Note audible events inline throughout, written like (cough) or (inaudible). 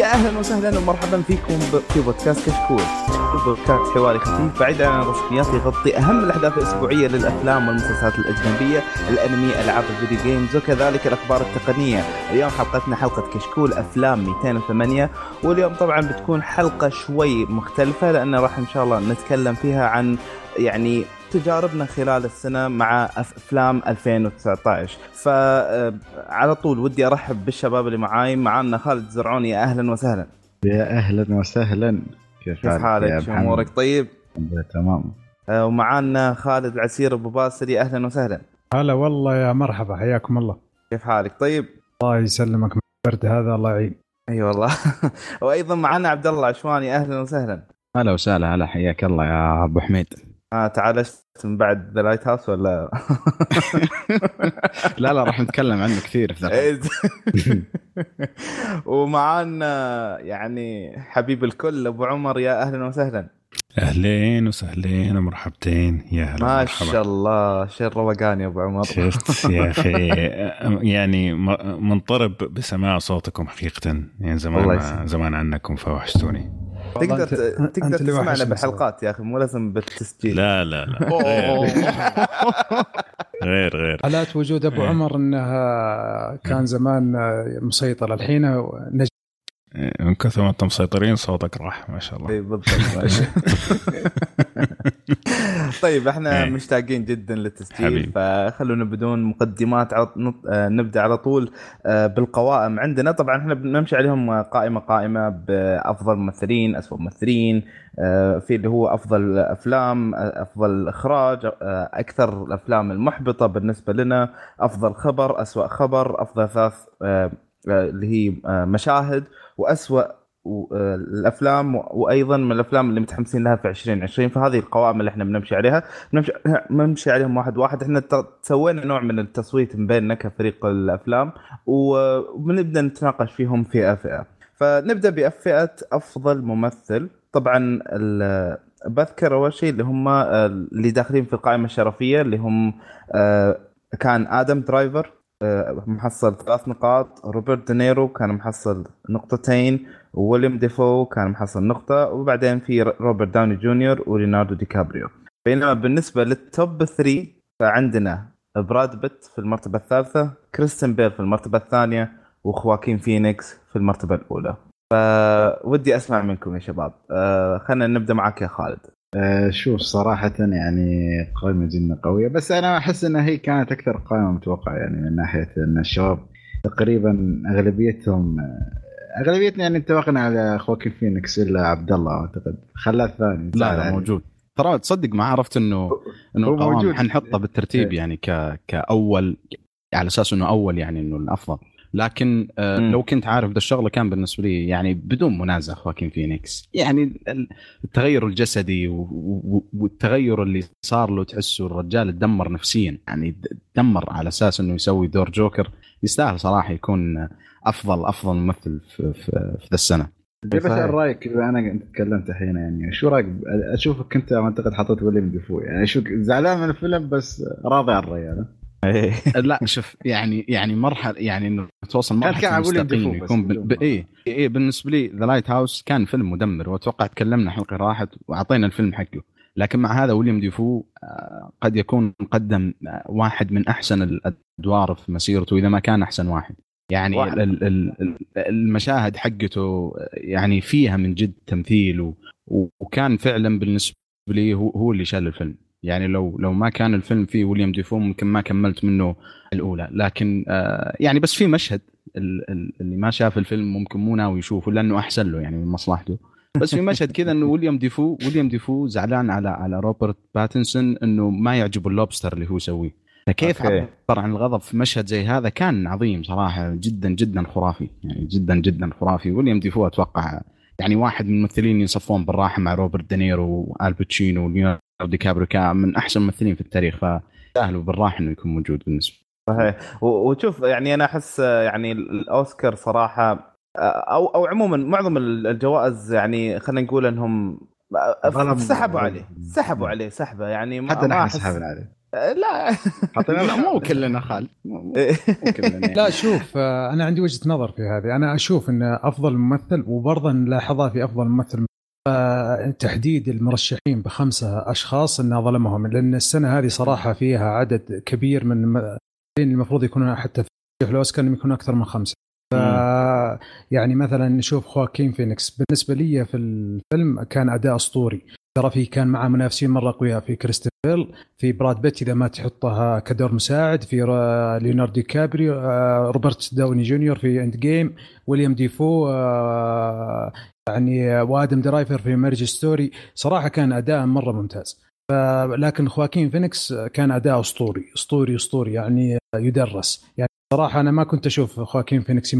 يا أهلا وسهلا ومرحبا فيكم في بودكاست كشكول. بودكاست حواري خفيف بعيد عن الرسميات يغطي أهم الأحداث الأسبوعية للأفلام والمسلسلات الأجنبية الأنمي ألعاب الفيديو جيمز وكذلك الأخبار التقنية. اليوم حلقتنا حلقة كشكول أفلام 208 واليوم طبعا بتكون حلقة شوي مختلفة لأن راح إن شاء الله نتكلم فيها عن يعني تجاربنا خلال السنة مع أفلام 2019 فعلى طول ودي أرحب بالشباب اللي معاي. معانا خالد زرعوني أهلا وسهلا. يا أهلا وسهلا. كيف حالك شو أمورك طيب؟ تمام. آه، ومعانا خالد العسير أبو باسل. يا أهلا وسهلا. هلا والله يا مرحبا. حياكم الله. كيف حالك؟ طيب؟ الله يسلمك من البرد هذا الله يعين. أي أيوة والله. (laughs) وأيضا معنا عبد الله عشواني. أهلا وسهلا. هلا وسهلا هلا حياك الله يا أبو حميد. آه تعالجت من بعد The Lighthouse ولا؟ (laughs) لا لا راح نتكلم عنه كثير في إيه. (laughs) ومعانا يعني حبيب الكل أبو عمر يا أهلا وسهلا. أهلين وسهلين ومرحبتين. يا هلا ما شاء الله شيء الروقان يا أبو عمر. شفت يا أخي. يعني منطرب بسماع صوتكم حقيقه. يعني زمان زمان عنكم فوحشتوني. تقدر تقدر تسمعنا بالحلقات يا أخي مو لازم بالتسجيل. لا لا لا. (laughs) غير غير. حالات وجود أبو إيه. عمر إنها كان زمان مسيطر الحين من كثر ما أنتم مسيطرين صوتك راح ما شاء الله. اي بالضبط (laughs) طيب إحنا إيه. مشتاقين جدا للتسجيل فخلونا بدون مقدمات آه، نبدأ على طول آه، بالقوائم عندنا. طبعا إحنا بنمشي عليهم قائمة قائمة بأفضل ممثلين اسوء ممثلين آه، في اللي هو أفضل أفلام أفضل إخراج أكثر الأفلام المحبطة بالنسبة لنا أفضل خبر اسوء خبر أفضل ثلاث اللي هي مشاهد. واسوء آه، الأفلام وأيضا من الأفلام اللي متحمسين لها في 2020 فهذه القوائم اللي إحنا بنمشي عليها. بنمشي (laughs) عليهم واحد واحد. إحنا سوينا نوع من التصويت بيننا كفريق الأفلام وبنبدا نتناقش فيهم فئة فئة. فنبدأ بفئة أفضل ممثل. طبعا بذكر أول شيء اللي هم آه، اللي داخلين في القائمة الشرفية اللي هم آه، كان آدم درايفر. محصل ثلاث نقاط. روبرت دينيرو كان محصل نقطتين وويليام دافو كان محصل نقطة وبعدين في روبرت داوني جونيور وليوناردو دي كابريو. بينما بالنسبة لل top 3 فعندنا براد بيت في المرتبة الثالثة كريستيان بيل في المرتبة الثانية وخواكين فينيكس في المرتبة الأولى. فودي أسمع منكم يا شباب. أه خلينا نبدأ معك يا خالد. شوف صراحة يعني قائمة جدا قوية بس أنا أحس أنها هي كانت أكثر قائمة متوقعة يعني من ناحية أن الشباب تقريبا أغلبيتهم أغلبيتنا يعني اتفقنا على خواكين فينيكس إلا عبد الله أعتقد خلاه الثاني لا لا موجود. ترى تصدق ما عرفت إنه إنه القوام حنحطه بالترتيب يعني ك كأول على أساس إنه أول يعني إنه الأفضل. لكن آه لو كنت عارف ذا الشغلة كان بالنسبة لي يعني بدون منازع خواكين فينيكس. يعني التغير الجسدي والتغير اللي صار له تحسه الرجال تدمر نفسيا. يعني دمر على أساس إنه يسوي دور جوكر. يستاهل صراحة يكون أفضل أفضل ممثل في في, في ذا السنة. بس رأيك إذا أنا تكلمت الحين يعني شو رأيك؟ أشوفك أنت أعتقد حطيت ويليام دافو يعني شو زعلان من الفيلم بس راضي على الرجال. لا شوف يعني يعني مرحلة يعني إنه توصل مرحلة مستقيم يكون ب... اي اي بالنسبة لي The Lighthouse كان فيلم مدمر وأتوقع تكلمنا حلقة راحت وأعطينا الفيلم حقه. لكن مع هذا ويليام دافو آه، قد يكون قدم آه، واحد من أحسن الأدوار في مسيرته إذا ما كان أحسن واحد. يعني المشاهد حقته يعني فيها من جد تمثيل وكان فعلا بالنسبة لي هو, هو اللي شال الفيلم. يعني لو لو ما كان الفيلم فيه ويليام دافو ممكن ما كملت منه الأولى. لكن آه يعني بس في مشهد اللي ما شاف الفيلم ممكن مو ناوي يشوفه لأنه أحسن له يعني من مصلحته. بس في مشهد كذا إنه ويليام دافو ويليام دافو زعلان على على روبرت باتنسون إنه ما يعجبه اللوبستر اللي هو يسويه. فكيف عبر عن الغضب في مشهد زي هذا؟ كان عظيم صراحة جدا جدا خرافي. يعني جدا جدا خرافي. ويليام دافو أتوقع يعني واحد من الممثلين ينصفون بالراحة مع روبرت دينيرو وآل باتشينو وليوناردو دي كابريو كان من أحسن الممثلين في التاريخ فسهل بالراحة إنه يكون موجود بالنسبة. صحيح. وشوف يعني أنا أحس يعني الأوسكار صراحة أو أو عموما معظم الجوائز يعني خلينا نقول إنهم سحبوا عليه سحبوا عليه سحبة يعني حتى نحن سحبنا عليه. لا. حطينا لا مو كلنا خال. لا شوف أنا عندي وجهة نظر في هذه. أنا أشوف إن أفضل ممثل وبرضه نلاحظها في أفضل ممثل تحديد المرشحين بخمسة أشخاص انها ظلمهم. لأن السنة هذه صراحة فيها عدد كبير من المفروض يكونون حتى في الأوسكار يكونوا أكثر من خمسة. ف يعني مثلا نشوف خواكين فينيكس. بالنسبة لي في الفيلم كان أداء أسطوري. ترى في كان معه منافسين مرة اقوياء في كريستن بيل في براد بيت إذا ما تحطها كدور مساعد في ليوناردو دي كابريو آه، روبرت داوني جونيور في Endgame ويليام دافو آه، يعني وادم درايفر في Marriage Story صراحة كان أداء مرة ممتاز. لكن خواكين فينيكس كان أداء أسطوري أسطوري أسطوري يعني يدرس. يعني صراحة أنا ما كنت أشوف خواكين فينيكس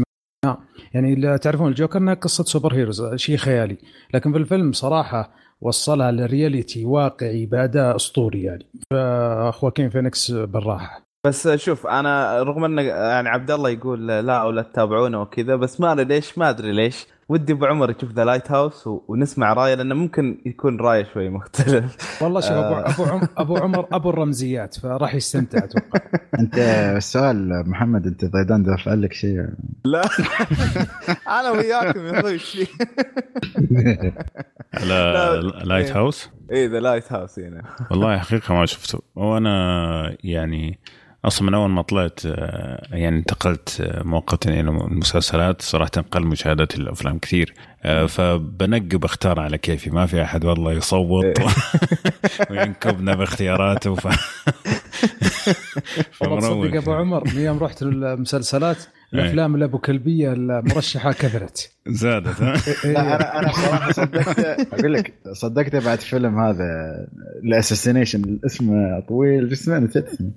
يعني تعرفون الجوكر قصة superheroes شيء خيالي. لكن في الفيلم صراحة وصلها لل reality واقعي باداء أسطوري يعني. فخواكين فينيكس بالراحة. بس شوف أنا رغم إن يعني عبد الله يقول لا ولا تتابعونه وكذا بس ما أدري ليش ما أدري ليش. ودي أبو عمر يشوف The Lighthouse ونسمع رأيه لأنه ممكن يكون رأيه شوي مختلف. والله شوف أبو (laughs) أبو عمر أبو عمر أبو الرمزيات فراح يستمتع أتوقع. (laughs) أنت السؤال محمد أنت ضيدان دافع لك شيء؟ لا. (laughs) أنا وياكم يا أخوي لا Lighthouse؟ اي The Lighthouse هنا والله حقيقه ما شفته. وأنا يعني أصلا من أول ما طلعت آه، يعني انتقلت آه، مؤقتا إلى المسلسلات صراحة قل مشاهدتي للأفلام كثير. آه، فبنقب أختار على كيفي ما في أحد والله يصوت. إيه. (laughs) وينكبنا باختياراته ف (laughs) تصدق (laughs) أبو عمر من يوم رحت للمسلسلات الأفلام الأبو كلبية المرشحة كثرت. زادت ها؟ (laughs) لا أنا أنا صراحة صدقت أقول لك صدقت بعد فيلم هذا الاساسينيشن اسمه طويل جسمه اسمه نسيت اسمه.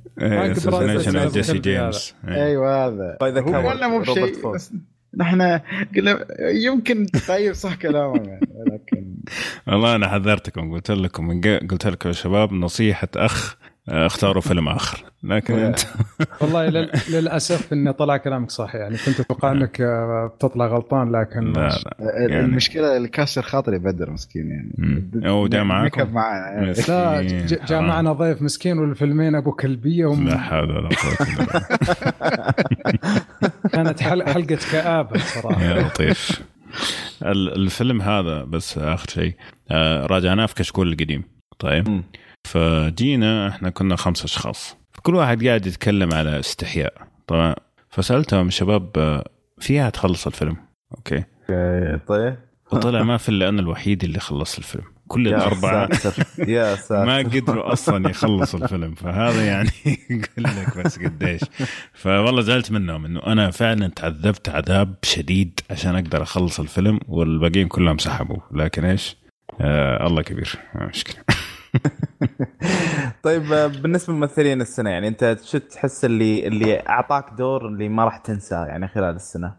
اساسينيشن جيسي جيمس. أيوه هذا. هو ولا مو بشيء نحن قلنا يمكن تغير صح كلامه يعني ولكن والله أنا حذرتكم قلت لكم قلت لكم يا شباب نصيحة أخ اختاروا فيلم آخر. لكن أنت (laughs) والله للأسف انه طلع كلامك صح يعني كنت أتوقع إنك بتطلع غلطان لكن لا لا. يعني المشكلة اللي كسر خاطري بدر مسكين يعني. هو جاء معاكم؟ معنا لا جاء معنا ضيف مسكين والفيلمين أبو كلبيه وم... لا حول ولا قوة (laughs) كانت حلقة كابه صراحة يا لطيف. الفيلم هذا بس آخر شيء. آه، راجعناه في كشكول القديم. طيب. فجينا إحنا كنا خمسة أشخاص. فكل واحد قاعد يتكلم على استحياء. طبعا فسألتهم الشباب فيها تخلص الفيلم؟ أوكي. طيب. وطلع ما في إلا أنا الوحيد اللي خلص الفيلم. كل الأربعة يا (laughs) ساتر. ما قدروا أصلا يخلصوا الفيلم. فهذا يعني (laughs) يقول لك بس قديش. فوالله زعلت منهم إنه أنا فعلا تعذبت عذاب شديد عشان أقدر أخلص الفيلم والباقيين كلهم سحبوا. لكن إيش؟ آه الله كبير. مشكلة. (laughs) طيب بالنسبة لممثلين السنة يعني أنت شو تحس اللي اللي أعطاك دور اللي ما راح تنساه يعني خلال السنة؟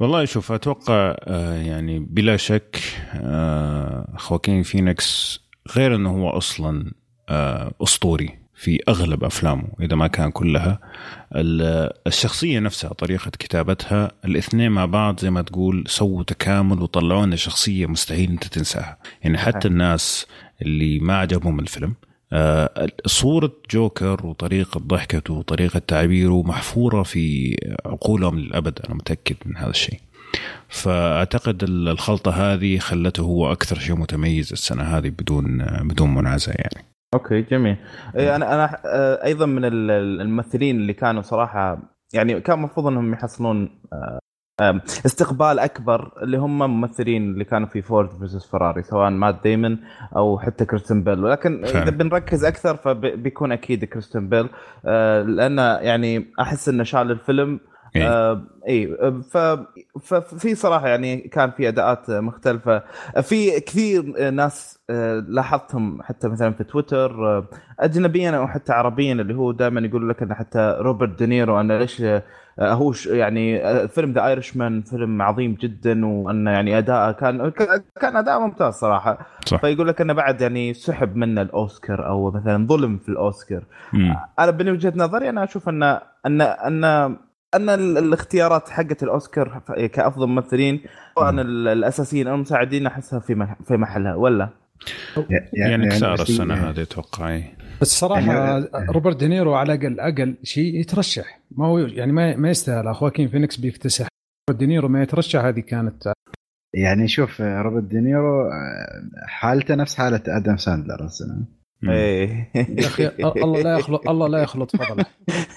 والله شوف أتوقع آه، يعني بلا شك آه، خواكين فينيكس غير إنه هو أصلا آه، أسطوري في أغلب أفلامه إذا ما كان كلها. الشخصية نفسها طريقة كتابتها الاثنين مع بعض زي ما تقول سووا تكامل وطلعوا لنا شخصية مستحيل أنت تنساها. يعني حتى الناس اللي ما عجبهم الفيلم آه، صورة جوكر وطريقة ضحكته وطريقة تعبيره محفورة في عقولهم للأبد أنا متأكد من هذا الشيء. فأعتقد الخلطة هذه خلته هو أكثر شيء متميز السنة هذه بدون بدون منازع يعني. أوكي جميل. إيه، أنا أنا آه، أيضا من الممثلين اللي كانوا صراحة يعني كان المفروض إنهم يحصلون آه، استقبال أكبر اللي هم ممثلين اللي كانوا في Ford versus Ferrari سواء مات ديمون أو حتى كريستن بيل. ولكن إذا بنركز أكثر فبيكون أكيد كريستن بيل. آه، لأنه يعني أحس إنه شال الفيلم اي آه اي ففي صراحة يعني كان في أداءات مختلفة في كثير ناس آه، لاحظتهم حتى مثلا في تويتر آه، اجنبيا أو حتى عربيا اللي هو دائما يقول لك انه حتى روبرت دينيرو انه ليش آه، هو يعني فيلم The Irishman فيلم عظيم جدا وانه يعني أداءه كان كان أداء ممتاز صراحة صح. فيقول لك إنه بعد يعني سحب منه الأوسكار أو مثلا ظلم في الأوسكار مم. أنا من وجهة نظري أنا أشوف إن إن إن أن الاختيارات حقت الأوسكار كأفضل ممثلين سواء الأساسيين أو المساعدين أحسها في في محلها ولا؟ يعني, يعني كسار السنة هذه أتوقع بس صراحة يعني روبرت دينيرو على الاقل أقل شيء يترشح. ما هو يعني ما ما يستاهل. خواكين فينيكس بيكتسح. روبرت دينيرو ما يترشح هذه كانت يعني شوف روبرت دينيرو حالته نفس حالة آدم ساندلر السنة إيه. يا أخي الله لا يخلط الله لا يخلط فضله. (laughs)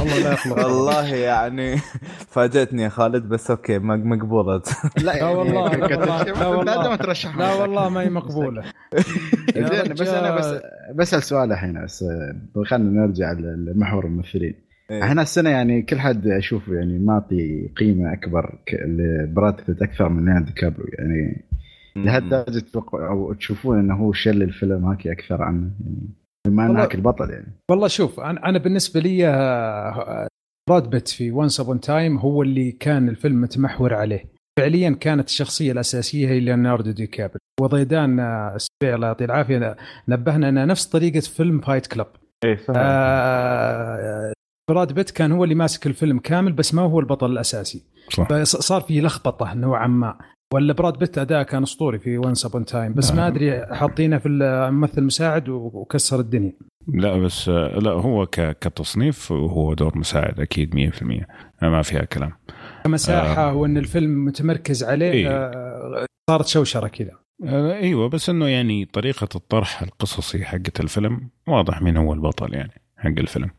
الله لا يخلط والله يعني فاجأتني يا خالد بس أوكي مقبولة. لا والله لا والله ما ترشح لا والله ما هي مقبولة. (laughs) زين بس أنا بس بسأل سؤال الحين بس خلينا نرجع لمحور الممثلين. إيه. إحنا السنة يعني كل حد أشوف يعني معطي قيمة أكبر لبراد أكثر من ليوناردو دي كابريو يعني لهالدرجة تتوقع أو تشوفون إنه هو شل الفيلم هاكي أكثر عنه؟ يعني بما انه البطل يعني. والله شوف أنا أنا بالنسبة لي براد بيت في Once Upon a Time هو اللي كان الفيلم متمحور عليه. فعليا كانت الشخصية الأساسية هي ليوناردو دي كابريو وضيدان السبيع الله يعطيه العافية نبهنا انها نفس طريقة فيلم Fight Club إيه آه براد بيت كان هو اللي ماسك الفيلم كامل بس ما هو البطل الأساسي. صح. فصار في لخبطة نوعا ما. ولا براد بيت أداء كان أسطوري في Once Upon a Time بس ما أدري حاطينه في الممثل المساعد وكسر الدنيا. لا بس لا هو كتصنيف هو دور مساعد أكيد 100% ما فيها كلام. كمساحة آه. وإن الفيلم متمركز عليه إيه؟ آه صارت شوشرة كذا. آه إيوه بس إنه يعني طريقة الطرح القصصي حقت الفيلم واضح مين هو البطل يعني حق الفيلم.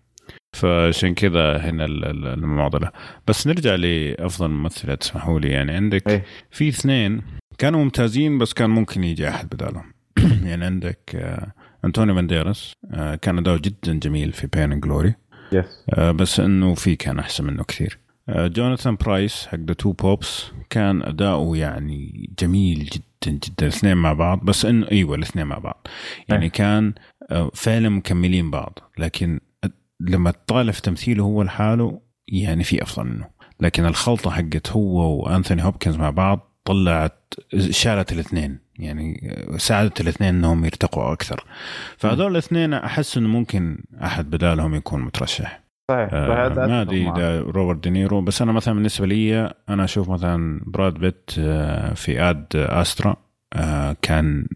فعشان كذا هنا المعضله بس نرجع لأفضل ممثلة تسمحوا لي. يعني عندك إيه؟ في اثنين كانوا ممتازين بس كان ممكن يجي أحد بدالهم. (clears throat) يعني عندك آه انتوني بانديراس آه كان أداؤه جدا جميل في Pain Glory آه بس إنه في كان أحسن منه كثير. آه جوناثان برايس حق The Two Popes كان أداؤه يعني جميل جدا جدا. الاثنين مع بعض بس انه إيوه الاثنين مع بعض. يعني إيه. كان آه، فعلا مكملين بعض لكن لما تطالع في تمثيله هو لحاله يعني في أفضل منه. لكن الخلطة حقت هو وأنثوني هوبكنز مع بعض طلعت شالت الاثنين. يعني ساعدت الاثنين إنهم يرتقوا أكثر. فهذول الاثنين أحس إنه ممكن أحد بدالهم يكون مترشح. صحيح. آه ما أدري إذا روبرت دينيرو بس أنا مثلا بالنسبة لي أنا أشوف مثلا براد بيت آه في Ad Astra آه كان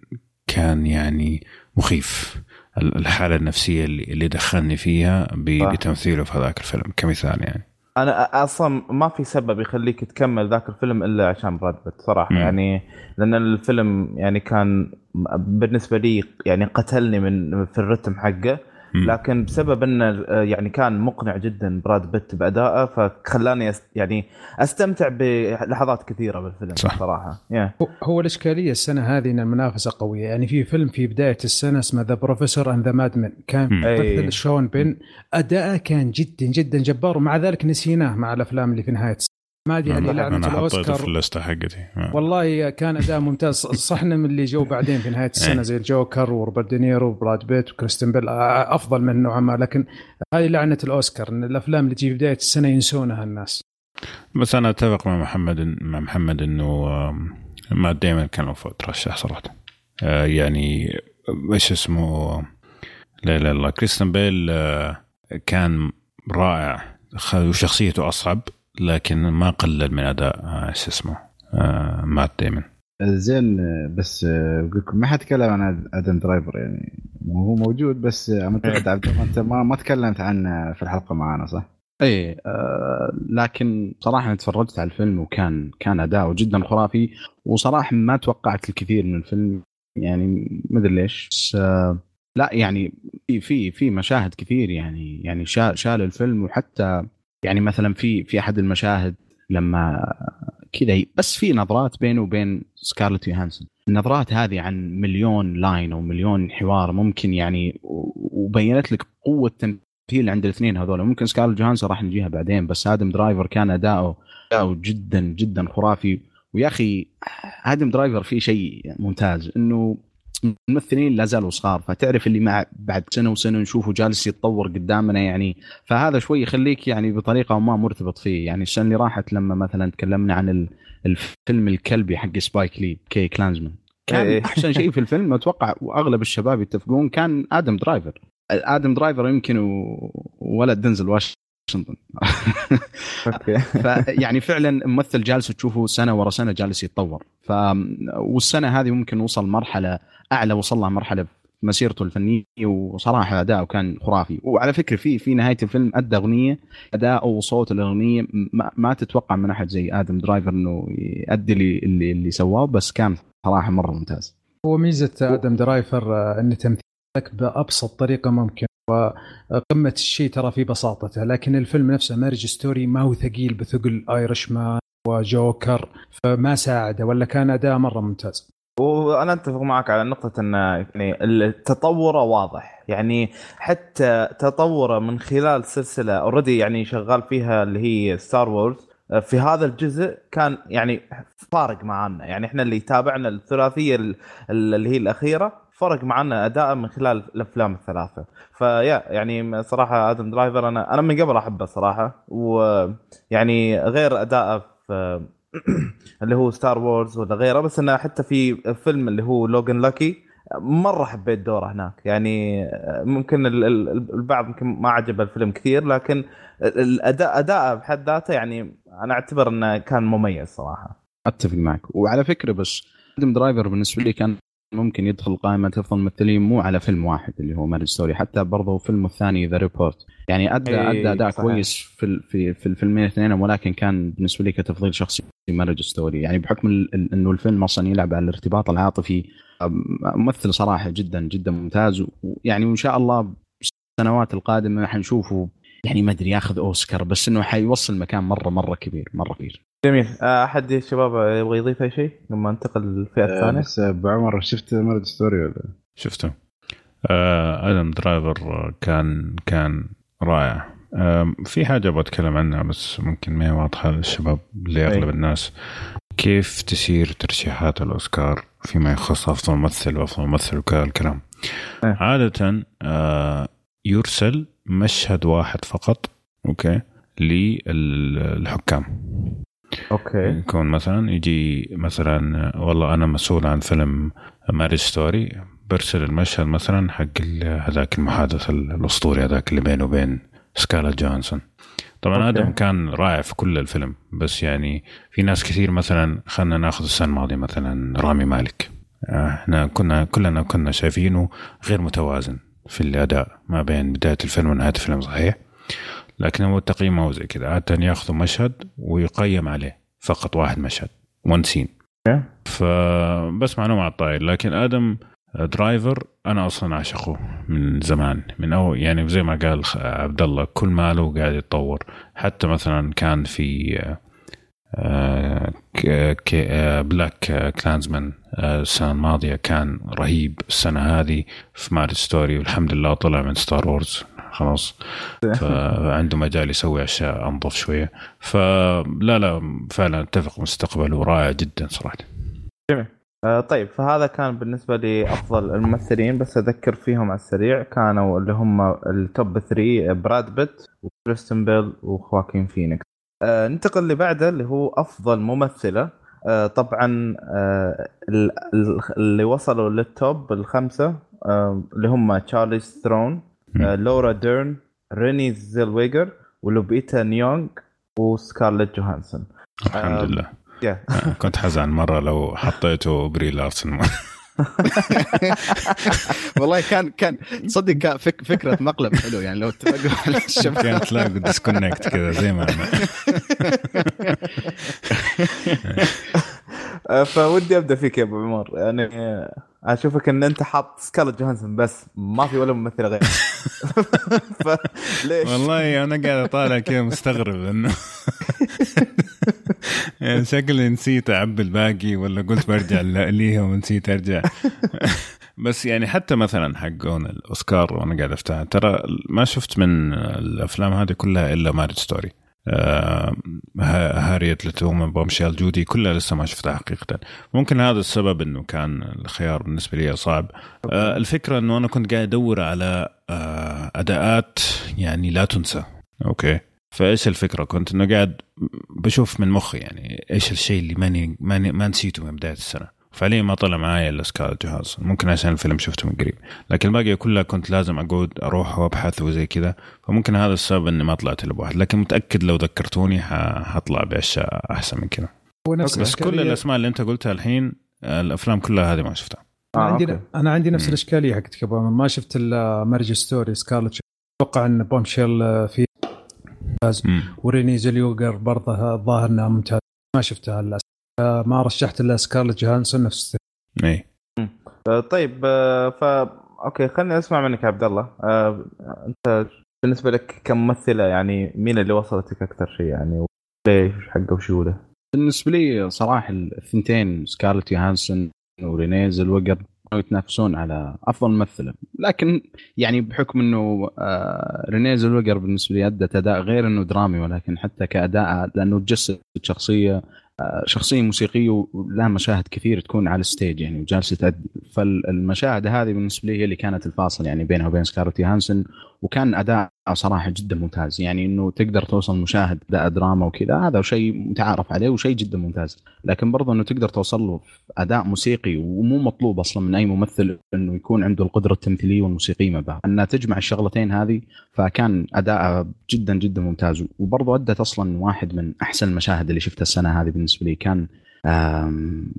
كان يعني مخيف. الحالة النفسية اللي اللي دخلني فيها بتمثيله في هذاك الفيلم كمثال يعني. أنا أصلا ما في سبب يخليك تكمل ذاك الفيلم إلا عشان براد بيت صراحة. م. يعني لأن الفيلم يعني كان بالنسبة لي يعني قتلني من في الرتم حقه. لكن بسبب إنه يعني كان مقنع جدا براد بيت بأدائه فخلاني يعني أستمتع بلحظات كثيرة بالفيلم صح. صراحة. Yeah. هو الإشكالية السنة هذه ان المنافسه قوية. يعني في فيلم في بداية السنة اسمه The Professor and the Madman كان ممثل شون بين أداءه كان جدا جدا جبار ومع ذلك نسيناه مع الأفلام اللي في نهاية السنة ما أدري يعني لعنة الأوسكار. في اللسته حقتي. والله كان أداء ممتاز. صحنا من اللي جو بعدين في نهاية (laughs) السنة إيه. زي الجوكر وروبرت دينيرو وبراد بيت وكريستن بيل. أفضل من نوعا ما. لكن هذه لعنة الأوسكار. إن الأفلام اللي تجي في بداية السنة ينسونها الناس. بس أنا أتفق مع محمد مع محمد إنه ما دائما كان المفروض ترشح صراحة. آه، يعني إيش اسمه؟ لا لا لا كريستيان بيل آه، كان رائع. وشخصيته أصعب. لكن ما قلل من أداء آه، شو اسمه آه مات ديمن زين بس أقول لكم ما حد تكلم عن أدم درايفر يعني. هو موجود بس اعتقد عبد أنت ما ما تكلمت عنه في الحلقة معنا صح؟ إيه. آه لكن صراحة أنا تفرجت على الفيلم وكان كان اداؤه جدا خرافي وصراحة ما توقعت الكثير من الفيلم يعني ما أدري ليش بس آه لا يعني في في في مشاهد كثير يعني يعني شال شال الفيلم وحتى يعني مثلا في في أحد المشاهد لما كذا بس في نظرات بينه وبين سكارلت يوهانسون. النظرات هذه عن مليون line أو مليون حوار ممكن يعني وبينت لك قوة التمثيل عند الاثنين هذول. ممكن سكارلت جوهانسون راح نجيها بعدين بس آدم درايفر كان أداؤه اداؤه جدا جدا خرافي. ويا أخي آدم درايفر فيه شيء ممتاز إنه الممثلين لا زالوا صغار فتعرف اللي مع بعد سنة وسنة نشوفه جالس يتطور قدامنا يعني فهذا شوي يخليك يعني بطريقة ما مرتبط فيه. يعني السنة اللي راحت لما مثلا تكلمنا عن الفيلم الكلبي حق سبايك لي BlacKkKlansman. كان إيه. أحسن شيء في الفيلم أتوقع واغلب الشباب يتفقون كان آدم درايفر. آدم درايفر يمكن ولد دنزل واشنطن. أوكي. (laughs) فيعني فعلا ممثل جالس تشوفه سنة ورا سنة جالس يتطور. والسنة هذه ممكن وصل مرحلة أعلى وصل لها مرحلة مسيرته الفنية وصراحة اداؤه كان خرافي. وعلى فكرة في في نهاية الفيلم أدى أغنية اداء وصوت الأغنية ما, ما تتوقع من أحد زي آدم درايفر إنه يؤدي اللي اللي, اللي سواه بس كان صراحة مرة ممتاز. هو ميزة آدم درايفر آه، إن تمثيلك بأبسط طريقة ممكن وقمة الشيء ترى في بساطته لكن الفيلم نفسه Marriage Story ما هو ثقيل بثقل Irishman. وجوكر فما ساعده ولا كان أداء مرة ممتاز. وأنا أتفق معك على نقطة إن يعني التطور واضح. يعني حتى تطوره من خلال سلسلة already يعني شغال فيها اللي هي Star Wars في هذا الجزء كان يعني فارق معنا يعني إحنا اللي تابعنا الثلاثية اللي هي الأخيرة فرق معنا أداء من خلال الأفلام الثلاثة. فيا يعني صراحة آدم درايفر أنا أنا من قبل أحبه صراحة. ويعني غير اداءه (clears throat) اللي هو Star Wars ولا غيره بس إنه حتى في فيلم اللي هو Logan Lucky مرة حبيت دوره هناك. يعني ممكن البعض يمكن ما عجب الفيلم كثير لكن الاداء أداءه بحد ذاته يعني أنا أعتبر إنه كان مميز صراحة. أتفق معك. وعلى فكرة بس درايفر بالنسبة لي كان ممكن يدخل قائمة أفضل ممثلين مو على فيلم واحد اللي هو Marriage Story حتى برضه فيلمه الثاني The Report يعني ادى إيه أدى أداء كويس في في في الفيلمين الاثنين ولكن كان بالنسبة لي كتفضيل شخصي Marriage Story. يعني بحكم إنه الفيلم أصلا يلعب على الارتباط العاطفي ممثل صراحة جدا جدا ممتاز ويعني وإن شاء الله السنوات القادمة حنشوفه يعني ما أدري ياخذ أوسكار بس إنه حيوصل مكان مره مرة كبير مرة كبير. جميل. آه، أحد الشباب يبغى يضيف أي شيء لما انتقل للفئة آه، الثانية؟ بس أبو عمر شفت Marriage Story ولا؟ شفته. آه آدم درايفر كان كان رائع. آه في حاجة أبغى أتكلم عنها بس ممكن ما هي واضحة للشباب لأغلب الناس. كيف تسير ترشيحات الأوسكار فيما يخص أفضل ممثل وأفضل ممثل وكذا الكلام أه. عادة آه يرسل مشهد واحد فقط أوكي للحكام. أوكي. يكون مثلا يجي مثلا والله أنا مسؤول عن فيلم Marriage Story برسل المشهد مثلا حق هذاك المحادث الأسطوري هذاك اللي بينه وبين سكارلت جوهانسون طبعا هذا كان رائع في كل الفيلم بس يعني في ناس كثير مثلا خلينا ناخذ السنة الماضية مثلا رامي مالك. إحنا كنا كلنا كنا شايفينه غير متوازن في الأداء ما بين بداية الفيلم ونهاية الفيلم صحيح؟ لكن هو التقييم ما هو زي كذا عادة ياخذوا مشهد ويقيم عليه فقط واحد مشهد ون سين فبس معلومة على الطاير. لكن آدم درايفر أنا أصلا أعشقه من زمان من أول يعني زي ما قال عبد الله كل ماله قاعد يتطور. حتى مثلا كان في BlacKkKlansman السنة الماضية كان رهيب. السنة هذه في Marriage Story والحمد لله طلع من Star Wars خلاص. (laughs) فعنده مجال يسوي أشياء أنظف شوية. فلا لا فعلا أتفق مستقبله رائع جدا صراحة. جميل. آه طيب فهذا كان بالنسبة لأفضل الممثلين بس أذكر فيهم على السريع كانوا اللي هم ال top 3 براد بيت وكريستيان بيل وخواكين فينيكس. آه ننتقل اللي بعده اللي هو أفضل ممثلة. آه طبعا اللي وصلوا لل top الخمسة اللي هم تشارليز ثيرون آه لورا ديرن ريني زيلويجر ولوبيتا نيونغ وسكارليت جوهانسون. الحمد آه لله. yeah. كنت حزن مرة لو حطيته بري لارسن (laughs) والله كان كان تصدق كان فك فكرة مقلب حلو يعني لو اتفقوا على الشبكه كانت تلاقوا disconnect كذا زي ما أنا. (laughs) فودي أبدأ فيك يا أبو عمر. يعني أشوفك إن أنت حاط سكارلت جوهانسون بس ما في ولا ممثلة غير. (laughs) ليش؟ والله أنا قاعد أطالع كذا مستغرب إنه. (laughs) يعني شكلي نسيت أعبي الباقي ولا قلت برجع ليها ونسيت أرجع. (laughs) بس يعني حتى مثلا حقون الأوسكار وأنا قاعد افتح ترى ما شفت من الأفلام هذه كلها إلا Marriage Story Harriet Little Women Bombshell Judy كلها لسه ما شفتها حقيقة ممكن هذا السبب إنه كان الخيار بالنسبة لي صعب. آه الفكرة إنه أنا كنت قاعد أدور على آه أداءات يعني لا تنسى. أوكي. فإيش الفكرة؟ كنت إنه قاعد بشوف من مخي يعني إيش الشيء اللي ماني ماني ما نسيته من بداية السنة. فعليا ما طلع معايا إلا سكارلت جهاز ممكن عشان الفيلم شفته من قريب. لكن الباقي كلها كنت لازم أقعد أروح وأبحث وزي كذا. فممكن هذا السبب إني ما طلعت إلا بواحد. لكن متأكد لو ذكرتوني حطلع بأشياء أحسن من كذا. بس كل الأسماء اللي أنت قلتها الحين الأفلام كلها هذه ما شفتها. أنا عندي أنا عندي نفس الإشكالية حقتك أبو ما شفت إلا Marriage Story سكارلت أتوقع إن Bombshell في ممتاز ورينيه زلوجر برضه الظاهر إنها ممتاز ما شفتها للاسف ما رشحت إلا سكارلت جوهانسون نفس اي طيب ف okay خليني أسمع منك يا عبد الله. أنت بالنسبة لك كممثلة يعني مين اللي وصلتك أكثر شيء؟ يعني ليش؟ حقه؟ وشو له؟ بالنسبة لي صراحة الثنتين سكارلت يوهانسون ورينيه زلوجر يتنافسون على أفضل ممثلة. لكن يعني بحكم إنه آه رينيه زلوجر بالنسبة لي أدت أداء غير إنه درامي ولكن حتى كأداء لأنه تجسد شخصية شخصية موسيقية ولها مشاهد كثير تكون على ال stage يعني وجالسة تأدي. فالمشاهد هذه بالنسبة لي هي اللي كانت الفاصل يعني بينها وبين سكارلت جوهانسن وكان أداء صراحة جدا ممتاز. يعني إنه تقدر توصل مشاهد أداء دراما وكذا هذا شيء متعارف عليه وشيء جدا ممتاز. لكن برضه إنه تقدر توصل له أداء موسيقي ومو مطلوب أصلا من أي ممثل إنه يكون عنده القدرة التمثيلية والموسيقية مع بعض انها تجمع الشغلتين هذه فكان أداء جدا جدا ممتاز. وبرضه أدت أصلا واحد من أحسن المشاهد اللي شفتها السنة هذه بالنسبة لي. كان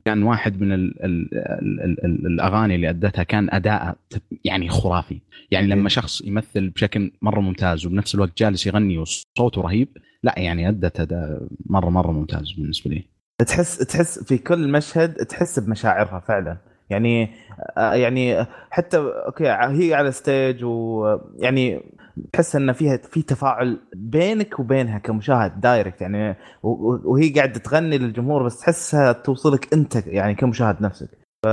كان واحد من ال ال ال ال الأغاني اللي أدتها كان أداء يعني خرافي. يعني لما. شخص يمثل بشكل مرة ممتاز وبنفس الوقت جالس يغني وصوته رهيب لا يعني أدت أداء مرة مرة ممتاز بالنسبة لي. تحس تحس في كل مشهد تحس بمشاعرها فعلا. يعني آه، يعني حتى okay هي على stage ويعني تحس إن فيها في تفاعل بينك وبينها كمشاهد direct يعني وهي قاعدة تغني للجمهور بس تحسها توصلك أنت يعني كمشاهد نفسك ف...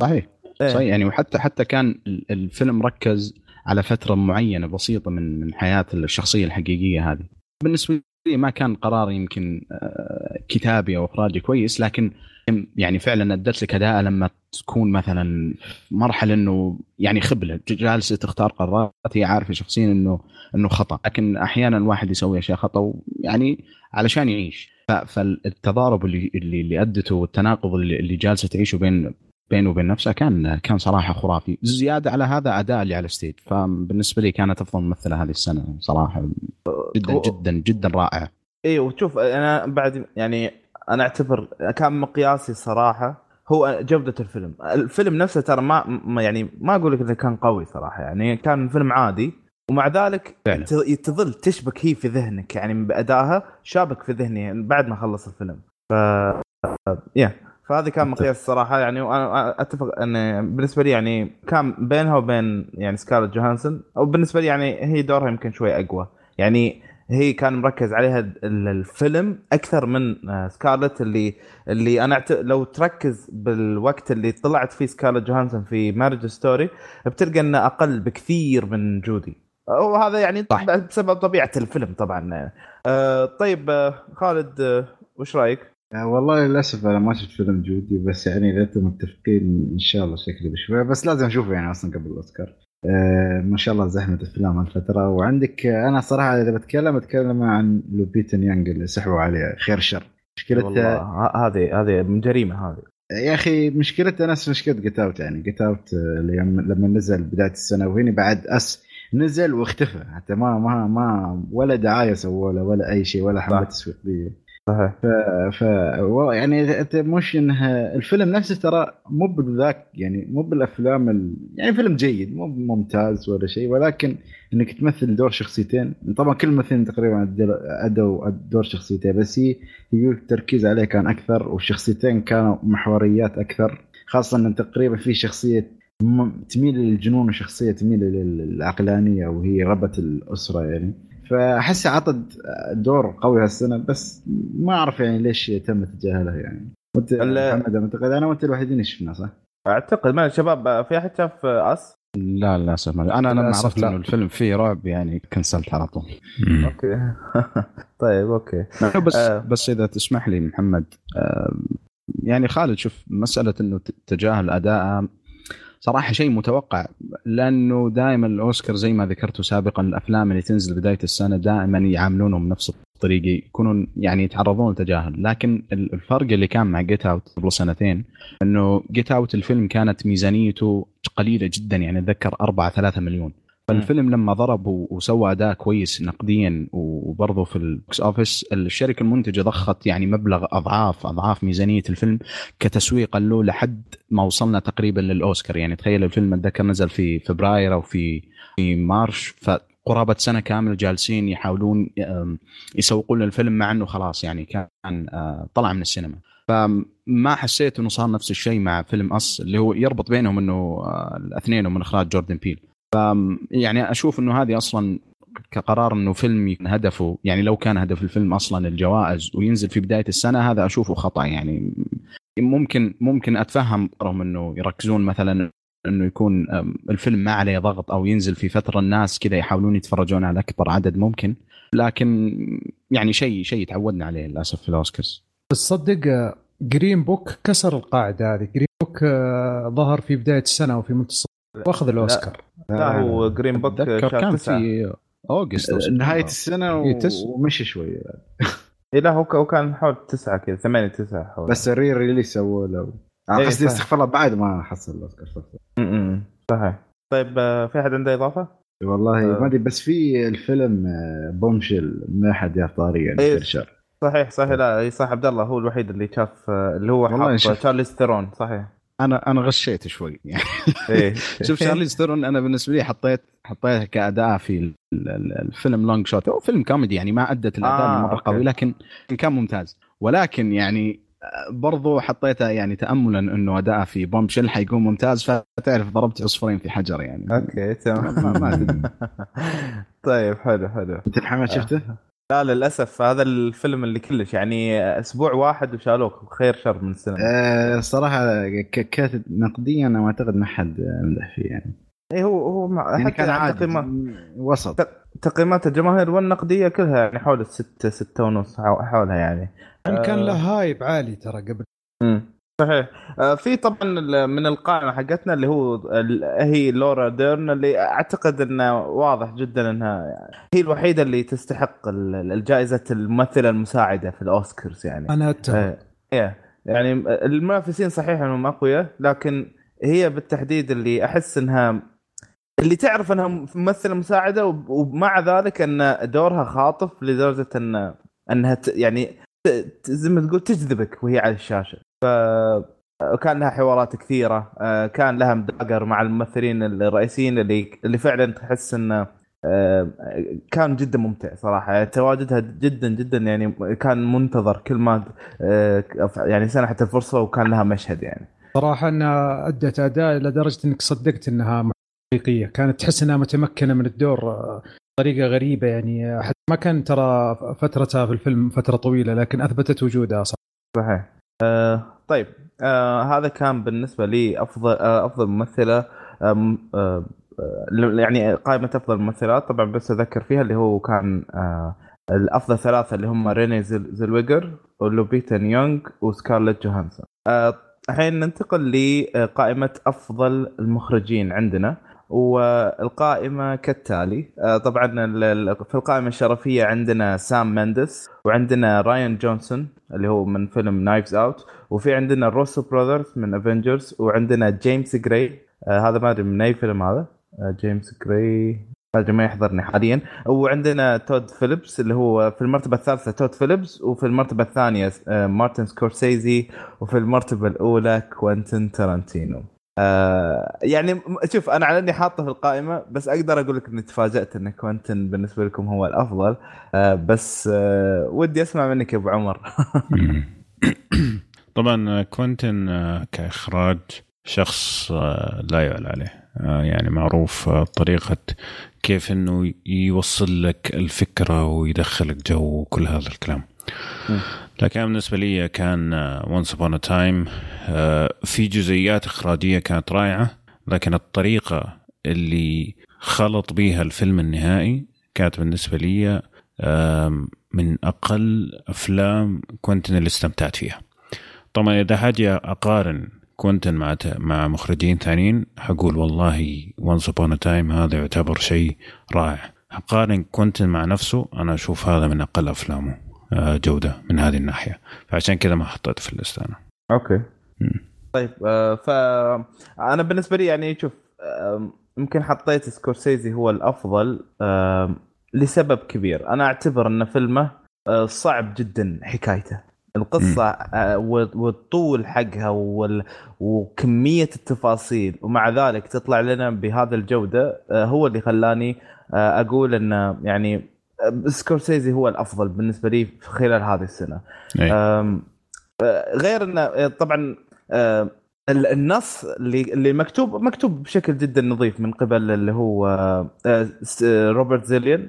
صحيح إيه. صحيح يعني وحتى حتى كان الفيلم ركز على فترة معينة بسيطة من من حياة الشخصية الحقيقية هذه بالنسبة لي ما كان قرار يمكن آه، كتابي أو إخراجي كويس لكن يعني فعلا أدت لك أداء لما تكون مثلا مرحلة إنه يعني خبلة. جالسه تختار قرارات هي عارفة شخصيا انه إنه خطأ. لكن أحيانا الواحد يسوي أشياء خطأ يعني علشان يعيش. فالتضارب اللي اللي, اللي أدته والتناقض اللي, اللي جالسة تعيشه بين بينه وبين نفسه كان كان صراحة خرافي. زيادة على هذا أداء اللي على الستيج. فبالنسبة لي كانت أفضل ممثلة هذه السنة صراحة. جدا جدا جدا رائعة. أيوه وشوف أنا بعد يعني أنا أعتبر كان مقياسي صراحة هو جودة الفيلم. الفيلم نفسه ترى ما يعني ما أقول لك إنه كان قوي صراحة يعني كان فيلم عادي. ومع ذلك فعلا. تظل تشبك هي في ذهنك يعني بأدائها شابك في ذهني بعد ما خلص الفيلم. ف يا. فهذا كان مقياس الصراحه يعني وأنا أتفق إن بالنسبة لي يعني كان بينها وبين يعني سكارلت جوهانسون أو بالنسبة لي يعني هي دورها يمكن شوي أقوى. يعني هي كان مركز عليها الفيلم أكثر من آه، سكارلت اللي اللي أنا لو تركز بالوقت اللي طلعت فيه سكارلت جوهانسون في Marriage Story بتلقى إنه أقل بكثير من جودي وهذا يعني صح. بسبب طبيعة الفيلم طبعا آه طيب آه خالد وش رأيك؟ والله للأسف أنا ما شفت فيلم جودي بس يعني إذا أنتم متفقين إن شاء الله شكلي بشوي بس لازم أشوفه يعني أصلا قبل الأوسكار ما شاء الله زحمة افلام هالفتره وعندك آه أنا صراحة إذا بتكلم بتكلم عن لوبيتا يانج اللي سحبوا عليه. خير شر. مشكلتها هذه هذه جريمة هذه. يا أخي مشكلتها نفس مشكله Get Out يعني؟ Get Out آه، لما نزل بداية السنة وهنا بعد Us نزل واختفى. حتى ما ما ما ولا دعاية سووا له ولا أي شيء ولا حمله تسويقيه صحيح. ف, ف... يعني أنت مش انها الفيلم نفسه ترى مو بذاك يعني مو بالأفلام ال... يعني فيلم جيد مو ممتاز ولا شيء ولكن إنك تمثل دور شخصيتين. طبعا كل الممثلين تقريبا أدوا دور شخصيتين بس هي يقول التركيز عليه كان أكثر والشخصيتين كانوا محوريات أكثر. خاصة إن تقريبا في شخصية تميل للجنون وشخصية تميل للعقلانية وهي ربة الأسرة يعني. فأحس عطت دور قوي هالسنة بس ما أعرف يعني ليش تم تجاهله يعني. وانت محمد أعتقد أنا وأنت الوحيدين اللي شفناه صح؟ أعتقد ما شباب في أحد شاف أس؟ لا للاسف أنا لما عرفت إنه الفيلم فيه رعب يعني كنسلت على طول. okay. (laughs) طيب okay. بس آه. بس إذا تسمح لي محمد آه يعني خالد شوف مسألة إنه تجاهل أداء صراحة شيء متوقع لأنه دائما الأوسكار زي ما ذكرت سابقا الأفلام اللي تنزل بداية السنة دائما يعاملونهم نفس الطريقة يكونون يعني يتعرضون لتجاهل لكن الفرق اللي كان مع Get Out قبل سنتين إنه Get Out الفيلم كانت ميزانيته قليلة جدا يعني أتذكر 4 3 مليون. فالفيلم لما ضرب وسوى أداء كويس نقديا وبرضه في ال box office الشركة المنتجة ضخت يعني مبلغ أضعاف أضعاف ميزانية الفيلم كتسويقا له لحد ما وصلنا تقريبا للأوسكار. يعني تخيل الفيلم اتذكر نزل في فبراير أو في في March فقرابة سنة كاملة جالسين يحاولون يسوقون للفيلم مع إنه خلاص يعني كان آه، طلع من السينما. فما حسيت إنه صار نفس الشيء مع فيلم Us اللي هو يربط بينهم إنه آه، الاثنين من إخراج جوردن بيل. ف يعني أشوف إنه هذه أصلا كقرار إنه فيلم هدفه يعني لو كان هدف الفيلم أصلا الجوائز وينزل في بداية السنة هذا أشوفه خطأ. يعني ممكن ممكن أتفهم رغم إنه يركزون مثلا إنه يكون الفيلم ما عليه ضغط أو ينزل في فترة الناس كذا يحاولون يتفرجون على أكبر عدد ممكن لكن يعني شيء شيء تعودنا عليه للأسف في الأوسكارز. تصدق Green Book كسر القاعدة هذه. Green Book ظهر في بداية السنة وفي منتصف واخذ الأوسكار. لا, لا هو Green Book كان في August نهاية السنة ومشي شوية اي لا هو كان حول تسعة كذا ثمانية تسعة حول. بس ال re release سووا له إيه، قصدي استغفر الله بعد ما حصل الأوسكار صحيح. طيب آه، في أحد عنده إضافة؟ والله آه. ما أدري بس في الفيلم Bombshell ما احد يا طاري يعني إيه صحيح صحيح. لا صح عبد الله هو الوحيد اللي شاف آه، اللي هو حاط تشارليز ثيرون صحيح. أنا أنا غشيت شوي. (laughs) يعني إيه. شوف تشارليز ثيرون أنا بالنسبة لي حطيت حطيتها كاداء في الفيلم Long Shot هو فيلم كوميدي يعني ما أدت الأداء آه مرة قوي لكن كان ممتاز. ولكن يعني برضو حطيتها يعني تاملا إنه أداء في Bombshell حيكون ممتاز فتعرف ضربت عصفورين في حجر يعني. okay تمام. ما (laughs) طيب حلو حلو. أنت محمد شفته؟ لا للأسف هذا الفيلم اللي كلش يعني أسبوع واحد وشالوه خير شر من السنة أه صراحة كاتب نقديا أنا أعتقد ما حد مدح فيه يعني. اي هو هو مع يعني كان عادي تقييمات وسط. تقييمات الجماهير والنقدية كلها يعني حول الستة ستة ونص حولها يعني. يعني كان له hype عالي ترى قبل. امم صحيح. آه في طبعا من القائمة حقتنا اللي هو هي لورا ديرن اللي أعتقد انه واضح جدا إنها هي الوحيدة اللي تستحق الجائزة الممثلة المساعدة في الأوسكارز يعني. أنا أتفق. آه يعني المنافسين صحيح إنهم أقوياء لكن هي بالتحديد اللي أحس إنها اللي تعرف إنها ممثلة مساعدة ومع ذلك إن دورها خاطف لدرجة ان إنها يعني زي ما تقول تجذبك وهي على الشاشة. ف كان لها حوارات كثيرة. آه، كان لها مداقر مع الممثلين الرئيسيين اللي اللي فعلا تحس انه آه، كان جدا ممتع صراحة. تواجدها جدا جدا يعني كان منتظر كل ما آه، يعني سنحت الفرصة وكان لها مشهد يعني. صراحة إنها أدت أداء لدرجة إنك صدقت إنها حقيقية. كانت تحس إنها متمكنة من الدور بطريقة غريبة يعني. حتى ما كان ترى فترتها في الفيلم فترة طويلة لكن أثبتت وجودها صح صحيح. آه طيب آه هذا كان بالنسبة لي أفضل آه أفضل ممثلة آه آه يعني قائمة أفضل ممثلات. طبعا بس أذكر فيها اللي هو كان آه الأفضل ثلاثة اللي هم ريني زلويجر ولوبيتا نيونغو وسكارلت جوهانسون. آه الحين ننتقل لقائمة أفضل المخرجين عندنا. والقائمة كالتالي. آه، طبعا في القائمة الشرفية عندنا سام مندس وعندنا رايان جونسون اللي هو من فيلم Knives Out وفي عندنا روسو Brothers من Avengers وعندنا جيمس جراي. آه، هذا ما أدري من أي فيلم هذا. آه، جيمس جراي. ما يحضرني حاليا. وعندنا تود فيليبس اللي هو في المرتبة الثالثة تود فيليبس وفي المرتبة الثانية مارتن سكورسيزي وفي المرتبة الأولى كوينتن تارانتينو. آه يعني شوف أنا على إني حاطه في القائمة بس أقدر أقول لك إني تفاجأت إن كوينتن بالنسبة لكم هو الأفضل. آه بس آه ودي أسمع منك يا أبو عمر. (laughs) (coughs) طبعا كوينتن آه، كإخراج شخص آه، لا يعلى عليه. آه، يعني معروف طريقة كيف إنه يوصل لك الفكرة ويدخلك جو وكل هذا الكلام. لكن بالنسبة لي كان Once Upon Time في جزئيات إخراجية كانت رائعة لكن الطريقة اللي خلط بيها الفيلم النهائي كانت بالنسبة لي من أقل أفلام كوينتن اللي استمتعت فيها. طبعا إذا حاجة أقارن كوينتن مع مع مخرجين ثانيين حقول والله Once Upon Time هذا يعتبر شيء رائع. أقارن كوينتن مع نفسه أنا أشوف هذا من أقل أفلامه. جودة من هذه الناحية. فعشان كذا ما حطيته في ال list أنا. okay. م. طيب آه، فانا بالنسبة لي يعني شوف يمكن حطيت سكورسيزي هو الأفضل لسبب كبير. أنا أعتبر أن فيلمه آه، صعب جدا حكايته. القصة آه، والطول حقها وكمية التفاصيل ومع ذلك تطلع لنا بهذا الجودة آه، هو اللي خلاني أقول أن يعني سكورسيزي هو الأفضل بالنسبة لي خلال هذه السنة. أي. غير انه طبعا النص اللي اللي مكتوب مكتوب بشكل جدا نظيف من قبل اللي هو روبرت زيليان.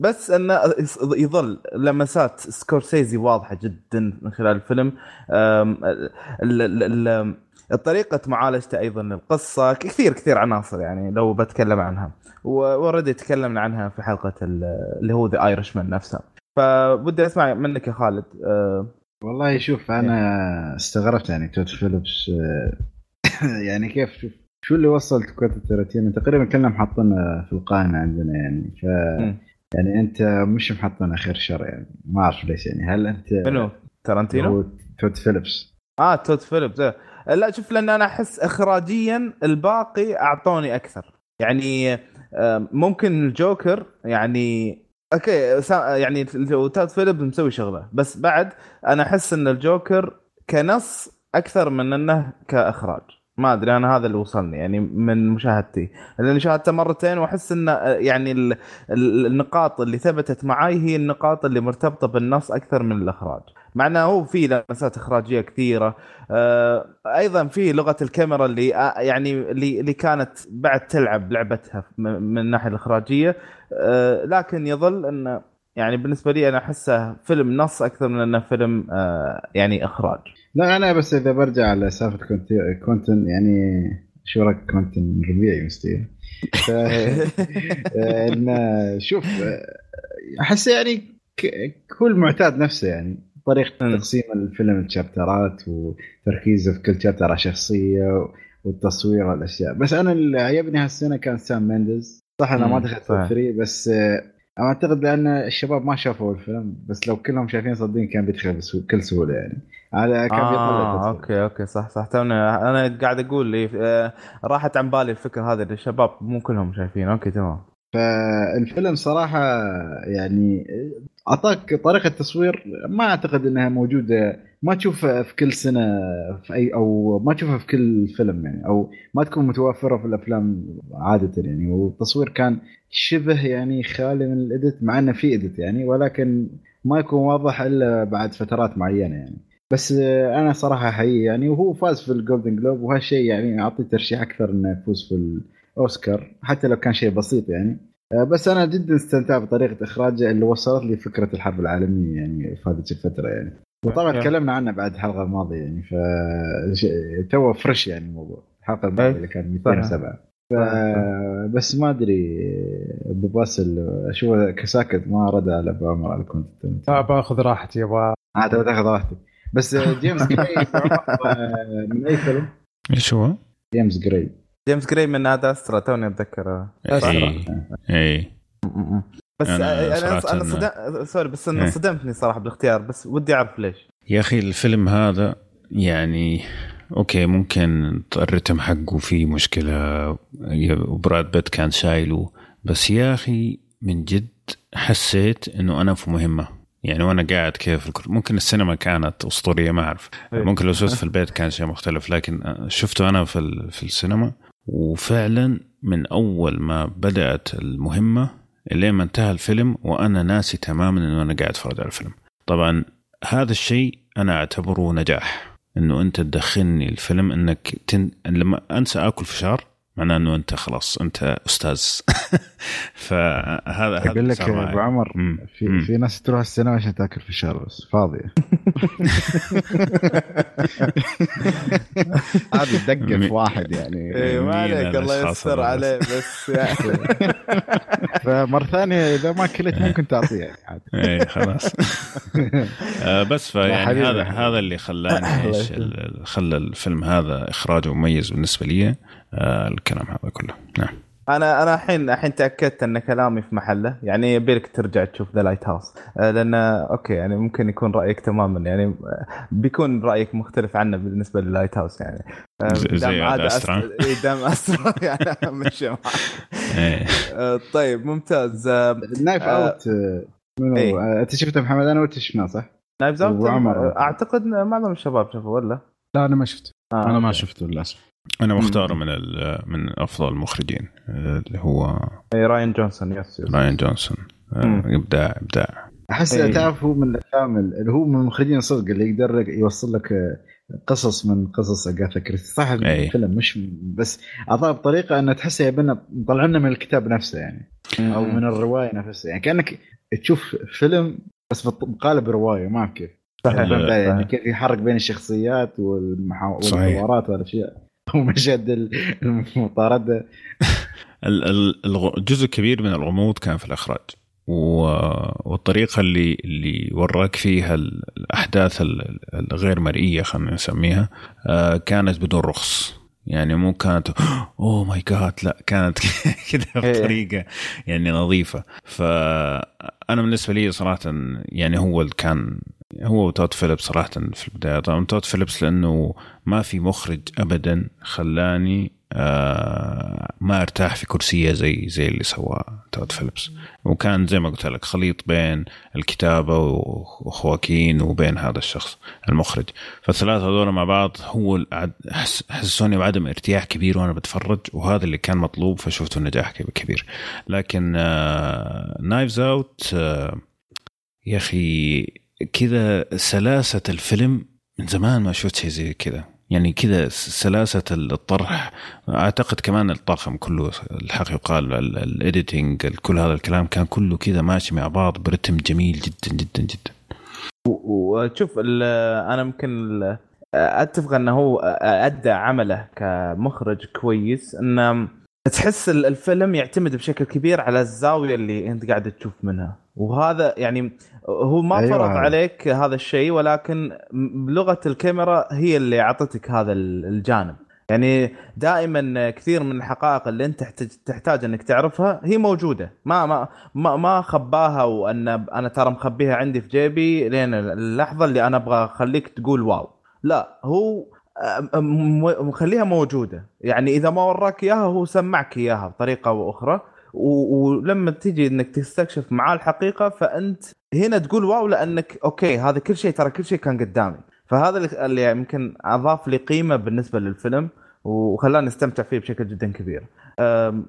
بس انه يظل لمسات سكورسيزي واضحة جدا من خلال الفيلم. طريقة معالجته أيضا القصة كثير كثير عناصر يعني لو بتكلم عنها. و already تكلمنا عنها في حلقة اللي هو The Irishman نفسها فبدي أسمع منك يا خالد آه، والله شوف أنا استغربت يعني تود فيلبس آه، (coughs) يعني كيف شوف شو اللي وصل كوينتن ترنتينو تقريبا كلنا محطنا في القائمة عندنا يعني ف يعني أنت مش محطنا خير شر يعني ما أعرف ليش يعني هل أنت منو؟ ترنتينو؟ توت فيلبس آه توت فيلبس آه. لا شوف لأن أنا أحس اخراجيا الباقي أعطوني أكثر. يعني آه، ممكن الجوكر يعني أوكي يعني تاد فيليب مسوي شغلة. بس بعد أنا أحس إن الجوكر كنص أكثر من إنه كإخراج. ما أدري أنا هذا اللي وصلني يعني من مشاهدتي. لأني شاهدته مرتين وأحس إن يعني النقاط اللي ثبتت معي هي النقاط اللي مرتبطة بالنص أكثر من الإخراج. مع إنه هو في لمسات إخراجية كثيرة. آه، أيضا في لغة الكاميرا اللي آه، يعني اللي اللي كانت بعد تلعب لعبتها من الناحية الإخراجية. آه، لكن يظل انه يعني بالنسبة لي أنا أحسه فيلم نص أكثر من إنه فيلم يعني إخراج. لا أنا بس إذا برجع على سالفه كونتن يعني شو رأيك كونتن ربيعي مستوي ف... (laughs) شوف احس يعني هو المعتاد نفسه يعني. طريقة تقسيم الفيلم الشابترات وتركيزه في كل chapter على شخصية والتصوير والأشياء. بس أنا اللي عجبني هالسنة كان سام مينديز. صح أنا ما دخلت 3 بس أنا أعتقد لأن الشباب ما شافوا الفيلم بس لو كلهم شايفين صدقين كان بيدخل بكل سهولة يعني. على كان آه okay okay صح صح. توني أنا قاعد أقول لي آه، راحت عن بالي الفكرة هذه الشباب مو كلهم شايفين. okay تمام. فالفيلم صراحة يعني أعطاك طريقة تصوير ما أعتقد إنها موجودة ما تشوفها في كل سنة في أي أو ما تشوفها في كل فيلم يعني أو ما تكون متوفرة في الأفلام عادة يعني. والتصوير كان شبه يعني خالي من الإديت مع إنه في إديت يعني ولكن ما يكون واضح إلا بعد فترات معينة يعني. بس أنا صراحة أحييه يعني وهو فاز في الجولدن جلوب وهالشيء يعني أعطيه ترشيح أكثر إنه يفوز في الأوسكار حتى لو كان شيء بسيط يعني. بس أنا جدا استمتعت بطريقة إخراجه اللي وصلت لي فكرة الحرب العالمية يعني في هذه الفترة يعني. وطبعا تكلمنا عنه بعد الحلقة الماضية يعني ف تو فريش يعني الموضوع. الحلقة الماضية اللي كان 207 ف... بس ما أدري أبو باسل اشوفه كساكت؟ ما رد على أبو عمر على كونتنت لا باخذ راحتي أبغى عاد تأخذ راحتك. بس جيمس (laughs) جراي من أي فيلم؟ إيش هو؟ جيمس جراي. جيمس جراي من نادي أسترا توني اتذكر اي اي بس أنا أنا, أنا صدم... سوري بس أنا صدمتني صراحة بالاختيار بس ودي أعرف ليش. يا أخي الفيلم هذا يعني أوكي ممكن الرتم حقه فيه مشكلة. وبراد بيت كان شايله بس يا أخي من جد حسيت إنه أنا في مهمة. يعني وأنا قاعد كيف ممكن السينما كانت أسطورية ما أعرف. إيه. ممكن لو شفت في البيت كان شيء مختلف لكن شفته أنا في في السينما. وفعلا من أول ما بدأت المهمة الين ما انتهى الفيلم وأنا ناسي تماما إنه أنا قاعد أتفرج على الفيلم. طبعا هذا الشيء أنا أعتبره نجاح إنه أنت تدخلني الفيلم إنك تن... لما أنسى آكل فشار معناه إنه أنت خلاص أنت أستاذ. (laughs) فهذا هذا أقول لك يا أبو عمر في مم. في ناس تروح السينما عشان تأكل فشار بس فاضية. (laughs) هذه دقه في واحد يعني. اي ما عليك الله يستر عليه بس يعني. (laughs) فمرة ثانية إذا ما كلت ممكن تعطيه يعني اي خلاص. آه، بس فيعني هذا هذا اللي خلاني إيش خلى الفيلم هذا إخراجه مميز بالنسبة لي. الكلام هذا كله. نعم. أنا أنا الحين الحين تأكدت أن كلامي في محله. يعني يبيلك ترجع تشوف The Lighthouse لأن okay يعني ممكن يكون رأيك تماما. يعني بيكون رأيك مختلف عنه بالنسبة لل Lighthouse يعني. زي أسترا. Ad Astra. (laughs) يعني مشي إيه. آه، طيب ممتاز. نايف اوت منو أنت شفته محمد؟ أنا وانت شفناه صح؟ Knives Out أعتقد معظم الشباب شافوا ولا؟ لا أنا ما شفته. آه أنا ما شفته للأسف. أنا مختاره من من أفضل المخرجين اللي هو اي راين جونسون yes, yes. راين جونسون آه، ابداع ابداع أحس تعرف هو من الأفلام اللي هو من المخرجين صدق اللي يقدر يوصل لك قصص من قصص أجاثا كريستي. صح الفيلم مش بس أعطاه بطريقة إنه تحسه يبنى مطلعنا من الكتاب نفسه يعني أو من الرواية نفسها يعني. كأنك تشوف فيلم بس بقالب رواية ما كيف. صحيح. يعني كيف يحرك بين الشخصيات والحوارات والأشياء. (laughs) ومشهد المطارده جزء كبير من الغموض كان في الإخراج. والطريقة اللي اللي وراك فيها الأحداث الغير مرئية خلينا نسميها آه، كانت بدون رخص. يعني مو كانت oh my God لا كانت (laughs) كذا إيه. بطريقة يعني نظيفه فأنا بالنسبة لي صراحة يعني هو اللي كان هو تود فيليبس صراحة في البداية طبعا تود فيليبس لأنه ما في مخرج ابدا خلاني ما أرتاح في كرسية زي زي اللي سواه تود فيليبس. وكان زي ما قلت لك خليط بين الكتابة وخواكين وبين هذا الشخص المخرج. فالثلاثة هذول مع بعض هو حسسوني بعدم ارتياح كبير وأنا بتفرج وهذا اللي كان مطلوب فشفته نجاح كبير. لكن آه Knives Out آه يا أخي كذا سلاسة الفيلم من زمان ما شفت شيء زي كذا. يعني كذا سلاسة الطرح. أعتقد كمان الطاقم كله الحق يقال ال editing كل هذا الكلام كان كله كذا ماشي مع بعض برتم جميل جدا جدا جدا. وشوف أنا ممكن أتفق أنه هو أدى عمله كمخرج كويس أنه تحس الفيلم يعتمد بشكل كبير على الزاوية اللي أنت قاعد تشوف منها. وهذا يعني هو ما أيوة. فرض عليك هذا الشيء ولكن لغة الكاميرا هي اللي أعطتك هذا الجانب. يعني دائما كثير من الحقائق اللي أنت تحتاج أنك تعرفها هي موجودة. ما ما ما, ما خباها وأن أنا ترى مخبيها عندي في جيبي لين اللحظة اللي أنا أبغى أخليك تقول wow. لا هو مخليها موجودة. يعني إذا ما وراك إياها هو سمعك إياها بطريقة أو أخرى. ولما تيجي إنك تستكشف معاه الحقيقة فأنت هنا تقول wow لأنك okay هذا كل شيء ترى كل شيء كان قدامي. فهذا اللي يمكن أضاف لي قيمة بالنسبة للفيلم وخلاني أستمتع فيه بشكل جدا كبير.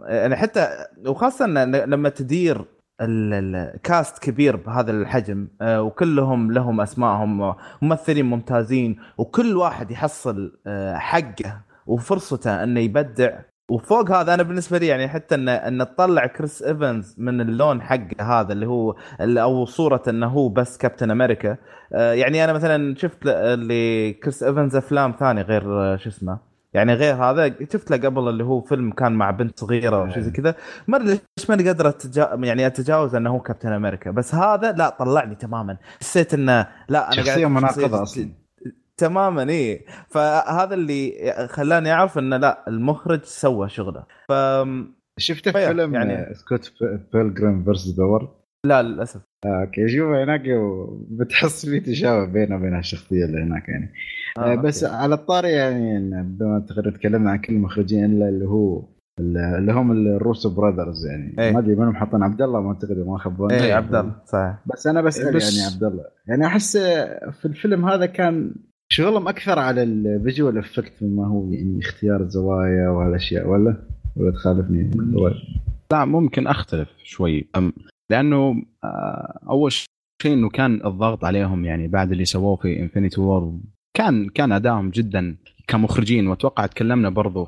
يعني حتى وخاصة لما تدير ال cast كبير بهذا الحجم آه، وكلهم لهم أسمائهم ممثلين ممتازين وكل واحد يحصل آه، حقه وفرصته إنه يبدع وفوق هذا أنا بالنسبة لي يعني حتى ان إن تطلع كريس إيفنز من اللون حقه هذا اللي هو أو صورة إنه هو بس كابتن أمريكا آه، يعني أنا مثلا شفت لكريس إيفنز أفلام ثانية غير شو اسمه يعني غير هذا. شفت له قبل اللي هو فيلم كان مع بنت صغيرة أو شيء زي كذا. ما أدري ليش ماني قادر أتجا... يعني أتجاوز إنه هو كابتن أمريكا بس هذا لا طلعني تماما. حسيت إنه لا أنا شخصية مناقضة أصلا. تماما إي. فهذا اللي خلاني أعرف انه لا المخرج سوى شغله. ف شفته في فيلم يعني. Scott Pilgrim vs. the لا للأسف. آه، okay. شوف هناك بتحس في تشابه بينه وبين الشخصيه اللي هناك يعني. آه, آه، بس okay. على الطاري يعني بما تكلمنا عن كل المخرجين إلا اللي هو اللي هم ال Russo Brothers يعني. إيه. ما أدري منهم حاطين عبد الله ما أعتقد ما خبرني اي عبد الله صحيح. بس أنا بسأل بس يعني عبد الله. يعني أحس في الفيلم هذا كان شغلهم أكثر على ال visual effect مما هو يعني اختيار الزوايا وهالأشياء ولا؟ ولا تخالفني؟ لا ممكن أختلف شوي. لأنه آه، أول شيء إنه كان الضغط عليهم يعني بعد اللي سووه في Infinity War كان كان ادائهم جدا كمخرجين. وأتوقع تكلمنا برضو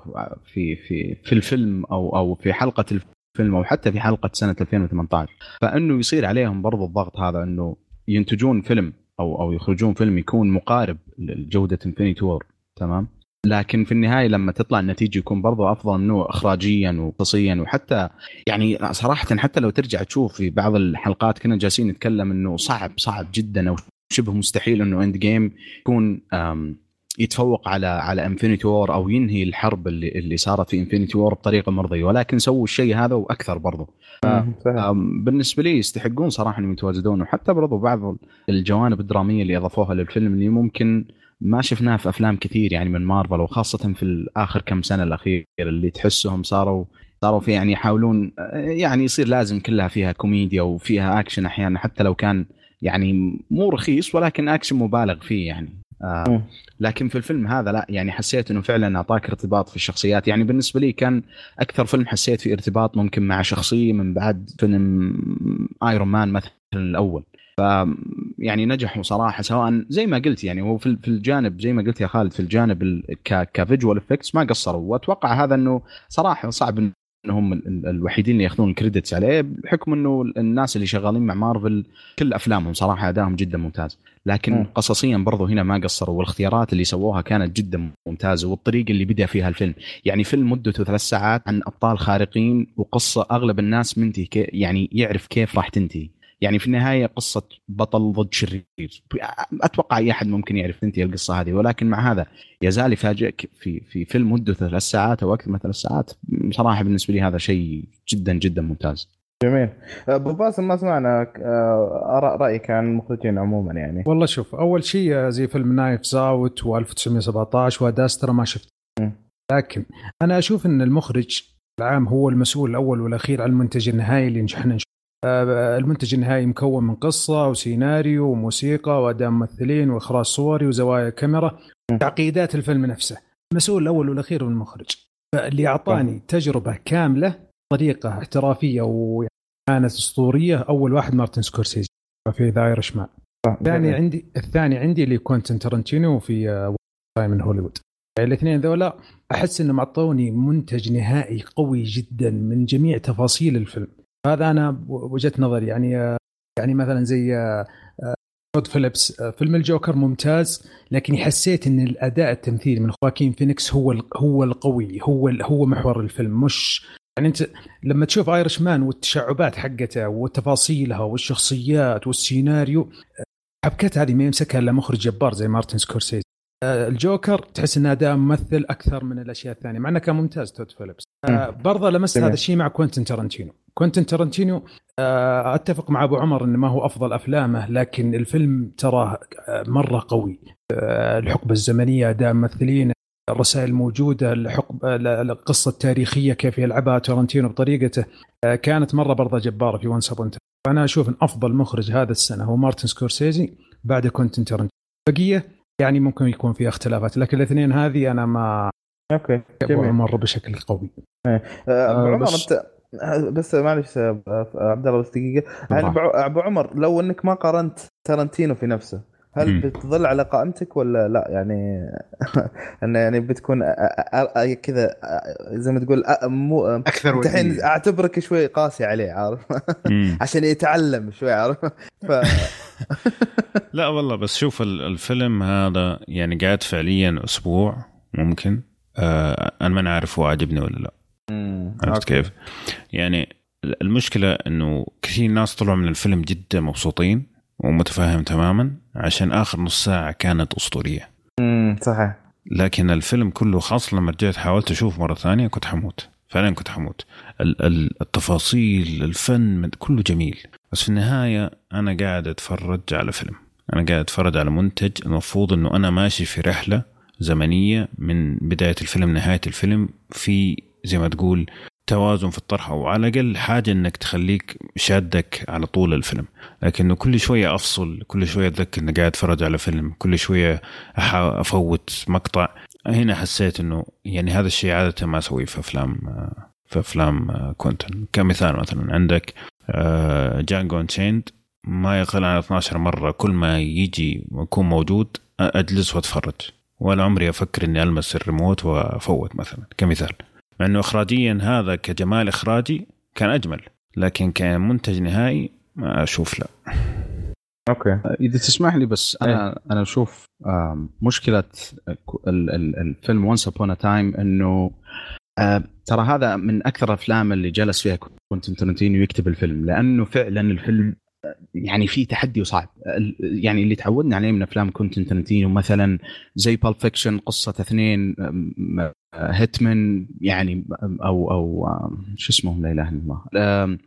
في في في الفيلم أو أو في حلقة الفيلم أو حتى في حلقة سنة 2018 فإنه يصير عليهم برضو الضغط هذا إنه ينتجون فيلم. أو أو يخرجون فيلم يكون مقارب لجودة Infinity War تمام؟ لكن في النهاية لما تطلع النتيجة يكون برضو أفضل منه اخراجيا وقصيا وحتى يعني صراحة حتى لو ترجع تشوف في بعض الحلقات كنا جالسين نتكلم إنه صعب صعب جدا أو شبه مستحيل إنه Endgame يكون يتفوق على على Infinity War أو ينهي الحرب اللي اللي صارت في Infinity War بطريقة مرضية ولكن سووا الشيء هذا وأكثر برضو. بالنسبة لي يستحقون صراحة إنهم يتواجدون وحتى برضو بعض الجوانب الدرامية اللي أضافوها للفيلم اللي ممكن ما شفناها في أفلام كثير يعني من مارفل وخاصة في اخر كم سنة الاخيره اللي تحسهم صاروا صاروا في يعني يحاولون يعني يصير لازم كلها فيها كوميديا وفيها اكشن أحيانا حتى لو كان يعني مو رخيص ولكن اكشن مبالغ فيه يعني. آه لكن في الفيلم هذا لا يعني حسيت إنه فعلا أعطاك ارتباط في الشخصيات. يعني بالنسبة لي كان أكثر فيلم حسيت فيه ارتباط ممكن مع شخصيه من بعد فيلم Iron Man مثلا الأول. ف يعني نجحوا صراحة سواء زي ما قلت يعني هو في الجانب زي ما قلت يا خالد في الجانب ك visual effects ما قصروا. وأتوقع هذا إنه صراحة صعب انهم الوحيدين اللي ياخذون ال credits عليه بحكم انه الناس اللي شغالين مع مارفل كل أفلامهم صراحة أدائهم جدا ممتاز. لكن م. قصصيا برضو هنا ما قصروا والاختيارات اللي سووها كانت جدا ممتازة والطريقة اللي بدأ فيها الفيلم. يعني فيلم مدته ثلاث ساعات عن أبطال خارقين وقصة أغلب الناس منتهي يعني يعرف كيف راح تنتهي. يعني في النهاية قصة بطل ضد شرير. أتوقع أي أحد ممكن يعرف تنتهي القصة هذه ولكن مع هذا يزال يفاجئك في في فيلم مدته ثلاث ساعات أو أكثر من ثلاث ساعات. بصراحة بالنسبة لي هذا شيء جدا جدا ممتاز. جميل. أبو باسم ما سمعنا آه، آراء رأيك عن المخرجين عموما يعني؟ والله شوف أول شيء زي فيلم نايف زاوت و1917 وداسترا ما شفت. لكن أنا أشوف إن المخرج العام هو المسؤول الأول والأخير عن المنتج النهائي اللي نحن نشوفه المنتج النهائي مكون من قصة وسيناريو وموسيقى وأداء ممثلين وإخراج صوري وزوايا كاميرا تعقيدات الفيلم نفسه. المسؤول الأول والأخير هو المخرج. فاللي أعطاني تجربة كاملة طريقة احترافية وكانت أسطورية أول واحد مارتن سكورسيزي في The Irishman الثاني عندي الثاني عندي اللي كوينتن ترنتينو في من هوليوود الاثنين ذولا أحس إنهم أعطوني منتج نهائي قوي جدا من جميع تفاصيل الفيلم. هذا أنا وجهة نظري. يعني يعني مثلا زي تود فيليبس فيلم الجوكر ممتاز لكن حسيت إن الأداء التمثيلي من خواكين فينيكس هو هو القوي هو هو محور الفيلم مش يعني أنت لما تشوف Irishman والتشعبات حقته وتفاصيلها والشخصيات والسيناريو حبكت هذه ما يمسكها إلا مخرج جبار زي مارتن سكورسيزي. الجوكر تحس انه أداء ممثل أكثر من الأشياء الثانية مع إنه كان ممتاز تود فيليبس. برضه لمست هذا الشيء مع كوينتن ترنتينو كوينتن ترنتينو آه، أتفق مع أبو عمر إنه ما هو أفضل أفلامه لكن الفيلم تراه آه، مرة قوي. آه، الحقبة الزمنية اداء ممثلين الرسائل الموجوده الحقبة القصة التاريخية كيف يلعبها ترنتينو بطريقته. كانت مرة برضه جبارة في Once Upon فأنا أشوف إن أفضل مخرج هذا السنة هو مارتن سكورسيزي بعد كوينتن ترنتينو بقية يعني ممكن يكون في اختلافات لكن الاثنين هذه أنا ما okay جميل. مره بشكل قوي. إيه. ابو عمر أنت بس معلش عبد الله بس دقيقة. يعني أبو عمر لو إنك ما قارنت تارنتينو في نفسه هل بتظل على قائمتك ولا لا؟ يعني (laughs) انه يعني بتكون كذا زي ما تقول مو أكثر الحين أعتبرك شوي قاسي عليه عارف؟ (laughs) عشان يتعلم شوي عارف؟ ف... (laughs) لا والله بس شوف الفيلم هذا يعني قاعد فعليا أسبوع ممكن. آه أنا ما عارف هو عاجبني ولا لا. عرفت كيف؟ يعني المشكلة إنه كثير ناس طلعوا من الفيلم جدا مبسوطين ومتفاهم تماما عشان آخر نص ساعة كانت أسطورية. امم صحيح. لكن الفيلم كله خاصه لما رجعت حاولت أشوف مرة ثانية كنت حموت. فعلا كنت حموت. التفاصيل الفن كله جميل. بس في النهاية أنا قاعد أتفرج على فيلم. أنا قاعد أتفرج على منتج المفروض إنه أنا ماشي في رحلة زمنية من بداية الفيلم نهايه الفيلم في زي ما تقول توازن في الطرح أو على الأقل حاجة إنك تخليك شادك على طول الفيلم. لكنه كل شوية أفصل كل شوية أتذكر إني قاعد أتفرج على فيلم كل شوية أفوت مقطع. هنا حسيت إنه يعني هذا الشيء عادة ما أسويه في أفلام في أفلام كونتن كمثال مثلا عندك Django Unchained ما يقل عن 12 مرة كل ما يجي ويكون موجود أجلس وأتفرج. ولا عمري أفكر إني ألمس الريموت وأفوت مثلا. كمثال. مع أنه اخراجيا هذا كجمال إخراجي كان أجمل لكن كمنتج نهائي ما أشوف لا okay إذا تسمح لي بس أنا إيه. أنا أشوف مشكلة الفيلم Once Upon a Time إنه ترى هذا من أكثر الأفلام اللي جلس فيها كوينتن ترنتينو يكتب الفيلم لأنه فعلا الفيلم يعني في تحدي وصعب. يعني اللي تعودنا عليه من أفلام كونتن ترنتينو مثلا زي Pulp Fiction قصة اثنين hitman يعني أو أو شو اسمه؟ لا إله إلا الله.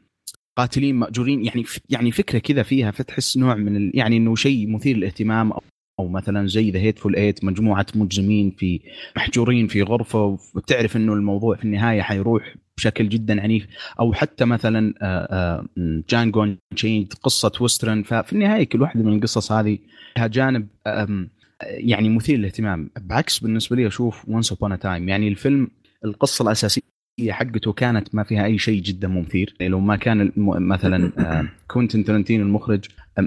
قاتلين مأجورين يعني يعني فكرة كذا فيها فتحس نوع من يعني إنه شيء مثير للاهتمام أو مثلا زي The Hateful Eight مجموعة مجرمين في محجوزين في غرفة وتعرف إنه الموضوع في النهاية حيروح بشكل جدا عنيف. أو حتى مثلا Django Unchained قصة western. ففي النهاية كل واحدة من القصص هذه لها جانب يعني مثير للاهتمام. بعكس بالنسبة لي أشوف Once Upon a Time يعني الفيلم القصة الأساسية حقته كانت ما فيها أي شيء جدا مثير. لو ما كان مثلا كوينتن ترنتين المخرج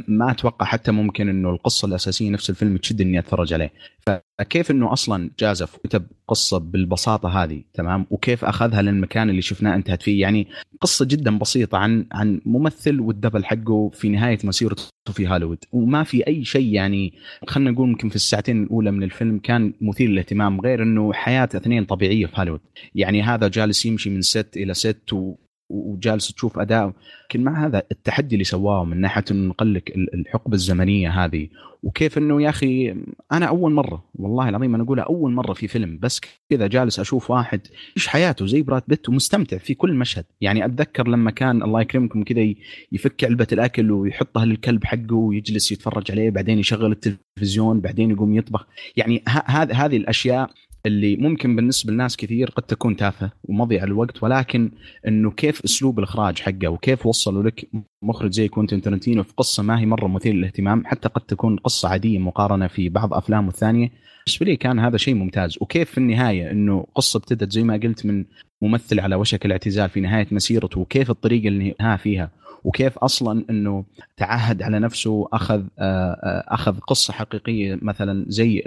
ما أتوقع حتى ممكن إنه القصة الأساسية نفس الفيلم تشد إني أتفرج عليه. فكيف إنه أصلا جازف كتب قصة بالبساطة هذه تمام؟ وكيف أخذها للمكان اللي شفناه انتهت فيه؟ يعني قصة جدا بسيطة عن عن ممثل والدبل حقه في نهاية مسيرته في هوليوود. وما في أي شيء يعني خلينا نقول يمكن في الساعتين الأولى من الفيلم كان مثير للاهتمام غير إنه حياة اثنين طبيعية في هوليوود. يعني هذا جالس يمشي من ست إلى ست و وجالس تشوف أداء. لكن مع هذا التحدي اللي سواه من ناحية إنه نقل لك الحقبة الزمنية هذه وكيف إنه يا أخي أنا أول مرة والله العظيم أنا اقولها أول مرة في فيلم بس كذا جالس أشوف واحد إيش حياته؟ زي براد بيت ومستمتع في كل مشهد. يعني أتذكر لما كان الله يكرمكم كذا يفك علبة الأكل ويحطها للكلب حقه ويجلس يتفرج عليه بعدين يشغل التلفزيون بعدين يقوم يطبخ. يعني هذه هذه الأشياء اللي ممكن بالنسبة لناس كثير قد تكون تافهة ومضيع الوقت ولكن إنه كيف أسلوب الإخراج حقه وكيف وصلوا لك مخرج زي كوينتين ترنتينو في قصة ما هي مرة مثيرة للاهتمام حتى قد تكون قصة عادية مقارنة في بعض أفلامه الثانية. بالنسبة لي كان هذا شيء ممتاز. وكيف في النهاية إنه قصة ابتدت زي ما قلت من ممثل على وشك الاعتزال في نهاية مسيرته وكيف الطريقة اللي انهاها فيها وكيف أصلا إنه تعهد على نفسه أخذ آه، آه، أخذ قصة حقيقية مثلا زي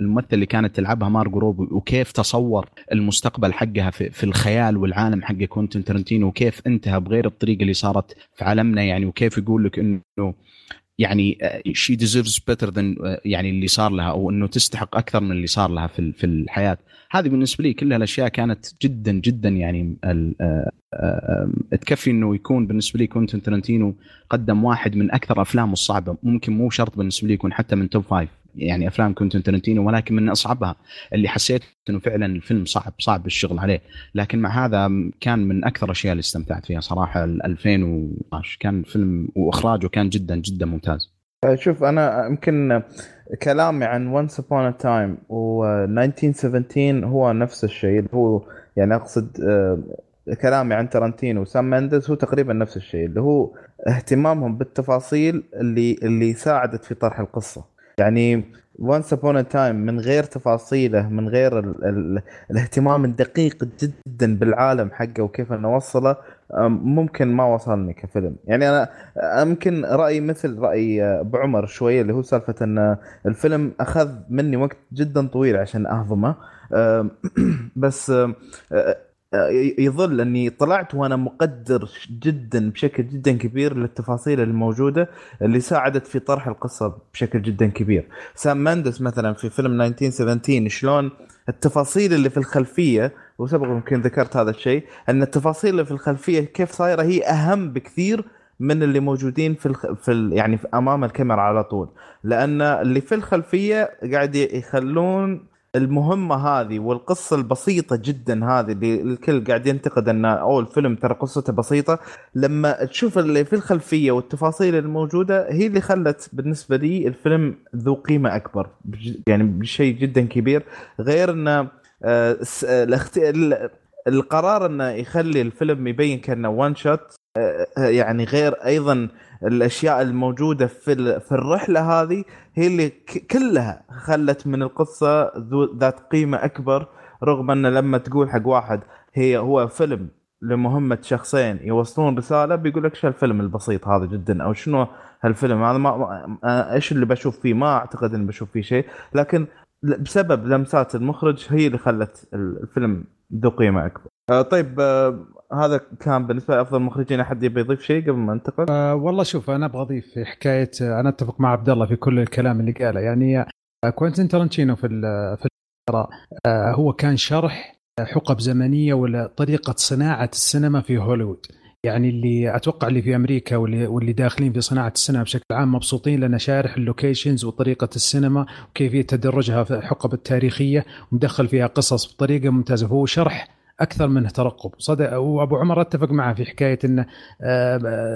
الممثل اللي كانت تلعبها مارجو روبي وكيف تصور المستقبل حقها في, الخيال والعالم حق كوينتين ترنتينو وكيف انتهى بغير الطريقة اللي صارت في عالمنا يعني وكيف يقول لك إنه يعني she deserves better than يعني اللي صار لها أو إنه تستحق أكثر من اللي صار لها في في الحياة. هذه بالنسبة لي كلها الأشياء كانت جدا جدا يعني آه، آه، تكفي إنه يكون بالنسبة لي كوينتن ترنتينو قدم واحد من أكثر أفلامه الصعبة. ممكن مو شرط بالنسبة لي يكون حتى من top five يعني أفلام كوينتن ترنتينو ولكن من أصعبها اللي حسيت إنه فعلا الفيلم صعب صعب الشغل عليه. لكن مع هذا كان من أكثر الأشياء اللي استمتعت فيها صراحة 2012 كان فيلم وإخراجه كان جدا جدا ممتاز. شوف أنا يمكن كلامي عن Once Upon a Time و 1917 هو نفس الشيء. هو يعني أقصد آه، كلامي عن ترنتينو وسام مندز هو تقريبا نفس الشيء اللي هو اهتمامهم بالتفاصيل اللي اللي ساعدت في طرح القصة. يعني Once Upon a Time من غير تفاصيله من غير ال ال الاهتمام الدقيق جدا بالعالم حقه وكيف إنه وصله ممكن ما وصلني كفيلم. يعني أنا يمكن رايي مثل رأي أبو عمر شوية اللي هو سالفة إن الفيلم أخذ مني وقت جدا طويل عشان أهضمه. (clears throat) بس يظل أني طلعت وأنا مقدر جدا بشكل جدا كبير للتفاصيل الموجودة اللي ساعدت في طرح القصة بشكل جدا كبير. سام ماندس مثلا في فيلم 1917 شلون التفاصيل اللي في الخلفية وسبق يمكن ذكرت هذا الشيء أن التفاصيل اللي في الخلفية كيف صايرة هي أهم بكثير من اللي موجودين في الخ... في ال... يعني في أمام الكاميرا على طول لأن اللي في الخلفية قاعد يخلون المهمة هذه والقصة البسيطة جدا هذه اللي الكل قاعد ينتقد أن أو الفيلم ترى قصته بسيطة. لما تشوف اللي في الخلفية والتفاصيل الموجودة هي اللي خلت بالنسبة لي الفيلم ذو قيمة أكبر يعني بشيء جدا كبير. غير انه آه، القرار أنه يخلي الفيلم يبين كأنه وان شوت آه، يعني غير أيضا الأشياء الموجودة في في الرحلة هذه هي اللي كلها خلت من القصة ذات قيمة أكبر رغم أن لما تقول حق واحد هي هو فيلم لمهمة شخصين يوصلون رسالة بيقول لك إيش الفيلم البسيط هذا جدا؟ أو شنو هالفيلم؟ هذا ما إيش اللي بشوف فيه؟ ما أعتقد إني بشوف فيه شيء لكن بسبب لمسات المخرج هي اللي خلت الفيلم ذو قيمة أكبر. آه طيب آه هذا كان بالنسبة لي أفضل مخرجين أحد يبي يضيف شيء قبل ما انتقل؟ آه والله شوف أنا أبغى أضيف في حكاية آه، أنا أتفق مع عبد الله في كل الكلام اللي قاله. يعني آه كوينتين ترنتينو في في آه هو كان شرح حقب زمنية ولا طريقة صناعة السينما في هوليوود. يعني اللي أتوقع اللي في أمريكا واللي واللي داخلين في صناعة السينما بشكل عام مبسوطين لأن شارح ال locations وطريقة السينما وكيفية تدرجها في الحقب التاريخية ومدخل فيها قصص بطريقة ممتازة. فهو شرح أكثر منه ترقب. صدق وأبو عمر أتفق معه في حكاية ان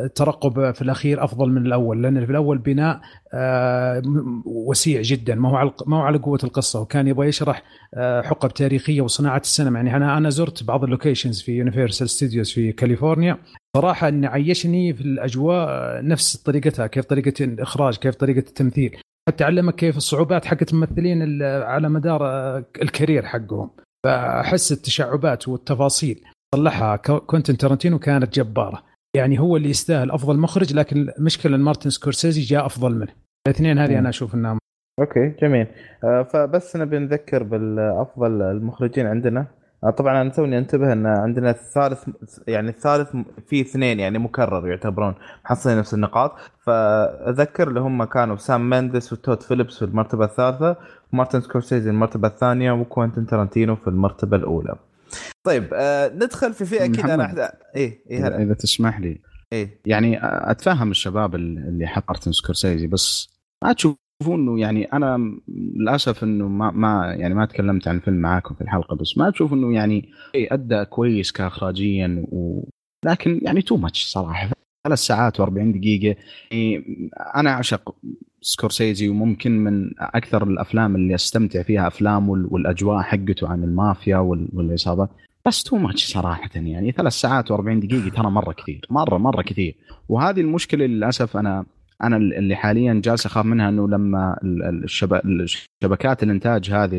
الترقب آه، في الأخير أفضل من الأول لأن في الأول بناء آه، وسيع جدا ما هو على ما هو على قوة القصة وكان يبغى يشرح آه، حقب تاريخية وصناعة السينما. يعني أنا أنا زرت بعض ال locations في Universal Studios في كاليفورنيا. صراحة ان عيشني في الأجواء نفس طريقتها كيف طريقة الاخراج كيف طريقة التمثيل. حتى علمك كيف الصعوبات حقت الممثلين على مدار ال career حقهم. فأحس التشعبات والتفاصيل. صلحها كوينتن تارنتينو كانت جبارة. يعني هو اللي يستاهل أفضل مخرج لكن المشكلة إن مارتن سكورسيزي جاء أفضل منه. الاثنين هذه أنا أشوف انها okay جميل. آه، فبس نبي نذكر بالأفضل المخرجين عندنا. آه، طبعا أنا توني أنتبه إن عندنا الثالث يعني الثالث في اثنين يعني مكرر يعتبرون محصلين نفس النقاط. فأذكر اللي هم كانوا سام مندس وتود فيليبس في المرتبة الثالثة ومارتن سكورسيزي المرتبة الثانية وكوينتن تارانتينو في المرتبة الأولى. طيب آه ندخل في فئة كذا أنا أحد... إيه إيه هلا. إذا تسمح لي. إيه. يعني أتفهم الشباب اللي حق مارتن سكورسيزي بس ما تشوف تشوفون إنه يعني أنا للأسف إنه ما ما يعني ما تكلمت عن الفيلم معاكم في الحلقة بس ما تشوف إنه يعني أدى كويس كاخراجيا و لكن يعني too much صراحة. ثلاث ساعات و40 دقيقة. يعني أنا أعشق سكورسيزي وممكن من أكثر الأفلام اللي أستمتع فيها أفلام والأجواء حقته عن المافيا والعصابات بس too much صراحة يعني. ثلاث ساعات و40 دقيقة ترى مرة كثير مرة مرة كثير. وهذه المشكلة للأسف أنا أنا اللي حاليا جالس أخاف منها إنه لما الشبكات الإنتاج هذه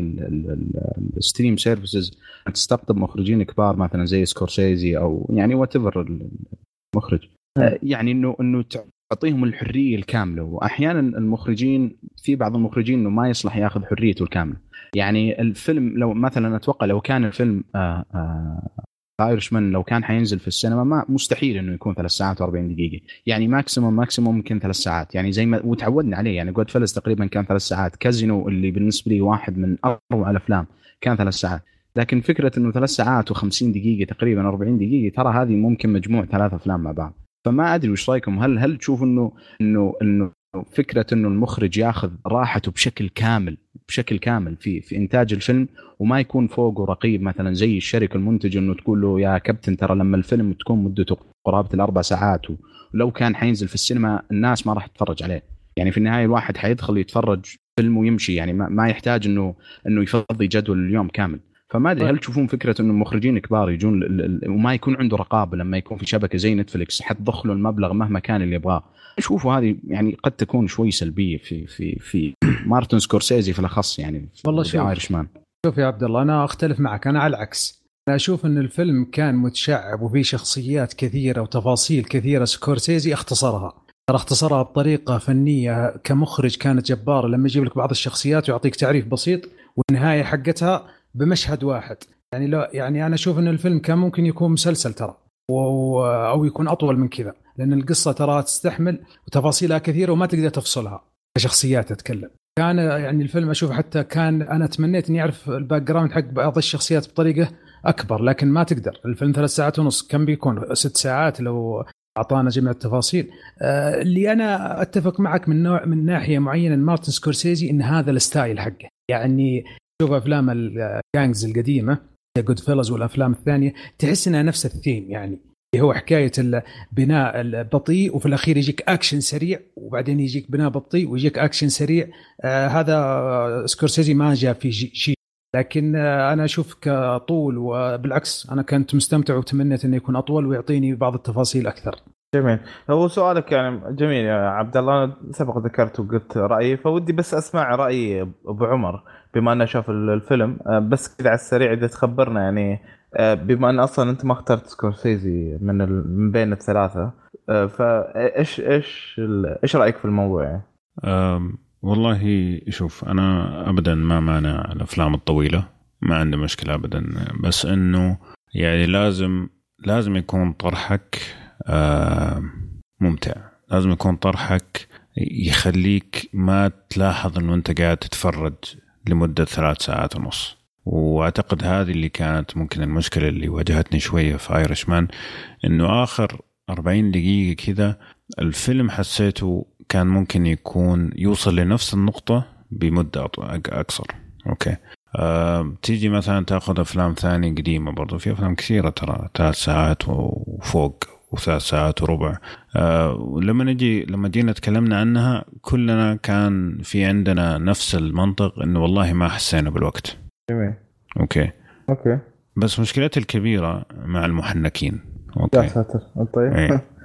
ال streaming services تستقطب مخرجين كبار مثلا زي سكورسيزي أو يعني وات المخرج. آه، يعني إنه إنه تعطيهم الحرية الكاملة. واحيانا المخرجين في بعض المخرجين إنه ما يصلح يأخذ حريته الكاملة. يعني الفيلم لو مثلا أتوقع لو كان الفيلم آه آه man لو كان حينزل في السينما ما مستحيل إنه يكون ثلاث ساعات و40 دقيقة. يعني maximum maximum ممكن ثلاث ساعات. يعني زي ما وتعودنا عليه. يعني Goodfellas تقريبا كان ثلاث ساعات. كازينو اللي بالنسبة لي واحد من اروع الأفلام كان ثلاث ساعات. لكن فكرة إنه ثلاث ساعات و50 دقيقة تقريبا 40 دقيقة ترى هذه ممكن مجموع ثلاث أفلام مع بعض. فما أدري وش رأيكم. هل هل تشوف انه انه إنه فكرة إنه المخرج ياخذ راحته بشكل كامل بشكل كامل في في إنتاج الفيلم وما يكون فوقه رقيب مثلا زي الشركة المنتج إنه تقول له يا كابتن ترى لما الفيلم تكون مدته قرابة الأربع ساعات ولو كان حينزل في السينما الناس ما راح تتفرج عليه. يعني في النهاية الواحد حيدخل يتفرج فيلم ويمشي. يعني ما يحتاج انه إنه يفضي جدول اليوم كامل. فما أدري هل تشوفون فكرة إنه المخرجين الكبار يجون وما يكون عنده رقابة لما يكون في شبكة زي Netflix حتضخ له المبلغ مهما كان اللي يبغاه. اشوفوا هذه يعني قد تكون شوي سلبية في في في (clears throat) مارتن سكورسيزي في الأخص يعني والله شوف. Irishman شوف يا عبد الله أنا أختلف معك أنا على العكس. أنا أشوف إن الفيلم كان متشعب وفيه شخصيات كثيرة وتفاصيل كثيرة سكورسيزي اختصرها. ترى اختصرها بطريقة فنية كمخرج كانت جبارة. لما يجيب لك بعض الشخصيات ويعطيك تعريف بسيط والنهاية حقتها بمشهد واحد. يعني لو يعني أنا أشوف إن الفيلم كان ممكن يكون مسلسل ترى أو يكون أطول من كذا لأن القصة ترى تستحمل وتفاصيلها كثيره وما تقدر تفصلها كشخصيات أتكلم. كان يعني الفيلم أشوف حتى كان أنا تمنيت إني أعرف ال background حق بعض الشخصيات بطريقة أكبر لكن ما تقدر. الفيلم ثلاث ساعات ونص كم بيكون؟ ست ساعات لو أعطانا جميع التفاصيل. آه اللي أنا أتفق معك من نوع من ناحية معينة مارتن سكورسيزي إن هذا ال style حقه. يعني شوف أفلام ال gangs القديمة Goodfellas والأفلام الثانية تحس إنها نفس الثيم يعني. اللي هو حكاية البناء البطيء وفي الأخير يجيك اكشن سريع وبعدين يجيك بناء بطيء ويجيك اكشن سريع. آه هذا سكورسيزي ما جاء في شيء لكن آه أنا أشوف كطول وبالعكس أنا كنت مستمتع وتمنيت إنه يكون أطول ويعطيني بعض التفاصيل أكثر. جميل. هو سؤالك يعني جميل يا عبد الله أنا سبق ذكرت وقلت رأيي فودي بس أسمع رأي أبو عمر. بما انه شاف الفيلم آه، بس كذا على السريع إذا تخبرنا يعني آه، بما أن أصلا أنت ما اخترت سكورسيزي من من بين الثلاثة آه، فايش إيش إيش رأيك في الموضوع يعني؟ والله شوف أنا ابدا ما مانع الأفلام الطويلة ما عندي مشكلة ابدا بس إنه يعني لازم لازم يكون طرحك ممتع لازم يكون طرحك يخليك ما تلاحظ إنه أنت قاعد تتفرج لمدة ثلاث ساعات ونص. وأعتقد هذه اللي كانت ممكن المشكلة اللي واجهتني شوية في Irishman إنه آخر 40 دقيقة كذا الفيلم حسيته كان ممكن يكون يوصل لنفس النقطة بمدة اقصر okay. أه تيجي مثلا تأخذ أفلام ثانية قديمة برضو في أفلام كثيرة ترى ثلاث ساعات وفوق. وثلاث ساعات وربع. أه لما نجي لما جينا تكلمنا عنها كلنا كان في عندنا نفس المنطق إنه والله ما حسينا بالوقت. جميل. okay. okay. بس مشكلتي الكبيرة مع المحنكين. okay. يا ساتر. طيب. إيه. آه (laughs)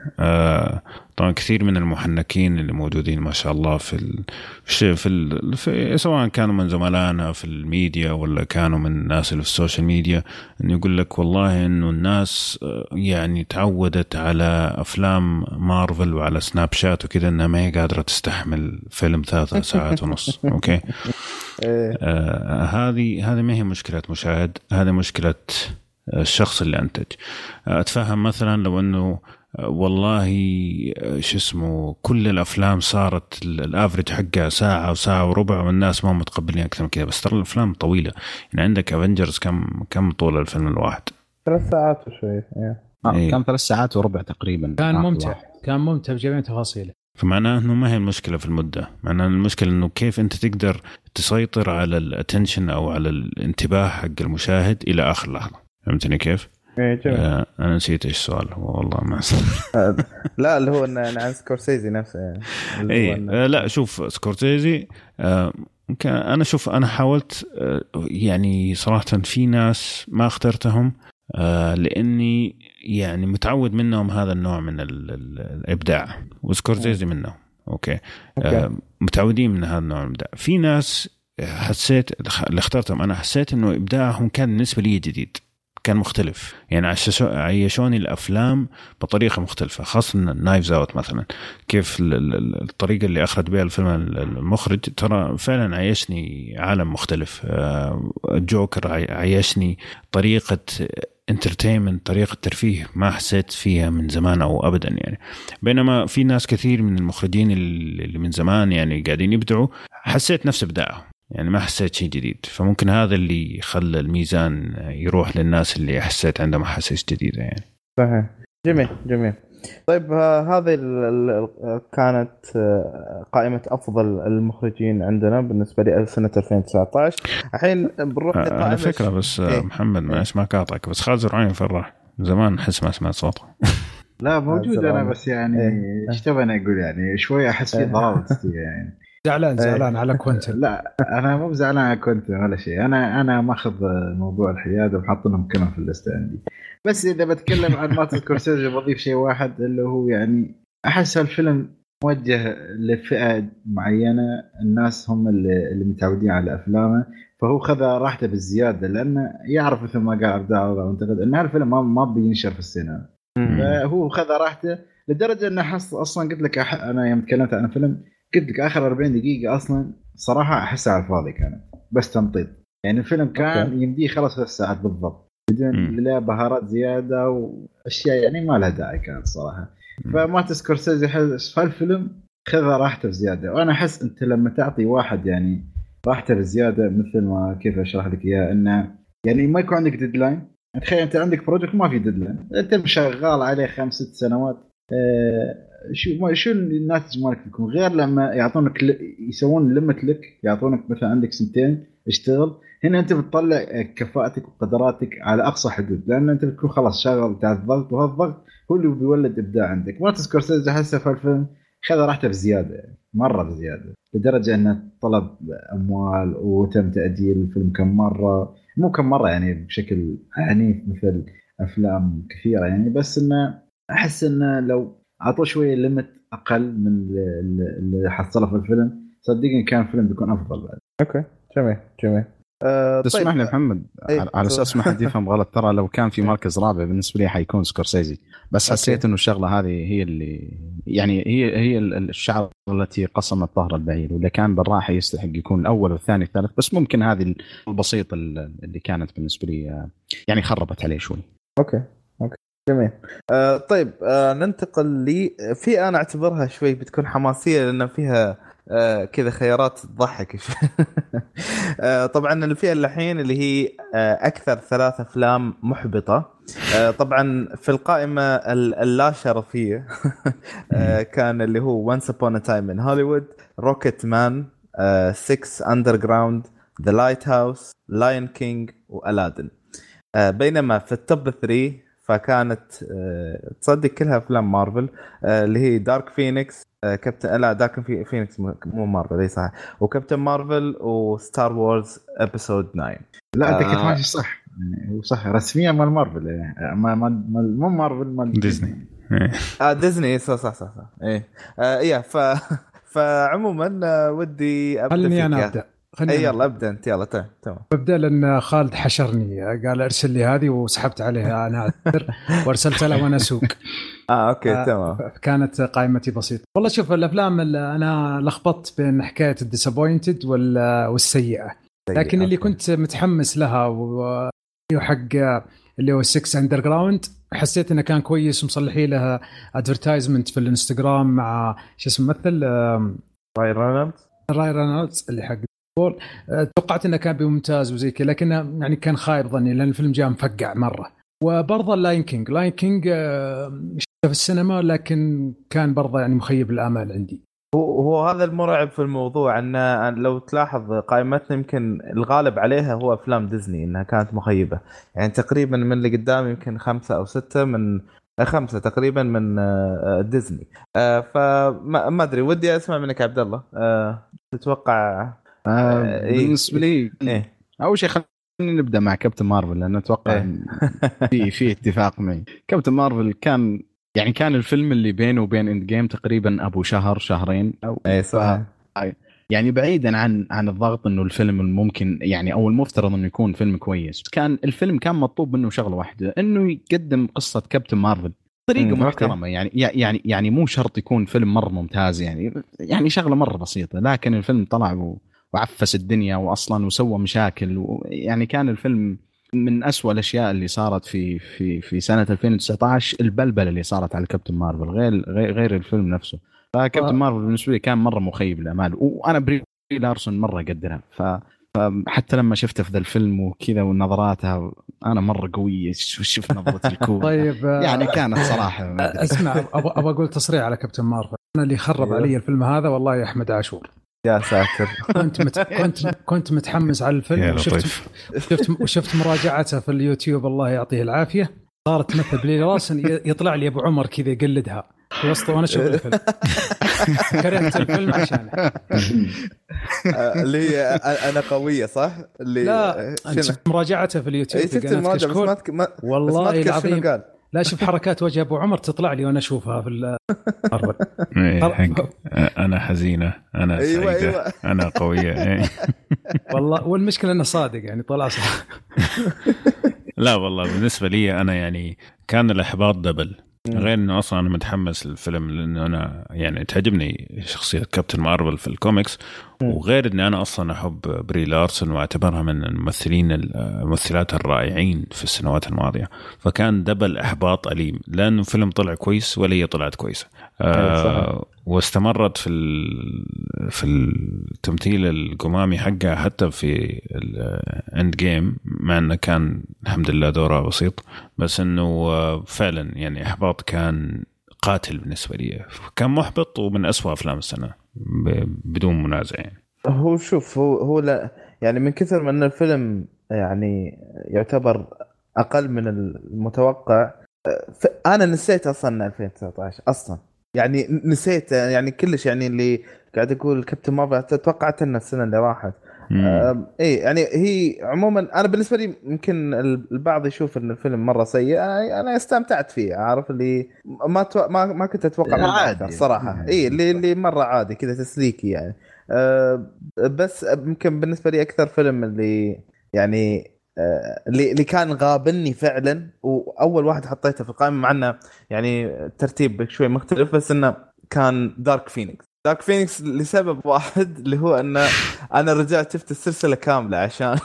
طبعا كثير من المحنكين اللي موجودين ما شاء الله في ال... في, ال... في سواء كانوا من زملائنا في الميديا ولا كانوا من الناس اللي في ال social media إنه يقول لك والله إنه الناس آه، يعني تعودت على أفلام مارفل وعلى Snapchat وكذا إنها ما هي قادرة تستحمل فيلم ثلاث (laughs) ساعات ونص okay إيه. آه هذه هذه ما هي مشكلة مشاهد هذه مشكلة الشخص اللي أنتج أتفهم مثلا لو إنه والله شو اسمه كل الأفلام صارت ال average حقها ساعة وساعه وربع والناس ما متقبلين أكثر من كذا بس ترى الأفلام طويلة يعني عندك Avengers كم كم طول الفيلم الواحد؟ ثلاث ساعات وشوي إيه. آه إيه. كان ثلاث ساعات وربع تقريبا كان ممتع واحد. كان ممتع بجميع تفاصيله فمعناه إنه ما هي المشكلة في المدة معناه المشكلة إنه كيف أنت تقدر تسيطر على ال attention أو على الانتباه حق المشاهد إلى آخر لحظة فهمتني كيف؟ إيه جميل آه أنا نسيت إيش السؤال. هو والله ما (laughs) لا اللي هو عن سكورسيزي نفسه يعني. اي آه لا شوف سكورسيزي آه أنا شوف أنا حاولت آه يعني صراحة في ناس ما اخترتهم آه لأني يعني متعود منهم هذا النوع من ال ال الإبداع وسكورسيزي منهم. okay, okay. آه متعودين من هذا النوع من الإبداع. في ناس حسيت اللي اخترتهم أنا حسيت إنه إبداعهم كان بالنسبة لي جديد. كان مختلف. يعني عيشوني الأفلام بطريقة مختلفة خاصة Knives Out مثلا. كيف الطريقة اللي اخرج بها الفيلم المخرج ترى فعلا عيشني عالم مختلف. آه، جوكر عيشني طريقة انترتينمنت طريقة ترفيه ما حسيت فيها من زمان أو أبدا يعني. بينما في ناس كثير من المخرجين اللي من زمان يعني قاعدين يبدعوا حسيت نفس إبداعهم. يعني ما حسيت شيء جديد. فممكن هذا اللي خلى الميزان يروح للناس اللي حسيت عندهم احاسيس جديدة يعني. صحيح. جميل جميل. طيب هذه كانت آه، قائمة أفضل المخرجين عندنا بالنسبة لي سنة 2019 الحين بنروح آه، لقائمة على فكرة بس آه، إيه؟ محمد معلش ما قاطعك بس خالد زرعين فرح. زمان أحس ما سمعت صوته. لا موجود أنا بس يعني إيه. إيش تبغى أقول يعني؟ شوي أحس في إيه. ضغط (laughs) يعني. زعلان زعلان على كوينتن لا أنا مو زعلان على كوينتن ولا شيء. أنا أنا ماخذ موضوع الحياده وحاطنهم كلهم في ال list عندي. بس إذا بتكلم عن مارتن سكورسيزي بضيف شيء واحد اللي هو يعني أحس الفيلم موجه لفئة معينة الناس هم اللي, اللي متعودين على أفلامه. فهو خذ راحته بالزيادة لأنه يعرف مثل ما قال عبد الله وأنتقد إن هالفيلم ما ما بينشر في السينما. فهو خذ راحته لدرجة إنه حس أصلا قلت لك أنا يوم تكلمت عن الفيلم قلت لك آخر 40 دقيقة أصلا صراحة احسها على الفاضي كانت بس تمطيط. يعني الفيلم كان يمديه خلص ثلاث ساعات بالضبط. بدون لا بهارات زيادة وأشياء يعني ما لها داعي كانت صراحة. فما سكورسيزي في الفيلم خذ راحته بزيادة. وأنا أحس أنت لما تعطي واحد يعني راحته بزيادة مثل ما كيف أشرح لك إياه إنه يعني ما يكون عندك deadline تخيل أنت عندك project ما في deadline أنت شغال عليه خمس ست سنوات. آه، شو شو الناتج مالك يكون؟ غير لما يعطونك يسوون limit لك يعطونك مثلا عندك سنتين اشتغل. هنا أنت بتطلع كفاءتك وقدراتك على أقصى حدود لأن أنت بتكون خلاص شغل تحت الضغط وهالضغط هو اللي بيولد إبداع عندك. مارتن سكورسيزي احسه في الفيلم خذ راحته بزيادة مرة بزيادة لدرجة انه طلب أموال وتم تأجيل الفيلم كم مرة. مو كم مرة يعني بشكل عنيف مثل أفلام كثيرة يعني بس إنه أحس إنه لو اعطوه شوية limit أقل من اللي حصله في الفيلم. صدقني كان الفيلم بيكون أفضل بعد. okay. جميل جميل. أه تسمح طيب. لي محمد. أيه. على أساس ما حد (laughs) يفهم غلط ترى لو كان في مركز رابع بالنسبة لي حيكون سكورسيزي. بس حسيت إنه الشغلة هذه هي اللي يعني هي هي الشعرة التي قسمت ظهر البعير. وإذا كان بالراحة يستحق يكون الأول والثاني والثالث بس ممكن هذه البسيطة اللي كانت بالنسبة لي يعني خربت عليه شوي. okay. جميل. آه طيب آه ننتقل لي في أنا أعتبرها شوي بتكون حماسية لأن فيها آه كذا خيارات تضحك. (laughs) آه طبعا الفئه الحين اللي هي آه أكثر ثلاث أفلام محبطة. آه طبعا في القائمة اللا شرفية (laughs) آه كان اللي هو Once Upon a Time in Hollywood Rocketman 6 Underground The Lighthouse Lion King و Aladdin بينما في ال top 3 فكانت آه، تصدق كلها أفلام مارفل آه، اللي هي Dark Phoenix Captain لا Dark Phoenix مو مارفل إي صح. و Captain Marvel و Star Wars Episode 9 لا أنت كنت آه، ماشي صح. يعني هو صح رسميا مال مارفل يعني مو مارفل مال ديزني. آه ديزني صح صح صح, صح. إيه آه إيه ف (laughs) فعموما ودي أبدأ خليني أنا أبدأ. إي يلا ابدأ أنت يلا تمام تمام. ابدا لأن خالد حشرني. قال ارسل لي هذه وسحبت عليها (laughs) أنا اعتذر وأرسلت له وأنا أسوق. (laughs) آه okay آه تمام. كانت قائمتي بسيطة. والله شوف الأفلام اللي أنا لخبطت بين حكاية ال disappointed والسيئة. لكن اللي كنت متحمس لها وحق اللي هو 6 Underground حسيت إنه كان كويس ومصلحين لها advertisement في الإنستغرام مع شو اسمه ممثل راين رينولدز راين رينولدز اللي حق Deadpool آه، توقعت إنه كان ممتاز وزي كذا لكن يعني كان خايب ظني لأن الفيلم جاء مفقع مرة. وبرضه ال Lion King Lion King شفته في السينما لكن كان برضه يعني مخيب الامال عندي. هو هذا المرعب في الموضوع انه لو تلاحظ قائمتنا يمكن الغالب عليها هو أفلام ديزني إنها كانت مخيبة. يعني تقريبا من اللي قدام يمكن خمسة أو ستة من خمسة تقريبا من آه، ديزني. فما أدري ودي أسمع منك عبد الله. تتوقع آه, آه، إيه. بالنسبة لي إيه؟ أول شيء خلينا نبدأ مع Captain Marvel لأنه أتوقع إيه؟ (laughs) في في اتفاق معي Captain Marvel كان يعني كان الفيلم اللي بينه وبين Endgame تقريبا أبو شهر شهرين أو اي صح يعني بعيدا عن عن الضغط إنه الفيلم الممكن يعني أو المفترض إنه يكون فيلم كويس كان الفيلم كان مطلوب منه شغلة واحدة إنه يقدم قصة Captain Marvel بطريقة محترمة يعني يعني يعني مو شرط يكون فيلم مرة ممتاز يعني يعني شغلة مرة بسيطة لكن الفيلم طلع وعفس الدنيا واصلا وسوى مشاكل. ويعني كان الفيلم من أسوأ الأشياء اللي صارت في في في سنة 2019 البلبلة اللي صارت على Captain Marvel غير غير, الفيلم نفسه. ف Captain Marvel بالنسبة لي كان مرة مخيب الامال وأنا بري لارسون مرة اقدرها ف فحتى لما شفته في ذا الفيلم وكذا ونظراتها أنا مرة قوية. شوف نظرة (laughs) الكوره طيب يعني كانت صراحة اسمع أبغى أقول تصريح على كابتن مارفل. أنا اللي خرب أيوه. علي الفيلم هذا والله أحمد عاشور. يا ساتر. (laughs) كنت مت... كنت كنت متحمس على الفيلم وشفت شفت وشفت مراجعته في اليوتيوب. الله يعطيه العافية. صارت تمثل بلي راسن يطلع لي أبو عمر كذا يقلدها. في وسط وأنا أشوف الفيلم. (laughs) كرهت الفيلم عشانه. (laughs) آه، اللي هي أنا قوية صح؟ اللي لا شفت مراجعته في اليوتيوب اي شفت المراجعة بس ما والله العظيم لا شوف حركات وجه أبو عمر تطلع لي وأنا أشوفها في إيه، أنا حزينة أنا أيوة سعيدة أيوة. أنا قوية. إيه. والله والمشكلة إنه صادق يعني طلع صح. لا والله بالنسبة لي أنا يعني كان الإحباط double. غير إنه أصلا أنا متحمس للفيلم لأنه أنا يعني تعجبني شخصية Captain Marvel في الكوميكس. وغير إني أنا أصلا أحب بري لارسون وأعتبرها من الممثلين الممثلات الرائعين في السنوات الماضية. فكان double إحباط أليم. لأنه لا الفيلم طلع كويس ولا هي طلعت كويسة. آه واستمرت في في التمثيل القمامي حقها حتى في ال Endgame مع إنه كان الحمد لله دورها بسيط. بس إنه فعلا يعني إحباط كان قاتل بالنسبة لي. كان محبط ومن أسوأ أفلام السنة بدون منازع يعني. هو شوف هو هو لا يعني من كثر من الفيلم يعني يعتبر أقل من المتوقع أنا نسيت أصلا 2019 أصلا. يعني نسيت يعني كلش يعني اللي قاعد أقول كابتن مارفل توقعت انه السنة اللي راحت. اي يعني هي عموما أنا بالنسبة لي يمكن البعض يشوف إن الفيلم مرة سيء أنا أنا استمتعت فيه عارف اللي ما تو... ما ما كنت أتوقع منه عادي. الصراحه اي اللي اللي مرة عادي كذا تسليكي يعني. أه بس يمكن بالنسبة لي أكثر فيلم اللي يعني اللي اللي كان غابني فعلا وأول واحد حطيته في القائمة مع إنه يعني ترتيب شوي مختلف بس إنه كان Dark Phoenix Dark Phoenix لسبب واحد (laughs) اللي هو إنه أنا رجعت شفت السلسلة كاملة عشان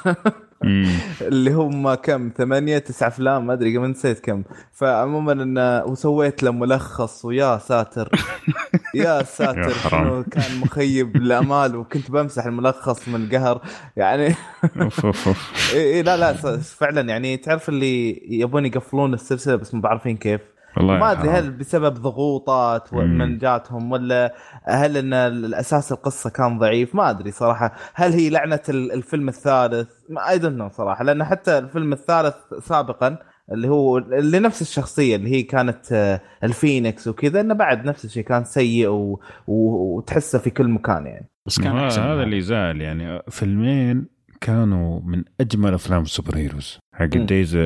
(laughs) اللي هم كم ثمانية تسعة أفلام ما أدري ما نسيت كم. فعموما إنه وسويت له ملخص ويا ساتر. (laughs) (laughs) يا ساتر شنو كان مخيب الامال وكنت بمسح الملخص من القهر يعني (laughs) أوف (laughs) اي لا لا فعلا يعني تعرف اللي يبون يقفلون السلسلة بس مو بعرفين كيف؟ والله ما أدري هل بسبب ضغوطات من جاتهم ولا هل إن الأساس القصة كان ضعيف؟ ما أدري صراحة. هل هي لعنة الفيلم الثالث؟ ما I don't صراحة لأن حتى الفيلم الثالث سابقا اللي هو اللي نفس الشخصية اللي هي كانت آه، الفينيكس وكذا إنه بعد نفس الشيء كان سيء و... و... وتحسه في كل مكان يعني. بس كان هذا اللي زال يعني. فيلمين كانوا من أجمل أفلام ال super heroes حق Days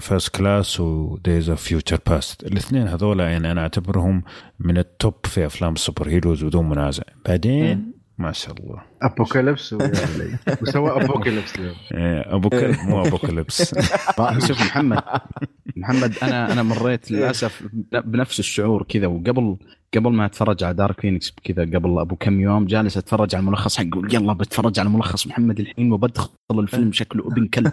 First Class و Days of Future Past الاثنين هذولا يعني أنا أعتبرهم من ال top في أفلام ال super heroes بدون منازع. بعدين ما شاء الله. Apocalypse وسوى Apocalypse (laughs) إيه، ابو كلب مو (laughs) Apocalypse شوف محمد. محمد أنا أنا مريت للأسف بنفس الشعور كذا. وقبل قبل ما أتفرج على Dark Phoenix كذا قبل أبو كم يوم جالس أتفرج على الملخص حقه يلا بتفرج على ملخص محمد الحين وبدخل الفيلم شكله ابن كلب.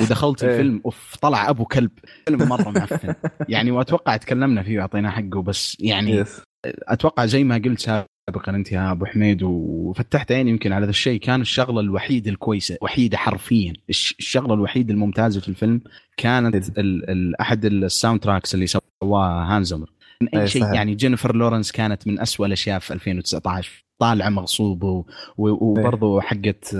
ودخلت إيه. الفيلم أوف طلع أبو كلب. فيلم مرة معفن. يعني وأتوقع تكلمنا فيه واعطيناه حقه بس يعني أتوقع زي ما قلت سابقا أنت يا أبو حميد وفتحت عيني يمكن على ذا الشيء. كان الشغلة الوحيدة الكويسة وحيدة حرفيا. الشغلة الوحيدة الممتازة في الفيلم كانت ال ال أحد ال soundtracks اللي سواها هانز زيمر من أي شيء يعني جينيفر لورنس كانت من أسوأ الأشياء في 2019 طالعة مغصوبه وبرضه حقت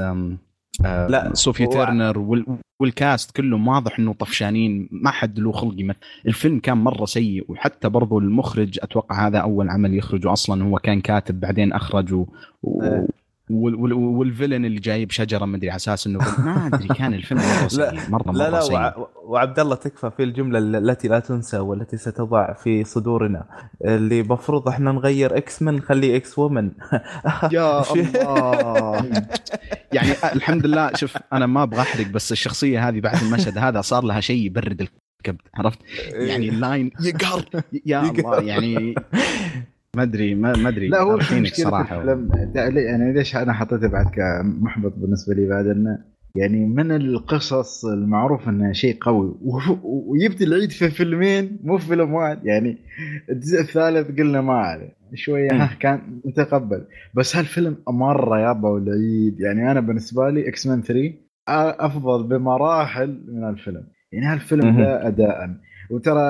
آه لا صوفيا تيرنر وال cast كلهم واضح إنه طفشانين ما حد له خلق يمثل. الفيلم كان مرة سيء وحتى برضو المخرج أتوقع هذا أول عمل يخرجه أصلا هو كان كاتب بعدين اخرج و... و... وال villain اللي جايب شجرة ما ادري على أساس إنه ما أدري كان الفيلم مرة (laughs) سيء مرة مرة لا لا. وعبد الله تكفى في الجملة التي لا تنسى والتي ستضع في صدورنا. اللي مفروض إحنا نغير X-Men نخليه X-Women (laughs) يا الله. يعني الحمد لله شوف أنا ما أبغى أحرق بس الشخصية هذه بعد المشهد هذا صار لها شيء يبرد الكبد عرفت؟ يعني ال line يقهر. يا الله يعني (laughs) ما أدري ما أدري لا هو صراحة. يعني ليش أنا حطيته بعد كمحبط بالنسبة لي بعد إنه يعني من القصص المعروف انها شيء قوي. (laughs) ويجيب العيد في فيلمين مو في فيلم واحد. يعني الجزء الثالث قلنا ما عليه. شوية ها كان متقبل. بس هالفيلم مرة ياب العيد يعني أنا بالنسبة لي X-Men 3 أفضل بمراحل من الفيلم. يعني هالفيلم ذا اداء. وترى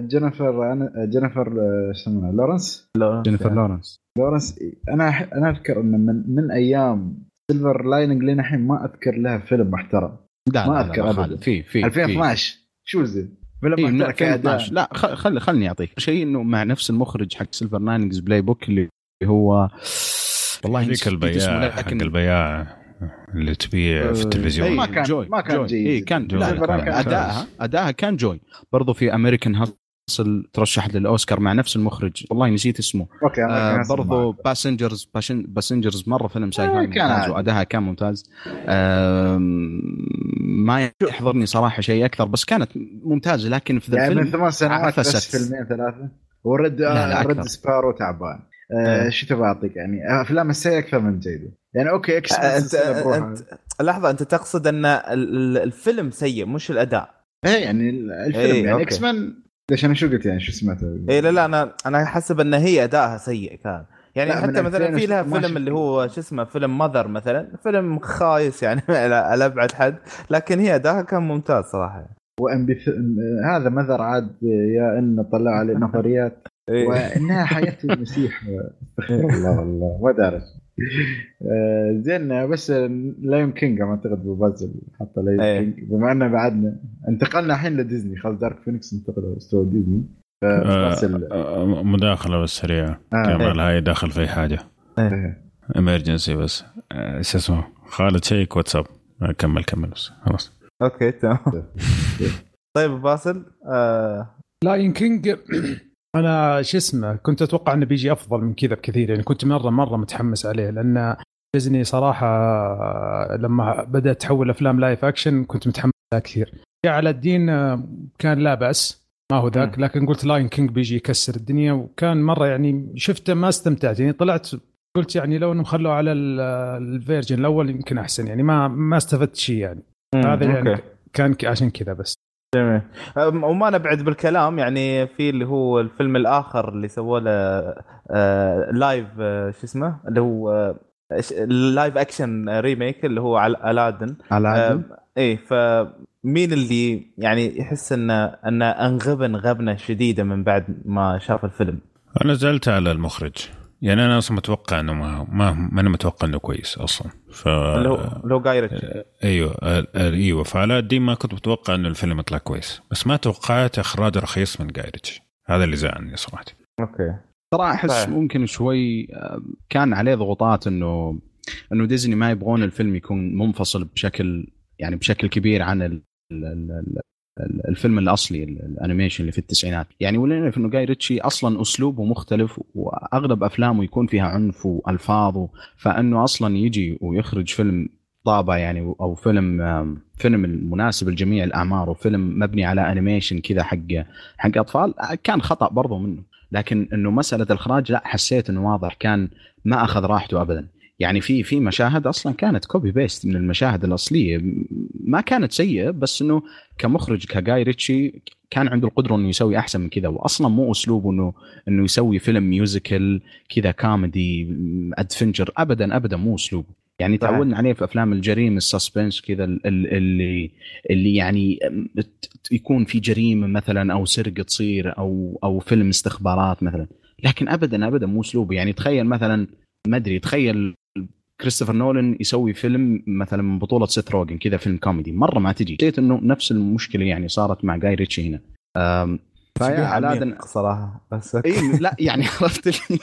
جينيفر أنا جينيفر يسمونها لورنس؟ جينيفر لورنس. لورنس أنا أنا أذكر إنه من من أيام Silver Lining لين الحين ما أذكر لها فيلم محترم. لا ما أذكر ابدا. في في 2012 شو زين؟ فيلم إيه محترم 2012 لا خل خلني أعطيك شيء إنه مع نفس المخرج حق Silver Linings Playbook اللي هو والله ذيك البياع حق البياع. اللي تبيع في التلفزيون. ما كان Joy ما كان جيد. إيه كان Joy. لا ادائها ادائها كان Joy. برضو في American Hustle ترشحت للأوسكار مع نفس المخرج. والله نسيت اسمه. أوكي آه برضو Passengers Passengers مرة فيلم sci-fi ممتاز وادائها كان ممتاز. آه ما يحضرني صراحة شيء أكثر بس كانت ممتازة لكن في ذا يعني الفيلم من ثمان سنوات بس فيلمين ثلاثة. ورد Red Sparrow تعبان. آه شو تبغى أعطيك يعني؟ أفلام السيئه أكثر من جيدة. يعني أوكي X آه، انت, انت لحظة أنت تقصد أن الفيلم سيء مش الأداء. إيه يعني الفيلم إيه يعني X-Men ليش أنا شو قلت؟ يعني شو سمعته؟ اي لا لا أنا أنا حسب أن هي ادائها سيء كان. يعني حتى مثلا في لها فيلم اللي هو شو اسمه فيلم Mother مثلا فيلم خايس يعني (laughs) على أبعد حد لكن هي ادائها كان ممتاز صراحة. بي هذا Mother عاد يا إن طلع عليه (laughs) نظريات. إيه. وإنها حياة المسيح. (laughs) استغفر الله والله ما دارس زين بس لايون كينج أعتقد ببازل حط لايون أيه. كينج بما انه بعدنا انتقلنا الحين لديزني. خلاص دارك فينيكس انتقل استوى ديزني. آه آه مداخلة بس سريعة. آه. كمال هاي داخل في حاجة. امرجنسي بس. آه شو اسمه؟ خالد شيك واتساب آه، كمل كمل بس. خلاص. أوكي تمام. (laughs) طيب باسل آه... Lion King أنا شو اسمه كنت أتوقع إنه بيجي أفضل من كذا بكثير يعني كنت مرة مرة متحمس عليه لأن ديزني صراحة لما بدأت تحول أفلام live action كنت متحمس لها كثير. يا علاء الدين كان لا بأس ما هو ذاك لكن قلت Lion King بيجي يكسر الدنيا وكان مرة يعني شفته ما استمتعت يعني طلعت قلت يعني لو إنهم خلوه على ال version الأول يمكن أحسن يعني ما ما استفدت شيء يعني. هذا يعني كان عشان كذا بس. جميل وما نبعد بالكلام يعني في اللي هو الفيلم الآخر اللي سووا له آه live آه شو اسمه؟ اللي هو ال live action remake اللي هو على Aladdin Aladdin آه إيه فمين اللي يعني يحس إنه إنه انغبن غبنة شديدة من بعد ما شاف الفيلم؟ أنا زعلت على المخرج. يعني أنا أصلا متوقع إنه ما ما, ما أنا متوقع إنه كويس أصلا. ف اللي هو اللي هو جاي أيوه أيوه. فعلى دي ما كنت متوقع إنه الفيلم يطلع كويس. بس ما توقعت إخراج رخيص من جاي ريتشي هذا اللي زعلني صراحة. okay. صراحة أحس ممكن شوي كان عليه ضغوطات انه إنه ديزني ما يبغون الفيلم يكون منفصل بشكل يعني بشكل كبير عن ال ال الفيلم الأصلي ال animation اللي في التسعينات. يعني ولنا نعرف إنه جاي ريتشي أصلا اسلوبه مختلف وأغلب أفلامه يكون فيها عنف وألفاظ فإنه أصلا يجي ويخرج فيلم طابع يعني أو فيلم فيلم مناسب لجميع الأعمار وفيلم مبني على animation كذا حق حق أطفال كان خطأ برضه منه. لكن إنه مسألة الإخراج لا حسيت إنه واضح كان ما أخذ راحته ابدا. يعني في في مشاهد أصلا كانت copy paste من المشاهد الأصلية. ما كانت سيئة بس إنه كمخرج كجاي ريتشي كان عنده القدرة إنه يسوي أحسن من كذا. واصلا مو اسلوبه انه إنه يسوي فيلم musical كذا كوميدي ادفنجر ابدا ابدا مو اسلوبه يعني تعودنا عليه في أفلام الجريمة ال suspense كذا اللي اللي يعني يكون في جريمة مثلا أو سرقة تصير أو أو فيلم استخبارات مثلا. لكن ابدا ابدا مو اسلوبه يعني تخيل مثلا ما أدري تخيل كريستوفر نولن يسوي فيلم مثلا من بطولة سيث روجن كذا فيلم كوميدي. مرة ما تجي. حسيت إنه نفس المشكلة يعني صارت مع جاي ريتشي هنا. ف yeah على صراحة. بس إي لا يعني (laughs) عرفت اللي,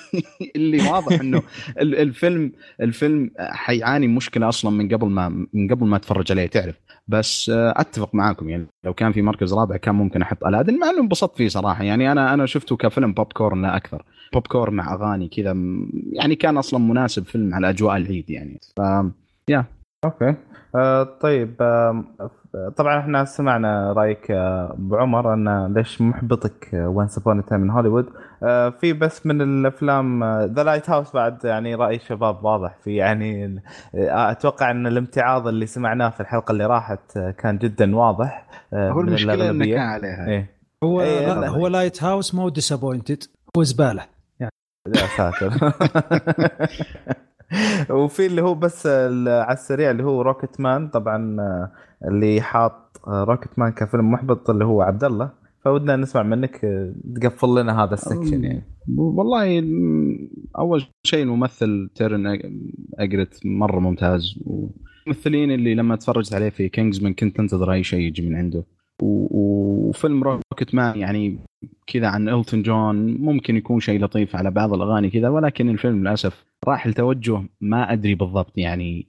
اللي واضح إنه الفيلم الفيلم حيعاني مشكلة أصلا من قبل ما من قبل ما تفرج عليه تعرف؟ بس آه، أتفق معاكم يعني لو كان في مركز رابع كان ممكن أحط ألادن مع إنه انبسطت فيه صراحة. يعني أنا أنا شفته كفيلم بوب كورن لا أكثر. بوب كورن مع أغاني كذا يعني كان أصلا مناسب فيلم على أجواء العيد يعني. ف yeah okay. آه طيب آه طبعا إحنا سمعنا رأيك أبو عمر أن ليش محبطك Once Upon a Time in Hollywood في بس من الأفلام The Lighthouse بعد يعني رأي الشباب واضح. في يعني آه، أتوقع أن الامتعاض اللي سمعناه في الحلقة اللي راحت آه، كان جدا واضح آه هو المشكلة إنه كان عليها. إيه؟ هو إيه هو Lighthouse مو disappointed هو زبالة. يعني. يا ساتر. (laughs) (laughs) وفي اللي هو بس على السريع اللي هو Rocketman طبعا آه، اللي حاط Rocketman كفيلم محبط اللي هو عبد الله. فودنا نسمع منك آه، تقفل لنا هذا ال section يعني. والله أول شيء الممثل تيرن أجريت مرة ممتاز. والممثلين اللي لما تفرجت عليه في Kingsman كنت أنتظر أي شيء يجي من عنده. وفيلم Rocketman يعني كذا عن إلتون جون ممكن يكون شيء لطيف على بعض الأغاني كذا ولكن الفيلم للأسف راح لتوجه ما أدري بالضبط يعني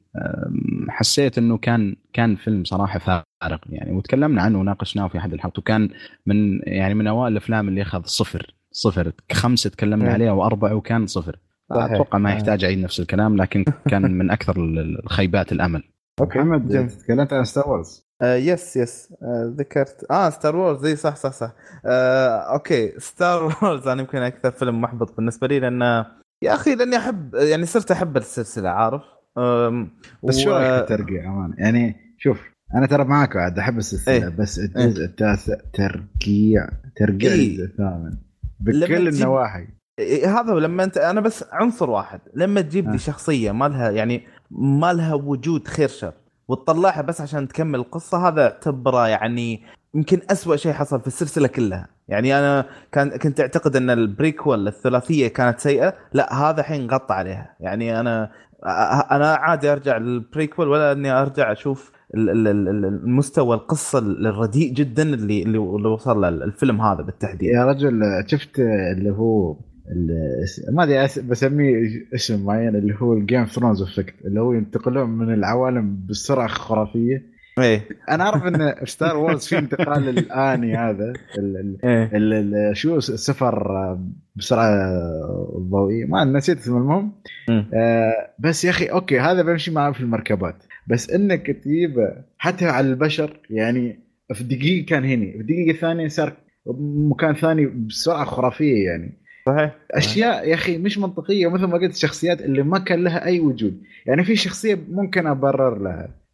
حسيت إنه كان كان فيلم صراحة فارق يعني. وتكلمنا عنه وناقشناه في أحد الحلقات وكان من يعني من أوائل الأفلام اللي أخذ صفر صفر. خمسة تكلمنا عليها وأربعة وكان صفر. أتوقع ما يحتاج أعيد نفس الكلام لكن كان من أكثر الخيبات الأمل. okay. محمد تكلمت عن Star Wars آه yes yes آه ذكرت. آه Star Wars اي صح صح صح. آه okay. Star Wars (laughs) أنا يمكن أكثر فيلم محبط بالنسبة لي لأنه يا أخي لأني أحب يعني صرت أحب السلسلة عارف بس و... شو رايك الترقيع أمان يعني شوف أنا ترى معك عاد أحب السلسلة إيه؟ بس الجزء إيه؟ التاسع ترقيع ترقيع إيه؟ الثامن بكل النواحي إيه هذا لما أنت أنا بس عنصر واحد لما تجيب لي آه. شخصية ما لها يعني ما لها وجود خير شر وتطلعها بس عشان تكمل القصة هذا اعتبره يعني يمكن أسوأ شيء حصل في السلسلة كلها. يعني أنا كان كنت أعتقد أن ال prequel الثلاثية كانت سيئة. لا هذا الحين غطى عليها. يعني أنا أنا عادي أرجع لل prequel ولا أني أرجع أشوف المستوى القصة الرديء جدا اللي اللي وصل له الفيلم هذا بالتحديد. يا رجل شفت اللي هو ما أدري بسميه اسم معين اللي هو ال Game Thrones effect اللي هو ينتقلون من العوالم بسرعة خرافية. إيه. أنا أعرف إن Star Wars في انتقال الاني هذا ال ال إيه؟ شو السفر بسرعة ضوئية ما نسيت اسمه. المهم آه بس يا أخي أوكي هذا بمشي معاه في المركبات. بس إنك تجيبه حتى على البشر يعني في دقيقة كان هنا في دقيقة ثانية صار مكان ثاني بسرعة خرافية يعني. صحيح. أشياء يا أخي مش منطقية مثل ما قلت الشخصيات اللي ما كان لها أي وجود. يعني في شخصية ممكن أبرر لها.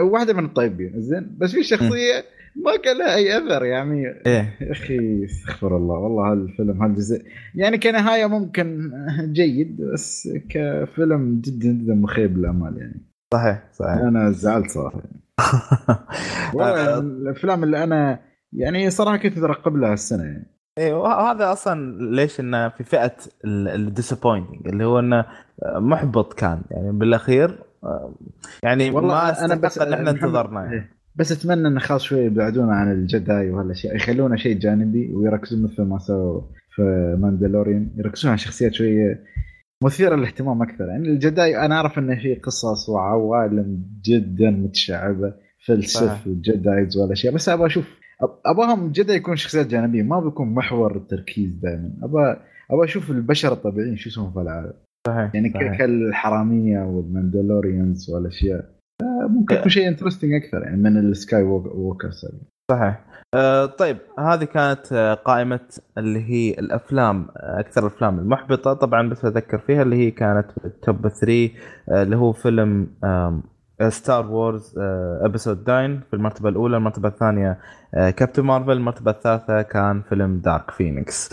واحدة من الطيبين زين؟ بس في شخصية ما كان لها أي أثر يعني. إيه. أخي استغفر الله والله هالفيلم هالجزء يعني كنهاية ممكن جيد بس كفيلم جدا جدا مخيب الامال يعني. صحيح صحيح. أنا زعلت صراحة. (laughs) الأفلام اللي أنا يعني صراحة كنت أترقب لها السنة يعني. إيه وهذا أصلا ليش إنه في فئة الديسابوينتنج اللي هو إنه محبط كان يعني. بالأخير يعني والله ما أنا بس أن إحنا انتظرنا يعني. إيه. بس أتمنى انه خلاص شوي يبعدونا عن الجداي وهالاشياء يخلونا شيء جانبي ويركزون مثل ما سووا في ماندلوريان. يركزون على شخصيات شوية مثيرة للاهتمام أكثر. يعني الجداي أنا أعرف إنه في قصص وعوالم جدا متشعبة فلسف والجدايز والاشياء بس أبغى أشوف أبغاهم جدا يكون شخصيات جانبية. ما بيكون محور التركيز دائما أبغى أبغى أشوف البشر الطبيعيين شو اسمهم في العالم. صحيح يعني صحيح. كالحرامية وال Mandalorians والأشياء. ممكن يكون شيء interesting أكثر يعني من ال Skywalkers صحيح. آه طيب هذه كانت آه، قائمة اللي هي الأفلام آه، أكثر الأفلام المحبطة. طبعا بس أذكر فيها اللي هي كانت ال top 3 آه اللي هو فيلم Star Wars Episode 9 في المرتبة الأولى المرتبة الثانية Captain Marvel المرتبة الثالثة كان فيلم Dark Phoenix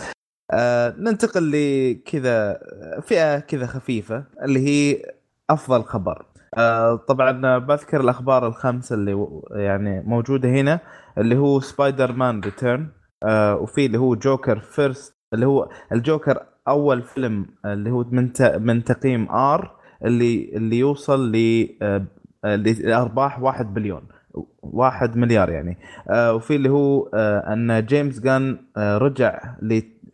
آه ننتقل لكذا فئة كذا خفيفة اللي هي أفضل خبر. آه طبعا بذكر الأخبار الخمسة اللي يعني موجودة هنا اللي هو Spider-Man return آه وفي اللي هو Joker first اللي هو الجوكر أول فيلم اللي هو من من تقييم R اللي اللي يوصل ل آه لارباح 1 بليون 1 مليار يعني. آه وفي اللي هو آه أن جيمس جان رجع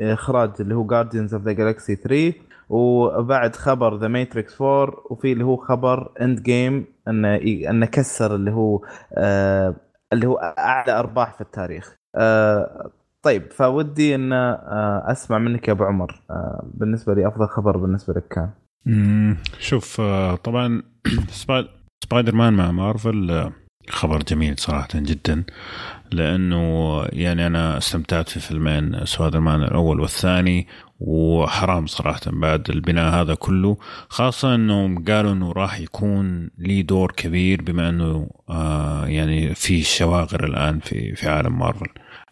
لاخراج اللي هو Guardians of the Galaxy 3 وبعد خبر The Matrix 4 وفي اللي هو خبر Endgame انه إنه كسر اللي هو آه اللي هو أعلى أرباح في التاريخ. آه طيب فودي إن آه أسمع منك يا أبو عمر. آه بالنسبة لي أفضل خبر بالنسبة لك كان؟ شوف آه طبعا (clears throat) سبايدر مان مع مارفل آه خبر جميل صراحة جدا لأنه يعني أنا استمتعت في فيلمين سبايدر مان الأول والثاني وحرام صراحة بعد البناء هذا كله. خاصة أنهم قالوا أنه راح يكون لي دور كبير بما أنه آه يعني في شواغر الآن في في عالم مارفل.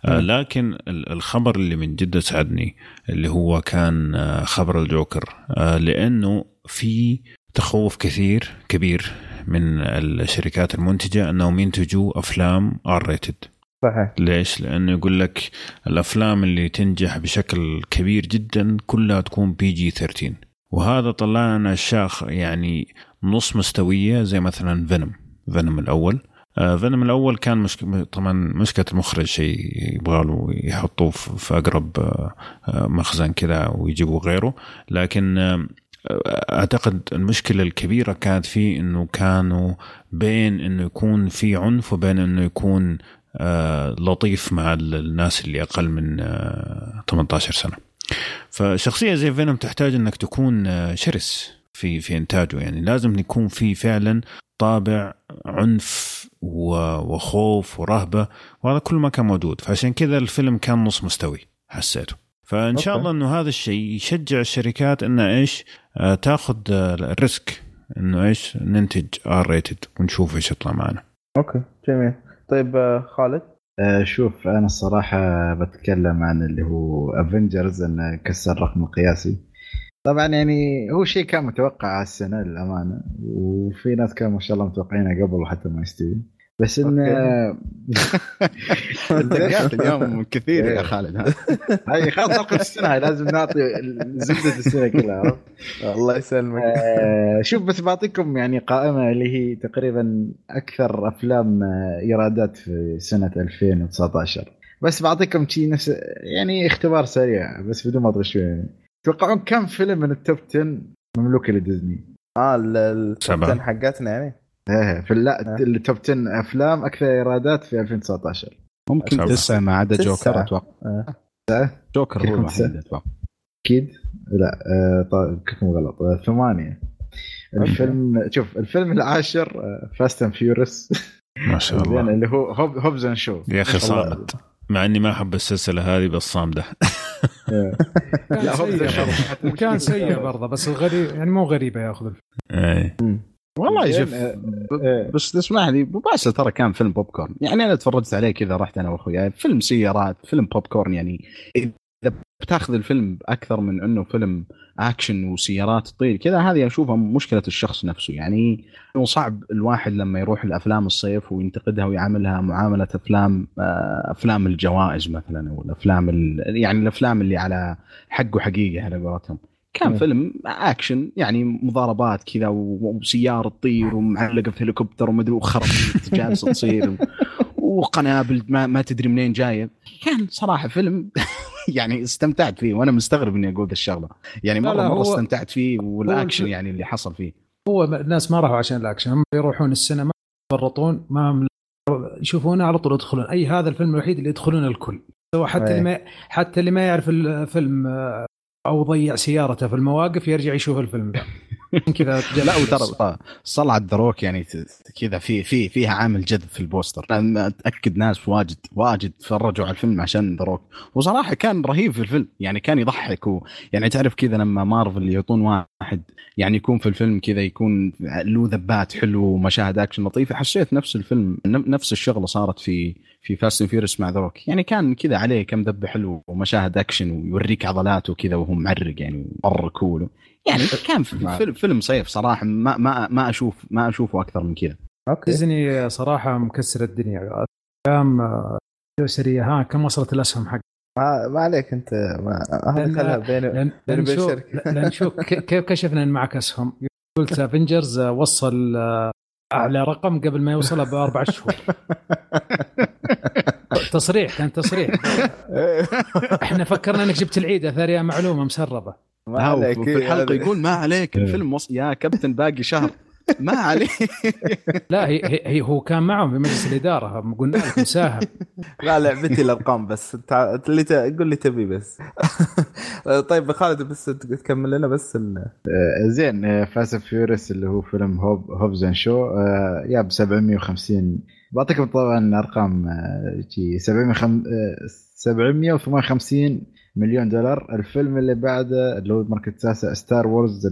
آه لكن الخبر اللي من جد سعدني اللي هو كان آه خبر الجوكر. آه لأنه في تخوف كثير كبير من الشركات المنتجة أنهم ينتجوا أفلام R rated صحيح. ليش؟ لأنه يقول لك الأفلام اللي تنجح بشكل كبير جدا كلها تكون PG 13 وهذا طلع لنا اشياء يعني نص مستوية زي مثلا Venom Venom الأول. آه Venom الأول كان مشك... طبعا مشكلة المخرج شيء يبغى له يحطوه في أقرب آه مخزن كذا ويجيبوا غيره. لكن آه أعتقد المشكلة الكبيرة كانت فيه إنه كانوا بين إنه يكون في عنف وبين إنه يكون آه، لطيف مع الناس اللي أقل من 18 آه، سنة. فشخصية زي فينوم تحتاج إنك تكون آه، شرس في في إنتاجه. يعني لازم يكون في فعلا طابع عنف وخوف ورهبة وهذا كل ما كان موجود. فعشان كذا الفيلم كان نص مستوي حسيته. فإن شاء الله إنه هذا الشيء يشجع الشركات انها إيش تاخذ ال risk إنه إيش ننتج R rated ونشوف إيش يطلع معنا. أوكي جميل. طيب آه، خالد؟ آه شوف أنا الصراحة بتكلم عن اللي هو Avengers انه كسر الرقم القياسي. طبعا يعني هو شيء كان متوقع السنة للأمانة وفي ناس كانوا ما شاء الله متوقعينه قبل حتى ما يستوي. بس انه الدقات (laughs) اليوم كثير يا خالد. (laughs) هاي خلاص حلقه السنة هاي لازم نعطي زبدة السنة كلها عرفت؟ الله يسلمك. آه، شوف بس بعطيكم يعني قائمة اللي هي تقريبا أكثر أفلام إيرادات في سنة 2019 بس بعطيكم شيء نفس يعني اختبار سريع بس بدون ما اطرش يعني تتوقعون كم فيلم من ال top 10 مملوكه لديزني؟ آه ال top 10 حقتنا يعني. إيه في لا ال top 10 أفلام أكثر إيرادات في 2019 ممكن تسعة ما عدا جوكر أتوقع. تسعه جوكر هو الوحيد أتوقع. أكيد لا آه طيب كلكم غلط. آه ثمانية. الفيلم شوف الفيلم العاشر Fast and Furious ما شاء الله. اللي هو Hobb Hobbs and Shaw يا أخي صامد مع إني ما أحب السلسلة هذه بس صامدة. (laughs) لا Hobbs كان سيء برضه بس الغريب يعني مو غريبة ياخذ الفيلم. والله شوف بس تسمح لي مباشرة ترى كان فيلم بوب كورن يعني أنا تفرجت عليه كذا رحت أنا واخوياي فيلم سيارات فيلم بوب كورن يعني. إذا بتاخذ الفيلم أكثر من إنه فيلم اكشن وسيارات تطير كذا هذه أشوفها مشكلة الشخص نفسه. يعني صعب الواحد لما يروح الأفلام الصيف وينتقدها ويعاملها معاملة أفلام آه، أفلام الجوائز مثلا أو الأفلام يعني الأفلام اللي على حق وحقيقه على قولتهم. كان فيلم اكشن يعني مضاربات كذا وسيارة تطير ومعلقة في هليكوبتر ومدري وخرابيط جالسة تصير (laughs) وقنابل ما, ما تدري منين جاية. كان صراحة فيلم (laughs) يعني استمتعت فيه وأنا مستغرب إني أقول الشغلة. يعني مرة لا لا مره استمتعت فيه والاكشن يعني اللي حصل فيه. هو الناس ما راحوا عشان الاكشن هم يروحون السينما يفرطون ما يشوفونه على طول يدخلون. أي هذا الفيلم الوحيد اللي يدخلون الكل. سواء حتى اللي ما حتى اللي ما يعرف الفيلم أو ضيع سيارته في المواقف يرجع يشوف الفيلم. (laughs) كذا لا وترى صلعة The Rock يعني كذا في في فيها عامل جذب في البوستر. أنا أتأكد ناس واجد واجد تفرجوا على الفيلم عشان The Rock. وصراحة كان رهيب في الفيلم يعني كان يضحك و يعني تعرف كذا لما مارفل يعطون واحد يعني يكون في الفيلم كذا يكون له ذبات حلو ومشاهد أكشن لطيفة حسيت نفس الفيلم نفس الشغلة صارت في في Fast Furious مع The Rock يعني كان كذا عليه كم ذبة حلو ومشاهد اكشن ويوريك عضلاته كذا وهو معرق يعني مرة cool يعني كان فيلم, فيلم صيف صراحة. ما ما ما أشوف ما أشوفه أكثر من كذا. أوكي. ديزني صراحة مكسر الدنيا. كم سريه ها كم وصلت الأسهم حق؟ ما, ما عليك أنت. هذا خلها بين بين الشركة لأن شوف (laughs) كيف كشفنا إن معك أسهم؟ قلت (laughs) افنجرز وصل اعلى رقم قبل ما يوصلها باربع شهور. تصريح كان تصريح. إحنا فكرنا إنك جبت العيد ثريا معلومة مسربة. ما عليك. في الحلقة يقول ما عليك الفيلم وص... يا كابتن باقي شهر. (laughs) ما عليه. لا هي, هي هو كان معهم في مجلس الإدارة قلنا لكم ساهم (laughs) لا لعبتي الارقام بس. اللي قول لي تبي بس. (laughs) طيب خالد بس تكمل لنا بس ال... آه، زين Fast Furious اللي هو فيلم Hobb Hobbs and Shaw جاب 750 بعطيكم طبعا ارقام 758 مليون دولار. الفيلم اللي بعده اللي هو المركز التاسع Star Wars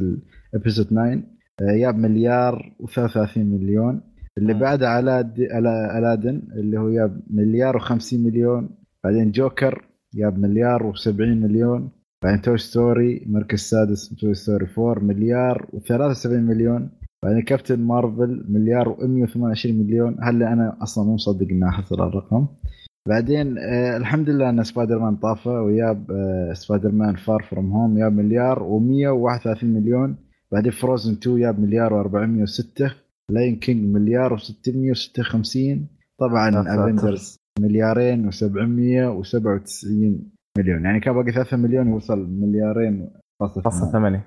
ال episode 9 جاب مليار و33 مليون. اللي بعده على Aladdin اللي هو جاب مليار و50 مليون. بعدين جوكر جاب مليار و70 مليون. بعدين Toy Story مركز سادس Toy Story 4 مليار و73 مليون. بعدين Captain Marvel مليار و128 مليون. هل أنا أصلا مو مصدق إني حصل الرقم. بعدين آه الحمد لله أن سبايدر مان طافى وياب آه Spider-Man Far From Home ياب مليار و131 مليون. بعدين Frozen 2 جاب مليار و406 Lion King مليار و656 طبعا Avengers مليارين و797 مليون. يعني كان باقي 3 مليون يوصل مليارين فاصلة 8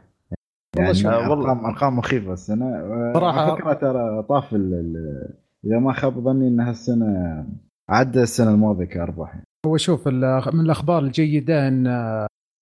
يعني ارقام أرقام مخيفة السنة صراحة فكرة ترى طاف إذا ما خاب ظني إن هالسنة عدى السنة الماضية كأرباح. هو شوف من الأخبار الجيدة إن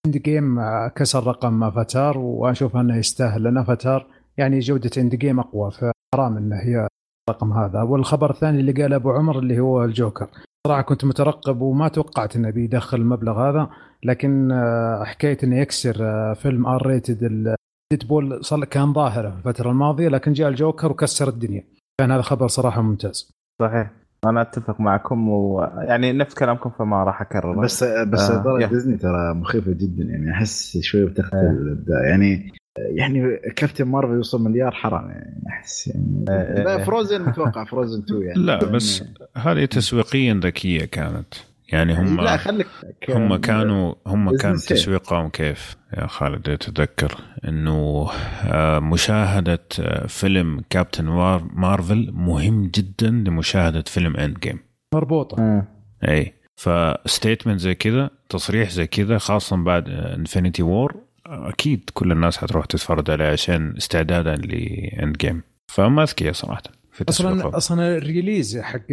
Endgame كسر رقم أفاتار وأشوف أنه يستاهل لأن أفاتار يعني جودة Endgame أقوى فحرام إنه هي الرقم هذا. والخبر الثاني اللي قال أبو عمر اللي هو الجوكر. صراحة كنت مترقب وما توقعت إنه بيدخل المبلغ هذا لكن آه، حكايه إنه يكسر آه، فيلم R rated Deadpool كان ظاهرة الفترة الماضية لكن جاء الجوكر وكسر الدنيا. كان هذا خبر صراحة ممتاز. صحيح. أنا أتفق معكم ويعني نفس كلامكم فما راح اكرر بس بس آه ترى ديزني ترى مخيفة جدا يعني أحس شوي بتختل آه. الإبداع. يعني يعني Captain Marvel يوصل مليار حرام يعني أحس يعني آه, آه. Frozen أتوقع Frozen 2 يعني. لا بس هذه تسويقيا ذكية كانت. يعني هم لا خليك هم كانوا هم كان تسويقهم كيف؟ يا خالد تتذكر؟ إنه آه، مشاهدة آه، فيلم Captain Marvel مهم جدا لمشاهدة فيلم Endgame مربوطه اي ف statement زي كذا تصريح زي كذا خاصه بعد Infinity War أكيد كل الناس حتروح تتفرج عليه عشان استعدادا ل Endgame فهم أذكياء صراحة. في أصلا أصلا ال release حق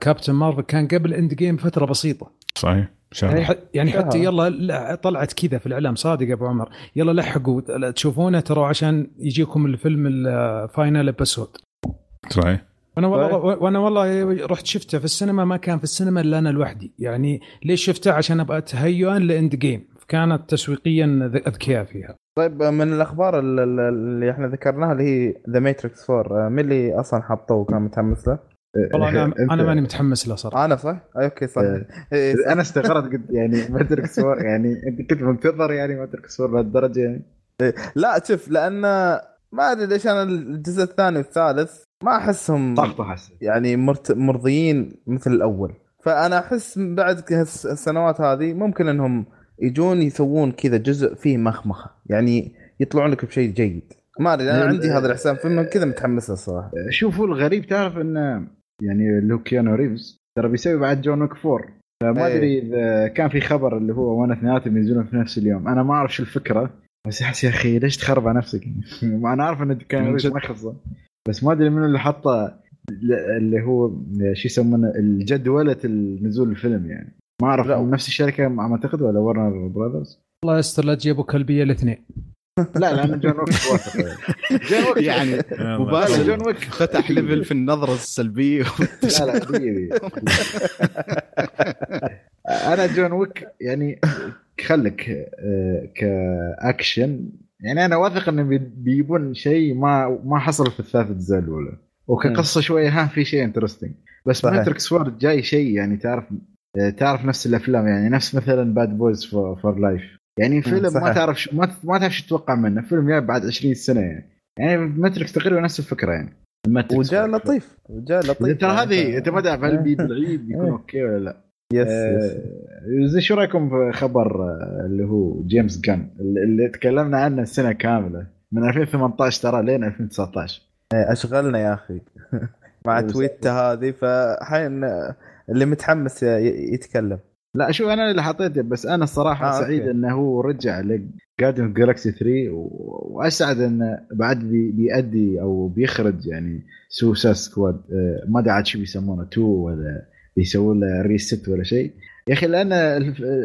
Captain Marvel كان قبل Endgame فترة بسيطة. صحيح يعني, يعني حتى يلا طلعت كذا في الإعلام صادق أبو عمر. يلا لحقوا تشوفونه ترى عشان يجيكم الفيلم ال final episode صحيح. وأنا والله طيب. وأنا والله رحت شفته في السينما ما كان في السينما إلا أنا لوحدي. يعني ليش شفته؟ عشان أبغى زومبي لاند جيم كانت تسويقيا أذكياء فيها. طيب من الأخبار اللي إحنا ذكرناها اللي هي The Matrix 4 مين اللي أصلا حطوه وكان متحمس له؟ والله أنا (laughs) أنا ماني متحمس له صراحة أنا صح؟ okay صح (laughs) إيه. إيه أنا استغربت قلت يعني ماتريكس 4 يعني أنت كنت منتظر يعني ماتريكس 4 لهالدرجة يعني إيه. لا شوف لأن ما أدري ليش أنا الجزء الثاني والثالث ما أحسهم يعني مرت... مرضيين مثل الأول فأنا أحس بعد السنوات هذه ممكن إنهم يجون يسوون كذا جزء فيه مخمخة. يعني يطلعون لك بشيء جيد. ما أدري أنا عندي هذا الإحساس فيلم كذا متحمس الصراحة. شوفوا الغريب تعرف انه يعني لو كيانو ريفز ترى بيسوي بعد جون ويك 4 فما إيه. أدري إذا كان في خبر اللي هو وأنا اثنيناتهم ينزلون في نفس اليوم. أنا ما أعرف شو الفكرة. بس احس يا أخي ليش تخرب على نفسك؟ (laughs) أنا عارف إن كان ريفز ما خلصه بس ما أدري منو اللي حطه اللي هو شو يسمونه الجدولة النزول الفيلم يعني. ما أعرف نفس الشركة ما أعتقد ولا ورنر براذرز الله يستر لا تجيبوا كلبيه الاثنين. لا (laughs) (laughs) لا جون ويك جون ويك يعني مباشر. جون ويك فتح level في النظرة السلبية. (laughs) لا لا أنا جون ويك يعني خلك آه، كأكشن. يعني أنا واثق انه بيجيبون شيء ما ما حصل في الثالث اجزاء الاولى وكقصه شوية ها في شيء interesting بس ماتريكس 4 جاي شيء يعني تعرف تعرف نفس الأفلام يعني نفس مثلا باد بويز فور لايف يعني فيلم ما تعرف شو ما, ما تعرف شو تتوقع منه. فيلم جاي بعد 20 سنة يعني. يعني ماتريكس تقريبا نفس الفكرة يعني. وجاء لطيف وجاء لطيف ترى هذه أنت ما تعرف هل (laughs) بيكون إيه. okay ولا لا. yes, آه زي شو رأيكم في خبر آه، اللي هو جيمس غان اللي تكلمنا عنه السنة كاملة. من 2018 ترى لين 2019 إيه، أشغلنا يا أخي. (laughs) مع tweet ة هذه فحين اللي متحمس يتكلم. لا شو أنا اللي حطيته بس أنا الصراحه آه سعيد okay. إنه هو رجع لجاردن جالكسي 3 وأسعد إنه بعد بي بيأدي أو بيخرج يعني Suicide Squad آه ما أدري عاد شو بيسمونه 2 ولا بيسوون له reset ولا شيء. يا أخي لأن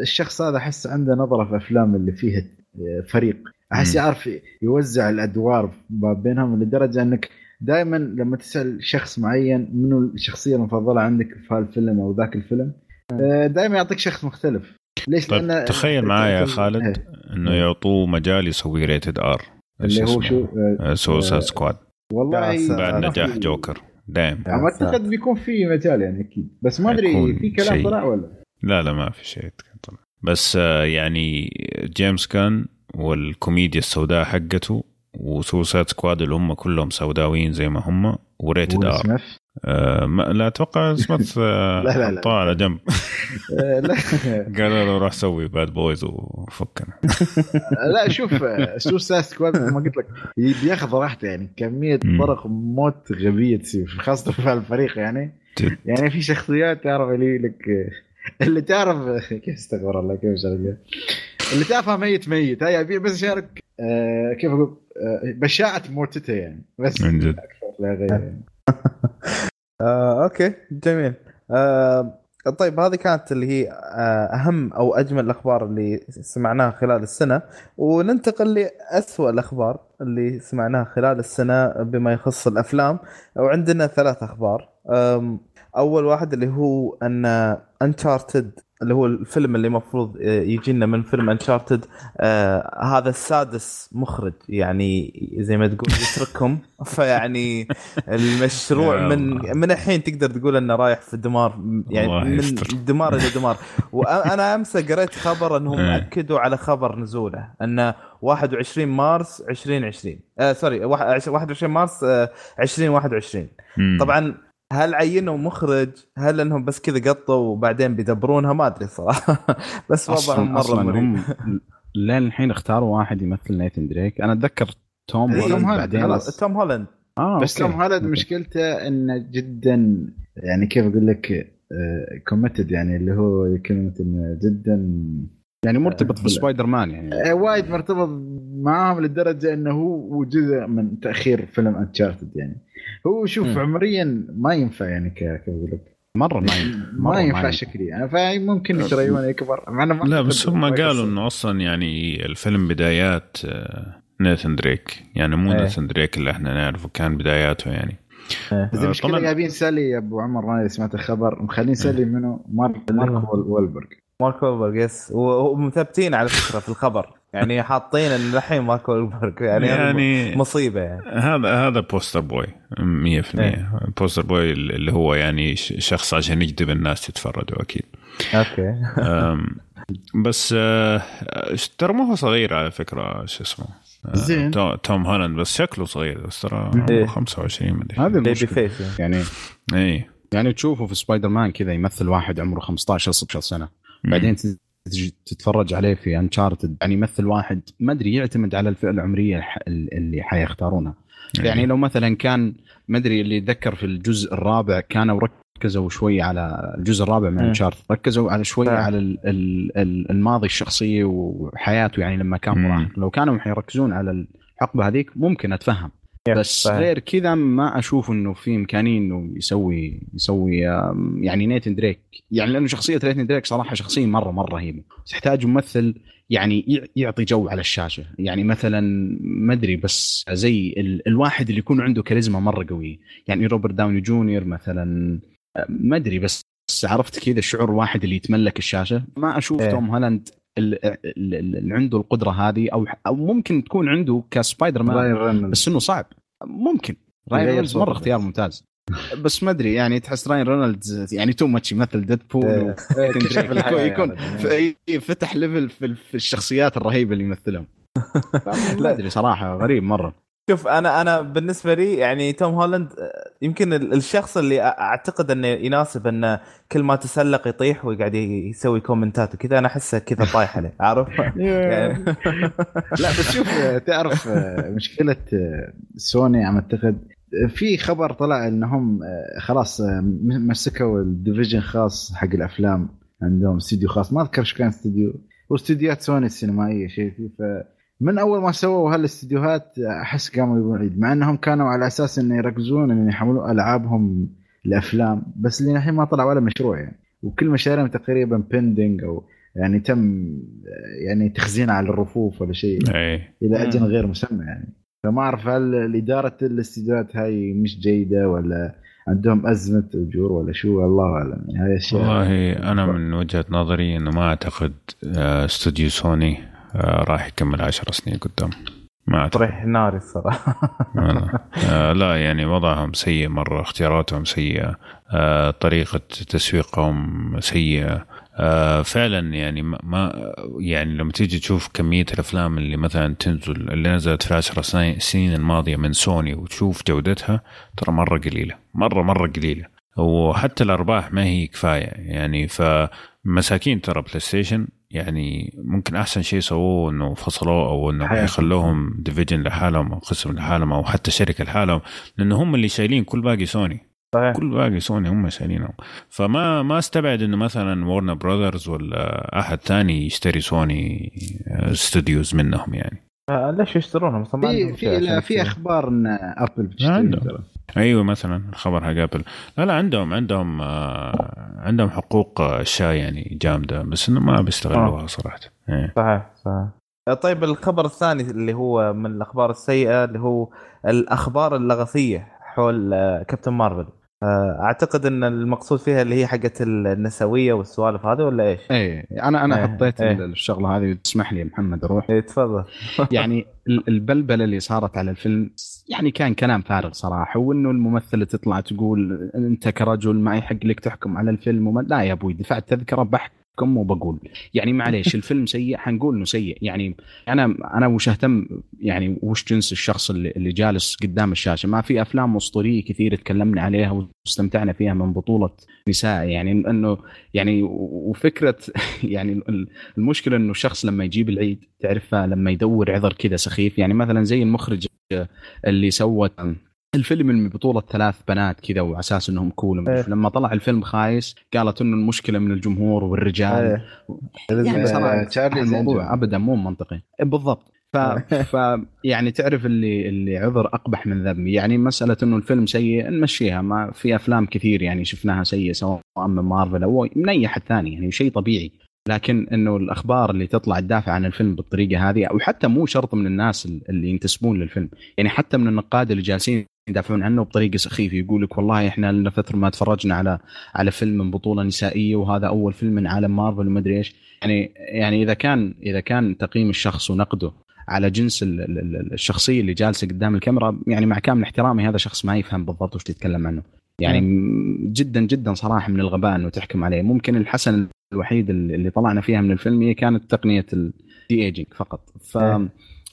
الشخص هذا أحس عنده نظرة في أفلام اللي فيها آه، فريق. أحس يعرف يوزع الأدوار بينهم لدرجة إنك دائما لما تسأل شخص معين منو الشخصية المفضلة عندك في هالفيلم أو ذاك الفيلم آه، دائما يعطيك شخص مختلف. ليش؟ طيب لأن تخيل معايا يا خالد إيه. إنه يعطوه مجال يسوي rated R اللي هو شو؟ Suicide Squad والله بعد نجاح جوكر. دايم أعتقد بيكون في مجال يعني أكيد. بس ما أدري في كلام طلع ولا؟ لا لا ما في شيء طلع بس آه، يعني جيمس غان والكوميديا السوداء حقته و Suicide Squad اللي هم كلهم سوداويين زي ما هم و rated R آه لا أتوقع (laughs) سميث آه لا لا لا. على جنب قال له روح سوي Bad Boys وفكنا. (laughs) لا شوف (laughs) Suicide Squad ما قلت لك بياخذ راحته يعني. كمية طرق موت غبية تصير خاصة في الفريق يعني. جد. يعني في شخصيات تعرف اللي لك اللي تعرف كيف استغفر الله كيف اللي تعرفها ميت ميت. هاي بس اشارك آه كيف أقول؟ بشاعة موتته يعني. بس من جد. أكثر لا غير يعني. (laughs) آه، okay جميل. آه، طيب هذه كانت اللي هي آه، أهم أو أجمل الأخبار اللي سمعناها خلال السنة. وننتقل لاسوء الأخبار اللي سمعناها خلال السنة بما يخص الأفلام. وعندنا ثلاث أخبار. أول واحد اللي هو أن انشارتد اللي هو الفيلم اللي المفروض آه، يجي لنا من فيلم انشارتد آه هذا السادس مخرج. يعني زي ما تقول يتركهم. (laughs) فيعني المشروع من من الحين تقدر تقول أنه رايح في دمار يعني من دمار إلى دمار. (laughs) وأنا أمس قريت خبر أنهم إيه. أكدوا على خبر نزوله انه 21 مارس 2020 آه سوري 21 مارس آه 2021 طبعا هل عينوا مخرج؟ هل انهم بس كذا قطوا وبعدين بيدبرونها؟ ما أدري صراحة. (laughs) بس وضعهم مرة أصلاً هم لين الحين اختاروا واحد يمثل نيثن دريك. أنا أتذكر توم إيه، هولاند بعدين توم هولاند. آه بس توم هولاند مشكلته إنه جدا يعني كيف أقول لك committed آه، يعني اللي هو كلمه انه جدا. يعني مرتبط بسبايدر مان يعني. آه، وايد مرتبط معاهم لدرجة إنه هو جزء من تأخير فيلم Uncharted يعني. هو شوف م. عمريا ما ينفع يعني كيف أقول لك؟ مرة ما ينفع (laughs) ما ينفع شكلي. يعني فممكن يتريون يكبر لا بس هم قالوا إنه أصلا يعني الفيلم بدايات آه، نيثن دريك. يعني مو إيه. نيثن دريك اللي إحنا نعرفه كان بداياته يعني. إيه. بس المشكلة جايبين سالي يا أبو عمر ما سمعت الخبر مخلين سالي منه مارك مارك والبرغ مارك والبرغ yes. ومثبتين على فكرة في الخبر. يعني حاطين إن الحين مارك وولبرغ. يعني, يعني مصيبة يعني. هذا هذا poster boy 100% إيه. poster boy اللي هو يعني شخص عشان يجذب الناس تتفرجوا أكيد. okay. بس آه، ترى ما هو صغير على فكرة شو اسمه. آه، زين. توم هولاند بس شكله صغير بس ترى إيه. 25 مدري هذا baby face يعني. اي يعني تشوفه في سبايدر مان كذا يمثل واحد عمره 15 16 سنة. بعدين تجي تتفرج عليه في Uncharted يعني يمثل واحد ما أدري يعتمد على الفئة العمرية اللي حيختارونها. يعني لو مثلا كان ما أدري اللي ذكر في الجزء الرابع كانوا ركزوا شوي على الجزء الرابع من Uncharted ركزوا على شوي على الماضي الشخصية وحياته يعني لما كان مراهق لو كانوا حيركزون على الحقبة هذيك ممكن أتفهم. بس صحيح. غير كذا ما أشوف إنه في إمكانية إنه يسوي يسوي يعني نيتن دريك. يعني لأنه شخصية نيتن دريك صراحة شخصية مرة مرة رهيبة. تحتاج ممثل يعني يعطي جو على الشاشة. يعني مثلا ما أدري بس زي ال... الواحد اللي يكون عنده كاريزما مرة قوية. يعني روبرت داوني جونيور مثلا. ما أدري بس عرفت كذا شعور واحد اللي يتملك الشاشة. ما أشوف إيه. توم هالاند اللي عنده القدرة هذه أو أو ممكن تكون عنده كسبايدر مان. بس إنه صعب. ممكن. راين رينولدز مرة اختيار ممتاز. (laughs) بس ما أدري يعني تحس راين رينولدز يعني too much يمثل ديد بول (laughs) يكون فتح level في الشخصيات الرهيبة اللي يمثلهم. (laughs) لا أدري صراحة غريب مرة. شوف أنا أنا بالنسبة لي يعني توم هولاند يمكن الشخص اللي أعتقد إنه يناسب انه كل ما تسلق يطيح ويقعد يسوي كومنتات وكذا أنا أحسه كذا طايح عليه عارف؟ (laughs) (laughs) يعني (laughs) لا بس شوف تعرف مشكلة سوني عم أعتقد في خبر طلع إنهم خلاص مسكوا ال division خاص حق الأفلام عندهم استوديو خاص ما أذكر شو كان استوديو واستوديوهات سوني السينمائية شيء ف من أول ما سووا هالاستديوهات أحس قاموا يبون عيد مع إنهم كانوا على أساس إنه يركزون إن يحملوا ألعابهم الأفلام بس اللي الحين ما طلع ولا مشروع يعني. وكل مشاريعهم تقريبا بيندنج أو يعني تم يعني تخزينها على الرفوف ولا شيء أي. إلى أجل غير مسمى يعني. فما أعرف هل اداره الاستديوهات هاي مش جيدة ولا عندهم أزمة أجور ولا شو؟ الله أعلم يعني هاي أشياء والله أنا من وجهة نظري إنه ما أعتقد آه، استوديو سوني آه، راح يكمل عشر سنين قدام. ما طريح ناري الصراحة. (laughs) آه لا يعني وضعهم سيء مرة اختياراتهم سيئة آه طريقة تسويقهم سيئة. آه فعلا يعني ما يعني لما تيجي تشوف كمية الأفلام اللي مثلا تنزل اللي نزلت في العشر سنين الماضية من سوني وتشوف جودتها ترى مرة قليلة. مرة مرة قليلة. وحتى الأرباح ما هي كفاية. يعني فمساكين ترى بلاي ستيشن يعني ممكن أحسن شيء سووه إنه فصلوه أو إنه يخلوهم division لحالهم أو قسم لحالهم أو حتى شركة لحالهم لأنه هم اللي شايلين كل باقي سوني صحيح. كل باقي سوني هم شايلينهم. فما ما استبعد إنه مثلا ورنر براذرز ولا أحد ثاني يشتري سوني استوديوز منهم يعني. آه ليش يشترونهم؟ في في, في أخبار إن ابل بتشتري. أيوه مثلا الخبر حق ابل لا لا عندهم عندهم آه عندهم حقوق أشياء يعني جامدة بس إنه ما بيستغلوها آه. صراحة إيه. صحيح صحيح طيب الخبر الثاني اللي هو من الأخبار السيئة اللي هو الأخبار اللغثيه حول آه، كابتن مارفل آه، أعتقد إن المقصود فيها اللي هي حقت النسوية والسوالف هذه ولا إيش؟ إيه أنا أنا إيه حطيت إيه. الشغلة هذه تسمح لي محمد أروح. إيه تفضل. (laughs) يعني البلبلة اللي صارت على الفيلم يعني كان كلام فارغ صراحة وإنه الممثله تطلع تقول أنت كرجل ما يحق لك تحكم على الفيلم وما لا يا أبوي دفعت تذكرة بحك كم وبقول. يعني معليش (laughs) الفيلم سيء حنقول إنه سيء. يعني أنا أنا وش أهتم يعني وش جنس الشخص اللي, اللي جالس قدام الشاشة؟ ما في أفلام أسطورية كثير تكلمنا عليها واستمتعنا فيها من بطولة نساء. يعني إنه يعني وفكرة (laughs) يعني المشكلة إنه الشخص لما يجيب العيد تعرف لما يدور عذر كذا سخيف. يعني مثلا زي المخرج اللي سوت الفيلم اللي بطولة ثلاث بنات كذا وعلى أساس إنهم كول إيه. لما طلع الفيلم خايس قالت إنه المشكلة من الجمهور والرجال. إيه. يعني صراحة الموضوع ابدا مو منطقي. إيه، بالضبط. ف... ف يعني تعرف اللي اللي عذر أقبح من ذنبي يعني مسألة إنه الفيلم سيء نمشيها. ما في أفلام كثير يعني شفناها سيئة سواء من مارفل أو من أي أحد ثاني يعني شيء طبيعي. لكن إنه الأخبار اللي تطلع تدافع عن الفيلم بالطريقة هذه أو حتى مو شرط من الناس اللي ينتسبون للفيلم. يعني حتى من النقاد اللي جالسين يدافعون عنه بطريقة سخيفة. يقول لك والله إحنا لنا فترة ما تفرجنا على على فيلم من بطولة نسائية وهذا أول فيلم من عالم مارفل وما أدري إيش. يعني يعني إذا كان إذا كان تقييم الشخص ونقده على جنس الشخصية اللي جالسة قدام الكاميرا يعني مع كامل احترامي هذا شخص ما يفهم بالضبط وش تتكلم عنه. يعني جدا جدا صراحة من الغباء إنه تحكم عليه. ممكن الحسن الوحيد اللي طلعنا فيها من الفيلم هي كانت تقنية ال de-aging فقط. ف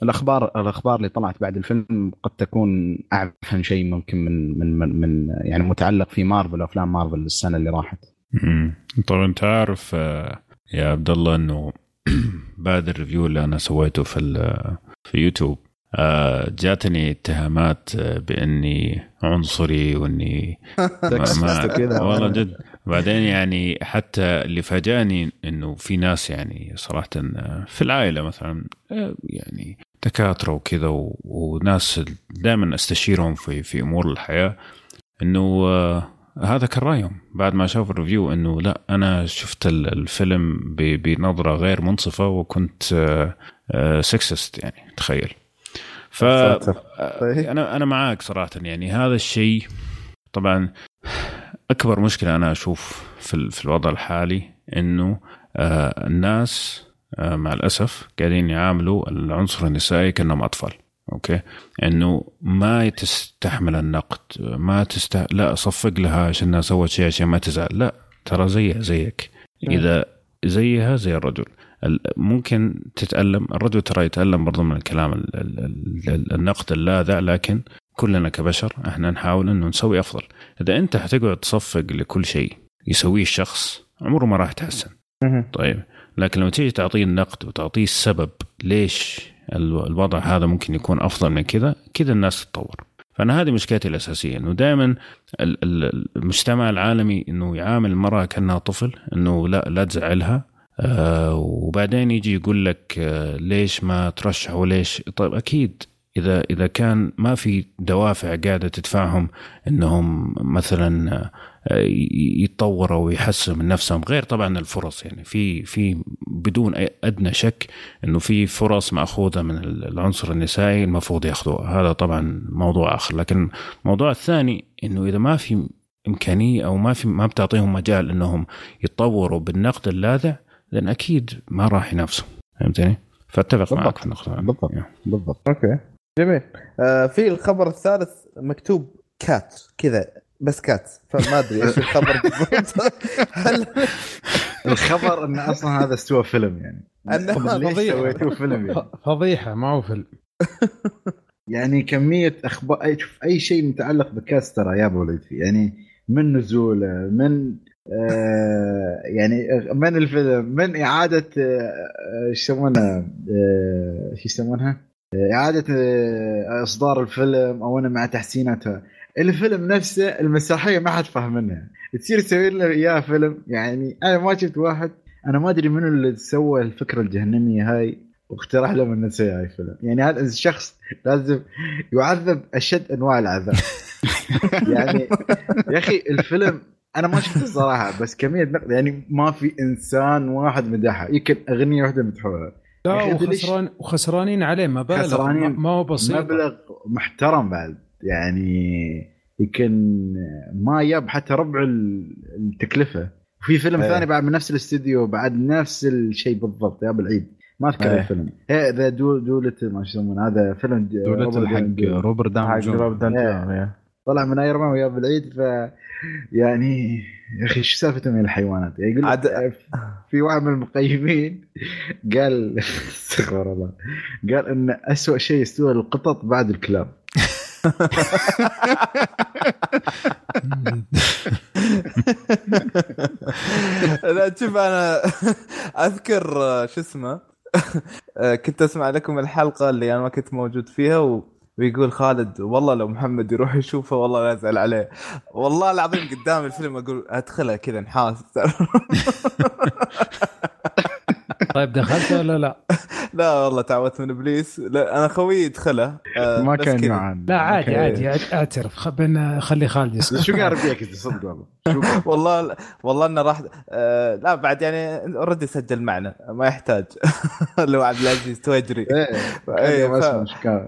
الأخبار الأخبار اللي طلعت بعد الفيلم قد تكون اعفن شيء ممكن من من من, من يعني متعلق في مارفل أفلام مارفل السنة اللي راحت. طبعا أنت عارف آه، يا عبد الله إنه (clears throat) بعد ال review اللي أنا سويته في في يوتيوب آه، جاتني اتهامات آه، بإني عنصري وإني (laughs) ما (laughs) والله جد. بعدين يعني حتى اللي فاجأني إنه في ناس يعني صراحة في العائلة مثلا يعني دكاترة وكذا وناس دائما أستشيرهم في في أمور الحياة إنه آه هذا كان رأيهم. بعد ما شافوا ال review إنه لا أنا شفت الفيلم بنظرة غير منصفة وكنت آه آه sexist يعني تخيل. ف أنا أنا معاك صراحة يعني هذا الشيء طبعا أكبر مشكلة أنا أشوف في في الوضع الحالي إنه آه الناس آه، مع الأسف قاعدين يعاملوا العنصر النسائي كأنهم أطفال أوكي؟ إنه ما تستحمل النقد ما تست لا صفق لها عشان سوت شيء عشان ما تزعل لا ترى زيها زيك. إذا زيها زي الرجل. ممكن تتألم الرجل ترى يتألم برضو من الكلام النقد اللاذع لكن كلنا كبشر إحنا نحاول انه نسوي افضل. اذا انت حتقعد تصفق لكل شيء يسويه الشخص عمره ما راح يتحسن. طيب. لكن لما تيجي تعطيه النقد وتعطيه السبب ليش الوضع هذا ممكن يكون افضل من كذا كذا الناس تتطور. فأنا هذه مشكلتي الأساسية إنه دائما المجتمع العالمي إنه يعامل المراه كأنها طفل إنه لا لا تزعلها. آه وبعدين يجي يقول لك آه ليش ما ترشح وليش؟ طيب أكيد إذا إذا كان ما في دوافع قاعدة تدفعهم إنهم مثلا آه، يتطوروا ويحسنوا من نفسهم غير طبعا الفرص. يعني في في بدون أدنى شك إنه في فرص مأخوذة من العنصر النسائي المفروض يأخذوها. هذا طبعا موضوع آخر. لكن الموضوع الثاني إنه إذا ما في إمكانية أو ما في ما بتعطيهم مجال إنهم يتطوروا بالنقد اللاذع لأن أكيد ما راح ينافسوا. فهمتني؟ فأتفق معك في النقطة بالضبط. بالضبط. okay. جميل. آه في الخبر الثالث مكتوب Cats كذا بس Cats. فما أدري إيش الخبر بالضبط. (laughs) هل الخبر انه أصلا هذا استوى فيلم يعني. أنه فضيحة. فيلم يعني. فضيحة ما هو فيلم. (laughs) يعني كمية أخبار اي شوف أي شيء متعلق ب Cats ترى يا أبو وليد يعني من نزوله من آه يعني من الفيلم من إعادة آه إيش يسمونها آه شو يسمونها؟ إعادة آه، إصدار الفيلم أو أنا مع تحسيناتها الفيلم نفسه المسرحية ما حد فاهم منها. تصير تسوي له إياه فيلم يعني أنا ما شفت واحد. أنا ما أدري منو اللي سوى الفكرة الجهنمية هاي واقترح له إنه يسوي هاي الفيلم. يعني هذا الشخص لازم يعذب أشد أنواع العذاب. (laughs) يعني يا أخي الفيلم أنا ما شفته الصراحه بس كمية نقد يعني ما في إنسان واحد مدحها يمكن أغنية واحدة مدحوها. لا وخسران وخسرانين عليه مبالغ خسرانين ما هو بسيط. مبلغ محترم بعد يعني يمكن ما يب حتى ربع التكلفة. وفي فيلم إيه. ثاني بعد من نفس الاستديو بعد نفس الشيء بالضبط يا العيد. ما أذكر إيه. الفيلم. إيه ذا دوليتل ما يسمونه هذا فيلم دوليتل حق روبرت داون إيه. طلع من ايرون مان ويا العيد ف يعني يا أخي إيش سالفتهم من الحيوانات؟ يعني يقول عد... في واحد من المقيمين قال (laughs) استغفر الله قال إن اسوء شيء استوى القطط بعد الكلاب. لا شوف أنا أذكر شو اسمه كنت أسمع لكم الحلقة اللي أنا ما كنت موجود فيها و... ويقول خالد والله لو محمد يروح يشوفه والله لا ازعل عليه. والله العظيم قدام الفيلم أقول أدخله كذا نحاس. (laughs) طيب دخلت ولا لا؟ (laughs) لا والله تعودت من إبليس. لا أنا خوي يدخله آه ما كان معنا لا عادي عادي أعترف. خبنا خلي خالد يسكت شو قال فيك صدق والله. (laughs) والله والله إنه راح آه لا بعد يعني أوريدي سجل معنا. ما يحتاج. (laughs) لو عبد العزيز توجري. إيه, إيه,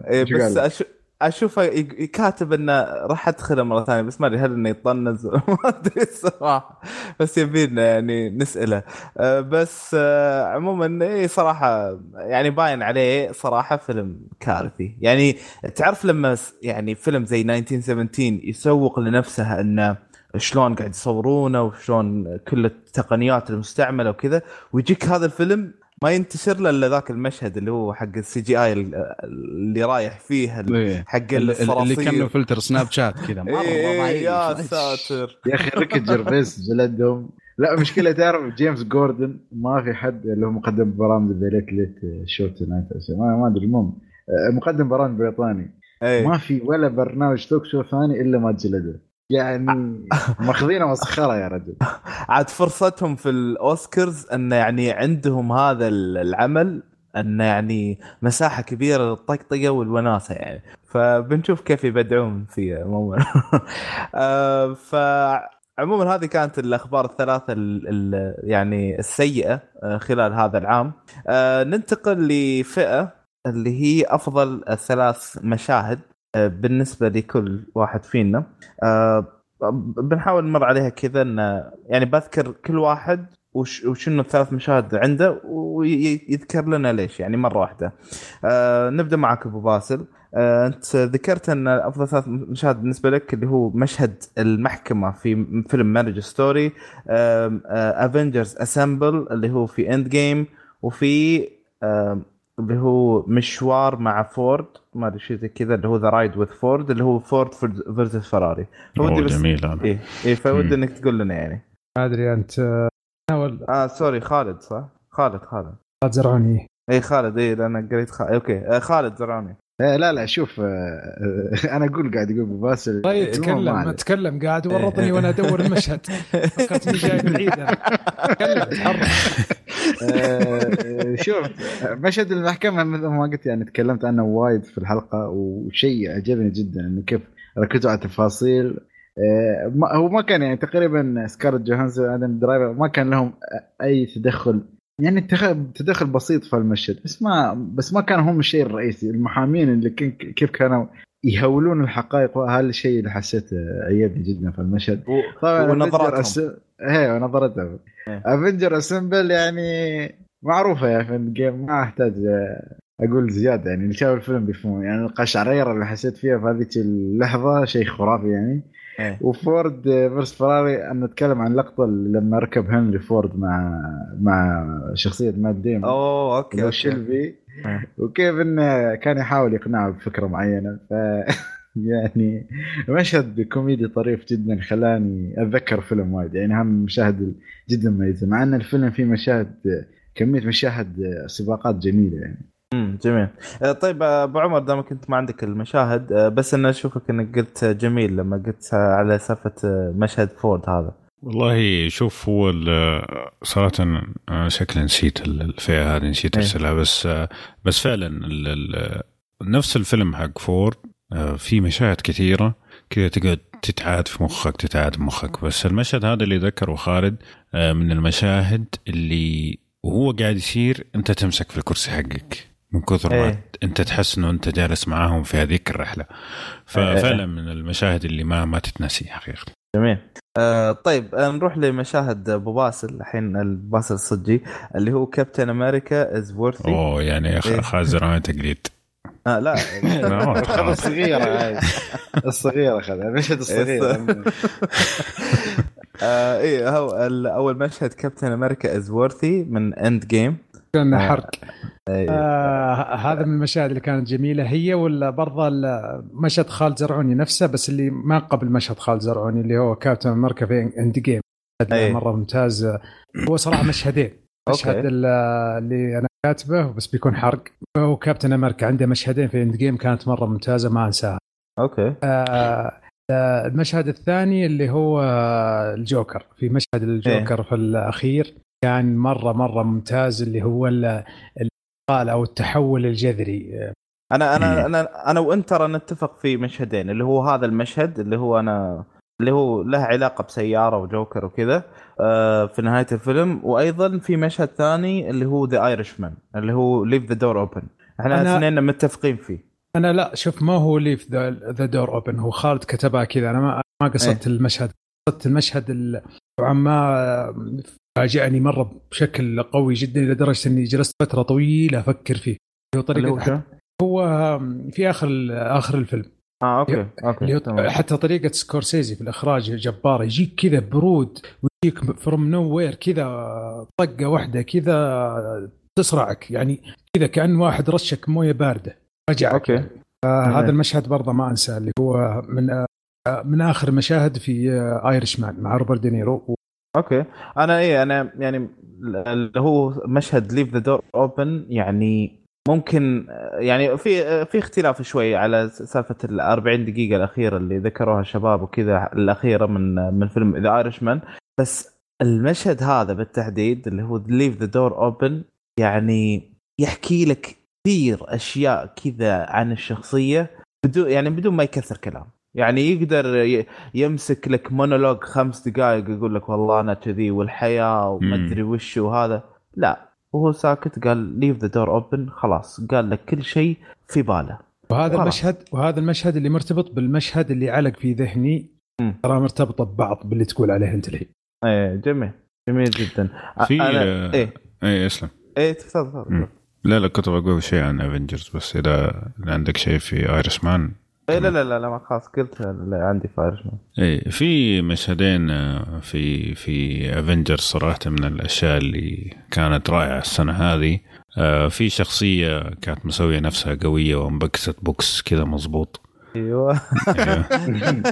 إيه، بس أشوفه كاتب إنه راح أدخله مرة ثانية بس ما أدري هل إنه يطنز (laughs) ما أدري الصراحة. بس يبينا يعني نسأله. آه، بس آه، عموما اي صراحة يعني باين عليه صراحة فيلم كارثي. يعني تعرف لما يعني فيلم زي 1917 يسوق لنفسه إنه شلون قاعد يصورونه وشلون كل التقنيات المستعملة وكذا ويجيك هذا الفيلم ما ينتشر له إلا ذاك المشهد اللي هو حق ال CGI اللي رايح فيه إيه. حق الصراصير اللي كأنه فلتر سناب شات كذا. مره إيه يا (laughs) ساتر. يا أخي ريكي جيرفيس جلدهم لا مشكلة تعرف جيمس كوردن ما في حد اللي هو مقدم برامج The Late Late Show tonight ما, ما أدري المهم مقدم برامج بريطاني. أيه. ما في ولا برنامج talk show ثاني إلا ما تجلده يعني ماخذينه مسخره يا رجل. عاد فرصتهم في الأوسكارز إن يعني عندهم هذا العمل انه يعني مساحة كبيرة للطقطقة والوناسة يعني. فبنشوف كيف يبدعون فيه عموما. (laughs) آه، ف عموما هذه كانت الأخبار الثلاثة ال ال يعني السيئة آه، خلال هذا العام. آه، ننتقل لفئة اللي هي أفضل ثلاث مشاهد. بالنسبة لكل واحد فينا آه، بنحاول نمر عليها كذا إن يعني بذكر كل واحد وش وشنو الثلاث مشاهد عنده ويذكر لنا ليش يعني مرة واحدة. آه نبدأ معك أبو باسل. آه أنت ذكرت إن أفضل ثلاث مشاهد بالنسبة لك اللي هو مشهد المحكمة في فيلم Marriage Story، Avengers assemble اللي هو في Endgame وفي آه اللي هو مشوار مع فورد ما أدري شيء زي كذا اللي هو ذا رايد وذ فورد اللي هو فورد فيرسس فراري فودي بس جميل هذا. اي إيه فودي إنك تقول لنا يعني. ما أدري أنت أنا ولا آه سوري خالد صح؟ خالد خالد. خالد زرعوني. اي خالد اي لأن قريت خالد أوكي آه خالد زرعوني. إيه لا لا شوف آه، آه، (laughs) أنا أقول قاعد يقول باسل طيب تكلم تكلم قاعد ورطني وأنا أدور المشهد. (laughs) فكرتني جاي تكلم آه، شوف مشهد المحكمة مثل ما قلت يعني تكلمت عنه وايد في الحلقة وشيء عجبني جدا إنه كيف ركزوا على التفاصيل. هو ما كان يعني تقريبا سكارليت جوهانسون آدم درايفر ما كان لهم أي تدخل يعني تدخل بسيط في المشهد. بس ما بس ما كان هم الشيء الرئيسي. المحامين اللي كيف كانوا يهولون الحقائق وهذا الشيء اللي حسيته عيبني جدا في المشهد. طبعا ونظرتهم أس... هي ونظرتهم Avengers assemble يعني معروفة يا في الجيم ما أحتاج أقول زيادة يعني. اللي شاف الفيلم بيفهمون. يعني القشعريرة اللي حسيت فيها في هذيك اللحظة شيء خرافي يعني. إيه. و Ford versus Ferrari أنا أتكلم عن اللقطه لما ركب هنري فورد مع مع شخصية مات ديمون. أوه okay, okay. شيلبي إيه. وكيف إنه كان يحاول يقنعه بفكرة معينة. ف (laughs) يعني مشهد كوميدي طريف جدا خلاني أتذكر فيلم وايد. يعني هم مشاهد جدا مميزة مع إن الفيلم فيه مشاهد كمية مشاهد سباقات جميلة يعني. امم جميل. آه، طيب آه، أبو عمر دامك انت ما عندك المشاهد آه، بس أنا أشوفك إنك قلت جميل لما قلت على سالفة مشهد فورد هذا. والله شوف هو صراحة شكلي نسيت الفئة هذه نسيت إيه. أرسلها بس بس فعلا نفس الفيلم حق فورد في مشاهد كثيرة كذا تقعد تتعاد في مخك تتعاد في مخك. بس المشهد هذا اللي ذكره خالد من المشاهد اللي وهو قاعد يصير أنت تمسك في الكرسي حقك. من كثر ما إيه. أنت تحس إنه أنت جالس معاهم في هذيك الرحلة. ففعلا إيه. من المشاهد اللي ما ما تتنسي حقيقة. جميل. آه طيب آه نروح لمشاهد أبو باسل الحين باسل الصجي اللي هو كابتن أمريكا is worthy أوه يعني إيه. خازر تقليد. آه لا. الصغيرة الصغيرة خذها. المشهد الصغير آه إيه هو أول مشهد كابتن أمريكا is worthy من Endgame كان حرق. أيه. آه هذا من المشاهد اللي كانت جميلة. هي ولا برضه مشهد خالد زرعوني نفسه بس اللي ما قبل مشهد خالد زرعوني اللي هو كابتن أمريكا في Endgame أيه. مرة ممتاز. هو صراحة مشهدين. مشهد اللي أنا كاتبه بس بيكون حرق. هو كابتن أمريكا عنده مشهدين في Endgame كانت مرة ممتازة ما أنساها. okay. آه المشهد الثاني اللي هو الجوكر. في مشهد الجوكر إيه؟ في الأخير. كان مرة مرة ممتاز اللي هو الانتقال أو التحول الجذري. أنا أنا أنا أنا وانت ترى نتفق في مشهدين اللي هو هذا المشهد اللي هو أنا اللي هو له علاقة بسيارة وجوكر وكذا آه في نهاية الفيلم. وأيضا في مشهد ثاني اللي هو The Irishman اللي هو leave the door open إحنا اثنين متفقين فيه. أنا لا شوف ما هو leave the door open هو خالد كتبها كذا. أنا ما ما قصدت إيه. المشهد. قصدت المشهد طبعا ما فاجأني مرة بشكل قوي جدا لدرجه إني جلست فترة طويلة أفكر فيه. هو طريقه هو في آخر آخر الفيلم. آه okay okay حتى طريقة سكورسيزي في الإخراج جبارة. يجيك كذا برود ويجيك from nowhere كذا طقة واحدة كذا تصرعك. يعني كذا كأن واحد رشك موية باردة. رجعك okay. آه هذا المشهد برضه ما أنساه اللي هو من آه من آخر مشاهد في Irishman مع روبرت دينيرو. okay. أنا إيه أنا يعني اللي هو مشهد leave the door open يعني ممكن يعني في في اختلاف شوي على سالفة ال 40 دقيقة الأخيرة اللي ذكروها الشباب وكذا الأخيرة من من فيلم The Irishman بس المشهد هذا بالتحديد اللي هو leave the door open يعني يحكي لك كثير أشياء كذا عن الشخصية بدون يعني بدون ما يكثر كلام. يعني يقدر يمسك لك مونولوج خمس دقائق يقول لك والله أنا كذي والحياة وما أدري وش وهذا. لا وهو ساكت قال leave the door open خلاص قال لك كل شيء في باله. وهذا خلاص. المشهد وهذا المشهد اللي مرتبط بالمشهد اللي علق في ذهني ترى مرتبطه ببعض باللي تقول عليه أنت الحين. إيه جميل جميل جدا. في أنا... إيه. إيه اسلم. إيه تفضل لا لا كنت بقول شيء عن Avengers بس إذا عندك شيء في Irishman اي لا لا لا لا ما خلاص قلت عندي في Irishman اي في مشهدين آه، في في Avengers صراحة من الأشياء اللي كانت رائعة السنة هذه. آه، في شخصية كانت مسوية نفسها قوية وانبكست بوكس كذا مظبوط أيوه, أيوة. (laughs)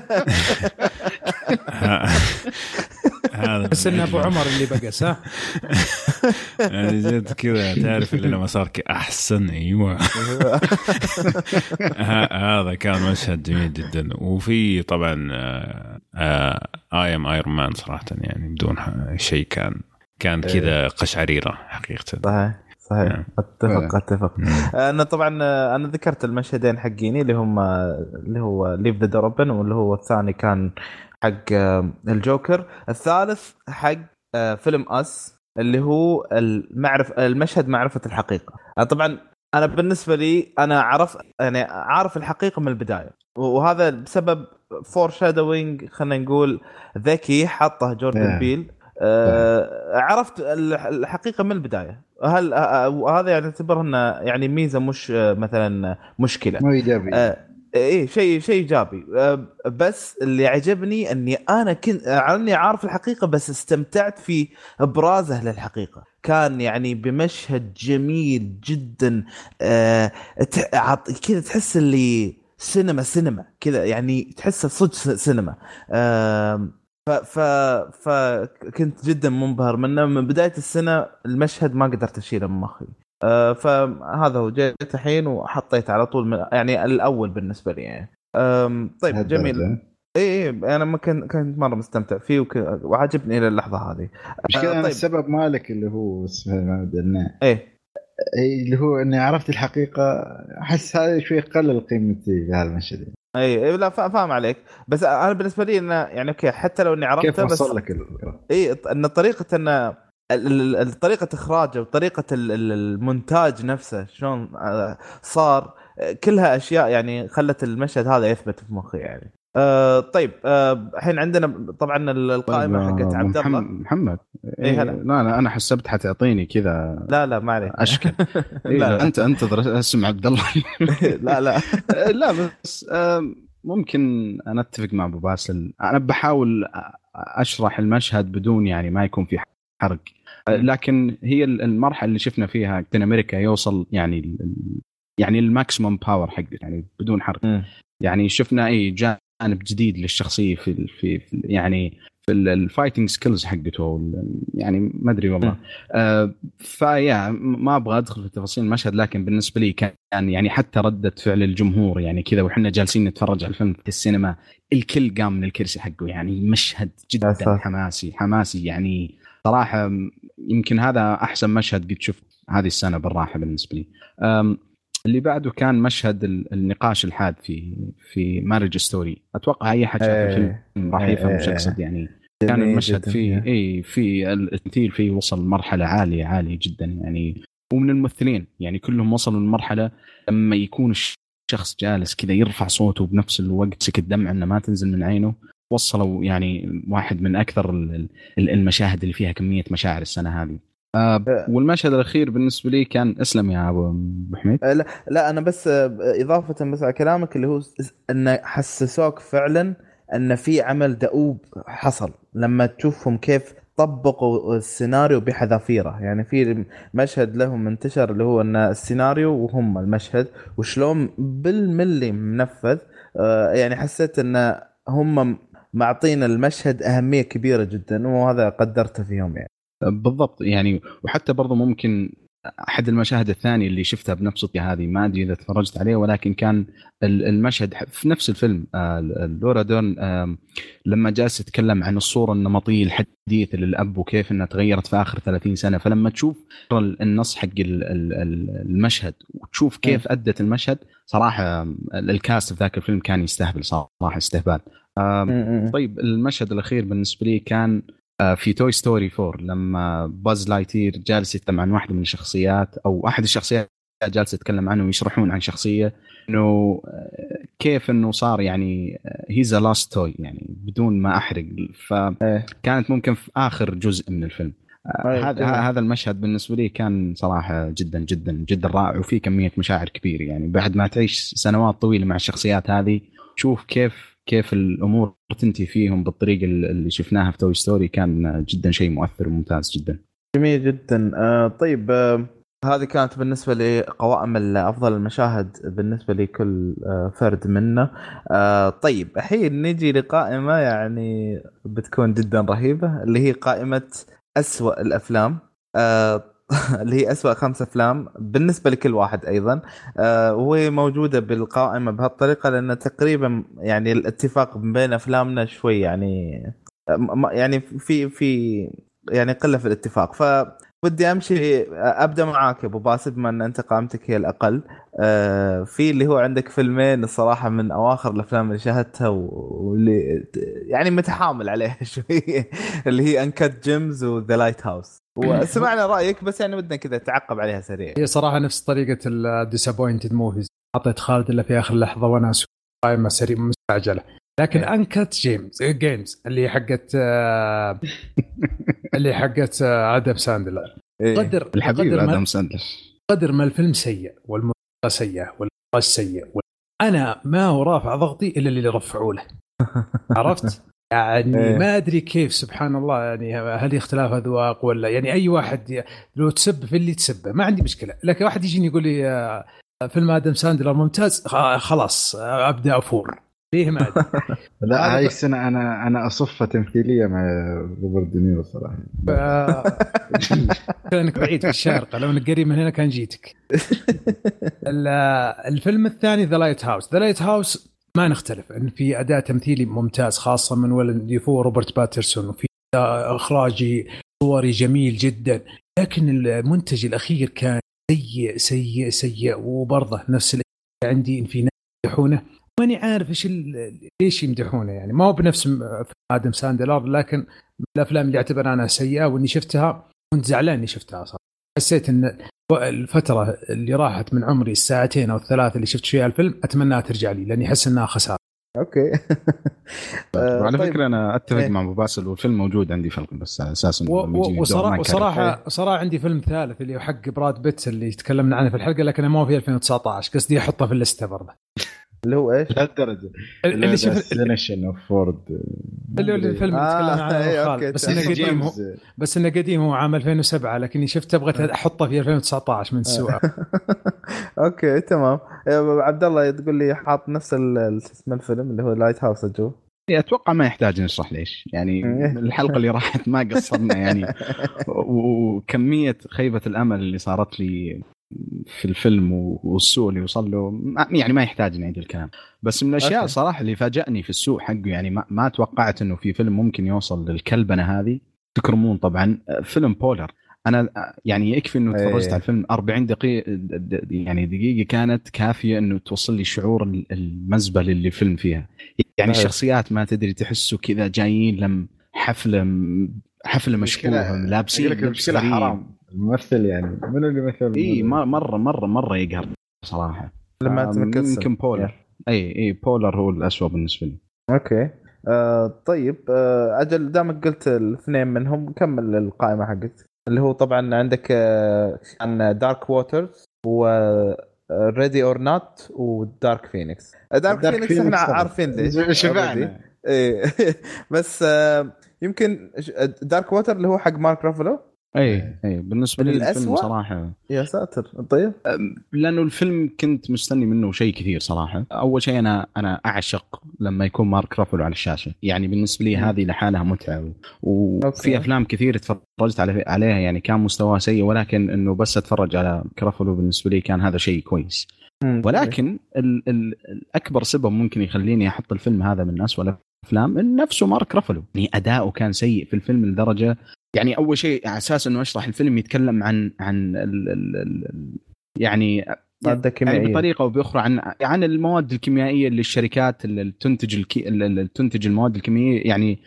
(laughs) هذا. بس إن أبو عمر اللي بقى ها (laughs) يعني جد كذا تعرف اللي لما صار أحسن أيوه. (laughs) هذا كان مشهد جميل جدا. وفي طبعا اي ام ايرون مان صراحة يعني بدون شيء كان كان كذا قشعريرة حقيقه. صحيح صحيح. نعم. أتفق أتفق. أنا طبعا أنا ذكرت المشهدين حقيني اللي هم اللي هو leave the door open واللي هو الثاني كان حق الجوكر. الثالث حق آه، فيلم Us اللي هو المعرف المشهد معرفة الحقيقة. طبعا أنا بالنسبة لي أنا عرف يعني عارف الحقيقة من البداية. وهذا بسبب foreshadowing خلينا نقول ذكي حطه جوردن بيل. آه عرفت الحقيقة من البداية. هل هذا يعني اعتبر إنه يعني ميزة مش مثلا مشكلة. مو ايجابي آه إيه شيء شيء إيجابي. بس اللي عجبني إني أنا كنت عني عارف الحقيقة بس استمتعت في إبرازه للحقيقة. كان يعني بمشهد جميل جدا. آه كذا تحس اللي سينما سينما. كذا يعني تحسه صدق سينما. ف ف فكنت جدا منبهر منه. من بداية السنة المشهد ما قدرت أشيله من مخي. آه فهذا هو. جيت الحين وحطيت على طول من يعني الأول بالنسبة لي يعني. طيب جميل. إي إي أنا ما كنت كنت مرة مستمتع فيه وك... وعجبني إلى اللحظة هذه. آه طيب. السبب مالك اللي هو اسمه إيه اللي هو إني عرفت الحقيقة أحس هذا شوي قلل قيمتي في هذا المشهد إي لا فاهم عليك. بس أنا بالنسبة لي إنه يعني okay حتى لو إني عرفته كيف بس لك إي إن طريقة إنه طريقة إخراجه وطريقة المونتاج نفسه شلون آه، صار كلها أشياء يعني خلت المشهد هذا يثبت في مخي يعني. آه طيب آه، الحين آه عندنا طبعا القائمة طيب حقت عبد الله. محمد إيه هلا. لا لا أنا حسبت حتعطيني كذا. لا لا ما عليك. أشكل. (laughs) إيه لا, لا. أنت انتظر اسم عبد الله. (laughs) لا لا. لا بس آه ممكن أنا أتفق مع أبو باسل. أنا بحاول أشرح المشهد بدون يعني ما يكون في حرق. لكن هي المرحلة اللي شفنا فيها كابتن أمريكا يوصل يعني يعني ال maximum power حقه يعني بدون حرق. يعني شفنا أي جانب جديد للشخصية في في, يعني في ال fighting skills حقته يعني ما أدري والله. آه فيعني ما أبغى أدخل في تفاصيل المشهد لكن بالنسبة لي كان يعني حتى ردة فعل الجمهور يعني كذا وحنا جالسين نتفرج على الفيلم في السينما الكل قام من الكرسي حقه يعني مشهد جدا حماسي حماسي يعني صراحة يمكن هذا أحسن مشهد قد شفت هذه السنة بالصراحة بالنسبة لي. اللي بعده كان مشهد النقاش الحاد في في Marriage Story أتوقع أي حد شاف الفيلم راح يفهم وش اقصد يعني. كان المشهد فيه اي في التمثيل فيه وصل مرحلة عالية عالية جدا يعني. ومن الممثلين يعني كلهم وصلوا لمرحلة لما يكون شخص جالس كذا يرفع صوته بنفس الوقت سكت دمع إنه ما تنزل من عينه. وصلوا يعني واحد من أكثر المشاهد اللي فيها كمية مشاعر السنة هذه. آه والمشهد الأخير بالنسبة لي كان اسلم يا أبو حميد. لا, لا أنا بس إضافة بس على كلامك اللي هو انه حسسوك فعلا إن في عمل دؤوب حصل. لما تشوفهم كيف طبقوا السيناريو بحذافيره. يعني في مشهد لهم انتشر اللي هو إن السيناريو وهم المشهد وشلون بالملي منفذ. آه يعني حسيت إن هم معطين المشهد أهمية كبيرة جدا وهذا قدرته فيهم يعني. بالضبط يعني وحتى برضه ممكن أحد المشاهد الثانية اللي شفتها بنفس هذه ما أدري إذا تفرجت عليه ولكن كان المشهد في نفس الفيلم آه، لورا دون لما جالس يتكلم عن الصورة النمطية الحديثة للأب وكيف إنها تغيرت في آخر 30 سنة فلما تشوف النص حق المشهد وتشوف كيف أدت المشهد صراحة الكاست في ذاك الفيلم كان يستهبل صراحة استهبال. طيب المشهد الأخير بالنسبة لي كان آه، في Toy Story 4 لما باز لايتير جالس يتكلم عن واحدة من الشخصيات أو أحد الشخصيات جالس يتكلم عنه ويشرحون عن شخصية إنه آه، كيف إنه صار يعني he's lost toy يعني بدون ما أحرق. فكانت ممكن في آخر جزء من الفيلم. آه، طيب، هذا هذا المشهد بالنسبة لي كان صراحة جدا جدا جدا رائع وفي كمية مشاعر كبيرة يعني بعد ما تعيش سنوات طويلة مع الشخصيات هذه شوف كيف كيف الأمور تنتهي فيهم بالطريقة اللي شفناها في توي ستوري كان جدا شيء مؤثر وممتاز جدا. جميل جدا. آه طيب آه هذه كانت بالنسبة لقوائم أفضل المشاهد بالنسبة لكل آه فرد منا. آه طيب الحين نجي لقائمة يعني بتكون جدا رهيبة اللي هي قائمة أسوأ الأفلام. آه (laughs) اللي هي أسوأ خمس أفلام بالنسبة لكل واحد أيضا. آه وهي موجودة بالقائمة بهالطريقة لأن تقريبا يعني الاتفاق بين أفلامنا شوي يعني يعني في في يعني قلة في الاتفاق. ف أمشي أبدأ معاك أبو باسل بما أن أنت قائمتك هي الأقل. آه في اللي هو عندك فيلمين الصراحة من أواخر الأفلام اللي شاهدتها واللي يعني متحامل عليها (laughs) شوي اللي هي Uncut Gems و The Lighthouse وسمعنا (laughs) رأيك بس يعني ودنا كذا تعقب عليها سريع. هي صراحة نفس طريقة ال disappointed movies حطيت خالد إلا في آخر لحظة وأنا قائمه سريع مستعجلة. لكن Uncut Gems Gems اللي حقت آه، (laughs) اللي حقت آه، آدم ساندلر إيه. قدر الحبيب آدم ساندلر قدر ما الفيلم سيء والموسيقى سيئه والإخراج سيء أنا ما هو رافع ضغطي إلا اللي رفعوا له. (laughs) عرفت؟ يعني إيه. ما أدري كيف سبحان الله يعني هل اختلاف أذواق ولا يعني أي واحد لو تسب في اللي تسبه ما عندي مشكلة. لكن واحد يجيني يقول لي آه، فيلم آدم ساندلر ممتاز خلاص أبدأ أفور. فيه ما (laughs) لا هاي السنة أنا أنا اصفه تمثيلية مع روبرت دينيرو صراحة. (laughs) كأنك بعيد في الشارقة لو إنك قريب من هنا كان جيتك. (laughs) الفيلم الثاني The Lighthouse The Lighthouse ما نختلف. إن في اداء تمثيلي ممتاز خاصة من ويليم دافو روبرت باتنسون وفي إخراجي صوري جميل جدا. لكن المنتج الأخير كان سيء سيء سيء وبرضه نفس عندي إن في ناس يمدحونه. ماني عارف إيش ليش يمدحونه يعني. ما هو بنفس آدم ساندلر لكن الأفلام اللي اعتبر أنا سيئة وإني شفتها كنت زعلان إني شفتها صراحة حسيت إن الفترة اللي راحت من عمري الساعتين أو الثلاث اللي شفت فيها الفيلم اتمناها ترجع لي لأني أحس إنها خسارة. Okay. (laughs) وعلى طيب. فكرة أنا أتفق إيه. مع أبو باسل والفيلم موجود عندي في بس على أساس إنه وصراحه وصراحه صراحة عندي فيلم ثالث اللي هو حق براد بيت اللي تكلمنا عنه في الحلقة لكن ما هو في 2019 قصدي أحطه في اللسته برضه. اللي هو إيش؟ لهالدرجة. اللي شوف Assassination of Ford اللي هو الفيلم اللي تكلمنا عنه آه خالد. بس إنه قديم هو بس إنه قديم هو عام 2007 لكني شفته بغيت أحطه في 2019 من السؤال (laughs) أوكي تمام. عبد الله تقول لي حاط نفس اسم الفيلم اللي هو لايت هاوس الجو أتوقع ما يحتاج نشرح ليش. يعني الحلقة اللي راحت ما قصرنا يعني. (laughs) وكمية خيبة الأمل اللي صارت لي في الفيلم والسوء اللي وصل له يعني ما يحتاج نعيد الكلام. بس من الأشياء أوكي. صراحة اللي فاجأني في السوء حقه يعني ما, ما توقعت إنه في فيلم ممكن يوصل للكلبنة هذه. تكرمون طبعا فيلم بولر. أنا يعني يكفي إنه تفرجت على الفيلم 40 دقيقة يعني دقيقة كانت كافية إنه توصل لي شعور المزبلة اللي الفيلم فيها. يعني الشخصيات ما تدري تحسوا كذا جايين لم حفلة حفلة مشبوهة لابسين المشكلة حرام. الممثل يعني من اللي مثل إي مره مره مره يقهر صراحة. لما يمكن بولر. إي إي بولر هو الاسوء بالنسبة لي. أوكي. آه طيب آه أجل دامك قلت الاثنين منهم كمل القائمة حقتك اللي هو طبعا عندك آه عن دارك ووترز و Ready or Not و Dark Phoenix Dark Phoenix إحنا عارفين ليش. (laughs) شبعنا إيه. (laughs) بس آه يمكن Dark Water اللي هو حق مارك رافلو اي اي. بالنسبة لي الفيلم صراحة. يا ساتر. طيب. لأنه الفيلم كنت مستني منه شيء كثير صراحة. أول شيء أنا أنا أعشق لما يكون مارك رافلو على الشاشة. يعني بالنسبة لي هذه لحالها متعة. وفي أفلام كثير تفرجت عليها يعني كان مستواها سيء ولكن إنه بس أتفرج على كرافلو بالنسبة لي كان هذا شيء كويس. ولكن ال ال الأكبر سبب ممكن يخليني أحط الفيلم هذا من اسوء الأفلام نفسه مارك رافلو يعني أداؤه كان سيء في الفيلم لدرجة يعني أول شيء على أساس إنه أشرح الفيلم يتكلم عن عن ال ال ال يعني مادة كيميائية. يعني بطريقة أو بأخرى عن عن المواد الكيميائية اللي الشركات اللي تنتج الكي... اللي تنتج المواد الكيميائية يعني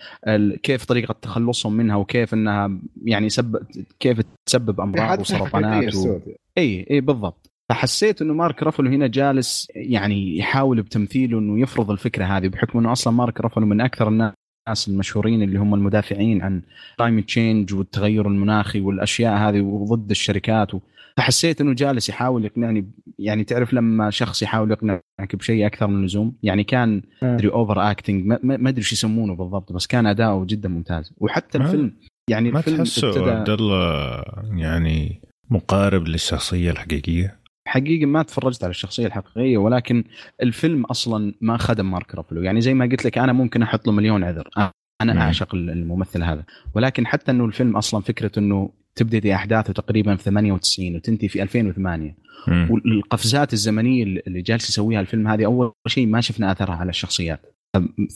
كيف طريقة تخلصهم منها وكيف إنها يعني سب... كيف تسبب أمراض وسرطانات و... إي إي بالضبط. فحسيت إنه مارك رافلو هنا جالس يعني يحاول بتمثيله إنه يفرض الفكرة هذه بحكم إنه أصلا مارك رافلو من أكثر الناس الناس المشهورين اللي هم المدافعين عن climate change والتغير المناخي والأشياء هذه وضد الشركات و... فحسيت إنه جالس يحاول يقنعني يعني تعرف لما شخص يحاول يقنعك بشيء أكثر من اللزوم يعني كان ادري over acting ما أدري إيش يسمونه بالضبط بس كان أداؤه جدا ممتاز. وحتى الفيلم يعني ما الفيلم تحسه عبد الله يعني مقارب للشخصية الحقيقية؟ حقيقة ما تفرجت على الشخصية الحقيقية ولكن الفيلم أصلا ما خدم مارك رافلو يعني زي ما قلت لك أنا ممكن أحط له مليون عذر. أنا مم. أعشق الممثل هذا. ولكن حتى أنه الفيلم أصلا فكرة أنه تبدأ أحداثه تقريبا في 98 وتنتهي في 2008 مم. والقفزات الزمنية اللي جالس يسويها الفيلم هذه أول شيء ما شفنا أثرها على الشخصيات.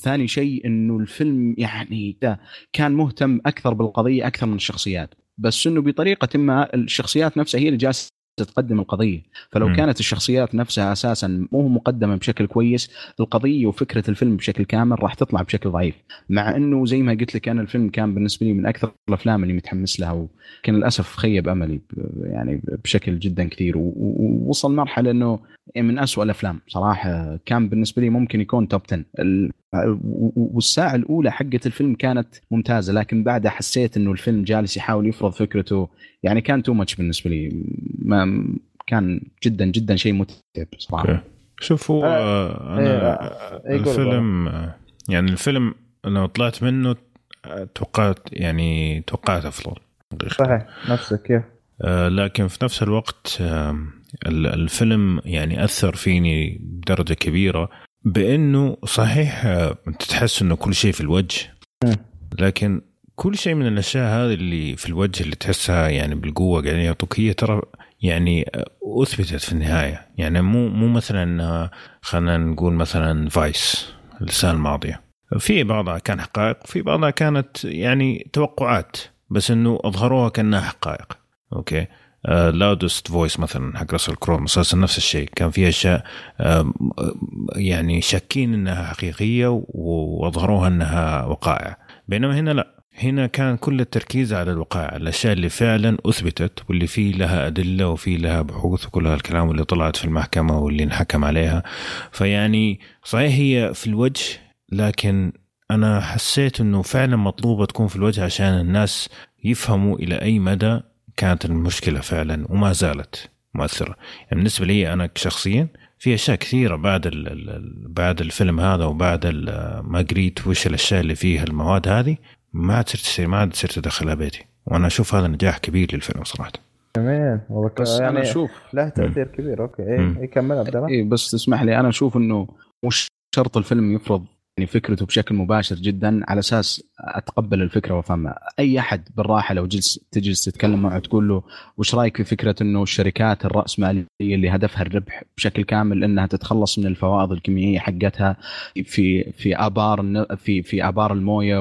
ثاني شيء إنه الفيلم يعني ده كان مهتم أكثر بالقضية أكثر من الشخصيات. بس إنه بطريقة ما الشخصيات نفسها هي اللي جالسة تقدم القضية. فلو م. كانت الشخصيات نفسها أساسا مو مقدمة بشكل كويس القضية وفكرة الفيلم بشكل كامل راح تطلع بشكل ضعيف. مع إنه زي ما قلت لك أنا الفيلم كان بالنسبة لي من أكثر الأفلام اللي متحمس لها وكان للأسف خيب أملي يعني بشكل جدا كثير. ووصل مرحلة إنه من أسوأ الأفلام صراحة. كان بالنسبة لي ممكن يكون توب 10 والساعة الأولى حقت الفيلم كانت ممتازة لكن بعدها حسيت إنه الفيلم جالس يحاول يفرض فكرته. يعني كان تو ماتش بالنسبة لي. ما كان جدا جدا شيء متعب صراحة. شوف هو آه أنا إيه الفيلم يعني الفيلم لو طلعت منه توقعت يعني توقعت أفضل. صحيح نفسك كيف آه لكن في نفس الوقت آه الفيلم يعني أثر فيني بدرجة كبيرة. بأنه صحيح انت تحس إنه كل شيء في الوجه. لكن كل شيء من الأشياء هذه اللي في الوجه اللي تحسها يعني بالقوة قاعدين يعطوك هي ترى يعني أثبتت في النهاية. يعني مو مو مثلا خلينا نقول مثلا فايس السنة الماضية. في بعضها كان حقائق في بعضها كانت يعني توقعات بس إنه أظهروها كأنها حقائق. Okay؟ Loudest uh, Voice مثلا حق راسل كرو مسلسل نفس الشيء. كان فيها أشياء uh, يعني شاكين إنها حقيقية واظهروها إنها وقائع بينما هنا لا. هنا كان كل التركيز على الوقائع الأشياء اللي فعلا أثبتت واللي في لها أدلة وفي لها بحوث وكل هالكلام اللي طلعت في المحكمة واللي انحكم عليها. فيعني صحيح هي في الوجه لكن أنا حسيت إنه فعلا مطلوبة تكون في الوجه عشان الناس يفهموا إلى أي مدى كانت المشكلة فعلا وما زالت مؤثرة. يعني بالنسبة لي أنا شخصيا في أشياء كثيرة بعد بعد الفيلم هذا وبعد ما قريت وش الأشياء اللي فيها المواد هذه ما عاد صرت ما عاد صرت ادخلها بيتي. وأنا أشوف هذا نجاح كبير للفيلم صراحة. جميل والله بس يعني أنا أشوف له تأثير كبير. أوكي. اي كمل عبد الله. اي بس تسمح لي أنا أشوف إنه مش شرط الفيلم يفرض يعني فكرته بشكل مباشر جدا على أساس أتقبل الفكرة وأفهمها، أي أحد بالراحة لو جلس تجلس تتكلم معه تقول له وش رأيك في فكرة إنه الشركات الرأسمالية اللي هدفها الربح بشكل كامل إنها تتخلص من الفوائض الكيميائية حقتها في في آبار في في آبار الموية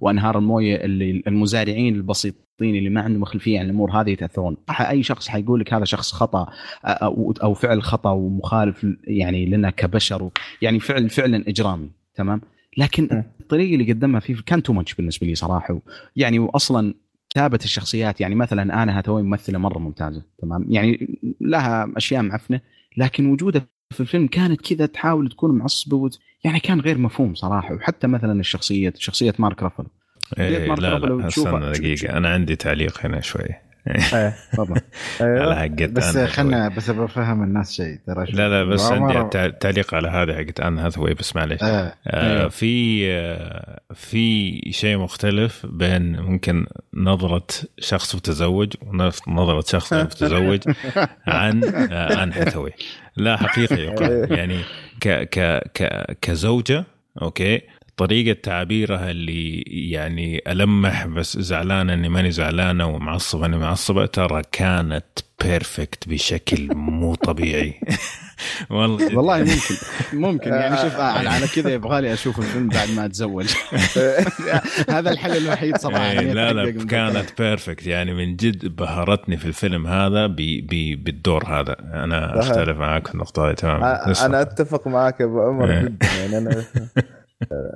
وأنهار الموية اللي المزارعين البسيط اللي ما عندهم خلفيه عن الأمور هذه يتأثرون. أي شخص حيقول لك هذا شخص خطأ أو أو فعل خطأ ومخالف يعني لنا كبشر يعني فعل فعلا إجرامي تمام؟ لكن الطريقة اللي قدمها فيه كان تو ماتش بالنسبة لي صراحة يعني واصلا كتابه الشخصيات يعني مثلا أنا هاتوي ممثلة مرة ممتازة تمام؟ يعني لها أشياء معفنة لكن وجودها في الفيلم كانت كذا تحاول تكون معصبة يعني كان غير مفهوم صراحة وحتى مثلا الشخصية شخصية مارك رافلو إيه لا لا استنى دقيقة. أنا عندي تعليق هنا شوي. إيه تفضل. (laughs) على حقت بس خلنا بس بفهم الناس شيء ترى لا لا بس عندي تعليق على هذا حقت ان هاثوي بس معلش آه. آه في آه في شيء مختلف بين ممكن نظرة شخص متزوج ونظرة شخص متزوج عن آه ان هاثوي لا حقيقي يعني ك ك ك كزوجة أوكي طريقة تعابيرها اللي يعني ألمح بس زعلانة إني ماني زعلانة ومعصبة إني معصبة ترى كانت perfect بشكل مو طبيعي. (laughs) والله. والله ممكن ممكن. يعني شوف على, على كذا يبغى لي أشوف الفيلم بعد ما أتزوج. (laughs) هذا الحل الوحيد صراحة. إيه، يعني لا لا كانت perfect يعني من جد بهرتني في الفيلم هذا بي بي بالدور هذا. أنا أختلف معك في النقطة هذه تمام أنا أتفق معك يا أبو عمر إيه. جدا. يعني أنا (laughs)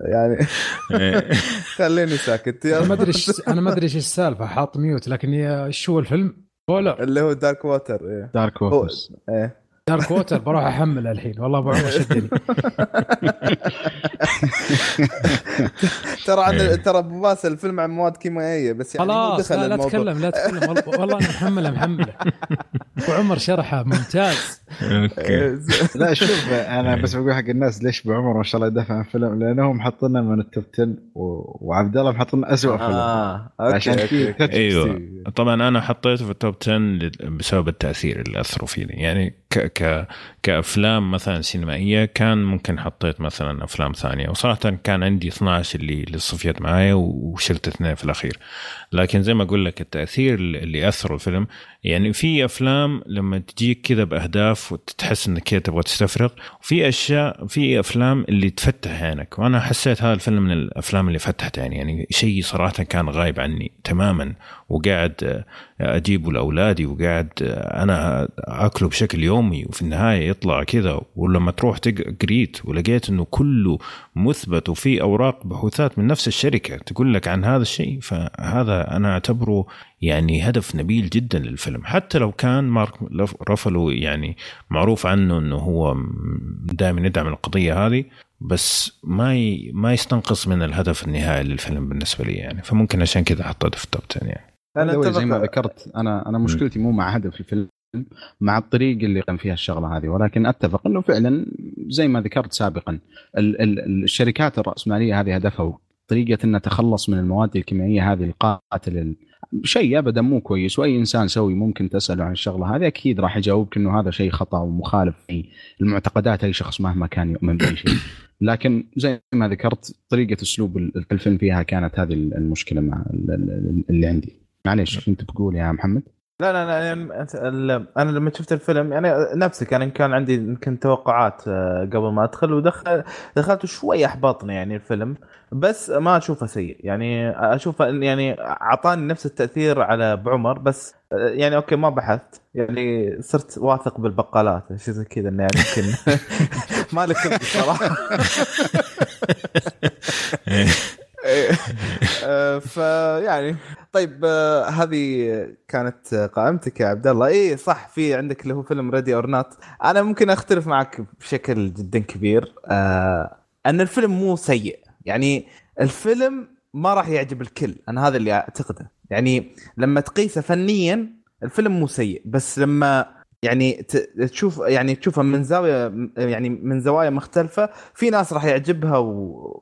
يعني إيه. (laughs) خليني ساكت أنا ما أدري أنا ما أدري إيش السالفة حاط mute لكن شو الفيلم؟ ولا اللي هو Dark Waters إيه. Dark Waters إيه Dark Waters بروح احمله الحين. والله أبو عمر شدني. (laughs) ترى عن إيه. ترى أبو باسل الفيلم عن مواد كيميائية بس يعني خلاص لا, لا تتكلم لا تتكلم والله أنا محمله محمله. أبو عمر شرحه ممتاز. okay. (laughs) لا شوف أنا بس بقول حق الناس ليش أبو عمر ما شاء الله يدافع عن فيلم؟ لأنهم حاطينه من ال top 10 وعبد الله محط لنا اسوء فيلم. آه. عشان كذا أيوه. طبعا أنا حطيته في التوب 10 بسبب التأثير اللي أثروا فيني يعني ك كأفلام مثلا سينمائية كان ممكن حطيت مثلا أفلام ثانية. وصراحه كان عندي 12 اللي اللي صفيت معايا وشلت اثنين في الأخير. لكن زي ما أقول لك التأثير اللي اثروا الفيلم يعني في أفلام لما تجيك كذا بأهداف وتحس إنك كذا تبغى تستفرغ وفي أشياء في أفلام اللي تفتح عينك. وأنا حسيت هذا الفيلم من الأفلام اللي فتحت عيني. يعني شيء صراحة كان غايب عني تماما وقاعد اجيبه لأولادي وقاعد أنا آكله بشكل يومي وفي النهاية يطلع كذا. ولما تروح قريت ولقيت إنه كله مثبت وفي أوراق بحوثات من نفس الشركة تقول لك عن هذا الشيء فهذا أنا أعتبره يعني هدف نبيل جدا للفيلم. حتى لو كان مارك رفلو يعني معروف عنه إنه هو دائما يدعم القضية هذه بس ما ي... ما يستنقص من الهدف النهائي للفيلم بالنسبة لي يعني. فممكن عشان كذا حطيته في التوب 10 يعني. أنا زي ما ذكرت أنا أنا مشكلتي مو مع هدف الفيلم مع الطريق اللي قام فيها الشغلة هذه. ولكن أتفق إنه فعلا زي ما ذكرت سابقا ال ال الشركات الرأسمالية هذه هدفها طريقه إنها تخلص من المواد الكيميائية هذه القاتله شيء ابدا مو كويس وأي إنسان سوي ممكن تسأله عن الشغلة هذه أكيد راح يجاوبك إنه هذا شيء خطأ ومخالف في المعتقدات أي شخص مهما كان يؤمن بأي شيء. (coughs) لكن زي ما ذكرت طريقة أسلوب الفيلم فيها كانت هذه المشكلة مع اللي عندي. معليش كنت بتقول يا محمد؟ لا لا لا يعني أنا لما شفت الفيلم يعني نفسك يعني كان عندي يمكن توقعات آه، قبل ما أدخل ودخل دخلت شوي أحبطني يعني الفيلم بس ما أشوفه سيء. يعني أشوفه يعني أعطاني نفس التأثير على بعمر بس آه، يعني أوكي ما بحثت. يعني صرت واثق بالبقالات شيء زي كذا انه يعني يمكن (laughs) ما لك صراحة. (laughs) (laughs) آه، فيعني طيب آه، هذه كانت قائمتك يا عبد الله. اي صح في عندك اللي هو فيلم Ready or Not أنا ممكن أختلف معك بشكل جدا كبير. آه أن الفيلم مو سيء. يعني الفيلم ما راح يعجب الكل. أنا هذا اللي أعتقده. يعني لما تقيسه فنيا الفيلم مو سيء. بس لما يعني تشوف يعني تشوفها من زاوية يعني من زوايا مختلفة في ناس راح يعجبها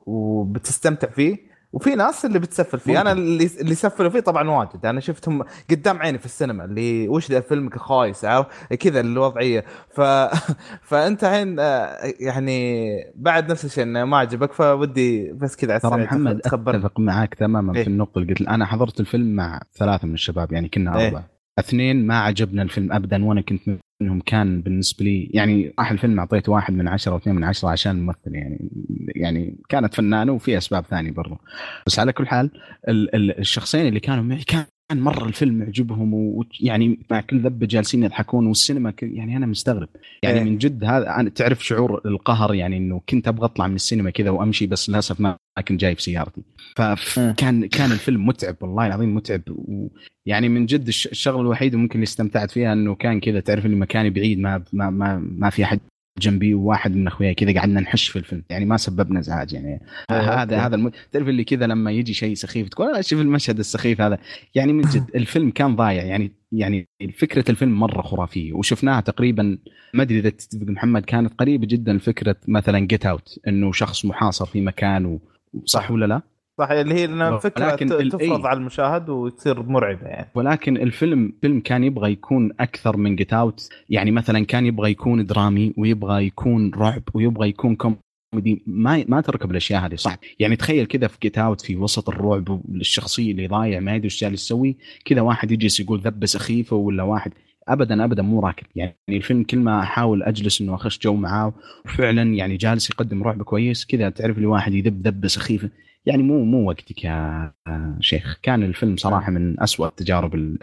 وبتستمتع فيه. وفي ناس اللي بتسفل فيه ممكن. أنا اللي اللي سفلوا فيه طبعا واجد أنا شفتهم قدام عيني في السينما اللي وش ذا فيلمك خايس كذا الوضعية ف... (laughs) فأنت الحين آه، يعني بعد نفس الشيء إنه ما عجبك فودي بس كذا على ترى محمد أتفق معاك تماما إيه؟ في النقطة اللي قلت أنا حضرت الفيلم مع ثلاثة من الشباب يعني كنا إيه. أربعة إيه؟ اثنين ما عجبنا الفيلم ابدا وأنا كنت منهم كان بالنسبة لي يعني راح الفيلم اعطيته واحد من عشرة واثنين من عشرة عشان الممثل يعني يعني كانت فنانة وفي أسباب ثانية برضه بس على كل حال ال ال الشخصين اللي كانوا معي كان مرة الفيلم يعجبهم ويعني مع كل ذبة جالسين يضحكون والسينما يعني أنا مستغرب. يعني إيه. من جد هذا أنا تعرف شعور القهر يعني إنه كنت أبغى أطلع من السينما كذا وأمشي بس للأسف ما كنت جايب سيارتي. فكان كان الفيلم متعب والله العظيم متعب. ويعني من جد الشغلة الوحيدة ممكن اللي استمتعت فيها إنه كان كذا تعرف اني مكاني بعيد ما ما ما, ما في أحد جنبي وواحد من أخوياي كذا قعدنا نحش في الفيلم. يعني ما سببنا ازعاج يعني. هذا هذا الم... تعرف اللي كذا لما يجي شيء سخيف تقول شوف المشهد السخيف هذا. يعني من جد (laughs) الفيلم كان ضايع. يعني يعني فكرة الفيلم مرة خرافية. وشفناها تقريبا ما أدري إذا تتفق محمد كانت قريبة جدا لفكرة مثلا Get Out إنه شخص محاصر في مكان صح ولا لا؟ صح اللي هي انها فكرة لكن تفرض على المشاهد وتصير مرعبة يعني. ولكن الفيلم فيلم كان يبغى يكون أكثر من Get Out يعني مثلا كان يبغى يكون درامي ويبغى يكون رعب ويبغى يكون كوميدي ما ما تركب الأشياء هذه صح؟ يعني تخيل كذا في Get Out في وسط الرعب الشخصيه اللي ضايع ما يدري إيش جالس يسوي. كذا واحد يجلس يقول ذبه سخيفه ولا واحد. ابدا ابدا مو راكب. يعني الفيلم كل ما أحاول أجلس إنه أخش جو معاه وفعلا يعني جالس يقدم رعب كويس كذا تعرف لي واحد يذب ذبه سخيفه يعني مو مو وقتك يا شيخ. كان الفيلم صراحة من أسوأ التجارب (laughs)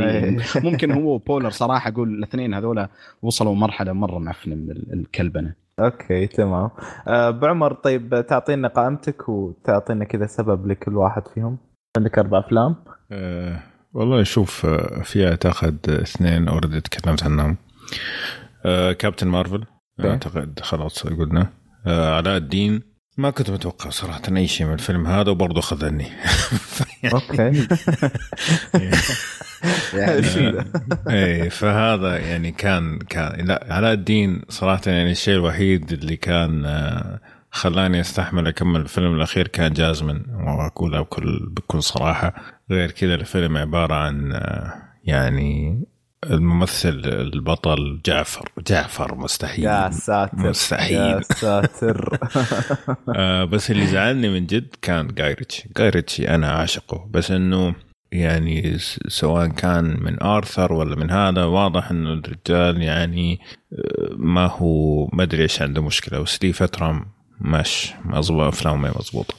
إيه. ممكن هو (laughs) وبولر صراحة أقول الاثنين هذول وصلوا مرحلة مرة معفنة من الكلبنة. okay تمام. أه بو عمر طيب تعطينا قائمتك وتعطينا كذا سبب لكل واحد فيهم. عندك أربع أفلام؟ أه والله شوف آه، في أعتقد اثنين already تكلمت عنهم. أه Captain Marvel أعتقد خلاص قلنا. أه علاء الدين ما كنت متوقع صراحة أي شيء من الفيلم هذا وبرضه خذني (laughs) okay. يعني. (laughs) اي فهذا يعني كان كان لا علاء الدين صراحة يعني الشيء الوحيد اللي كان آه، خلاني أستحمل أكمل الفيلم الأخير كان جازمن واقولها بكل بكل صراحة. غير كذا الفيلم عبارة عن آه، يعني الممثل البطل جعفر. جعفر مستحيل. يا ساتر. مستحيل. يا ساتر. (laughs) آه بس اللي زعلني من جد كان جايريتشي جايريتشي أنا عاشقه بس إنه يعني سواء كان من آرثر ولا من هذا واضح إنه الرجال يعني آه، ما هو ما أدري إيش عنده مشكلة. بس لي فترة مش مظبوط افلامه ما مضبوطه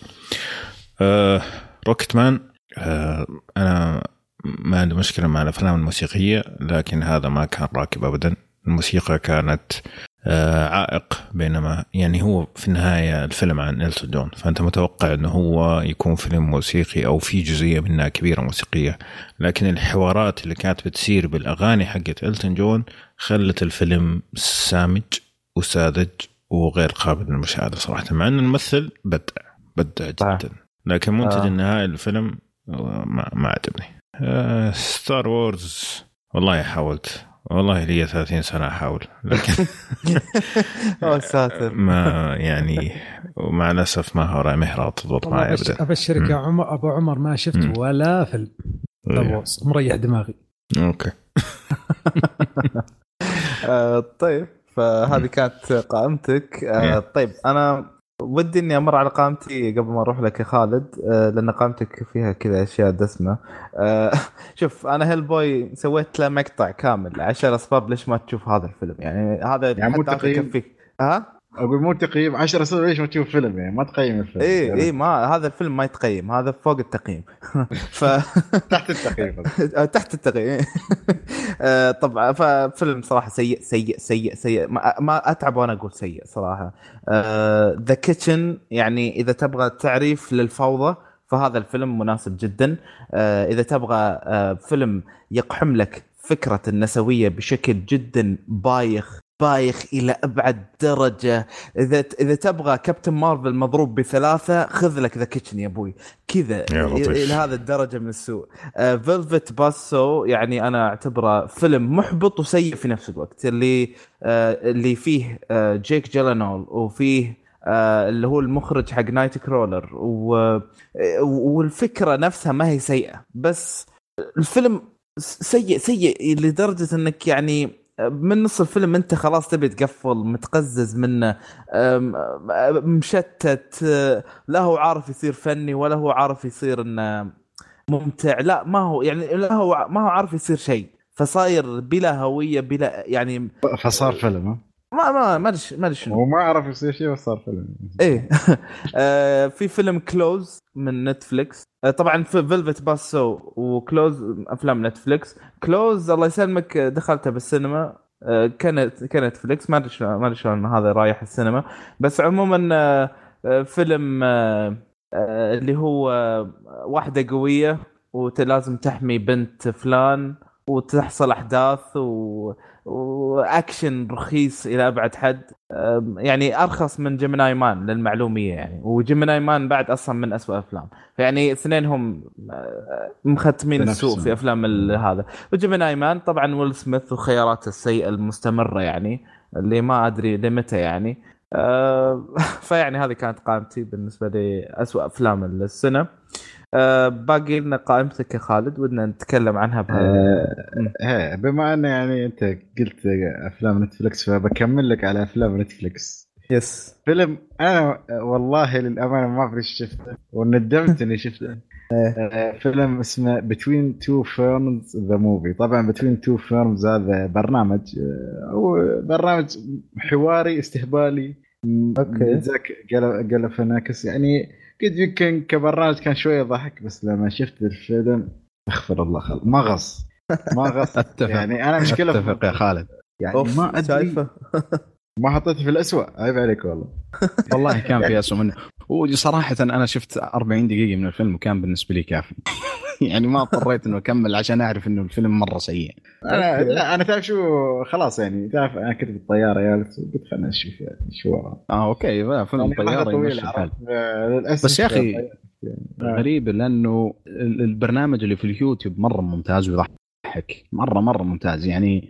آه Rocketman آه أنا ما عندي مشكلة مع الأفلام الموسيقية لكن هذا ما كان راكب أبدا. الموسيقى كانت آه، عائق بينما يعني هو في النهاية الفيلم عن إلتون جون. فأنت متوقع أنه هو يكون فيلم موسيقي أو في جزئية منها كبيرة موسيقية. لكن الحوارات اللي كانت بتصير بالأغاني حقت إلتون جون خلت الفيلم سامج وساذج وغير قابل للمشاهدة صراحة مع أن الممثل بدع بدع جدا. لكن منتج آه. النهائي للفيلم ما, ما عجبني. Star آه، Wars والله حاولت. والله لي 30 سنة أحاول لكن (laughs) ساتر. (laughs) ما يعني ومع الأسف ما هو مهرة تضبط معي ابدا. ابشرك يا عمر أبو عمر ما شفت ولا فيلم. إيه. مريح دماغي. okay. (laughs) آه، طيب فهذه كانت قائمتك. آه، طيب أنا ودي إني أمر على قائمتي قبل ما أروح لك يا خالد آه، لأن قائمتك فيها كذا أشياء دسمة. آه، (laughs) شوف أنا Hellboy سويت له مقطع كامل عشان أسباب ليش ما تشوف هذا الفيلم. يعني هذا يعني مو تقييم؟ ها؟ أقول مو تقييم. 10 اسباب ليش ما تشوف فيلم يعني؟ ما تقيم الفيلم. اي اي ما هذا الفيلم ما يتقيم. هذا فوق التقييم. (laughs) ف (laughs) تحت التقييم. (laughs) تحت التقييم. آه، طبعا ففيلم صراحة سيء سيء سيء سيء. ما أتعب وأنا أقول سيء صراحة. ذا آه، كيتشن يعني إذا تبغى تعريف للفوضى فهذا الفيلم مناسب جدا. آه، إذا تبغى فيلم يقحم لك فكرة النسوية بشكل جدا بايخ بايخ إلى أبعد درجة. إذا إذا تبغى Captain Marvel مضروب بثلاثة خذ لك The Kitchen يا أبوي. كذا إلى هذا الدرجة من السوء. Velvet آه Buzzsaw يعني أنا أعتبره فيلم محبط وسيء في نفس الوقت. اللي آه اللي فيه آه جيك جيلنهال وفيه آه اللي هو المخرج حق Nightcrawler و... والفكرة نفسها ما هي سيئة. بس الفيلم سيء سيء لدرجة إنك يعني من نص الفيلم انت خلاص تبي تقفل متقزز منه مشتت لا هو عارف يصير فني ولا هو عارف يصير إنه ممتع لا ما هو يعني لا هو ما هو عارف يصير شيء فصاير بلا هوية بلا يعني فصار فيلم ما ما ما أدري ما أدري شنو. وما اعرف يصير شيء بس صار فيلم. إيه. (laughs) آه، في فيلم Close من نتفليكس. آه، طبعا في Velvet Buzzsaw و Close أفلام نتفليكس Close الله يسلمك دخلتها بالسينما. آه، كانت كانت نتفليكس ما أدري ما أدري شلون هذا رايح السينما. بس عموما فيلم اللي هو واحدة قوية ولازم تحمي بنت فلان وتحصل أحداث و... واكشن رخيص إلى أبعد حد. يعني أرخص من Gemini Man للمعلومية يعني. و Gemini Man بعد أصلا من أسوأ أفلام. فيعني اثنينهم مختمين السوق في أفلام هذا. و Gemini Man طبعا ويل سميث وخياراته السيئة المستمرة يعني. اللي ما أدري لمتى يعني. (laughs) فيعني هذه كانت قائمتي بالنسبة لأسوأ أفلام السنة. آه باقي لنا قائمتك يا خالد ودنا نتكلم عنها آه بما أن يعني أنت قلت أفلام نتفلكس فبكمل لك على أفلام نتفلكس yes. فيلم أنا والله للأمانة ما أدري شفته وندمت إني شفته. آه فيلم اسمه Between Two Ferns The Movie طبعا Between Two Ferns هذا برنامج آه، هو برنامج حواري استهبالي. okay. زاك جالفناكس يعني قد يمكن كبرنامج كان شوية ضحك بس لما شفت الفيلم استغفر الله خالد ما غص ما غص. (laughs) أتفق. يعني أنا مشكلة أتفق يا خالد. يعني ما أدري. (laughs) ما حطيته في الاسوء عيب عليك والله. والله كان في اسوء منه وصراحة أنا شفت 40 دقيقة من الفيلم وكان بالنسبة لي كافي. (laughs) يعني ما اضطريت إنه أكمل عشان أعرف إنه الفيلم مرة سيء. أنا لا أنا تعرف شو خلاص يعني تعرف أنا كنت بالطيارة يا قلت خلينا نشوف يعني شو آه okay فيلم يعني الطياره يمشي الحال. بس يا أخي يعني. غريب لأنه البرنامج اللي في اليوتيوب مرة ممتاز ويضحك. مرة مرة ممتاز. يعني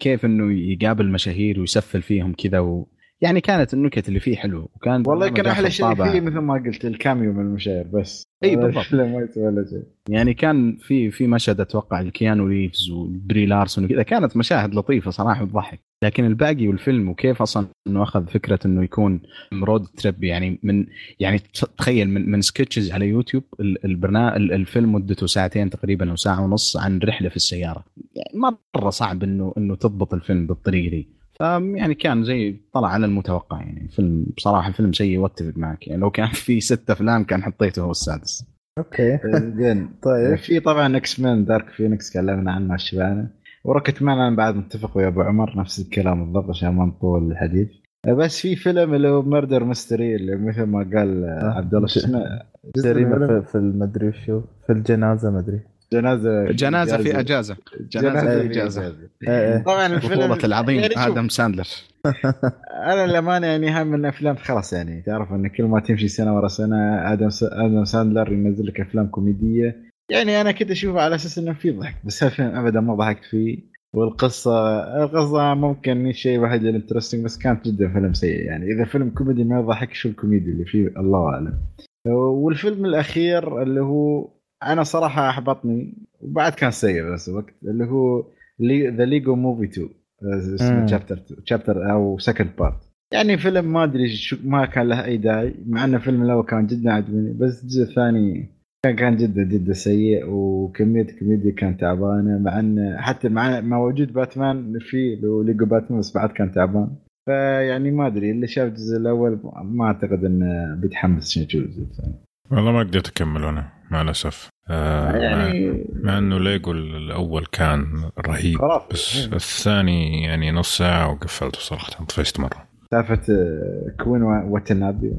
كيف إنه يقابل مشاهير ويسفل فيهم كذا و... يعني كانت النكت اللي فيه حلو وكان والله كان أحلى شيء فيه مثل ما قلت ال cameo من المشاهير بس. إي بالضبط. ما ولا شيء. يعني كان في في مشهد أتوقع الكيانو ريفز وبري لارسون وكذا كانت مشاهد لطيفة صراحة بتضحك لكن الباقي والفيلم وكيف أصلا إنه أخذ فكرة إنه يكون road trip يعني من يعني تخيل من من sketches على يوتيوب البرنامج الفيلم مدته ساعتين تقريبا أو ساعة ونص عن رحلة في السيارة. يعني مرة صعب إنه إنه تضبط الفيلم بالطريقة دي. يعني كان زي طلع على المتوقع يعني. فيلم بصراحة فيلم سيء وأتفق معك يعني. لو كان في ست أفلام كان حطيته هو السادس. okay. زين (laughs) طيب. في طبعا X-Men Dark Phoenix تكلمنا عنه الشباب. و Rocketman أنا بعد متفق ويا أبو عمر نفس الكلام بالضبط عشان ما نطول الحديث. بس في فيلم اللي هو Murder Mystery اللي مثل ما قال عبد الله شو اسمه جريمه في المدري وشو في الجنازة مدري جنازة جنازة في إجازة. جنازة في إجازة. إيه،. طبعا الفيلم العظيم يعني آدم ساندلر. (laughs) أنا للامانه يعني هم من أفلام خلاص يعني تعرف إن كل ما تمشي سنة ورا سنة آدم آدم ساندلر ينزل لك أفلام كوميدية. يعني أنا كنت اشوفه على أساس إنه في ضحك بس الفيلم ابدا ما ضحكت فيه. والقصة القصة ممكن الشيء الوحيد ال interesting بس كانت جدا فيلم سيء يعني. إذا فيلم كوميدي ما يضحك شو الكوميدي اللي فيه؟ الله أعلم. والفيلم الأخير اللي هو أنا صراحة أحبطني وبعد كان سيء بنفس الوقت اللي هو The Lego Movie 2 اسمه chapter chapter أو second part يعني فيلم ما أدري شو ما كان له أي داعي مع إنه الفيلم الأول كان جدا عجبني بس الجزء الثاني كان كان جدا جدا سيء وكمية الكوميديا كانت تعبانة مع انه حتى مع مع وجود باتمان في ليجو باتمان بس بعد كان تعبان. فيعني ما أدري اللي شاف الجزء الأول ما أعتقد إنه بيتحمس عشان يشوف الجزء الثاني. والله ما قدرت أكمل أنا. مع الأسف. آه يعني مع إنه ليجو الأول كان رهيب خلاص. بس الثاني يعني نص ساعة وقفلته صراحة طفشت مرة. سالفة آه، كوين واتنابي.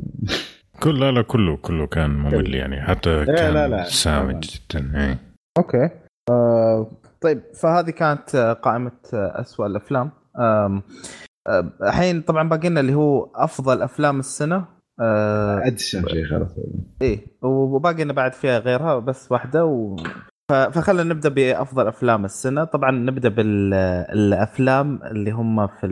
كل لا لا كله كله كان ممل يعني حتى كان لا لا سامج جدا اي أوكي. آه طيب فهذه كانت قائمة اسوء الأفلام. الحين طبعا باقي لنا اللي هو أفضل أفلام السنة. آه addition شيء خلاص. إيه وباقي لنا بعد فيها غيرها بس واحدة و... فخلينا نبدأ بأفضل أفلام السنة. طبعا نبدأ بالافلام اللي هم في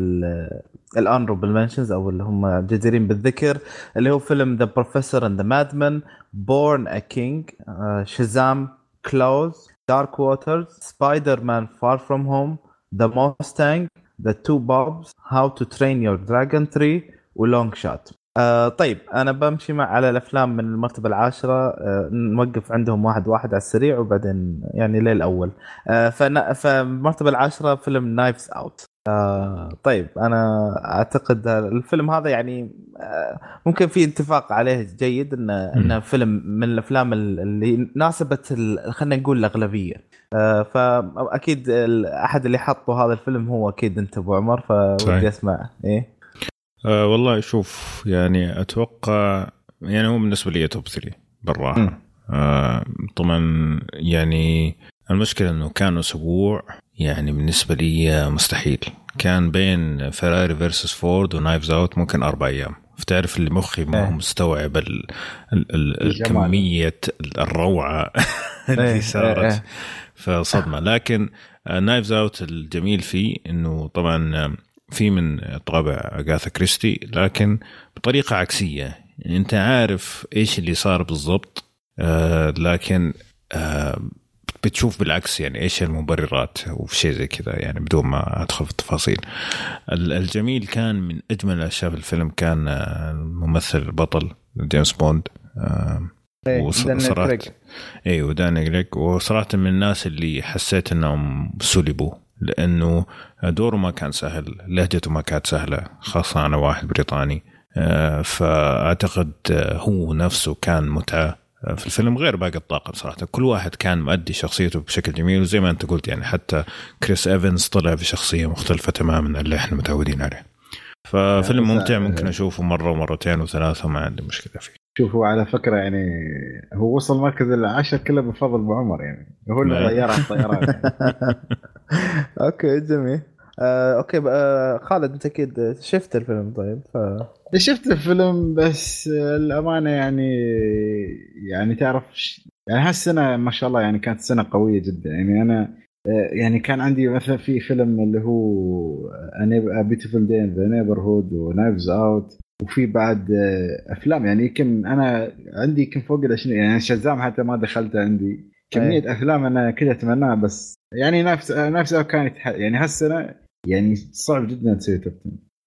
ال honorable mentions أو اللي هم جديرين بالذكر اللي هو فيلم The Professor and the Madman Born a King Shazam Close Dark Waters Spider-Man Far From Home The Mustang The Two Popes How to Train Your Dragon 3 و Long Shot آه طيب أنا بمشي مع على الأفلام من المرتبة العاشرة آه نوقف عندهم واحد واحد على السريع وبعدين يعني ليل أول. آه فالمرتبه العاشرة فيلم Knives Out آه طيب أنا أعتقد الفيلم هذا يعني آه ممكن في اتفاق عليه جيد انه إنه فيلم من الأفلام اللي ناسبت خلينا نقول الأغلبية. آه فأكيد أحد اللي حطوا هذا الفيلم هو أكيد أنت أبو عمر فودي أسمع. إيه؟ آه والله شوف يعني أتوقع يعني هو بالنسبة لي توب 3 بالراحة. آه طبعا يعني المشكلة إنه كان أسبوع يعني بالنسبة لي مستحيل. كان بين Ferrari versus Ford و Knives Out ممكن أربع أيام. فتعرف اللي مخي ما هو إيه. مستوعب ال ال ال الكمية الروعة (laughs) اللي إيه، صارت. إيه، فصدمة. لكن Knives Out الجميل فيه إنه طبعا في من طابع أغاثا كريستي لكن بطريقة عكسية. يعني أنت عارف إيش اللي صار بالضبط آه لكن آه بتشوف بالعكس يعني إيش المبررات وفي شيء زي كذا يعني بدون ما أدخل في التفاصيل. الجميل كان من أجمل الاشياء في الفيلم كان آه، الممثل البطل جيمس بوند آه، إيه، وصراحه اي ودانيال كريج وصراحة من الناس اللي حسيت إنهم سلبوا لأنه دوره ما كان سهل لهجته ما كانت سهلة خاصة إنه واحد بريطاني. آه، فأعتقد هو نفسه كان متعة في الفيلم غير باقي الطاقم صراحة. كل واحد كان مؤدي شخصيته بشكل جميل وزي ما أنت قلت يعني حتى كريس إيفنز طلع بشخصية مختلفة تماما عن اللي إحنا متعودين عليه. ففيلم ممتع ممكن أشوفه مرة ومرتين وثلاثة ما عندي مشكلة فيه. شوفوا على فكرة يعني هو وصل مركز العاشر كله بفضل أبو عمر يعني. هو اللي غيرها الطيران (laughs) okay جميل. آه، okay آه، خالد أنت أكيد شفت الفيلم طيب ف شفت الفيلم بس الأمانة يعني يعني تعرف يعني هالسنة ما شاء الله يعني كانت سنة قوية جدا. يعني أنا آه، يعني كان عندي مثلا في فيلم اللي هو Beautiful Day in the Neighborhood و Knives Out وفي بعد آه، أفلام. يعني يمكن أنا عندي يمكن فوق ال 20 يعني Shazam حتى ما دخلته عندي. كمية أيه. أفلام أنا كنت أتمناها بس يعني نفس نفس كانت يعني هالسنة يعني صعب جدا تسوي top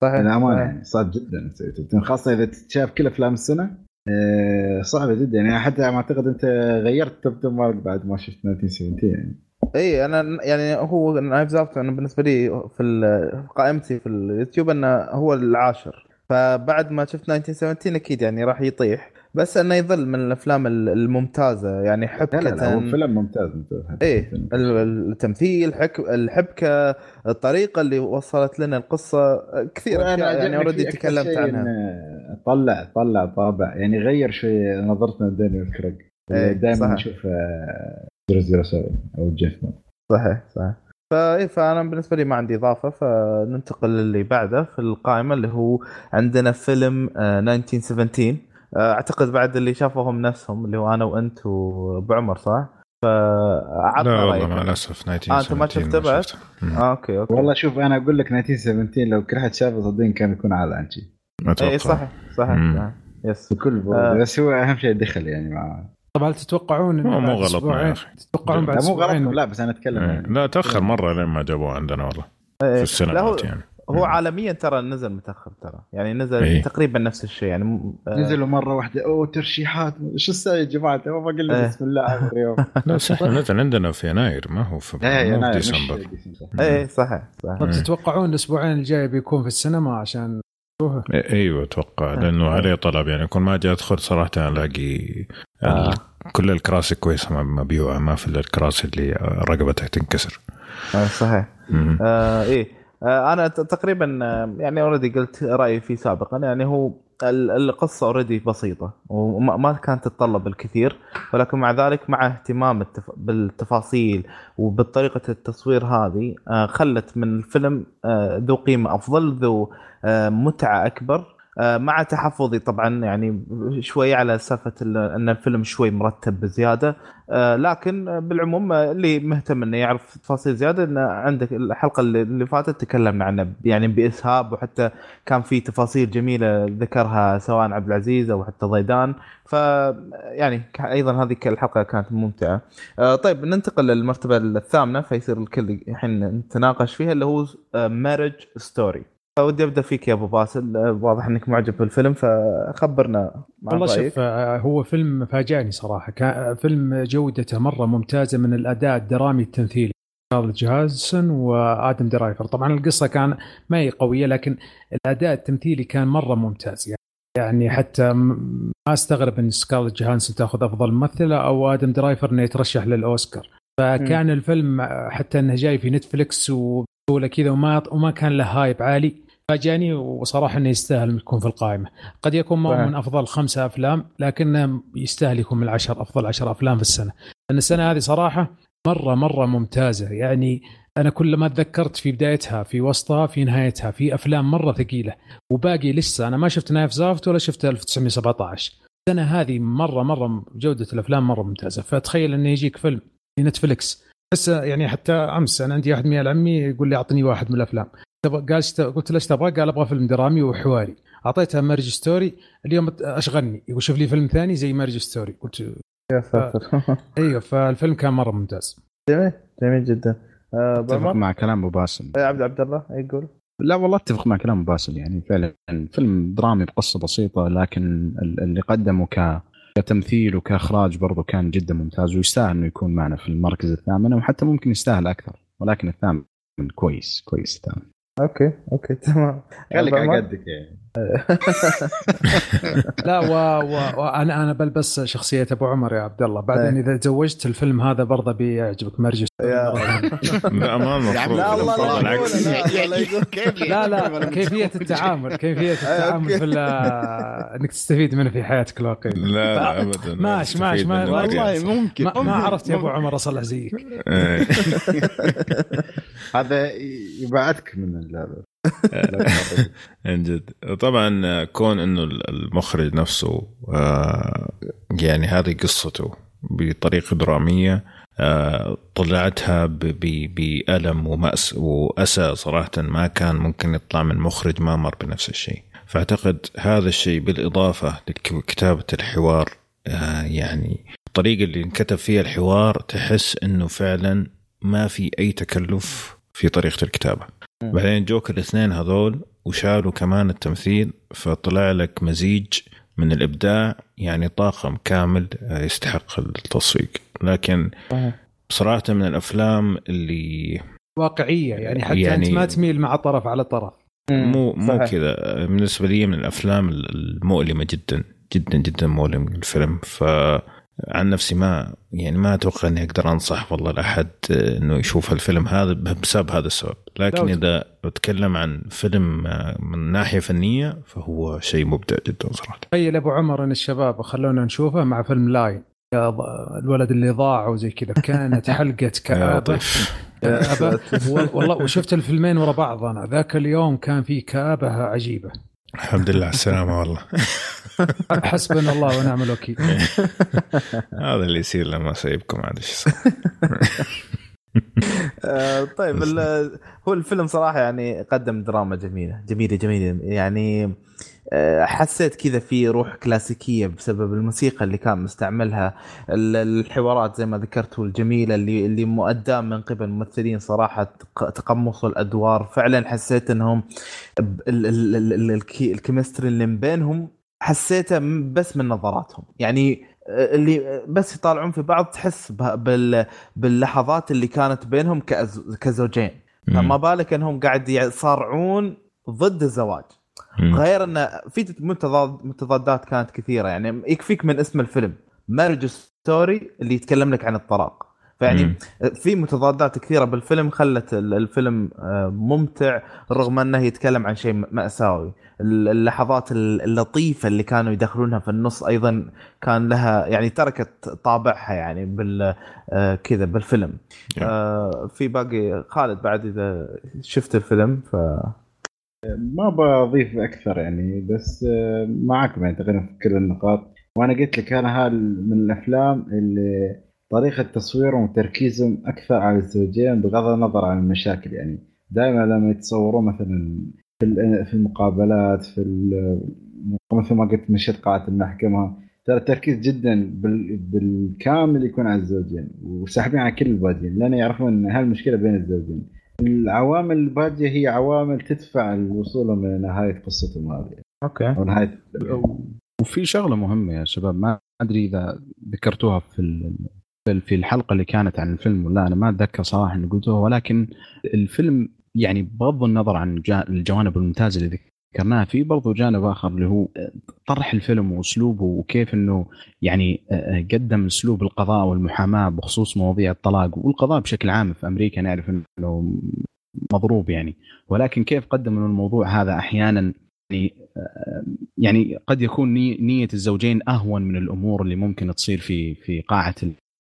صحيح للامانه يعني صعب جدا تسوي top خاصة إذا شايف كل أفلام السنة آه، صعبه جدا. يعني حتى أعتقد أنت غيرت top 10 مالك بعد ما شفت 1917 يعني. إي أنا يعني هو Knives Out أنا بالنسبة لي في قائمتي في اليوتيوب إنه هو العاشر. فبعد ما شفت 1917 أكيد يعني راح يطيح. بس إنه يظل من الأفلام الممتازة. يعني حبكه لا لا هو فيلم ممتاز إيه التمثيل حك... الحبكة الطريقة اللي وصلت لنا القصة كثير يعني already تكلمت عنها. طلع طلع طابع يعني غير شوي نظرتنا لدانيال كريج إيه دائما نشوف 007 أو جيف صحيح صحيح. فأنا بالنسبة لي ما عندي إضافة فننتقل للي بعده في القائمة اللي هو عندنا فيلم 1917 آه، أعتقد بعد اللي شافوهم نفسهم اللي هو أنا وأنت وأبو عمر صح؟ فعطنا لا والله مع الأسف آه أنت ما شفته بعد؟ آه أوكي أوكي. والله شوف أنا أقول لك 1917 لو كل حد شافه صدقني كان يكون على انشي اي صح صح يس. بكل آه. بس هو أهم شيء دخل يعني مع طبعا هل تتوقعون مو مو غلط يا أخي. تتوقعون بعد مو غلط. لا بس أنا أتكلم يعني. لا تأخر مرة لين ما جابوه عندنا والله في السينمات يعني. هو عالميا ترى نزل متأخر ترى. يعني نزل إيه؟ تقريبا نفس الشيء يعني. آه. نزلوا مرة واحدة. أوه ترشيحات. شو نسوي يا جماعة؟ ما بقول إيه. بسم الله اليوم. (laughs) لا صح نزل عندنا في يناير. ما هو في يناير ديسمبر. اي صحيح صحيح. طيب تتوقعون الأسبوعين الجاي بيكون في السينما عشان إيه، أيوه أتوقع. لأنه عليه طلب يعني. كل ما أجي أدخل صراحة ألاقي آه. كل الكراسي كويسة مبيوعه ما في الكراسي اللي رقبتها تنكسر. آه صحيح. آه إيه. آه، أنا تقريبا آه، يعني already قلت رأيي فيه سابقا. يعني هو القصة اوريدي بسيطة وما كانت تتطلب الكثير. ولكن مع ذلك مع اهتمام بالتفاصيل وبطريقة التصوير هذه آه، خلت من الفيلم ذو قيمة أفضل ذو متعة أكبر. مع تحفظي طبعا يعني شوي على سالفة إن الفيلم شوي مرتب بزيادة آه، لكن بالعموم اللي مهتم إنه يعرف تفاصيل زيادة انه عندك الحلقة اللي فاتت تكلمنا عنه يعني بإسهاب وحتى كان في تفاصيل جميلة ذكرها سواء عبد العزيز أو حتى ضيدان ف يعني أيضا هذه الحلقة كانت ممتعة. آه، طيب ننتقل للمرتبة الثامنة فيصير الكل الحين نتناقش فيها اللي هو Marriage Story. ودي أبدأ فيك يا أبو باسل واضح إنك معجب بالفيلم فخبرنا والله شوف آه، هو فيلم فاجأني صراحة. كان فيلم جودته مرة ممتازة من الأداء الدرامي التمثيلي. سكارلت جوهانسون وآدم درايفر. طبعا القصة كان ما هي قوية لكن الأداء التمثيلي كان مرة ممتاز. يعني يعني حتى ما استغرب إن سكارلت جوهانسون تأخذ أفضل ممثلة أو آدم درايفر إنه يترشح للأوسكار. فكان م. الفيلم حتى إنه جاي في نتفلكس وبسهوله كذا وما وما كان له hype عالي. فاجأني وصراحة إنه يستاهل يكون في القائمة. قد يكون ما من أفضل خمسة أفلام لكنه يستاهل يكون من العشر أفضل عشر أفلام في السنة. لأن السنة هذه صراحة مرة مرة ممتازة. يعني أنا كل ما تذكرت في بدايتها في وسطها في نهايتها في أفلام مرة ثقيلة. وباقي لسه أنا ما شفت Knives Out ولا شفت 1917 السنة هذه مرة مرة جودة الأفلام مرة ممتازة. فتخيل إنه يجيك فيلم في نتفلكس بس يعني حتى أمس أنا عندي واحد من عيال عمي يقول لي أعطني واحد من الأفلام. قال قلت له إيش تبغى؟ قال أبغى فيلم درامي وحواري. اعطيته Marriage Story. اليوم أشغلني. يقول شوف لي فيلم ثاني زي Marriage Story. قلت يا ساتر. (laughs) أيوه فالفيلم كان مرة ممتاز. جميل. جميل جدا. أه أتفق مع كلام أبو باسل. إيه، عبد عبد الله يقول لا والله أتفق مع كلام أبو باسل. يعني فعلا فيلم درامي بقصة بسيطة لكن اللي قدمه ك كتمثيل وكإخراج برضه كان جدا ممتاز ويستاهل إنه يكون معنا في المركز الثامن وحتى ممكن يستاهل أكثر ولكن الثامن كويس كويس الثامن. okay okay (laughs) تمام. خليك على قدك يعني. (laughs) لا وأنا أنا بلبس شخصية أبو عمر يا عبد الله. بعدين إذا تزوجت الفيلم هذا برضه بيعجبك. مرجس. لا الله بالعكس. لا لا (laughs) كيفية التعامل كيفية التعامل في إنك تستفيد منه في حياتك الواقعية. لا لا ابدا ماشي ماشي والله ممكن. ما عرفت يا أبو عمر أصلح زيك. (laughs) هذا يبعدك من اللعبه عن جد. طبعا كون إنه المخرج نفسه آه، يعني هذه قصته بطريقة درامية آه، طلعتها بألم ومأس وأسى صراحة ما كان ممكن يطلع من مخرج ما مر بنفس الشيء. فأعتقد هذا الشيء بالإضافة لكتابة الحوار آه، يعني الطريقة اللي انكتب فيها الحوار تحس إنه فعلا ما في أي تكلف في طريقة الكتابة. بعدين جوك الاثنين هذول وشالوا كمان التمثيل فطلع لك مزيج من الإبداع يعني طاقم كامل يستحق التصفيق لكن صراحة من الأفلام اللي واقعية يعني حتى يعني انت ما تميل مع طرف على طرف. مو مو كذا. بالنسبة لي من الأفلام المؤلمة جدا جدا جدا مؤلم الفيلم. ف عن نفسي ما يعني ما أتوقع إني أقدر أنصح والله لأحد إنه يشوف الفيلم هذا بسبب هذا السبب، لكن إذا أتكلم عن فيلم من ناحية فنية فهو شيء مبدع جدا صراحة. تخيل أبو عمر إن الشباب خلونا نشوفه مع فيلم لاين. الولد اللي ضاع وزي كذا. كانت (laughs) حلقة كآبة. (laughs) والله وشفت الفيلمين ورا بعض أنا. ذاك اليوم كان في كآبة عجيبة. الحمد لله على السلامة والله. (laughs) حسبنا الله ونعم الوكيل. (laughs) هذا اللي يصير لما اسيبكم عاد إيش طيب هو الفيلم صراحة يعني قدم دراما جميلة جميلة جميلة. يعني آه، حسيت كذا في روح كلاسيكية بسبب الموسيقى اللي كان مستعملها. الحوارات زي ما ذكرتوا الجميله اللي اللي مؤداة من قبل الممثلين صراحة تقمصوا الأدوار. فعلا حسيت إنهم ال chemistry اللي بينهم حسيته بس من نظراتهم. يعني آه، اللي آه، بس يطالعون في بعض تحس باللحظات اللي كانت بينهم كزوجين. فما بالك إنهم قاعد يصارعون ضد الزواج. غير انه في متضادات كانت كثيرة. يعني يكفيك من اسم الفيلم Marriage Story اللي يتكلم لك عن الطلاق. فيعني في متضادات كثيرة بالفيلم خلت الفيلم آه، ممتع رغم أنه يتكلم عن شيء مأساوي. اللحظات اللطيفة اللي كانوا يدخلونها في النص أيضا كان لها يعني تركت طابعها يعني بال آه، كذا بالفيلم. آه، في باقي خالد بعد إذا شفت الفيلم ف ما بضيف أكثر يعني بس معكم يعني تقريبا في كل النقاط. وأنا قلت لك أنا هذا من الأفلام اللي طريقة تصويرهم وتركيزهم أكثر على الزوجين بغض النظر عن المشاكل يعني. دائما لما يتصوروا مثلا في المقابلات في مثل ما قلت مشهد قاعه المحكمة ترى التركيز جدا بالكامل يكون على الزوجين وساحبين على كل الباقيين لأن يعرفون إن هالمشكلة بين الزوجين. العوامل الباقيه هي عوامل تدفع لوصولهم إلى نهاية قصتهم هذه. أوكي. أو نهاية وفي شغلة مهمة يا شباب ما أدري إذا ذكرتوها في في الحلقة اللي كانت عن الفيلم ولا أنا ما أتذكر صراحة اني قلته ولكن الفيلم يعني بغض النظر عن الجوانب الممتازة اللي ذكرناها في برضو جانب آخر اللي هو طرح الفيلم وأسلوبه وكيف إنه يعني قدم أسلوب القضاء والمحاماة بخصوص مواضيع الطلاق والقضاء بشكل عام في أمريكا نعرف إنه مضروب يعني. ولكن كيف قدم الموضوع هذا أحيانا يعني يعني قد يكون نية الزوجين أهون من الأمور اللي ممكن تصير في في قاعة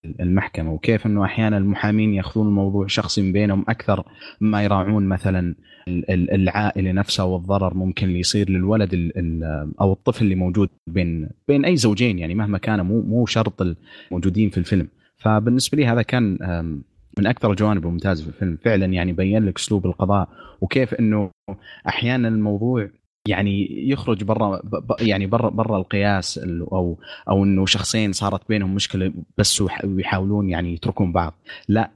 المحكمة وكيف إنه أحيانا المحامين يأخذون الموضوع شخصي بينهم أكثر مما يراعون مثلا العائلة نفسها والضرر ممكن اللي يصير للولد أو الطفل اللي موجود بين بين أي زوجين يعني مهما كان مو مو شرط الموجودين في الفيلم. فبالنسبة لي هذا كان من أكثر الجوانب الممتازة في الفيلم. فعلا يعني بين لك أسلوب القضاء وكيف إنه أحيانا الموضوع يعني يخرج برا يعني برا برا القياس أو أو إنه شخصين صارت بينهم مشكلة بس ويحاولون يعني يتركون بعض. لا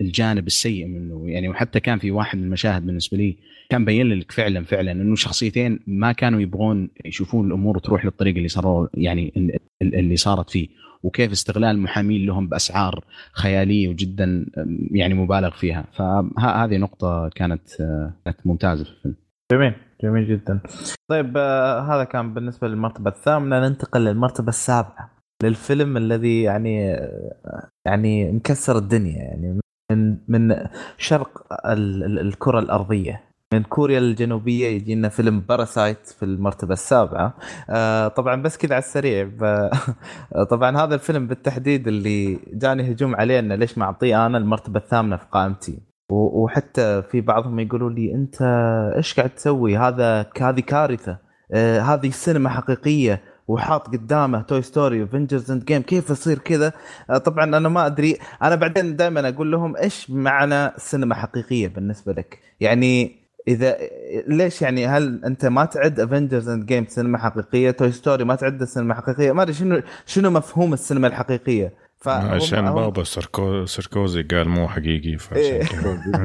الجانب السيء منه. يعني وحتى كان في واحد من المشاهد بالنسبة لي كان بين لك فعلا فعلا إنه شخصيتين ما كانوا يبغون يشوفون الأمور تروح للطريق اللي صاروا يعني اللي صارت فيه. وكيف استغلال المحامين لهم بأسعار خيالية وجدا يعني مبالغ فيها. فهذه نقطة كانت كانت ممتازة في الفيلم. جميل. جميل جدا. طيب آه هذا كان بالنسبة للمرتبة الثامنة. ننتقل للمرتبة السابعة للفيلم الذي يعني آه، يعني مكسر الدنيا يعني من من شرق الكرة الأرضية. من كوريا الجنوبية يجي لنا فيلم باراسايت في المرتبة السابعة. آه طبعا بس كذا على السريع. (laughs) طبعا هذا الفيلم بالتحديد اللي جاني هجوم عليه إنه ليش معطيه أنا المرتبة الثامنة في قائمتي. وحتى في بعضهم يقولوا لي انت إيش قاعد تسوي؟ هذا هذه كارثة. آه هذه سينما حقيقية وحاط قدامه Toy Story و Avengers Endgame كيف يصير كذا؟ آه طبعا أنا ما أدري. أنا بعدين دائما أقول لهم إيش معنى سينما حقيقية بالنسبة لك؟ يعني إذا ليش يعني هل أنت ما تعد Avengers Endgame سينما حقيقية Toy Story ما تعد سينما حقيقية؟ ما أدري شنو شنو مفهوم السينما الحقيقية؟ عشان بابا سركو سركوزي قال مو حقيقي إيه.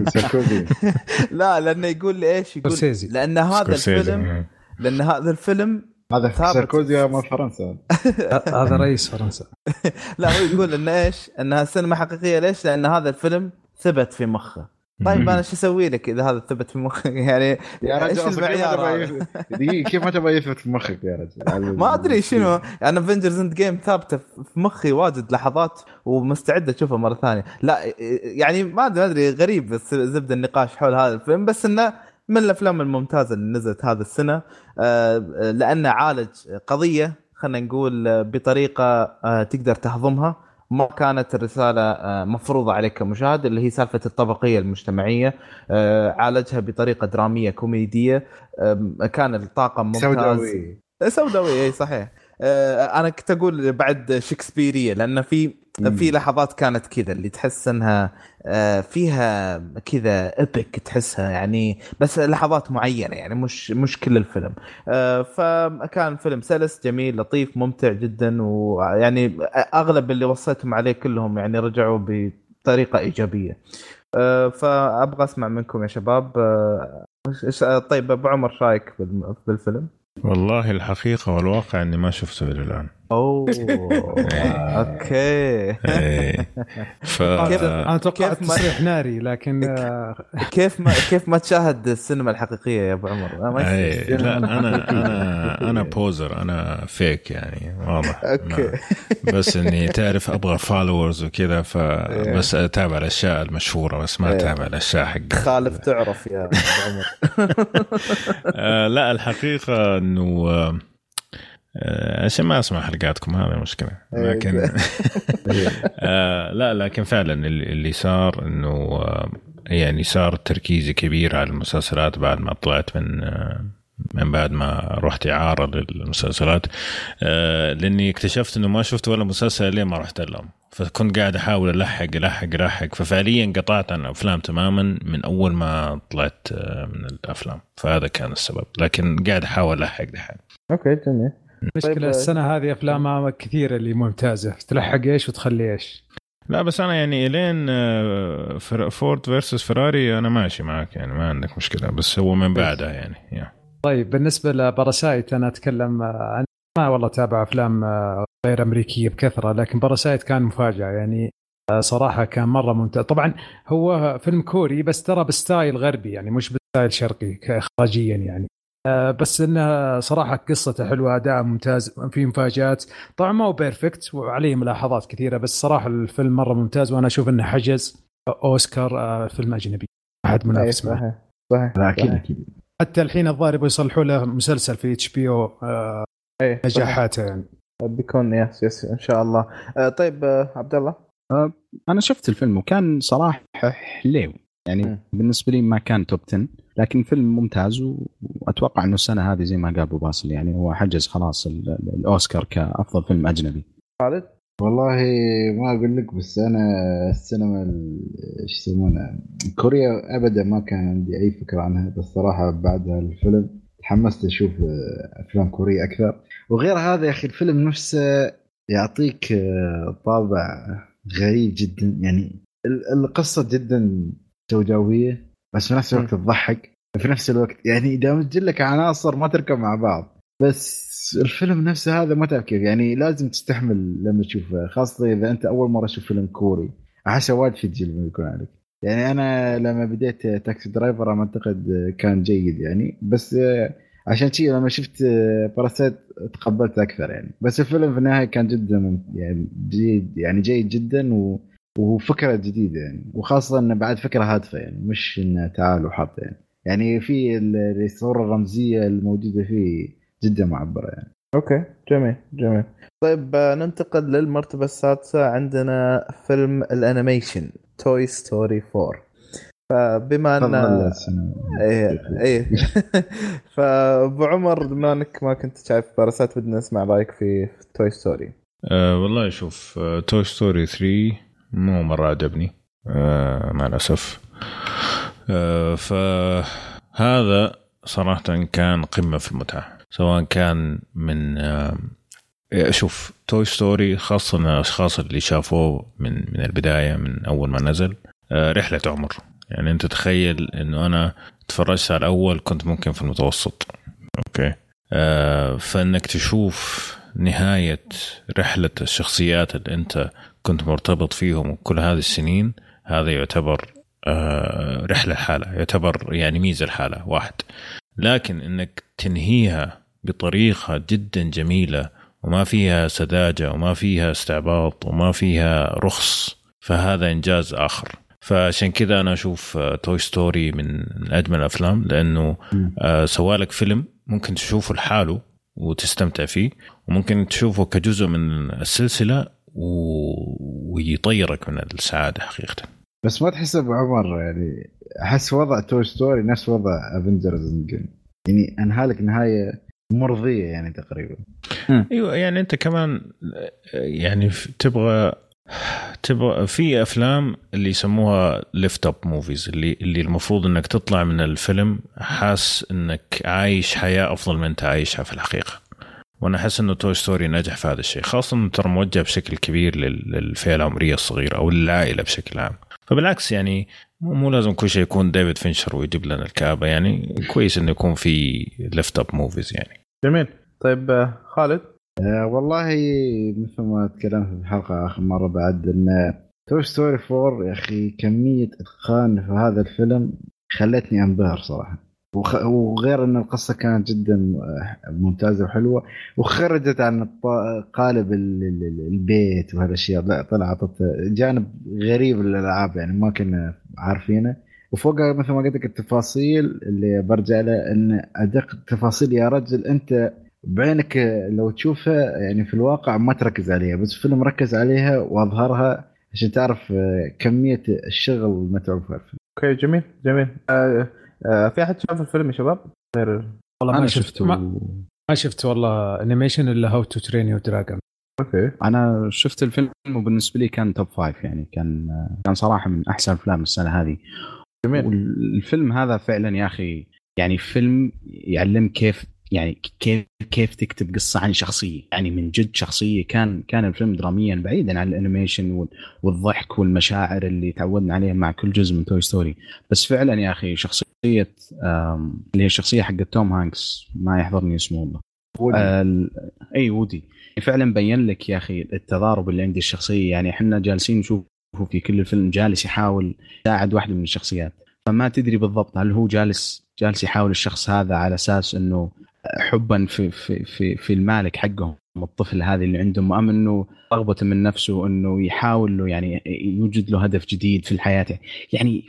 سركوزي (laughs) لا لأنه يقول لي إيش؟ يقول لأن هذا الفيلم لأن هذا الفيلم هذا ساركوزي مال فرنسا. (laughs) هذا رئيس فرنسا. (laughs) لا هو يقول انه إيش؟ إنها سينما حقيقية. ليش؟ لأن هذا الفيلم ثبت في مخه. طيب أنا شو أسوي لك إذا هذا ثبت في مخك؟ (laughs) يعني يا رجل إيش المعيار دقيقة كيف ما تبغى يثبت في مخك يا رجل؟ (laughs) ما أدري شنو. أنا Avengers Endgame ثابتة في مخي واجد لحظات ومستعد أشوفها مرة ثانية. لا يعني ما أدري غريب بس زبدة النقاش حول هذا الفيلم. بس إنه من الأفلام الممتازة اللي نزلت هذا السنة. آه، لأنه عالج قضية خلينا نقول بطريقة آه، تقدر تهضمها. ما كانت الرسالة آه، مفروضة عليك كمشاهد اللي هي سالفة الطبقية المجتمعية آه، عالجها بطريقة درامية كوميدية كان الطاقم ممتاز. سوداوي سوداوي إي صحيح. أنا كنت أقول بعد شكسبيرية لأن في في لحظات كانت كذا اللي تحس إنها آه، فيها كذا ابيك تحسها يعني بس لحظات معينة يعني مش مش كل الفيلم. آه، فكان فيلم سلس جميل لطيف ممتع جدا ويعني أغلب اللي وصيتهم عليه كلهم يعني رجعوا بطريقة إيجابية. فأبغى أسمع منكم يا شباب. طيب أبو عمر إيش رايك بالفيلم؟ والله الحقيقة والواقع إني ما شفته إلى الآن. أوه (laughs) okay إيه. ف... كيف أنا توقعت تصريح ناري لكن (laughs) كيف ما كيف ما تشاهد السينما الحقيقية يا أبو عمر ما أي. لا أنا أنا (laughs) أنا poser أنا فيك يعني واضح okay بس إني تعرف أبغى followers وكذا فبس إيه. أتابع الأشياء المشهورة بس ما إيه. أتابع الأشياء حق خالف تعرف يا أبو عمر آه، لا الحقيقة إنه آه، عشان ما أسمع حلقاتكم هذه مشكلة. إيه، لكن (laughs) آه لا لكن فعلا اللي صار إنه آه يعني صار تركيزي كبير على المسلسلات بعد ما طلعت من آه من بعد ما رحت إعارة للمسلسلات. آه لأني اكتشفت إنه ما شفت ولا مسلسل لين ما رحت لهم فكنت قاعد أحاول ألحق ألحق ألحق. ففعليا قطعت عن الأفلام تماما من أول ما طلعت آه، من الأفلام. فهذا كان السبب. لكن قاعد أحاول ألحق دحين. okay جميل. المشكلة طيب السنة هذه افلام كثيرة اللي ممتازة. تلحق إيش وتخلي إيش؟ لا بس أنا يعني إلين آه، Ford versus Ferrari أنا ماشي معك يعني ما عندك مشكلة بس هو من بعدها يعني طيب بالنسبة ل Parasite أنا أتكلم عن ما والله تابع أفلام آه، غير أمريكية بكثرة لكن Parasite كان مفاجأة يعني آه، صراحة كان مرة ممتاز. طبعا هو فيلم كوري بس ترى ب style غربي يعني مش ب style شرقي اخراجيا يعني. آه، بس إنه صراحة قصته حلوة أداء ممتاز في مفاجآت. طبعا ما هو perfect وعليه ملاحظات كثيرة بس صراحة الفيلم مرة ممتاز وأنا أشوف إنه حجز أوسكار فيلم أجنبي. أحد منافس معه صحيح أكيد أكيد. حتى الحين الظاهر يصلحوا له مسلسل في HBO نجاحاته يعني. بيكون yes yes إن شاء الله. آه طيب آه عبد الله. آه أنا شفت الفيلم وكان صراحة حليو يعني م. بالنسبة لي ما كان توب 10 لكن فيلم ممتاز وأتوقع إنه السنة هذه زي ما قال أبو باسل يعني هو حجز خلاص الأوسكار كأفضل فيلم أجنبي. خالد؟ والله ما أقول لك بس أنا السينما إيش يسمونها كوريا ابدا ما كان عندي أي فكرة عنها بس صراحة بعد الفيلم تحمست أشوف أفلام كورية أكثر. وغير هذا يا أخي الفيلم نفسه يعطيك طابع غريب جدا يعني القصة جدا سوداويه بس في نفس الوقت تضحك. في نفس الوقت يعني يدمج لك عناصر ما تركب مع بعض. بس الفيلم نفسه هذا ما تعرف كيف. يعني لازم تستحمل لما تشوفه. خاصة إذا أنت أول مرة تشوف فيلم كوري. احس وايد في الجلد يكون عليك. يعني أنا لما بديت تاكسي درايفر أعتقد كان جيد يعني. بس عشان شيء لما شفت Parasite تقبلت أكثر يعني. بس الفيلم في النهاية كان جدا يعني جيد يعني جيد جدا و وفكرة جديدة يعني وخاصة إنه بعد فكرة هادفة يعني مش إنه تعال وحط يعني. يعني في الصورة الرمزية الموجودة فيه جدا معبرة يعني. okay جميل جميل. طيب آه، ننتقل للمرتبة السادسة. عندنا فيلم ال animation Toy Story 4 فبما ان إيه إيه. (laughs) فأبو عمر بما إنك ما كنت شايف Parasite بدنا نسمع رأيك في Toy Story. أه والله شوف Toy Story 3 مو مرة عجبني. أه مع الأسف. أه فهذا صراحة كان قمة في المتعة. سواء كان من شوف Toy Story خاصة الأشخاص اللي شافوه من من البداية من أول ما نزل آه، رحلة عمر. يعني أنت تخيل إنه أنا تفرجت على الأول كنت ممكن في المتوسط. أوكي؟ آه، فإنك تشوف نهاية رحلة الشخصيات اللي أنت كنت مرتبط فيهم كل هذه السنين هذا يعتبر آه، رحلة الحالة يعتبر يعني ميزة الحالة واحد. لكن إنك تنهيها بطريقة جدا جميلة وما فيها سذاجة وما فيها استعباط وما فيها رخص فهذا إنجاز آخر. فعشان كذا أنا أشوف Toy Story من أجمل الأفلام لأنه آه، سوا لك فيلم ممكن تشوفه لحاله وتستمتع فيه وممكن تشوفه كجزء من السلسلة ويطيرك من السعادة حقيقة. بس ما تحس أبو عمر يعني أحس وضع Toy Story نفس وضع Avengers يعني انهى لك نهاية مرضية يعني تقريبا. أيوه يعني أنت كمان يعني تبغى تبغى في أفلام اللي يسموها lift up movies اللي اللي المفروض إنك تطلع من الفيلم حاس إنك عايش حياة أفضل من أنت عايشها في الحقيقة. وأنا أحس إنه Toy Story نجح في هذا الشيء خاصة إنه ترى موجه بشكل كبير للفئة العمرية الصغيرة أو للعائله بشكل عام. فبالعكس يعني مو لازم كل شيء يكون David Fincher ويجيب لنا الكآبة يعني كويس إنه يكون في lift up movies يعني. جميل. طيب آه، خالد؟ آه والله مثل ما تكلمت في الحلقة آخر مرة بعد إن توي ستوري 4 يا أخي كمية إتقان في هذا الفيلم خلتني أنبهر صراحة. وغير إن القصة كانت جدا ممتازة وحلوة. وخرجت عن قالب البيت وهالأشياء. لا طلع جانب غريب للألعاب يعني ما كنا عارفينه. وفوقها مثل ما قلت لك التفاصيل اللي برجع لها إن أدق التفاصيل. يا رجل أنت بعينك لو تشوفها يعني في الواقع ما تركز عليها بس الفيلم ركز عليها وأظهرها عشان تعرف كمية الشغل المتعوب في الفيلم. okay جميل جميل. آه آه في أحد شاف الفيلم يا شباب؟ غير والله ما شفت ما, ما شفت والله. animation إلا How to Train Your Dragon okay. أنا شفت الفيلم وبالنسبة لي كان top five يعني. كان كان صراحة من أحسن أفلام السنة هذه. جميل. والفيلم هذا فعلا يا أخي يعني فيلم يعلم كيف يعني كيف كيف تكتب قصة عن شخصية؟ يعني من جد شخصية كان كان الفيلم دراميا بعيدا عن ال animation والضحك والمشاعر اللي تعودنا عليها مع كل جزء من Toy Story بس فعلا يا أخي شخصية اللي هي الشخصية حقت توم هانكس ما يحضرني اسمه والله. وودي. إي وودي. فعلا بين لك يا أخي التضارب اللي عند الشخصية. يعني إحنا جالسين نشوف في كل الفيلم جالس يحاول يساعد واحدة من الشخصيات. فما تدري بالضبط هل هو جالس جالس يحاول الشخص هذا على أساس إنه حبا في في في في المالك حقهم الطفل هذا اللي عندهم ام إنه رغبة من نفسه إنه يحاول له يعني يوجد له هدف جديد في الحياة. يعني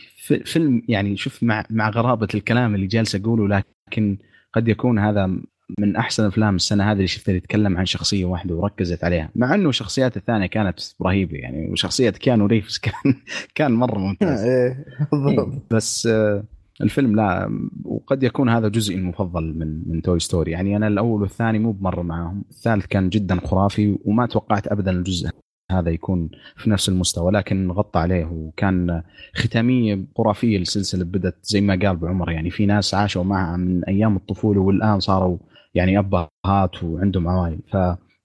فيلم يعني شوف مع مع غرابة الكلام اللي جالس أقوله لكن قد يكون هذا من أحسن أفلام السنة هذه اللي شفتها يتكلم عن شخصية واحدة وركزت عليها. مع إنه الشخصيات الثانية كانت رهيبة يعني وشخصية كيانو ريفز (laughs) كان كان مرة ممتاز. (laughs) إيه، إيه، بس آه، الفيلم لا وقد يكون هذا جزء المفضل من من توي ستوري يعني أنا الأول والثاني مو بمره معاهم الثالث كان جدا خرافي وما توقعت ابدا الجزء هذا يكون في نفس المستوى لكن غطى عليه. وكان ختاميه خرافيه للسلسله بدت زي ما قال ابو عمر يعني في ناس عاشوا معها من أيام الطفولة والآن صاروا يعني أبهات وعندهم عوائل. ف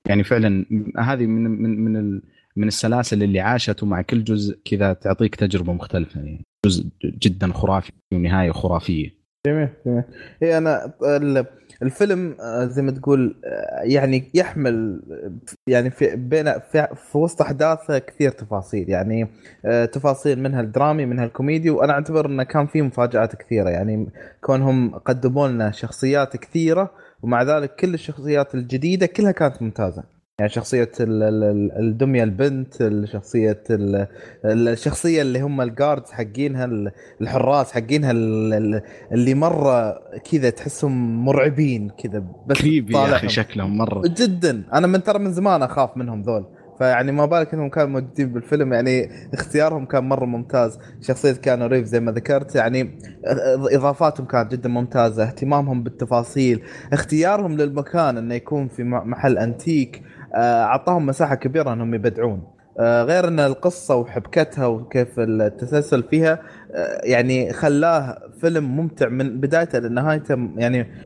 يعني فعلا هذه من من من من السلاسل اللي عاشت ومع كل جزء كذا تعطيك تجربة مختلفة. يعني جزء جدا خرافي ونهاية خرافية. جميل جميل. هي أنا الفيلم آه، زي ما تقول آه، يعني يحمل يعني في بين في, في وسط أحداثه كثير تفاصيل. يعني آه، تفاصيل منها الدرامي منها الكوميدي وأنا أعتبر انه كان في مفاجآت كثيرة. يعني كونهم قدموا لنا شخصيات كثيرة ومع ذلك كل الشخصيات الجديدة كلها كانت ممتازة. يعني شخصية الدمية البنت شخصية الشخصية اللي هم الجاردز حقينها الحراس حقينها اللي مرة كذا تحسهم مرعبين كذا بس كريبي يا أخي شكلهم مرة. جدا. أنا من ترى من زمان أخاف منهم ذول. فيعني ما بالك إنهم كانوا موجودين بالفيلم يعني اختيارهم كان مرة ممتاز. شخصية كانو ريف زي ما ذكرت يعني إضافاتهم كانت جدا ممتازة. اهتمامهم بالتفاصيل. اختيارهم للمكان إنه يكون في محل أنتيك. أعطاهم مساحة كبيرة أنهم يبدعون. آه، غير أن القصة وحبكتها وكيف التسلسل فيها آه، يعني خلاه فيلم ممتع من بدايته لنهايته يعني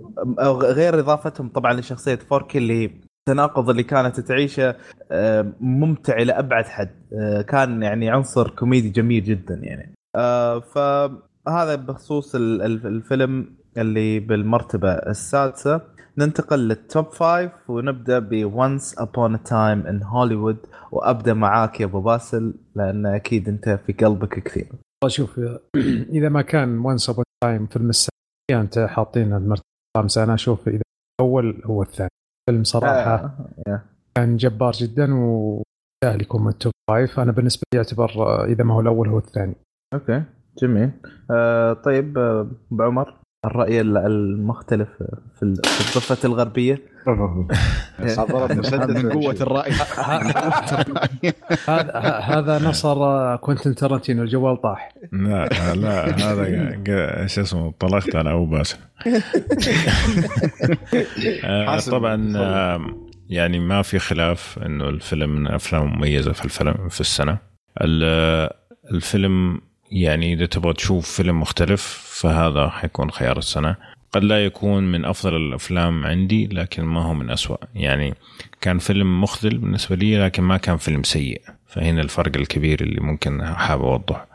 غير إضافتهم طبعا لشخصية فوركي اللي التناقض اللي كانت تعيشه ممتع إلى أبعد حد. كان يعني عنصر كوميدي جميل جدا يعني. فهذا بخصوص الفيلم اللي بالمرتبة السادسة. ننتقل لل top five ونبدأ ب Once Upon a Time in Hollywood وأبدأ معاك يا أبو باسل لأن أكيد أنت في قلبك كثير. شوف (clears throat) إذا ما كان Once Upon a Time فيلم السنة أنت حاطين المرتبة الخامسة أنا أشوف إذا الأول هو الثاني. فيلم صراحة آه. كان جبار جدا ويستاهل يكون من ال top five أنا بالنسبة لي يعتبر إذا ما هو الأول هو الثاني. okay جميل. آه طيب أبو عمر الرأي المختلف في الضفة الغربية. (laughs) (laughs) من قوة الرأي. (laughs) هذا هذا نصر كوينتن ترنتينو الجوال طاح. لا لا هذا شو اسمه طلقت أنا أبو باسل آه، طبعا يعني ما في خلاف إنه الفيلم من الافلام المميزه في الفيلم في السنة. الفيلم يعني إذا تبغى تشوف فيلم مختلف فهذا حيكون خيار السنة. قد لا يكون من أفضل الأفلام عندي لكن ما هو من أسوأ. يعني كان فيلم مخذل بالنسبة لي لكن ما كان فيلم سيء. فهنا الفرق الكبير اللي ممكن حاب أوضحه.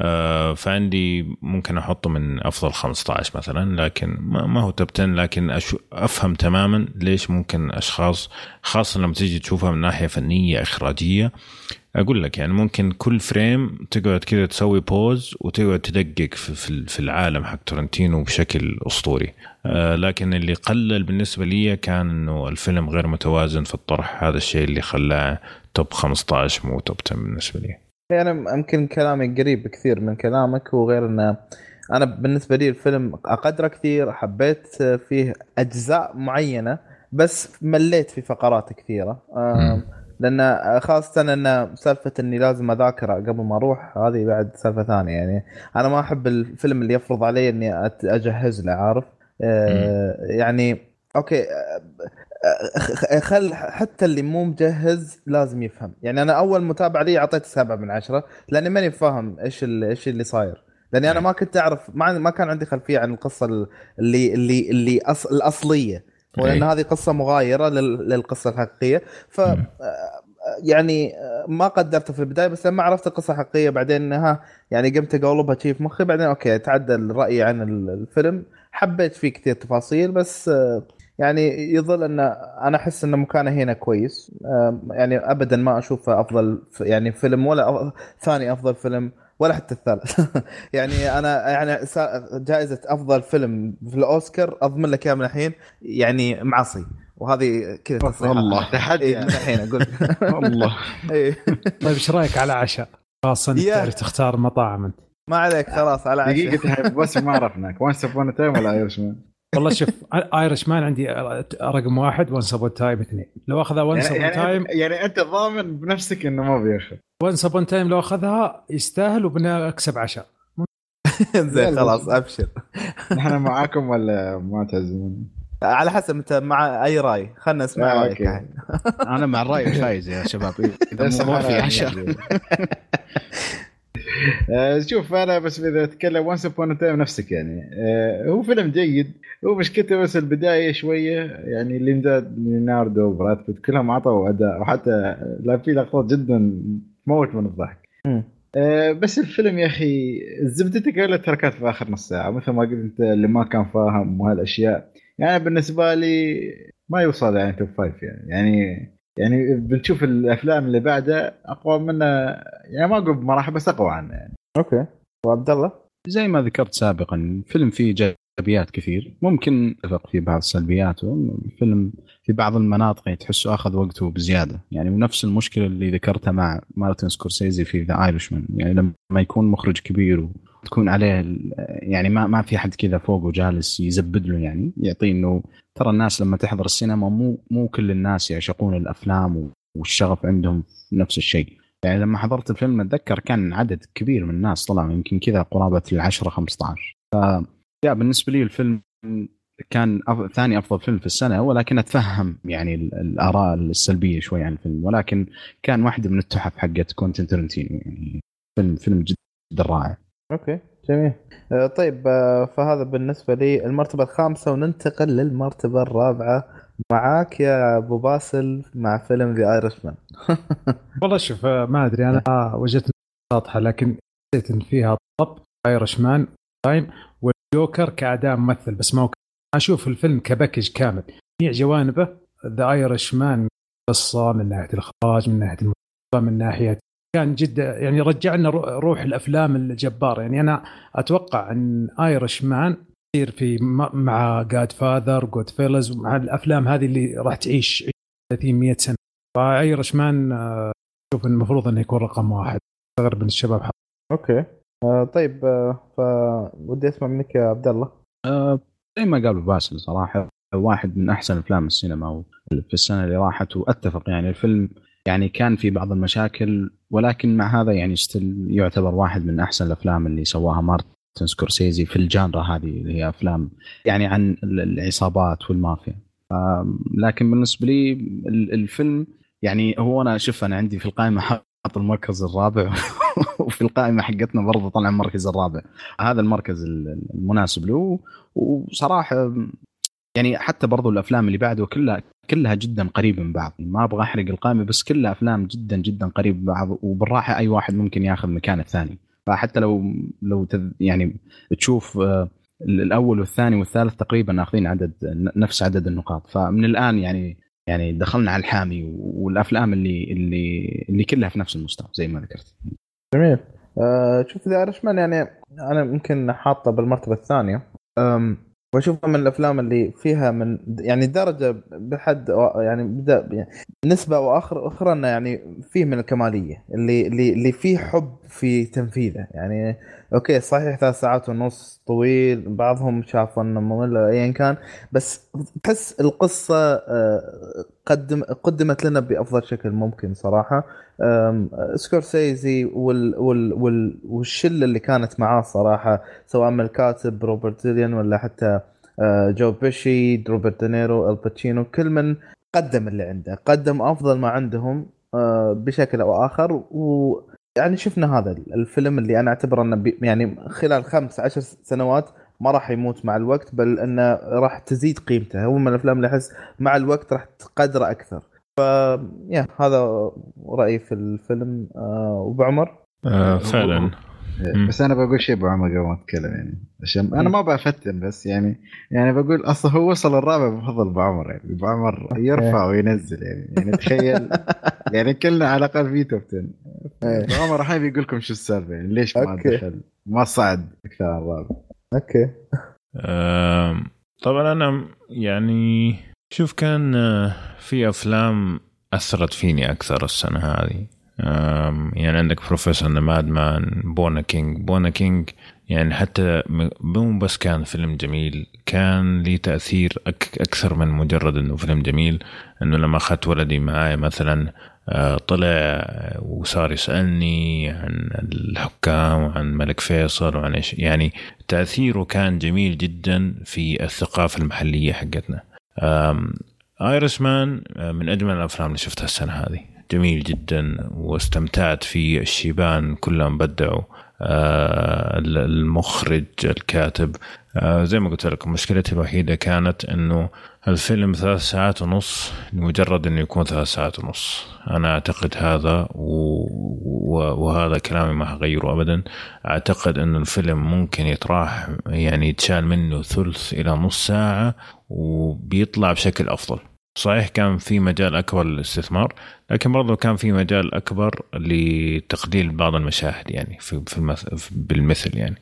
آه فعندي ممكن أحطه من أفضل 15 مثلا لكن ما هو توب 10 لكن أفهم تماما ليش ممكن أشخاص خاصة لما تيجي تشوفها من ناحية فنية إخراجية أقول لك يعني ممكن كل frame تقعد كذا تسوي pause وتقعد تدقق في, في العالم حق ترنتينو بشكل أسطوري. آه لكن اللي قلل بالنسبة لي كان إنه الفيلم غير متوازن في الطرح. هذا الشيء اللي خلاه top 15 مو top 10 بالنسبة لي. يعني يمكن كلامي قريب كثير من كلامك وغير إنه أنا بالنسبة لي الفيلم أقدره كثير حبيت فيه أجزاء معينة بس مليت في فقرات كثيرة. لأن خاصة إن سالفة إني لازم أذاكر قبل ما أروح هذه بعد سالفة ثانية يعني. أنا ما أحب الفيلم اللي يفرض علي إني أجهز له عارف؟ آه يعني أوكي آه، خل حتى اللي مو مجهز لازم يفهم. يعني أنا أول متابعه لي أعطيته سبعة من عشرة لأني ماني فاهم إيش إيش اللي صاير. لأني أنا ما كنت أعرف ما ما كان عندي خلفية عن القصة اللي اللي اللي أص الأصلية. ولأن هذه قصة مغايرة للقصة الحقيقية. ف آه، يعني آه، ما قدرته في البداية بس لما عرفت القصة الحقيقية بعدين ها يعني قمت اقولبها شيء في مخي. بعدين أوكي تعدل رايي عن الفيلم. حبيت فيه كثير تفاصيل بس يعني يظل إن أنا أحس ان مكانه هنا كويس. يعني ابدا ما أشوفه أفضل يعني فيلم ولا ثاني أفضل فيلم ولا حتى الثالث. (laughs) يعني أنا يعني جائزة أفضل فيلم في الأوسكار أضمن لك إياها من الحين يعني معصي. وهذه كذا تصريح الله. تحدي إيه الحين أقول. (laughs) الله. (laughs) إيه. طيب إيش رأيك على عشاء؟ خاصه انك تختار مطاعم أنت. ما عليك خلاص على عشاء. دقيقة بس ما عرفناك. Once Upon Time ولا Irishman؟ والله شوف Irishman عندي رقم واحد Once Upon Time اثنين. لو اخذها Once Upon يعني Time يعني أنت ضامن بنفسك إنه ما بيأخذ. Once Upon Time لو أخذها يستاهل وبنكسب عشاء (laughs) زين خلاص أبشر. (laughs) نحن معاكم ولا ما تعزمون؟ على حسب أنت مع أي رأي؟ خلنا نسمع آه رأيك (laughs) أنا مع الرأي فايز يا شباب إذا ما في عشاء آه، شوف أنا بس إذا أتكلم Once Upon Time نفسك يعني. آه، هو فيلم جيد. هو مشكلته بس البداية شوية يعني ليناردو وبراد كلهم عطوا أداء وحتى لا في لقطات جدا تموت من الضحك. آه، بس الفيلم يا أخي زبدته كلها تركات في آخر نص ساعة مثل ما قلت أنت اللي ما كان فاهم وهالأشياء. يعني بالنسبة لي ما يوصل يعني top five يعني. يعني يعني بنشوف الأفلام اللي بعده أقوى منه يعني ما أقول بمراحل بس أقوى عنه يعني. okay. وعبد الله؟ زي ما ذكرت سابقا الفيلم فيه إيجابيات كثير. ممكن أتفق في بعض السلبيات الفيلم في بعض المناطق تحسه أخذ وقته بزيادة. يعني نفس المشكلة اللي ذكرتها مع مارتن سكورسيزي في The Irishman يعني لما يكون مخرج كبير وتكون عليه يعني ما ما في حد كذا فوقه جالس يزبد له يعني يعطيه إنه ترى الناس لما تحضر السينما مو مو كل الناس يعشقون الأفلام والشغف عندهم نفس الشيء. يعني لما حضرت الفيلم أتذكر كان عدد كبير من الناس طلع يمكن كذا قرابة ال 10 15 ف بالنسبة لي الفيلم كان أف... ثاني أفضل فيلم في السنة ولكن أتفهم يعني الآراء السلبية شوي عن الفيلم ولكن كان واحدة من التحف حقت كوينتن ترنتينو يعني فيلم فيلم جدا رائع. okay جميل. آه، طيب آه، فهذا بالنسبة لي المرتبة الخامسة وننتقل للمرتبة الرابعة. معاك يا أبو باسل مع فيلم The Irishman (laughs) والله شوف آه، ما أدري أنا وجدت واضحة لكن حسيت إن فيها طب ايرشمان تايم والجوكر كأداء ممثل بس ما هو أشوف الفيلم كباكج كامل. جميع جوانبه ذا ايرش مان قصة من ناحية الإخراج من ناحية الموسيقى من ناحية كان جدا يعني رجعنا روح الأفلام الجبارة. يعني أنا أتوقع أن ايرش مان يصير في مع جاد فاذر جود فيلز مع الأفلام هذه اللي راح تعيش 30 100 سنه ف Irishman أشوف المفروض إنه يكون رقم واحد. أستغرب من الشباب حق. okay. آه طيب آه فودي أسمع منك يا عبد الله. آه زي ما قال باسل صراحة واحد من أحسن أفلام السينما في السنة اللي راحت وأتفق يعني الفيلم يعني كان في بعض المشاكل ولكن مع هذا يعني يعتبر واحد من أحسن الأفلام اللي سواها مارتن سكورسيزي في ال genre هذه اللي هي أفلام يعني عن العصابات والمافيا. لكن بالنسبة لي الفيلم يعني هو أنا شوف أنا عندي في القائمة حاط المركز الرابع. (laughs) (laughs) وفي القائمة حقتنا برضه طلع المركز الرابع. هذا المركز المناسب له وصراحة يعني حتى برضو الأفلام اللي بعده كلها كلها جدا قريبه من بعض. ما أبغى أحرق القائمة بس كلها أفلام جدا جدا قريبه من بعض وبالراحة أي واحد ممكن ياخذ مكان الثاني. فحتى لو لو يعني تشوف آه، الأول والثاني والثالث تقريبا اخذين عدد نفس عدد النقاط. فمن الآن يعني يعني دخلنا على الحامي والأفلام اللي اللي اللي كلها في نفس المستوى زي ما ذكرت. جميل. أه شوف ذا ارشمان يعني أنا ممكن حاطه بالمرتبة الثانية. وأشوفها من الأفلام اللي فيها من يعني درجة بحد يعني بدا نسبة واخر أخرى إنه يعني فيه من الكمالية اللي اللي اللي فيه حب في تنفيذه. يعني okay صحيح ثلاث ساعات ونص طويل بعضهم شافوا إنه ممل ايا كان بس تحس القصة آه، قدم قدمت لنا بأفضل شكل ممكن صراحة. سكورسيزي وال وال وال والشلة اللي كانت معاه صراحة سواء من الكاتب روبرت زيليان ولا حتى جو بيشي روبرت دينيرو آل باتشينو كل من قدم اللي عنده قدم أفضل ما عندهم بشكل أو آخر. و يعني شفنا هذا الفيلم اللي أنا أعتبره إنه يعني خلال خمس عشر سنوات ما راح يموت مع الوقت بل أنه راح تزيد قيمته. هو من الأفلام اللي أحس مع الوقت راح تقدره أكثر. ف يا هذا رأيي في الفيلم. آه وبعمر آه فعلا. بس أنا بقول شيء أبو عمر قبل ما أتكلم يعني. عشان أنا ما بفتن بس يعني يعني بقول أصلا هو وصل الرابع بفضل أبو عمر يعني. أبو عمر يرفع وينزل يعني. يعني تخيل. (laughs) يعني كلنا على الأقل في top 10 أبو عمر الحين بيقول لكم شو السالفة يعني. ليش ما دخل؟ ما صعد أكثر الرابع. okay. طبعا أنا يعني شوف كان آه، في أفلام أثرت فيني أكثر السنة هذه. يعني عندك Professor and the Madman Born a King Born a King يعني حتى مو بس كان فيلم جميل كان لي تأثير أكثر من مجرد أنه فيلم جميل. أنه لما أخذت ولدي معاي مثلا آه، طلع وصار يسألني عن الحكام وعن ملك فيصل وعن إيش يعني تأثيره كان جميل جدا في الثقافة المحلية حقتنا. ايرش مان آه، من أجمل الأفلام اللي شفتها السنة هذه. جميل جدا واستمتعت فيه. الشيبان كلهم بدعوا. المخرج الكاتب. آه، زي ما قلت لكم مشكلتي الوحيدة كانت إنه الفيلم ثلاث ساعات ونص لمجرد إنه يكون ثلاث ساعات ونص. أنا أعتقد هذا وهذا كلامي ما حغيره ابدا. أعتقد انه الفيلم ممكن يتراح يعني يتشال منه ثلث إلى نص ساعة وبيطلع بشكل أفضل. صحيح كان في مجال أكبر للاستثمار لكن برضه كان في مجال أكبر لتقليل بعض المشاهد يعني في, في المثل بالمثل يعني.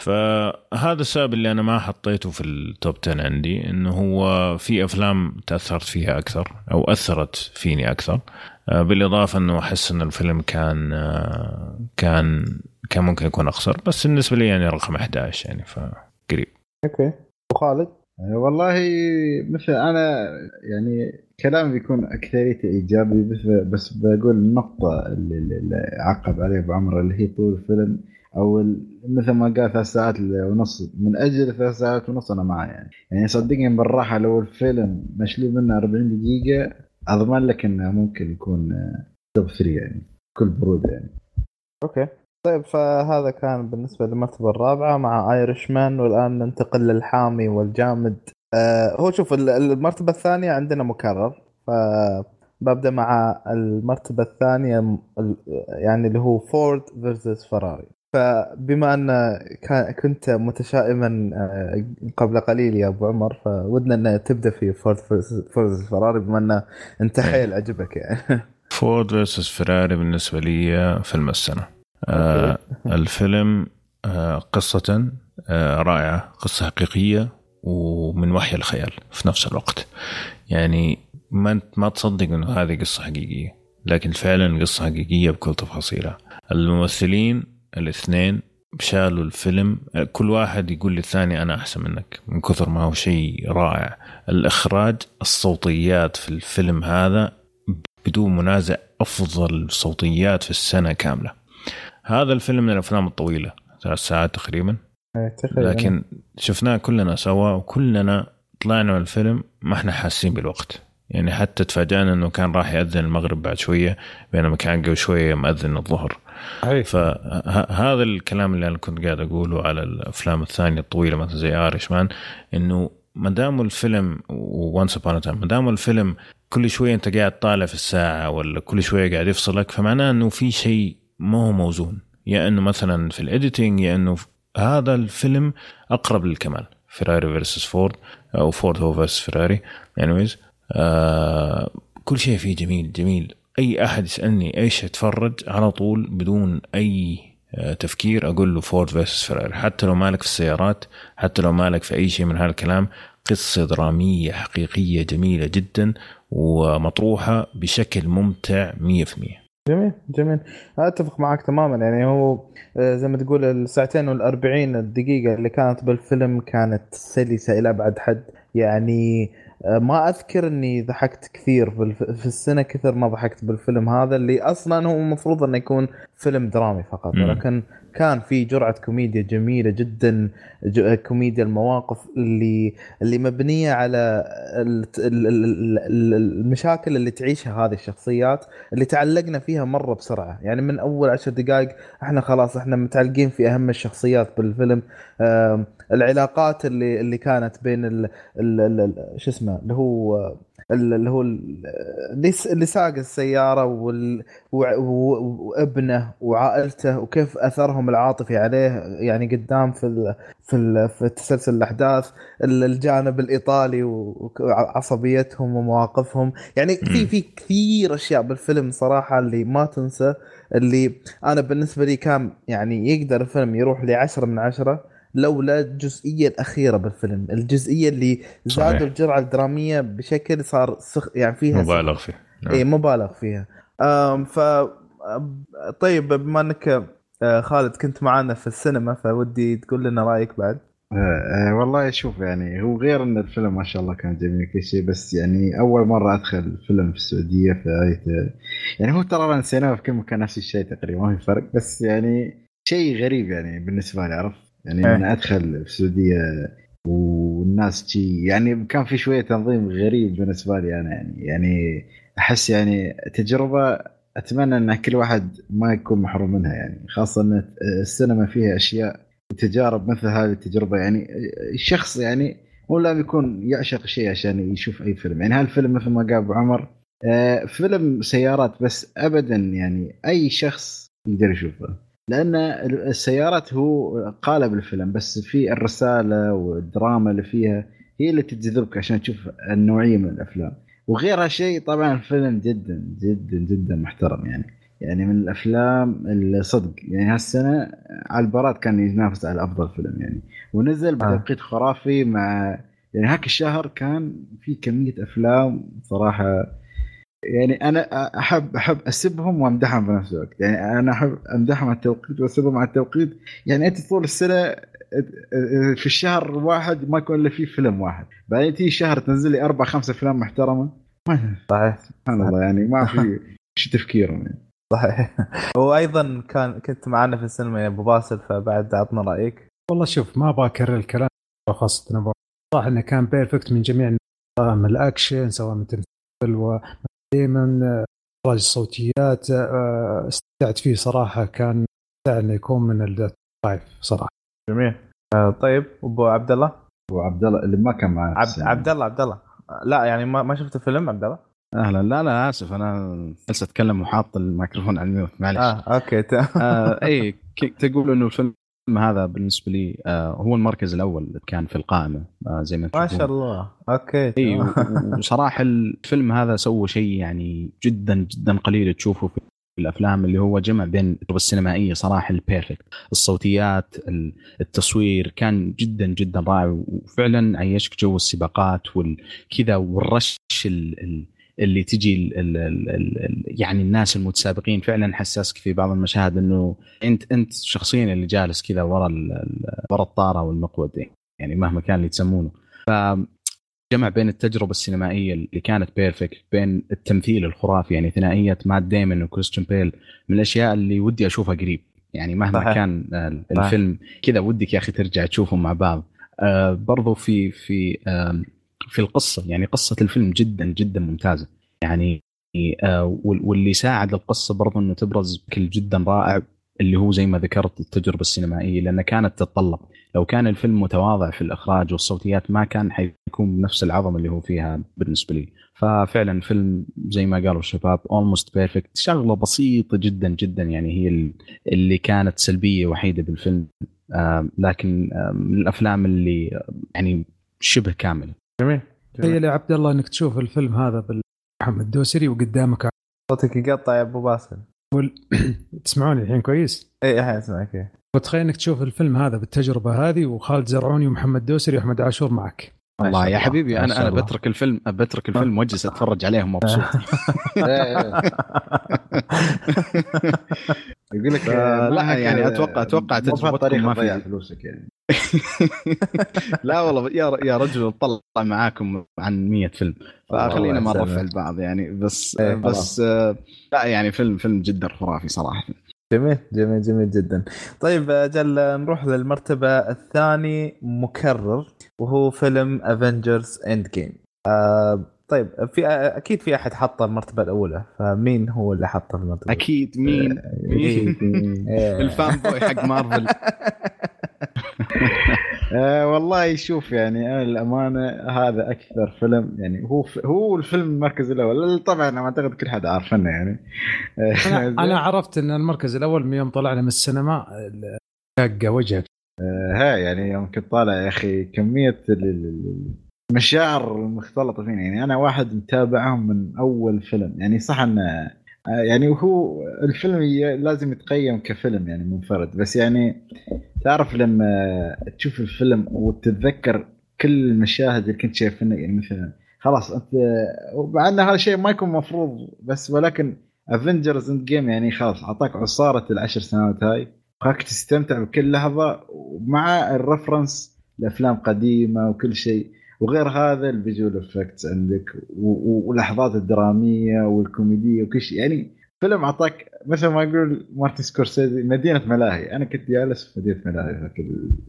فهذا السبب اللي أنا ما حطيته في ال top 10 عندي إنه هو في أفلام تأثرت فيها أكثر أو أثرت فيني أكثر. آه، بالإضافة إنه أحس إن الفيلم كان آه، كان كان ممكن يكون أقصر بس بالنسبة لي يعني رقم 11 يعني فقريب. okay. وخالد والله مثل أنا يعني كلامي بيكون اكثريته إيجابي بس بس بقول النقطة اللي, عقب عليها أبو عمر اللي هي طول الفيلم. أو مثل ما قال ثلاث ساعات ونص من أجل ثلاث ساعات ونص أنا معه يعني. يعني صدقني بالراحة لو الفيلم مشيل منه 40 دقيقة أضمن لك إنه ممكن يكون top 3 يعني بكل برودة يعني. okay. طيب فهذا كان بالنسبة للمرتبة الرابعة مع Irishman والآن ننتقل للحامي والجامد. آه هو شوف المرتبة الثانية عندنا مكرر فببدا مع المرتبة الثانية يعني اللي هو Ford versus Ferrari فبما أن كنت متشائما آه، قبل قليل يا أبو عمر فودنا أن تبدأ في Ford versus Ferrari بما انه انت إيه. حيل عجبك يعني. Ford versus Ferrari بالنسبة لي فيلم السنة آه الفيلم آه قصة آه رائعة قصة حقيقية ومن وحي الخيال في نفس الوقت. يعني ما ما تصدق انه هذه قصة حقيقية لكن فعلا قصة حقيقية بكل تفاصيلها. الممثلين الاثنين شالوا الفيلم. كل واحد يقول للثاني أنا أحسن منك من كثر ما هو شيء رائع. الإخراج الصوتيات في الفيلم هذا بدون منازع أفضل صوتيات في السنة كاملة. هذا الفيلم من الأفلام الطويلة ثلاث ساعات تقريبا. إيه، لكن شفناه كلنا سوا وكلنا طلعنا من الفيلم ما إحنا حاسين بالوقت. يعني حتى تفاجأنا إنه كان راح يأذن المغرب بعد شوية بينما كان قبل شوية مأذن الظهر. فهذا الكلام اللي أنا كنت قاعد أقوله على الأفلام الثانية الطويلة مثلا زي Irishman إنه ما دام الفيلم Once Upon ما دام الفيلم كل شوية أنت قاعد طالع في الساعة ولا كل شوية قاعد يفصلك فمعناه إنه في شيء ما هو موزون. يا إنه مثلا في ال editing يا إنه هذا الفيلم أقرب للكمال. Ferrari versus Ford أو فورد هو versus Ferrari anyways آه كل شيء فيه جميل جميل. أي أحد يسألني إيش أتفرج على طول بدون أي آه، تفكير أقول له فورد فيرسس فيراري حتى لو مالك في السيارات حتى لو مالك في أي شيء من هالكلام قصة درامية حقيقية جميلة جدا ومطروحة بشكل ممتع 100% جميل جميل. أتفق معك تماما. يعني هو آه، زي ما تقول الساعتين والأربعين الدقيقة اللي كانت بالفيلم كانت سلسة إلى أبعد حد. يعني آه، ما أذكر إني ضحكت كثير في السنة كثر ما ضحكت بالفيلم هذا اللي أصلا هو المفروض إنه يكون فيلم درامي فقط. ولكن كان في جرعة كوميديا جميلة جدا كوميديا المواقف اللي اللي مبنية على المشاكل اللي تعيشها هذه الشخصيات اللي تعلقنا فيها مرة بسرعة. يعني من أول عشر دقائق إحنا خلاص إحنا متعلقين في أهم الشخصيات بالفيلم. العلاقات اللي اللي كانت بين شو اسمه اللي هو اللي هو اللي ساق السيارة وال... وابنه وعائلته وكيف أثرهم العاطفي عليه يعني قدام في ال... في ال... في تسلسل الأحداث الجانب الإيطالي وعصبيتهم ومواقفهم. يعني في في كثير أشياء بالفيلم صراحة اللي ما تنسى اللي أنا بالنسبة لي كان يعني يقدر الفيلم يروح لعشرة من عشرة. لولا الجزئية الأخيرة بالفيلم. الجزئية اللي زادوا الجرعة الدرامية بشكل صار سخ يعني فيها مبالغ فيه نعم. اي مبالغ فيها. ف طيب بما إنك آه، خالد كنت معنا في السينما فودي تقول لنا رأيك بعد. أه أه والله شوف يعني هو غير إن الفيلم ما شاء الله كان جميل كل شيء بس يعني أول مرة أدخل فيلم في السعودية في يعني هو ترى السينما في كل مكان نفس الشيء تقريبا ما في فرق بس يعني شيء غريب يعني بالنسبة لي عرفت؟ يعني من إيه. أدخل في السعودية والناس تجي يعني كان في شوية تنظيم غريب بالنسبة لي أنا يعني. يعني أحس يعني تجربة أتمنى إن كل واحد ما يكون محروم منها يعني. خاصة إن السينما فيها أشياء وتجارب مثل هذه التجربة يعني. الشخص يعني هو لازم يكون يعشق شيء عشان يشوف أي فيلم. يعني هالفيلم مثل ما قال أبو عمر آه، فيلم سيارات بس ابدا يعني أي شخص يقدر يشوفه. لأن السيارات هو قالب الفيلم بس في الرسالة والدراما اللي فيها هي اللي تجذبك عشان تشوف النوعية من الأفلام. وغيرها شيء طبعا الفيلم جدا جدا جدا محترم يعني. يعني من الأفلام الصدق. يعني هالسنة على البارات كان ينافس على أفضل فيلم يعني. ونزل آه. بتوقيت خرافي مع يعني هاك الشهر كان في كمية أفلام صراحة يعني أنا أحب أحب أسبهم وأمدحهم في نفس الوقت. يعني أنا أحب أمدحهم على التوقيت وأسبهم على التوقيت. يعني أنت طول السنة في الشهر واحد ما يكون إلا فيه فيلم واحد. بعدين تيجي شهر تنزل لي أربع خمسة أفلام محترمة. صحيح. سبحان الله يعني ما في شو تفكيرهم يعني. صحيح. (laughs) وأيضا كان كنت معنا في السينما يا أبو باسل فبعد عطنا رأيك. والله شوف ما أبغى اكرر الكلام. خاصة صراحة إنه كان perfect من جميع سواء من الأكشن سواء من التمثيل دائما إخراج الصوتيات آه، استمتعت فيه صراحة. كان إنه يكون من ال five صراحة. جميل. آه، طيب أبو عبد الله أبو عبد الله اللي ما كان معنا عبد, عبد الله عبد الله لا يعني ما ما شفت الفيلم عبد الله أهلا. لا لا آسف. أنا جالس أتكلم وحاط الميكروفون على ال mute معلش آه okay آه إي تقول إنه الفيلم هذا بالنسبة لي آه هو المركز الأول اللي كان في القائمة آه زي ما ما شاء الله. okay. إي وصراحة الفيلم هذا سوى شيء يعني جدا جدا قليل تشوفه في الأفلام اللي هو جمع بين التجربة السينمائية صراحة ال perfect الصوتيات التصوير كان جدا جدا رائع وفعلا عيشك جو السباقات والكذا وال rush اللي تجي ال ال ال يعني الناس المتسابقين فعلا حسسك في بعض المشاهد إنه انت أنت شخصيا اللي جالس كذا ورا ورا الطارة والمقود يعني مهما كان اللي تسمونه. ف جمع بين التجربة السينمائية اللي كانت perfect بين التمثيل الخرافي يعني ثنائية مات ديمون وكريستيان بيل من الأشياء اللي ودي أشوفها قريب. يعني مهما صحيح. كان الفيلم كذا ودك يا أخي ترجع تشوفهم مع بعض. آه برضو في في آه في القصة يعني قصة الفيلم جدا جدا ممتازة. يعني آه واللي ساعد القصة برضو إنه تبرز بشكل جدا رائع اللي هو زي ما ذكرت التجربة السينمائية لانها كانت تتطلب. لو كان الفيلم متواضع في الإخراج والصوتيات ما كان حيكون بنفس العظمة اللي هو فيها بالنسبة لي. ففعلا فيلم زي ما قالوا الشباب almost perfect شغلة بسيطة جدا جدا يعني هي اللي كانت سلبية وحيدة بالفيلم. آه لكن آه من الأفلام اللي يعني شبه كاملة. جميل تخيل يا عبد الله إنك تشوف الفيلم هذا يا محمد الدوسري وقدامك. صوتك يقطع يا أبو باسل. قول (coughs) تسمعوني الحين كويس؟ اي الحين أسمعك وتخيل إنك تشوف الفيلم هذا بالتجربة هذه وخالد زرعوني ومحمد دوسري وأحمد عاشور معك. والله يا حبيبي أنا أنا بترك الفيلم بترك الفيلم وأجلس أتفرج عليهم مبسوط. (laughs) (laughs) يقول لك لا يعني أتوقع أتوقع تجربتكم ما في فلوسك يعني. (laughs) لا والله يا يا رجل طلع معاكم عن 100 فيلم. فخلينا ما نرفع البعض يعني. بس إيه، بس لا يعني فيلم فيلم جدا خرافي صراحة. جميل جميل جميل جدا. طيب أجل نروح للمرتبة الثاني مكرر وهو فيلم Avengers Endgame طيب في أكيد في أحد حط المرتبة الأولى فمين هو اللي حطه في المرتبة؟ أكيد مين؟ آه، مين. (laughs) ال fanboy حق مارفل. (laughs) آه والله شوف يعني أنا الامانه هذا أكثر فيلم يعني هو هو الفيلم المركز الأول طبعا أنا أعتقد كل حد عارفنه يعني. أنا, (laughs) أنا عرفت إن المركز الأول من يوم طلعنا من السينما شاقه وجهك. آه ها يعني يوم كنت طالع يا أخي كمية المشاعر المختلطه فينا يعني أنا واحد متابعهم من أول فيلم. يعني صح انه آه، يعني هو الفيلم لازم يتقيم كفيلم يعني منفرد. بس يعني تعرف لما تشوف الفيلم وتتذكر كل المشاهد اللي كنت شايفها يعني مثلا خلاص أنت مع إن هذا الشيء ما يكون مفروض بس ولكن Avengers Endgame يعني خلاص أعطاك عصارة العشر سنوات هاي. وخلاك تستمتع بكل لحظة ومع ال reference لأفلام قديمة وكل شيء. وغير هذا ال visual effects عندك واللحظات الدرامية والكوميدية وكل شيء. يعني فيلم أعطاك مثل ما يقول مارتن سكورسيزي مدينة ملاهي. أنا كنت جالس في مدينة ملاهي ذاك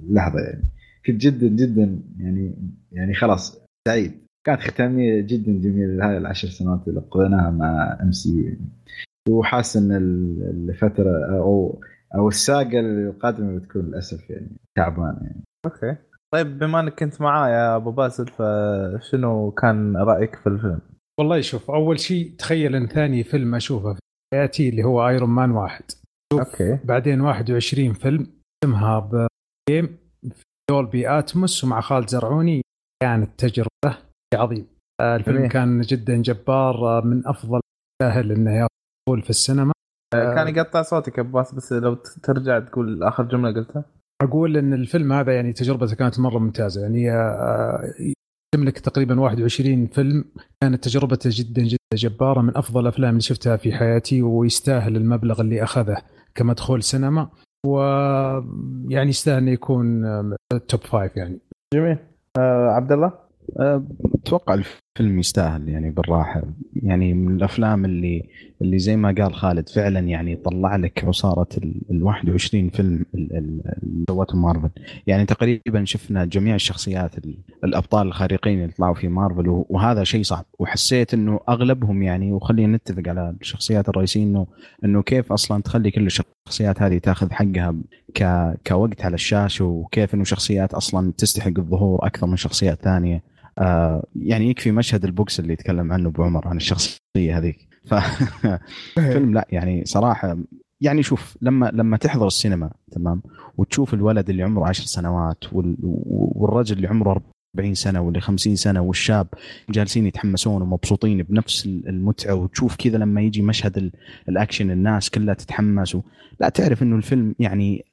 اللحظة يعني. كنت جدا جدا يعني يعني خلاص سعيد. كانت ختامية جدا جميلة لهذه العشر سنوات اللي قضيناها مع MCU يعني. وحاسس إن الفترة أو أو الساغا القادمة بتكون للأسف يعني تعبانه يعني. أوكي. طيب بما انك كنت معايا يا أبو باسل فشنو كان رأيك في الفيلم؟ والله شوف أول شيء تخيل إن ثاني فيلم أشوفه في حياتي اللي هو Iron Man واحد. أوكي. بعدين 21 فيلم اسمها بجيم في دولبي اتموس ومع خالد زرعوني كانت تجربة عظيمة. الفيلم كان جدا جبار من أفضل سهل إنه يدخل في السينما. كان يقطع صوتك باس بس لو ترجع تقول آخر جملة قلتها. أقول إن الفيلم هذا يعني تجربته كانت مرة ممتازة. يعني آه، يملك تقريبا 21 فيلم. كانت تجربته جدا جدا جبارة من أفضل الافلام اللي شفتها في حياتي ويستاهل المبلغ اللي أخذه كمدخول سينما. ويعني يستاهل إنه يكون top five يعني. جميل. آه عبد الله؟ أتوقع الفيلم يستاهل يعني بالراحة. يعني من الأفلام اللي اللي زي ما قال خالد فعلا يعني طلع لك عصارة ال 21 فيلم اللي سوته مارفل. يعني تقريبا شفنا جميع الشخصيات الأبطال الخارقين اللي طلعوا في مارفل وهذا شيء صعب. وحسيت إنه أغلبهم يعني وخلينا نتفق على الشخصيات الرئيسيه إنه إنه كيف أصلا تخلي كل الشخصيات هذه تأخذ حقها ك كوقت على الشاشة وكيف إنه شخصيات أصلا تستحق الظهور أكثر من شخصيات ثانية. آه يعني يكفي مشهد البوكس اللي يتكلم عنه أبو عمر عن الشخصية هذيك. ففيلم لا يعني صراحة يعني شوف لما لما تحضر السينما تمام وتشوف الولد اللي عمره 10 سنوات والرجل اللي عمره 40 سنة واللي 50 سنة والشاب جالسين يتحمسون ومبسوطين بنفس المتعة وتشوف كذا لما يجي مشهد الأكشن الناس كلها تتحمس لا تعرف إنه الفيلم يعني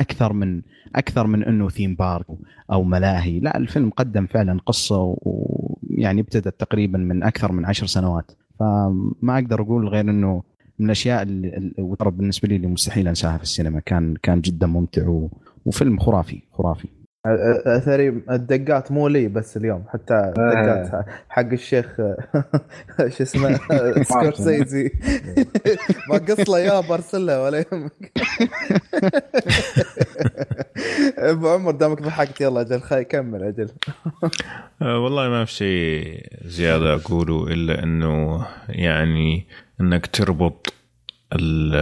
أكثر من أكثر من إنه ثيم بارك أو ملاهي. لا الفيلم قدم فعلا قصة ويعني ابتدت تقريبا من أكثر من عشر سنوات. فما أقدر أقول غير إنه من الأشياء اللي بالنسبة لي اللي مستحيل أنساها في السينما. كان كان جدا ممتع وفيلم خرافي خرافي. اثري الدقات مو لي بس اليوم حتى الدقات آه. حق الشيخ (laughs) شو اسمه؟ (laughs) سكورسيزي. (laughs) بقص له اياه برسل له ولا يهمك. أبو عمر دامك ضحكت يلا أجل خي كمل أجل. آه، والله ما في شيء زيادة أقوله إلا إنه يعني إنك تربط ال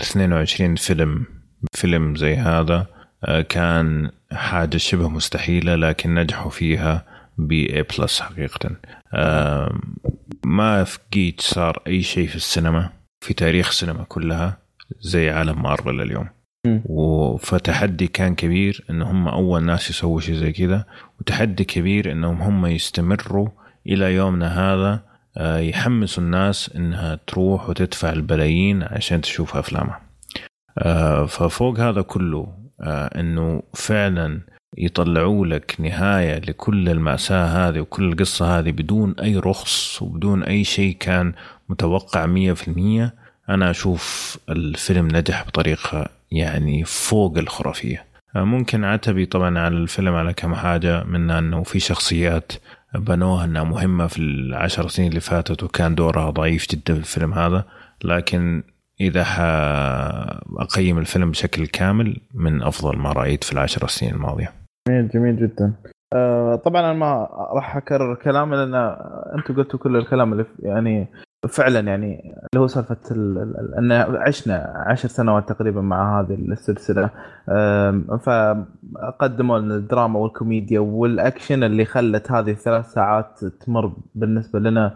22 فيلم فيلم زي هذا آه، كان حاجة شبه مستحيلة لكن نجحوا فيها ب A بلس حقيقة. ما فقيت صار أي شيء في السينما في تاريخ السينما كلها زي عالم مارفل اليوم. فتحدي كان كبير ان هم أول ناس يسووا شيء زي كذا وتحدي كبير إنهم هم يستمروا إلى يومنا هذا آه، يحمسوا الناس إنها تروح وتدفع البلايين عشان تشوف أفلامها. آه، ففوق هذا كله إنه فعلا يطلعوا لك نهاية لكل المأساة هذه وكل القصة هذه بدون أي رخص وبدون أي شيء كان متوقع 100% أنا أشوف الفيلم نجح بطريقة يعني فوق الخرافية. آه، ممكن عتبي طبعا على الفيلم على كم حاجة منها إنه في شخصيات بنوها إنها مهمة في العشر سنين اللي فاتت وكان دورها ضعيف جدا في الفيلم هذا. لكن إذا أقيم الفيلم بشكل كامل من أفضل ما رأيت في العشر سنين الماضية. جميل جميل جدا. آه طبعا أنا ما راح أكرر كلامي لأن أنتم قلتوا كل الكلام اللي يعني فعلا يعني اللي هو سالفة إن عشنا عشر سنوات تقريبا مع هذه السلسلة. فقدموا لنا الدراما والكوميديا والأكشن اللي خلت هذه الثلاث ساعات تمر بالنسبة لنا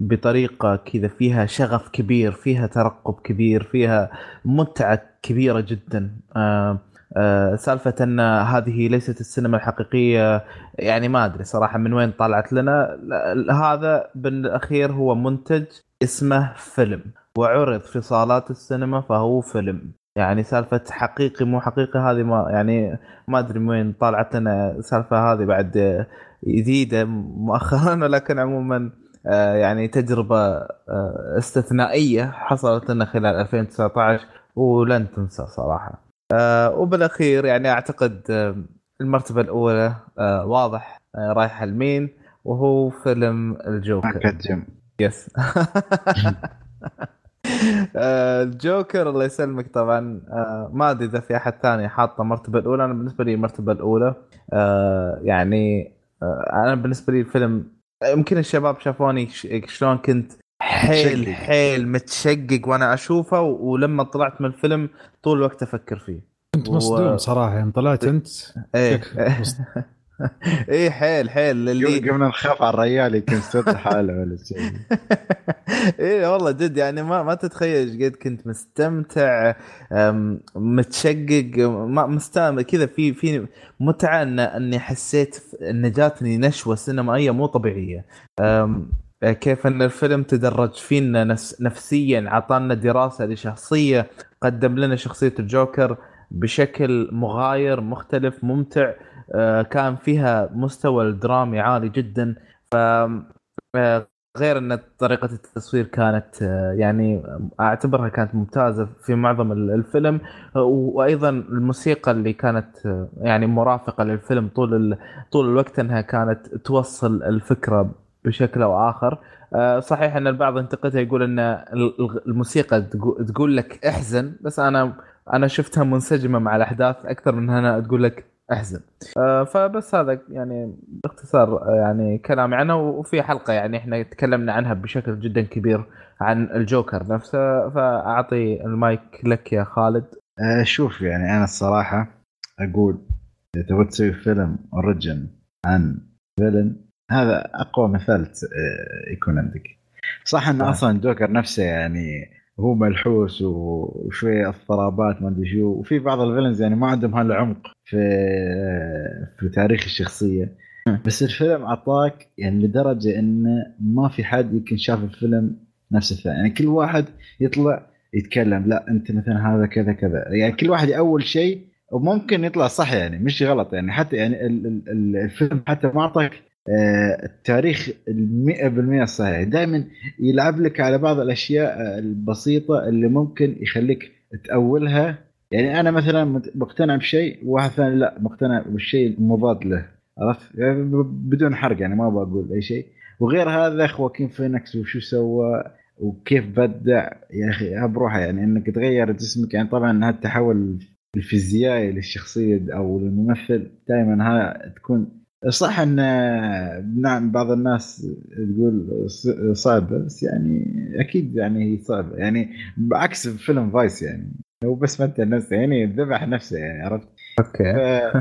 بطريقة كذا فيها شغف كبير فيها ترقب كبير فيها متعة كبيرة جدا. سالفة أن هذه ليست السينما الحقيقية يعني ما أدري صراحة من وين طلعت لنا هذا بالأخير هو منتج اسمه فيلم وعرض في صالات السينما فهو فيلم يعني سالفة حقيقي مو حقيقي هذه ما يعني ما أدري من وين طلعت لنا السالفه هذه بعد جديدة مؤخرا ولكن عموما آه، يعني تجربة آه، استثنائية حصلت لنا خلال 2019 ولن تنسى صراحة. آه وبالأخير يعني أعتقد آه المرتبة الأولى آه واضح آه رايحه لمين وهو فيلم الجوكر. يس. (laughs) آه، الجوكر الله يسلمك طبعا. آه، ما أدري إذا في أحد ثاني حاطه المرتبه الأولى. أنا بالنسبة لي المرتبه الأولى. آه، يعني أنا بالنسبة لي الفيلم يمكن الشباب شافوني شلون كنت حيل حيل متشقق وأنا أشوفه ولما طلعت من الفيلم طول الوقت أفكر فيه. كنت مصدوم و... صراحة يوم طلعت أنت. إيه. (laughs) إيه حيل حيل. اللي قمنا نخاف على الريال يمكن سد حاله ولا شيء. (laughs) إيه والله جد يعني ما ما تتخيل إيش قد كنت مستمتع متشقق ما مستمتع كذا في في متعة ان إني حسيت إن جاتني نشوة سينمائية مو طبيعية. كيف أن الفيلم تدرج فينا نفسيا اعطانا دراسة لشخصية قدم لنا شخصية الجوكر بشكل مغاير مختلف ممتع آه، كان فيها مستوى الدرامي عالي جدا. ف آه، غير أن طريقة التصوير كانت آه، يعني أعتبرها كانت ممتازة في معظم الفيلم. وأيضا الموسيقى اللي كانت يعني مرافقة للفيلم طول طول الوقت أنها كانت توصل الفكرة بشكل أو آخر. صحيح أن البعض ينتقدها يقول أن الموسيقى تقول لك احزن بس أنا أنا شفتها منسجمة مع الأحداث أكثر من أنها تقول لك احزن. آه، فبس هذا يعني باختصار آه، يعني كلامي عنه وفي حلقة يعني إحنا تكلمنا عنها بشكل جدا كبير عن الجوكر نفسه. فأعطي المايك لك يا خالد. آه، شوف يعني أنا الصراحة أقول إذا تبغى تسوي فيلم origin عن villain هذا أقوى مثال يكون عندك. صح ان أصلا جوكر نفسه يعني هو ملحوس وشوية اضطرابات ما أدري شو. وفي بعض ال villains يعني ما عندهم هالعمق في في تاريخ الشخصية. بس الفيلم أعطاك يعني لدرجة إنه ما في حد يمكن شاف الفيلم نفس الثاني. يعني كل واحد يطلع يتكلم لا أنت مثلا هذا كذا كذا. يعني كل واحد أول شيء وممكن يطلع صح يعني مش غلط يعني. حتى يعني الفيلم حتى ما أعطاك آه، التاريخ المئة بالمئة صحيح. دائما يلعب لك على بعض الأشياء البسيطة اللي ممكن يخليك تأولها. يعني أنا مثلا مقتنع بشيء وواحد ثاني لا مقتنع بالشيء المضاد له عرفت؟ يعني بدون حرق يعني ما بقول أي شيء. وغير هذا خواكين فينكس وشو سوى وكيف بدع. يا أخي بروحه يعني إنك تغير جسمك يعني طبعا هذا التحول الفيزيائي للشخصية أو للممثل. دائما ها تكون صح إن نعم بعض الناس تقول صعبه بس يعني أكيد يعني هي صعبه يعني بعكس فيلم Vice يعني. هو بس متن نفسه يعني ذبح نفسه يعني عرفت؟ okay. ف...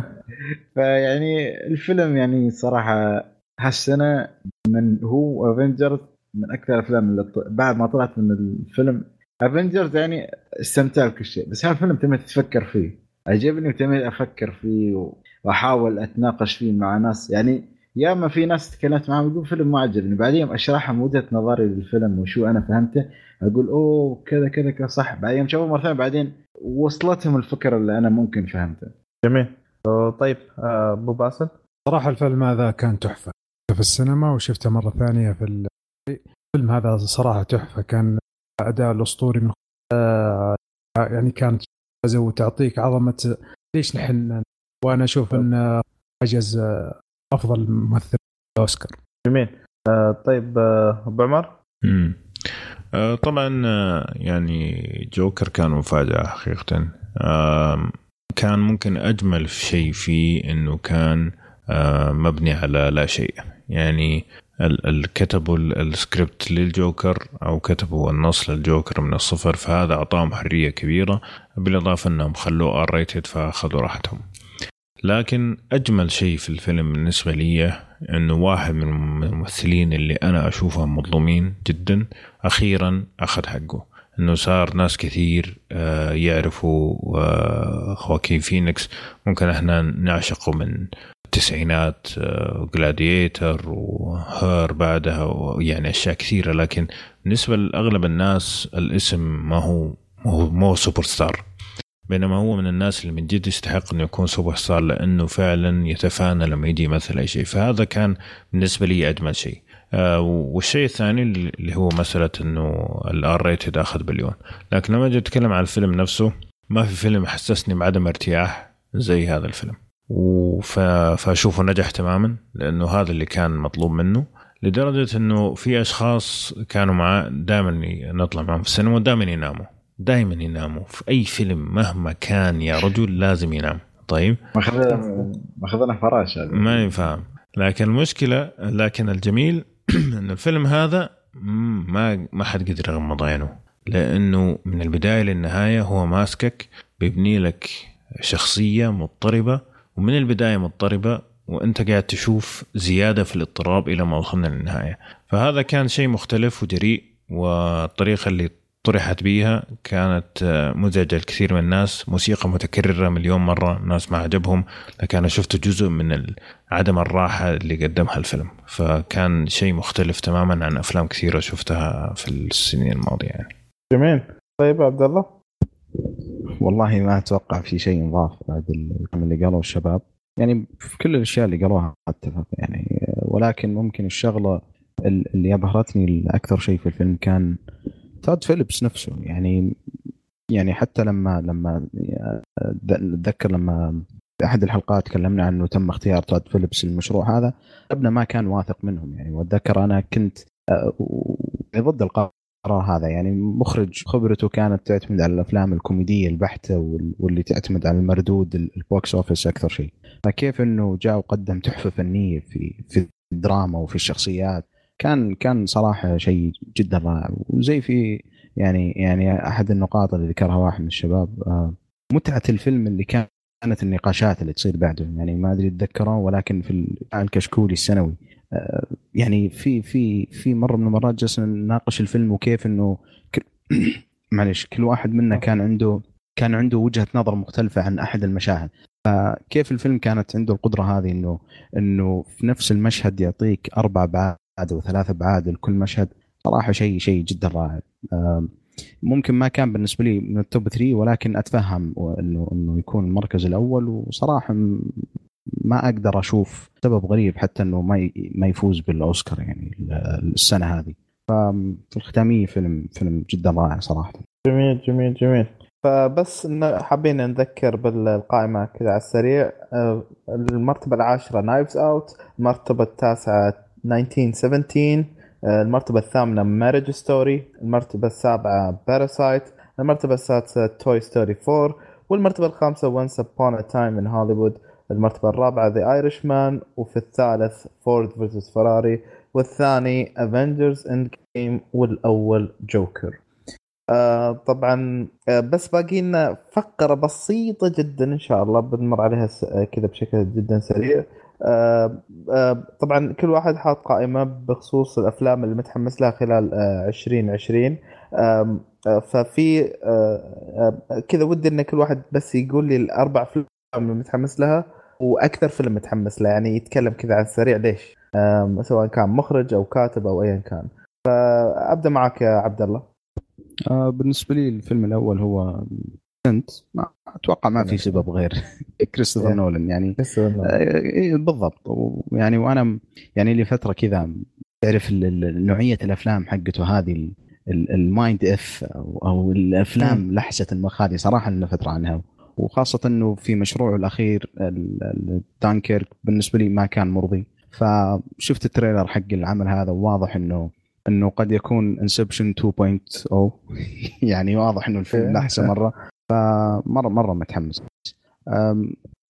فيعني الفيلم يعني صراحة هالسنة من هو Avengers من أكثر الأفلام اللي بعد ما طلعت من الفيلم Avengers يعني استمتع بكل شيء. بس هالفيلم تم تفكر فيه. عجبني وتميت أفكر فيه وأحاول أتناقش فيه مع ناس. يعني يا اما في ناس تكلمت معهم يقول فيلم ما عجبني. بعدين أشرحهم وجهة نظري للفيلم وشو أنا فهمته. أقول أوه كذا كذا كذا صح. بعدين شافوا مرة ثانية بعدين وصلتهم الفكرة اللي أنا ممكن فهمتها جميل. طيب آه، أبو باسل؟ صراحة الفيلم هذا كان تحفة. في السينما وشفته مرة ثانية في الفيلم هذا صراحة تحفة. كان أداء الأسطوري من آه، يعني كانت وتعطيك عظمة ليش نحن وأنا أشوف إن حجز أفضل ممثل اوسكار جميل. آه طيب آه، أبو عمر؟ امم آه طبعا آه، يعني جوكر كان مفاجأة حقيقه. آه كان ممكن أجمل شيء فيه إنه كان آه مبني على لا شيء. يعني كتبوا السكريبت للجوكر أو كتبوا النص للجوكر من الصفر فهذا أعطاهم حرية كبيرة بالإضافة إنهم خلوه R-rated فأخذوا راحتهم. لكن أجمل شيء في الفيلم بالنسبة لي إنه واحد من الممثلين اللي أنا أشوفهم مظلومين جدا. أخيرا أخذ حقه. إنه صار ناس كثير آه، يعرفوا آه، خواكين فينيكس. ممكن إحنا نعشقه من التسعينات Gladiator آه، و Her بعدها يعني أشياء كثيرة. لكن بالنسبة لأغلب الناس الاسم ما هو مو سوبر ستار بينما هو من الناس اللي من جد يستحق انه يكون سوبر ستار لأنه فعلا يتفانى لما يجي يمثل أي شيء. فهذا كان بالنسبة لي أجمل شيء. آه والشيء الثاني اللي هو مسألة إنه الآر ريتد أخذ بليون. لكن لما أجي أتكلم عن الفيلم نفسه ما في فيلم حسسني بعدم ارتياح زي هذا الفيلم. فأشوفه نجح تماما لأنه هذا اللي كان مطلوب منه لدرجة إنه في أشخاص كانوا معاه دائما نطلع معهم في السينما ودائما يناموا. دائما يناموا في أي فيلم مهما كان يا رجل لازم ينام. طيب؟ ماخذنا فراش هذا. ما ينفهم لكن المشكلة لكن الجميل (clears throat) انه الفيلم هذا ما ما حد قدر يغمض عينه. لأنه من البداية للنهاية هو ماسكك بيبني لك شخصية مضطربة ومن البداية مضطربة وأنت قاعد تشوف زيادة في الاضطراب إلى ما وصلنا للنهاية. فهذا كان شيء مختلف وجريء والطريقة اللي طرحت بيها كانت مزعجة لكثير من الناس موسيقى متكررة مليون مرة الناس ما عجبهم لكن أنا شفت جزء من عدم الراحة اللي قدمها الفيلم. فكان شيء مختلف تماما عن أفلام كثيرة شفتها في السنين الماضية يعني. جميل. طيب عبد الله؟ والله ما أتوقع في شيء نضاف بعد اللي قالوه الشباب. يعني في كل الأشياء اللي قالوها اتفق يعني ولكن ممكن الشغلة اللي أبهرتني أكثر شيء في الفيلم كان تود فيليبس نفسه يعني يعني حتى لما لما أتذكر لما أحد الحلقات تكلمنا عنه تم اختيار تود فيليبس المشروع هذا ابنا ما كان واثق منهم يعني وأتذكر أنا كنت آه، ضد القرار هذا يعني مخرج خبرته كانت تعتمد على الأفلام الكوميدية البحتة واللي تعتمد على المردود ال box office أكثر شيء. فكيف إنه جاء وقدم تحفة فنية في في الدراما وفي الشخصيات كان كان صراحة شيء جدا رائع. وزي في يعني يعني أحد النقاط اللي ذكرها واحد من الشباب آه، متعة الفيلم اللي كانت النقاشات اللي تصير بعده. يعني ما أدري تذكره ولكن في الكشكولي السنوي آه، يعني في في في مرة من المرات جلسنا نناقش الفيلم وكيف إنه (coughs) معلش كل واحد منا كان عنده كان عنده وجهة نظر مختلفة عن أحد المشاهد. فكيف الفيلم كانت عنده القدرة هذه إنه إنه في نفس المشهد يعطيك أربع ابعاد أو ثلاث ابعاد لكل مشهد صراحة شيء شيء جدا رائع. ممكن ما كان بالنسبة لي من التوب 3 ولكن أتفهم انه إنه يكون المركز الأول وصراحة ما أقدر أشوف سبب غريب حتى إنه ما ما يفوز بالأوسكار يعني السنة هذه. ففي الختامية فيلم فيلم جدا رائع صراحة. جميل جميل جميل. فبس حابين نذكر بالقائمة كذا على السريع آه، المرتبة العاشرة Knives Out المرتبة التاسعة 1917 آه، المرتبة الثامنة Marriage Story المرتبة السابعة Parasite المرتبة السادسة Toy Story 4 والمرتبة الخامسة Once Upon a Time in Hollywood المرتبة الرابعة The Irishman وفي الثالث Ford versus Ferrari والثاني Avengers End جيم والأول جوكر آه طبعا آه بس باقي لنا فقرة بسيطة جدا إن شاء الله بنمر عليها آه كذا بشكل جدا سريع. طبعا كل واحد حاط قائمة بخصوص الأفلام اللي متحمس لها خلال آه 2020 آه ففي آه، آه، كذا ودي إن كل واحد بس يقول لي الأربع أفلام اللي متحمس لها وأكثر فيلم متحمس له يعني يتكلم كذا على السريع ليش. سواء كان مخرج أو كاتب أو ايا كان. فأبدأ معك يا عبد الله. آه بالنسبة لي الفيلم الأول هو Tenet ما أتوقع ما في سبب غير. (laughs) كريستوفر نولان يعني. آه إيه، بالضبط. يعني وأنا يعني لفتره كذا تعرف نوعية الأفلام حقته هذه ال mind-eff أو الأفلام لحسة المخ هذه صراحة لنا فترة عنها. وخاصة إنه في مشروعه الأخير دانكيرك بالنسبة لي ما كان مرضي. فشفت ال trailer حق العمل هذا وواضح انه إنه قد يكون Inception 2.0 (laughs) يعني واضح إنه الفيلم إيه. مرة. فمره مرة متحمس.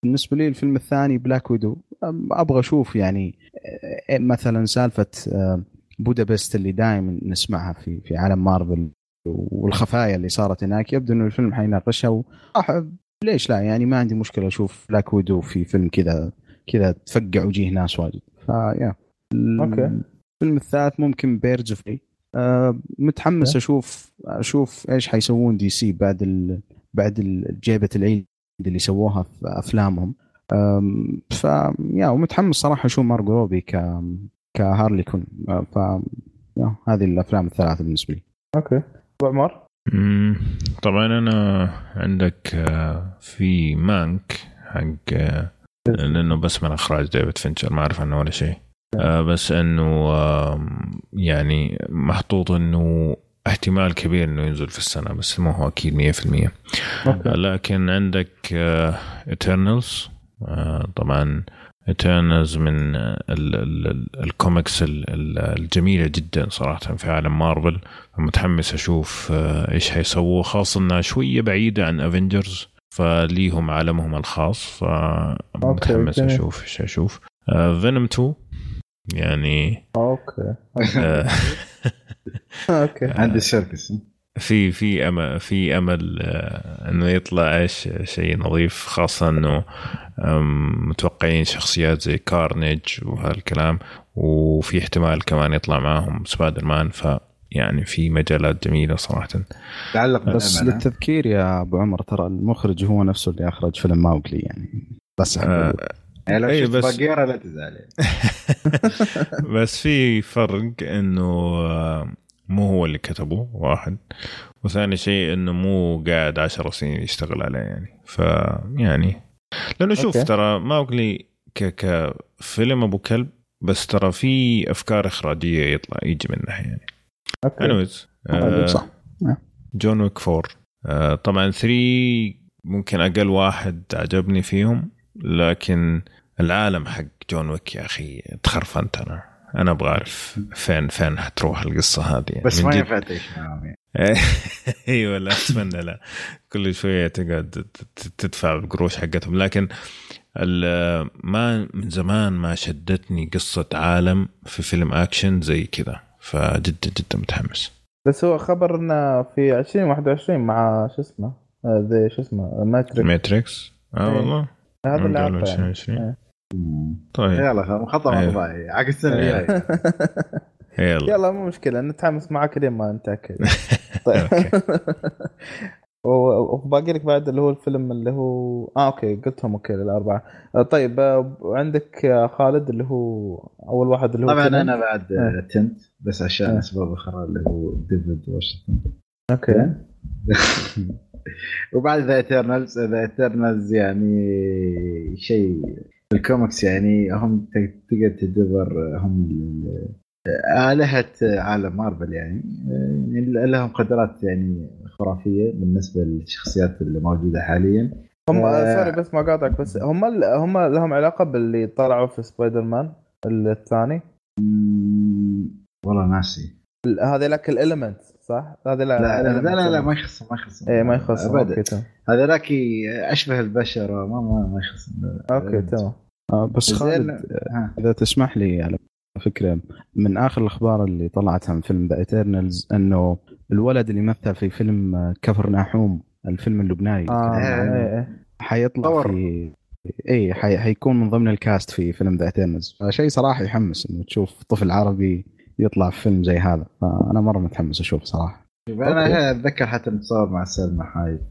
بالنسبة لي الفيلم الثاني Black Widow أبغى أشوف يعني مثلا سالفة بودابست اللي دائما نسمعها في في عالم مارفل والخفايا اللي صارت هناك. يبدو إنه الفيلم حيناقشها وراح ليش لا؟ يعني ما عندي مشكلة أشوف Black Widow في فيلم كذا كذا تفقع وجيه ناس واجد. ف yeah okay. الفيلم الثالث ممكن Birds of أه متحمس أشوف أشوف إيش حيسوون دي سي بعد. بعد جيبة العيد اللي سووها في أفلامهم. ف yeah ومتحمس صراحة أشوف مارجو روبي ك كهارلي كوين. ف yeah هذه الأفلام الثلاثة بالنسبة لي. Okay. أبو عمر؟ طبعا أنا عندك آه، في Mank حق آه، لأنه بس من إخراج ديفيد فينشر ما أعرف عنه ولا شيء. آه، بس أنه يعني محطوط إنه احتمال كبير إنه ينزل في السنة بس ما هو أكيد 100% لكن عندك Eternals طبعا Eternals من الكوميكس الجميلة جدا صراحة في عالم مارفل متحمس أشوف آه، إيش حيسووا خاصة إنها شوية بعيدة عن Avengers فليهم عالمهم الخاص فمتحمس أشوف إيش أشوف. Venom آه، 2 يعني okay. آه، (laughs) Okay. آندي سيركس في في امل في أمل إنه يطلع إيش شيء نظيف خاصة إنه متوقعين شخصيات زي كارنيج وهالكلام وفي احتمال كمان يطلع معاهم سبايدر مان ف يعني في مجالات جميلة صراحة. تعلق بس للتذكير يا أبو عمر ترى المخرج هو نفسه اللي أخرج فيلم Mowgli يعني. بس آه يعني لو أيه بس لا تزعل (laughs) بس في فرق إنه آه، مو هو اللي كتبه واحد. وثاني شيء إنه مو قاعد عشر سنين يشتغل عليه يعني. فيعني لأنه شوف okay. ترى Mowgli ك كفيلم أبو كلب بس ترى في أفكار إخراجية يطلع يجي منها يعني. Okay. Anyways آه صح. John Wick 4 آه طبعا 3 ممكن أقل واحد عجبني فيهم لكن العالم حق جون ويك يا أخي تخرفنت أنا أنا أبغى أعرف فين فين حتروح القصة هذه. يعني بس ما ينفع تعيش (laughs) إيوه لا أتمنى لا. كل شوية تقعد تدفع القروش حقتهم. لكن ما من زمان ما شدتني قصة عالم في فيلم اكشن زي كذا. فجدا جدا متحمس. بس هو خبر إنه في 2021 مع شو اسمه زي شو اسمه Matrix Matrix آه إيه. والله. هذا اللي عارفه يعني. طيب. يلا خطر موضوعي عقب السنة الجاية. (laughs) يلا. يلا مو مشكلة. نتحمس معك لين ما نتأكد. (laughs) طيب. وباقي (laughs) لك بعد اللي هو الفيلم اللي هو آه okay قلتهم okay الاربعه آه، طيب آه، عندك خالد اللي هو أول واحد اللي هو طبعا أنا بعد آه. Tenet بس عشان آه. أسباب أخرى اللي هو ديفيد واشنطن. Okay. وبعد The Eternals The Eternals يعني شيء الكوميكس يعني هم تقدر تعتبر هم آلهة عالم مارفل يعني يعني لهم قدرات يعني خرافية بالنسبة للشخصيات اللي موجودة حاليا. هم آه sorry بس ما قاطعك بس هم هم لهم علاقة باللي طلعوا في سبايدر مان الثاني والله ناسي. هذا لك ال element صح؟ هذا لا لا لا, لا, لا, لا ما يخص ما يخص اي ما يخص ابدا. هذا لك أشبه البشر ما ما, ما يخص okay تمام. آه بس خالد. إذا تسمح لي على فكرة من آخر الأخبار اللي طلعت عن فيلم The Eternals إنه الولد اللي مثل في فيلم آه، كفر ناحوم الفيلم اللبناني. آه إيه، إيه. حيطلع في اي حي... حيكون من ضمن ال cast في فيلم The Eternals فشيء صراحة يحمس إنه تشوف طفل عربي يطلع في فيلم زي هذا. فأنا مرة متحمس أشوف صراحة. أنا أتذكر حتى متصور مع سلمى حايف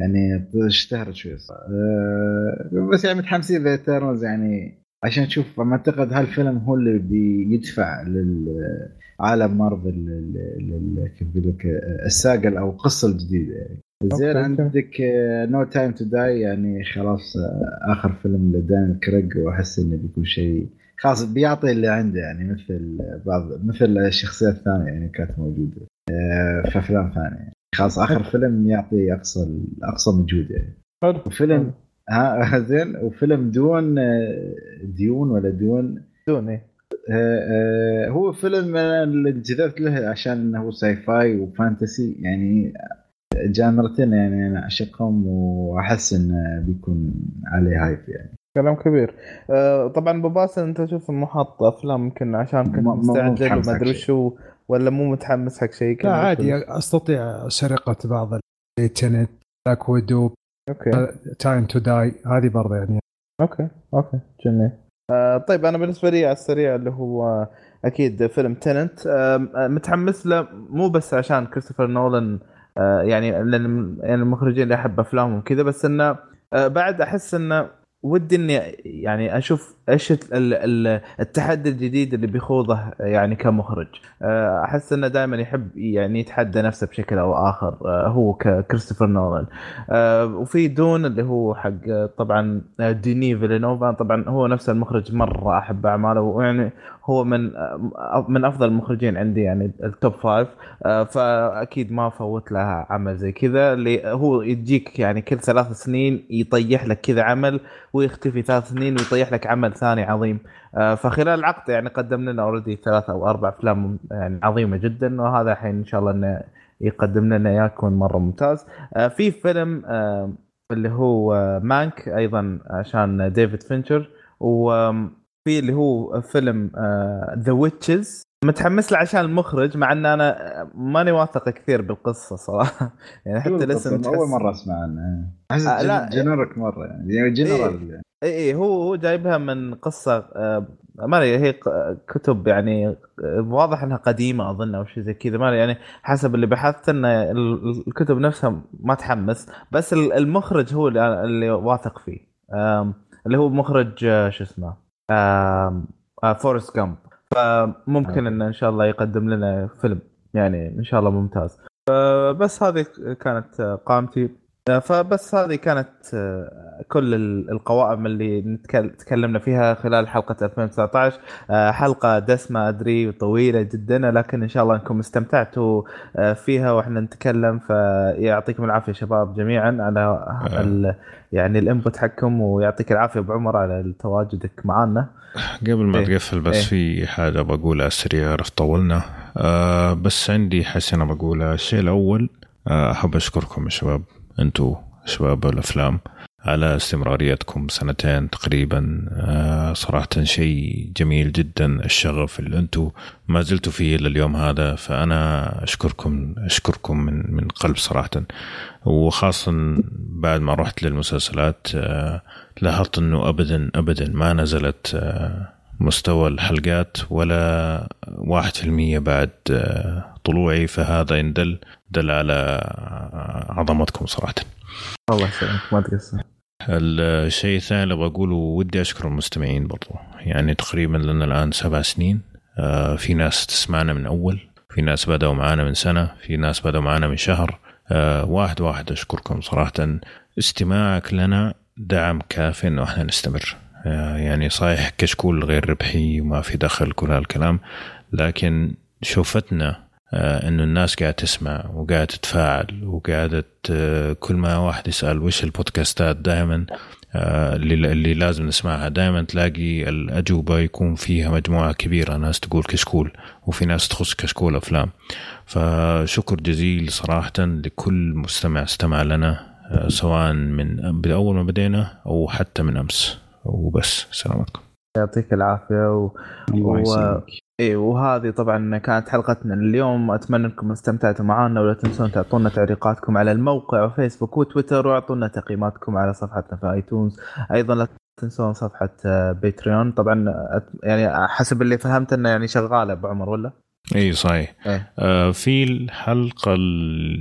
يعني اشتهرت شوي أه بس يعني متحمسين ذا يعني عشان تشوف اعتقد هالفيلم هو اللي بيدفع لعالم مارفل كيف لك الساقة أو القصة الجديدة يعني. زين عندك No Time to Die يعني خلاص آه، آخر فيلم لدانيال كريج وأحس إنه بيكون شيء خلاص بيعطي اللي عنده يعني مثل بعض مثل الشخصيات الثانية يعني كانت موجودة. آه، في أفلام ثانية يعني. خلاص آخر فيلم يعطي أقصى أقصى مجهود يعني. حلو. فيلم ها؟ (laughs) زين. وفيلم Dune Dune ولا Dune Dune إيه. هو فيلم اللي انجذبت له عشان إنه sci-fi و fantasy يعني جانرتين يعني أنا أعشقهم وأحس إنه بيكون عليه hype يعني. كلام كبير. آه طبعا أبو باسل أنت تشوف انه حاط أفلام يمكن عشان كنت مستعجل وما أدري شو ولا مو متحمس حق شيء لا عادي أستطيع سرقة بعض Tenet Black Widow okay. Time to Die هذه برضه يعني. okay okay جميل. آه طيب أنا بالنسبة لي على السريع اللي هو أكيد فيلم Tenet آه متحمس له مو بس عشان كريستوفر نولان آه يعني لأن يعني المخرجين اللي أحب أفلامهم كذا بس إنه آه بعد أحس إنه ودي إني يعني أشوف إيش التحدي الجديد اللي بيخوضه يعني كمخرج. آه، أحس إنه دائما يحب يعني يتحدى نفسه بشكل أو آخر. آه، هو كريستوفر نولان. آه، وفي Dune اللي هو حق طبعا ديني فيلنوف. طبعا هو نفس المخرج مرة أحب أعماله. ويعني هو من من أفضل المخرجين عندي يعني ال top five فأكيد ما فوت له عمل زي كذا. اللي هو يجيك يعني كل ثلاث سنين يطيح لك كذا عمل ويختفي ثلاث سنين ويطيح لك عمل ثاني عظيم. آه، فخلال العقد يعني قدم لنا already ثلاث أو أربع أفلام يعني عظيمة جدا وهذا الحين إن شاء الله إنه يقدم لنا اياه يكون مرة ممتاز. آه، في فيلم آه، اللي هو Mank أيضا عشان ديفيد فينشر وفي اللي هو فيلم The Witches متحمس له عشان المخرج مع إن أنا ماني واثق كثير بالقصة صراحة. (laughs) يعني حتى الاسم أول مرة أسمع عنه. أحس آه لا generic مرة يعني. generic يعني. اي اي هو هو جايبها من قصة آه ما أدري هي كتب يعني آه، واضح إنها قديمة أظن أو شيء زي كذا ما يعني حسب اللي بحثت إن الكتب نفسها ما تحمس بس المخرج هو اللي, واثق فيه. اللي هو مخرج آه، شو اسمه؟ Forrest Gump فممكن إنه إن شاء الله يقدم لنا فيلم. يعني إن شاء الله ممتاز. بس هذه كانت قائمتي. فبس هذه كانت كل القوائم اللي تكلمنا فيها خلال حلقة 2019 حلقة دسمة أدري وطويله جدا لكن إن شاء الله أنكم استمتعتوا فيها وإحنا نتكلم. فيعطيكم العافية شباب جميعا على يعني الإنبوت حقكم ويعطيك العافية ابو عمر على تواجدك معنا قبل ما إيه؟ تقفل بس إيه؟ في حاجة بقولها سريع عرفت طولنا. آه بس عندي حسنه بقولها الشيء الأول آه أحب أشكركم يا شباب. أنتم شباب الأفلام على استمراريتكم سنتين تقريبا آه، صراحة شيء جميل جدا الشغف اللي أنتم ما زلتوا فيه لليوم هذا فأنا أشكركم أشكركم من من قلب صراحة. وخاصة بعد ما رحت للمسلسلات آه، لاحظت أنه أبدا أبدا ما نزلت آه، مستوى الحلقات ولا واحد في المية بعد طلوعي فهذا إن دل دل على عظمتكم صراحة. الله يسلمك ما تقصر الشيء الثاني اللي بقوله ودي أشكر المستمعين برضو. يعني تقريبا لنا الآن سبع سنين. آه، في ناس تسمعنا من أول في ناس بدأوا معانا من سنة في ناس بدأوا معانا من شهر. آه، واحد واحد أشكركم صراحة. استماعك لنا دعم كافي أنه إحنا نستمر. آه، يعني صحيح كشكول غير ربحي وما في دخل كل هالكلام لكن شوفتنا إنه الناس قاعدة تسمع وقاعدة تتفاعل وقاعدة كل ما واحد يسأل وش البودكاستات دائما آه، اللي, اللي لازم نسمعها. دائما تلاقي الأجوبة يكون فيها مجموعة كبيرة ناس تقول كشكول وفي ناس تخص كشكول أفلام. فشكر جزيل صراحة لكل مستمع استمع لنا آه، سواء من اول ما بدينا أو حتى من أمس. وبس سلامتكم يعطيك العافية و... و... اي وهذه طبعا كانت حلقتنا اليوم أتمنى أنكم استمتعتوا معنا ولا تنسون تعطونا تعليقاتكم على الموقع وفيسبوك وتويتر وأعطونا تقييماتكم على صفحتنا في iTunes أيضا لا تنسون صفحة Patreon طبعا يعني حسب اللي فهمت إنه يعني شغالة أبو عمر ولا؟ إي صحيح إيه؟ آه في الحلقة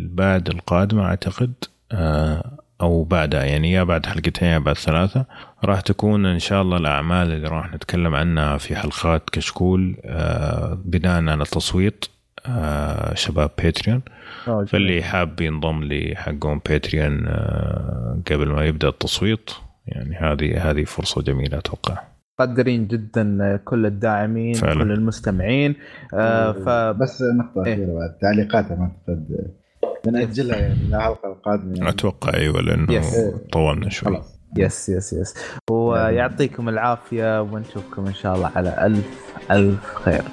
بعد القادمة أعتقد آه أو بعدها يعني يا بعد حلقتين يا بعد ثلاثة. راح تكون إن شاء الله الأعمال اللي راح نتكلم عنها في حلقات كشكول آه بناء على التصويت آه شباب باتريون فاللي حاب ينضم لحقهم باتريون آه قبل ما يبدأ التصويت يعني هذه هذه فرصة جميلة أتوقع. مقدرين جدا كل الداعمين فعلا. كل المستمعين. آه ف... بس نقطة أخيرة إيه؟ بعد تعليقات اعتقد بنأجلها يعني الحلقة القادمة يعني. أتوقع أيوه لأنه. طولنا شوي خلاص yes yes yes ويعطيكم العافية ونشوفكم إن شاء الله على ألف ألف خير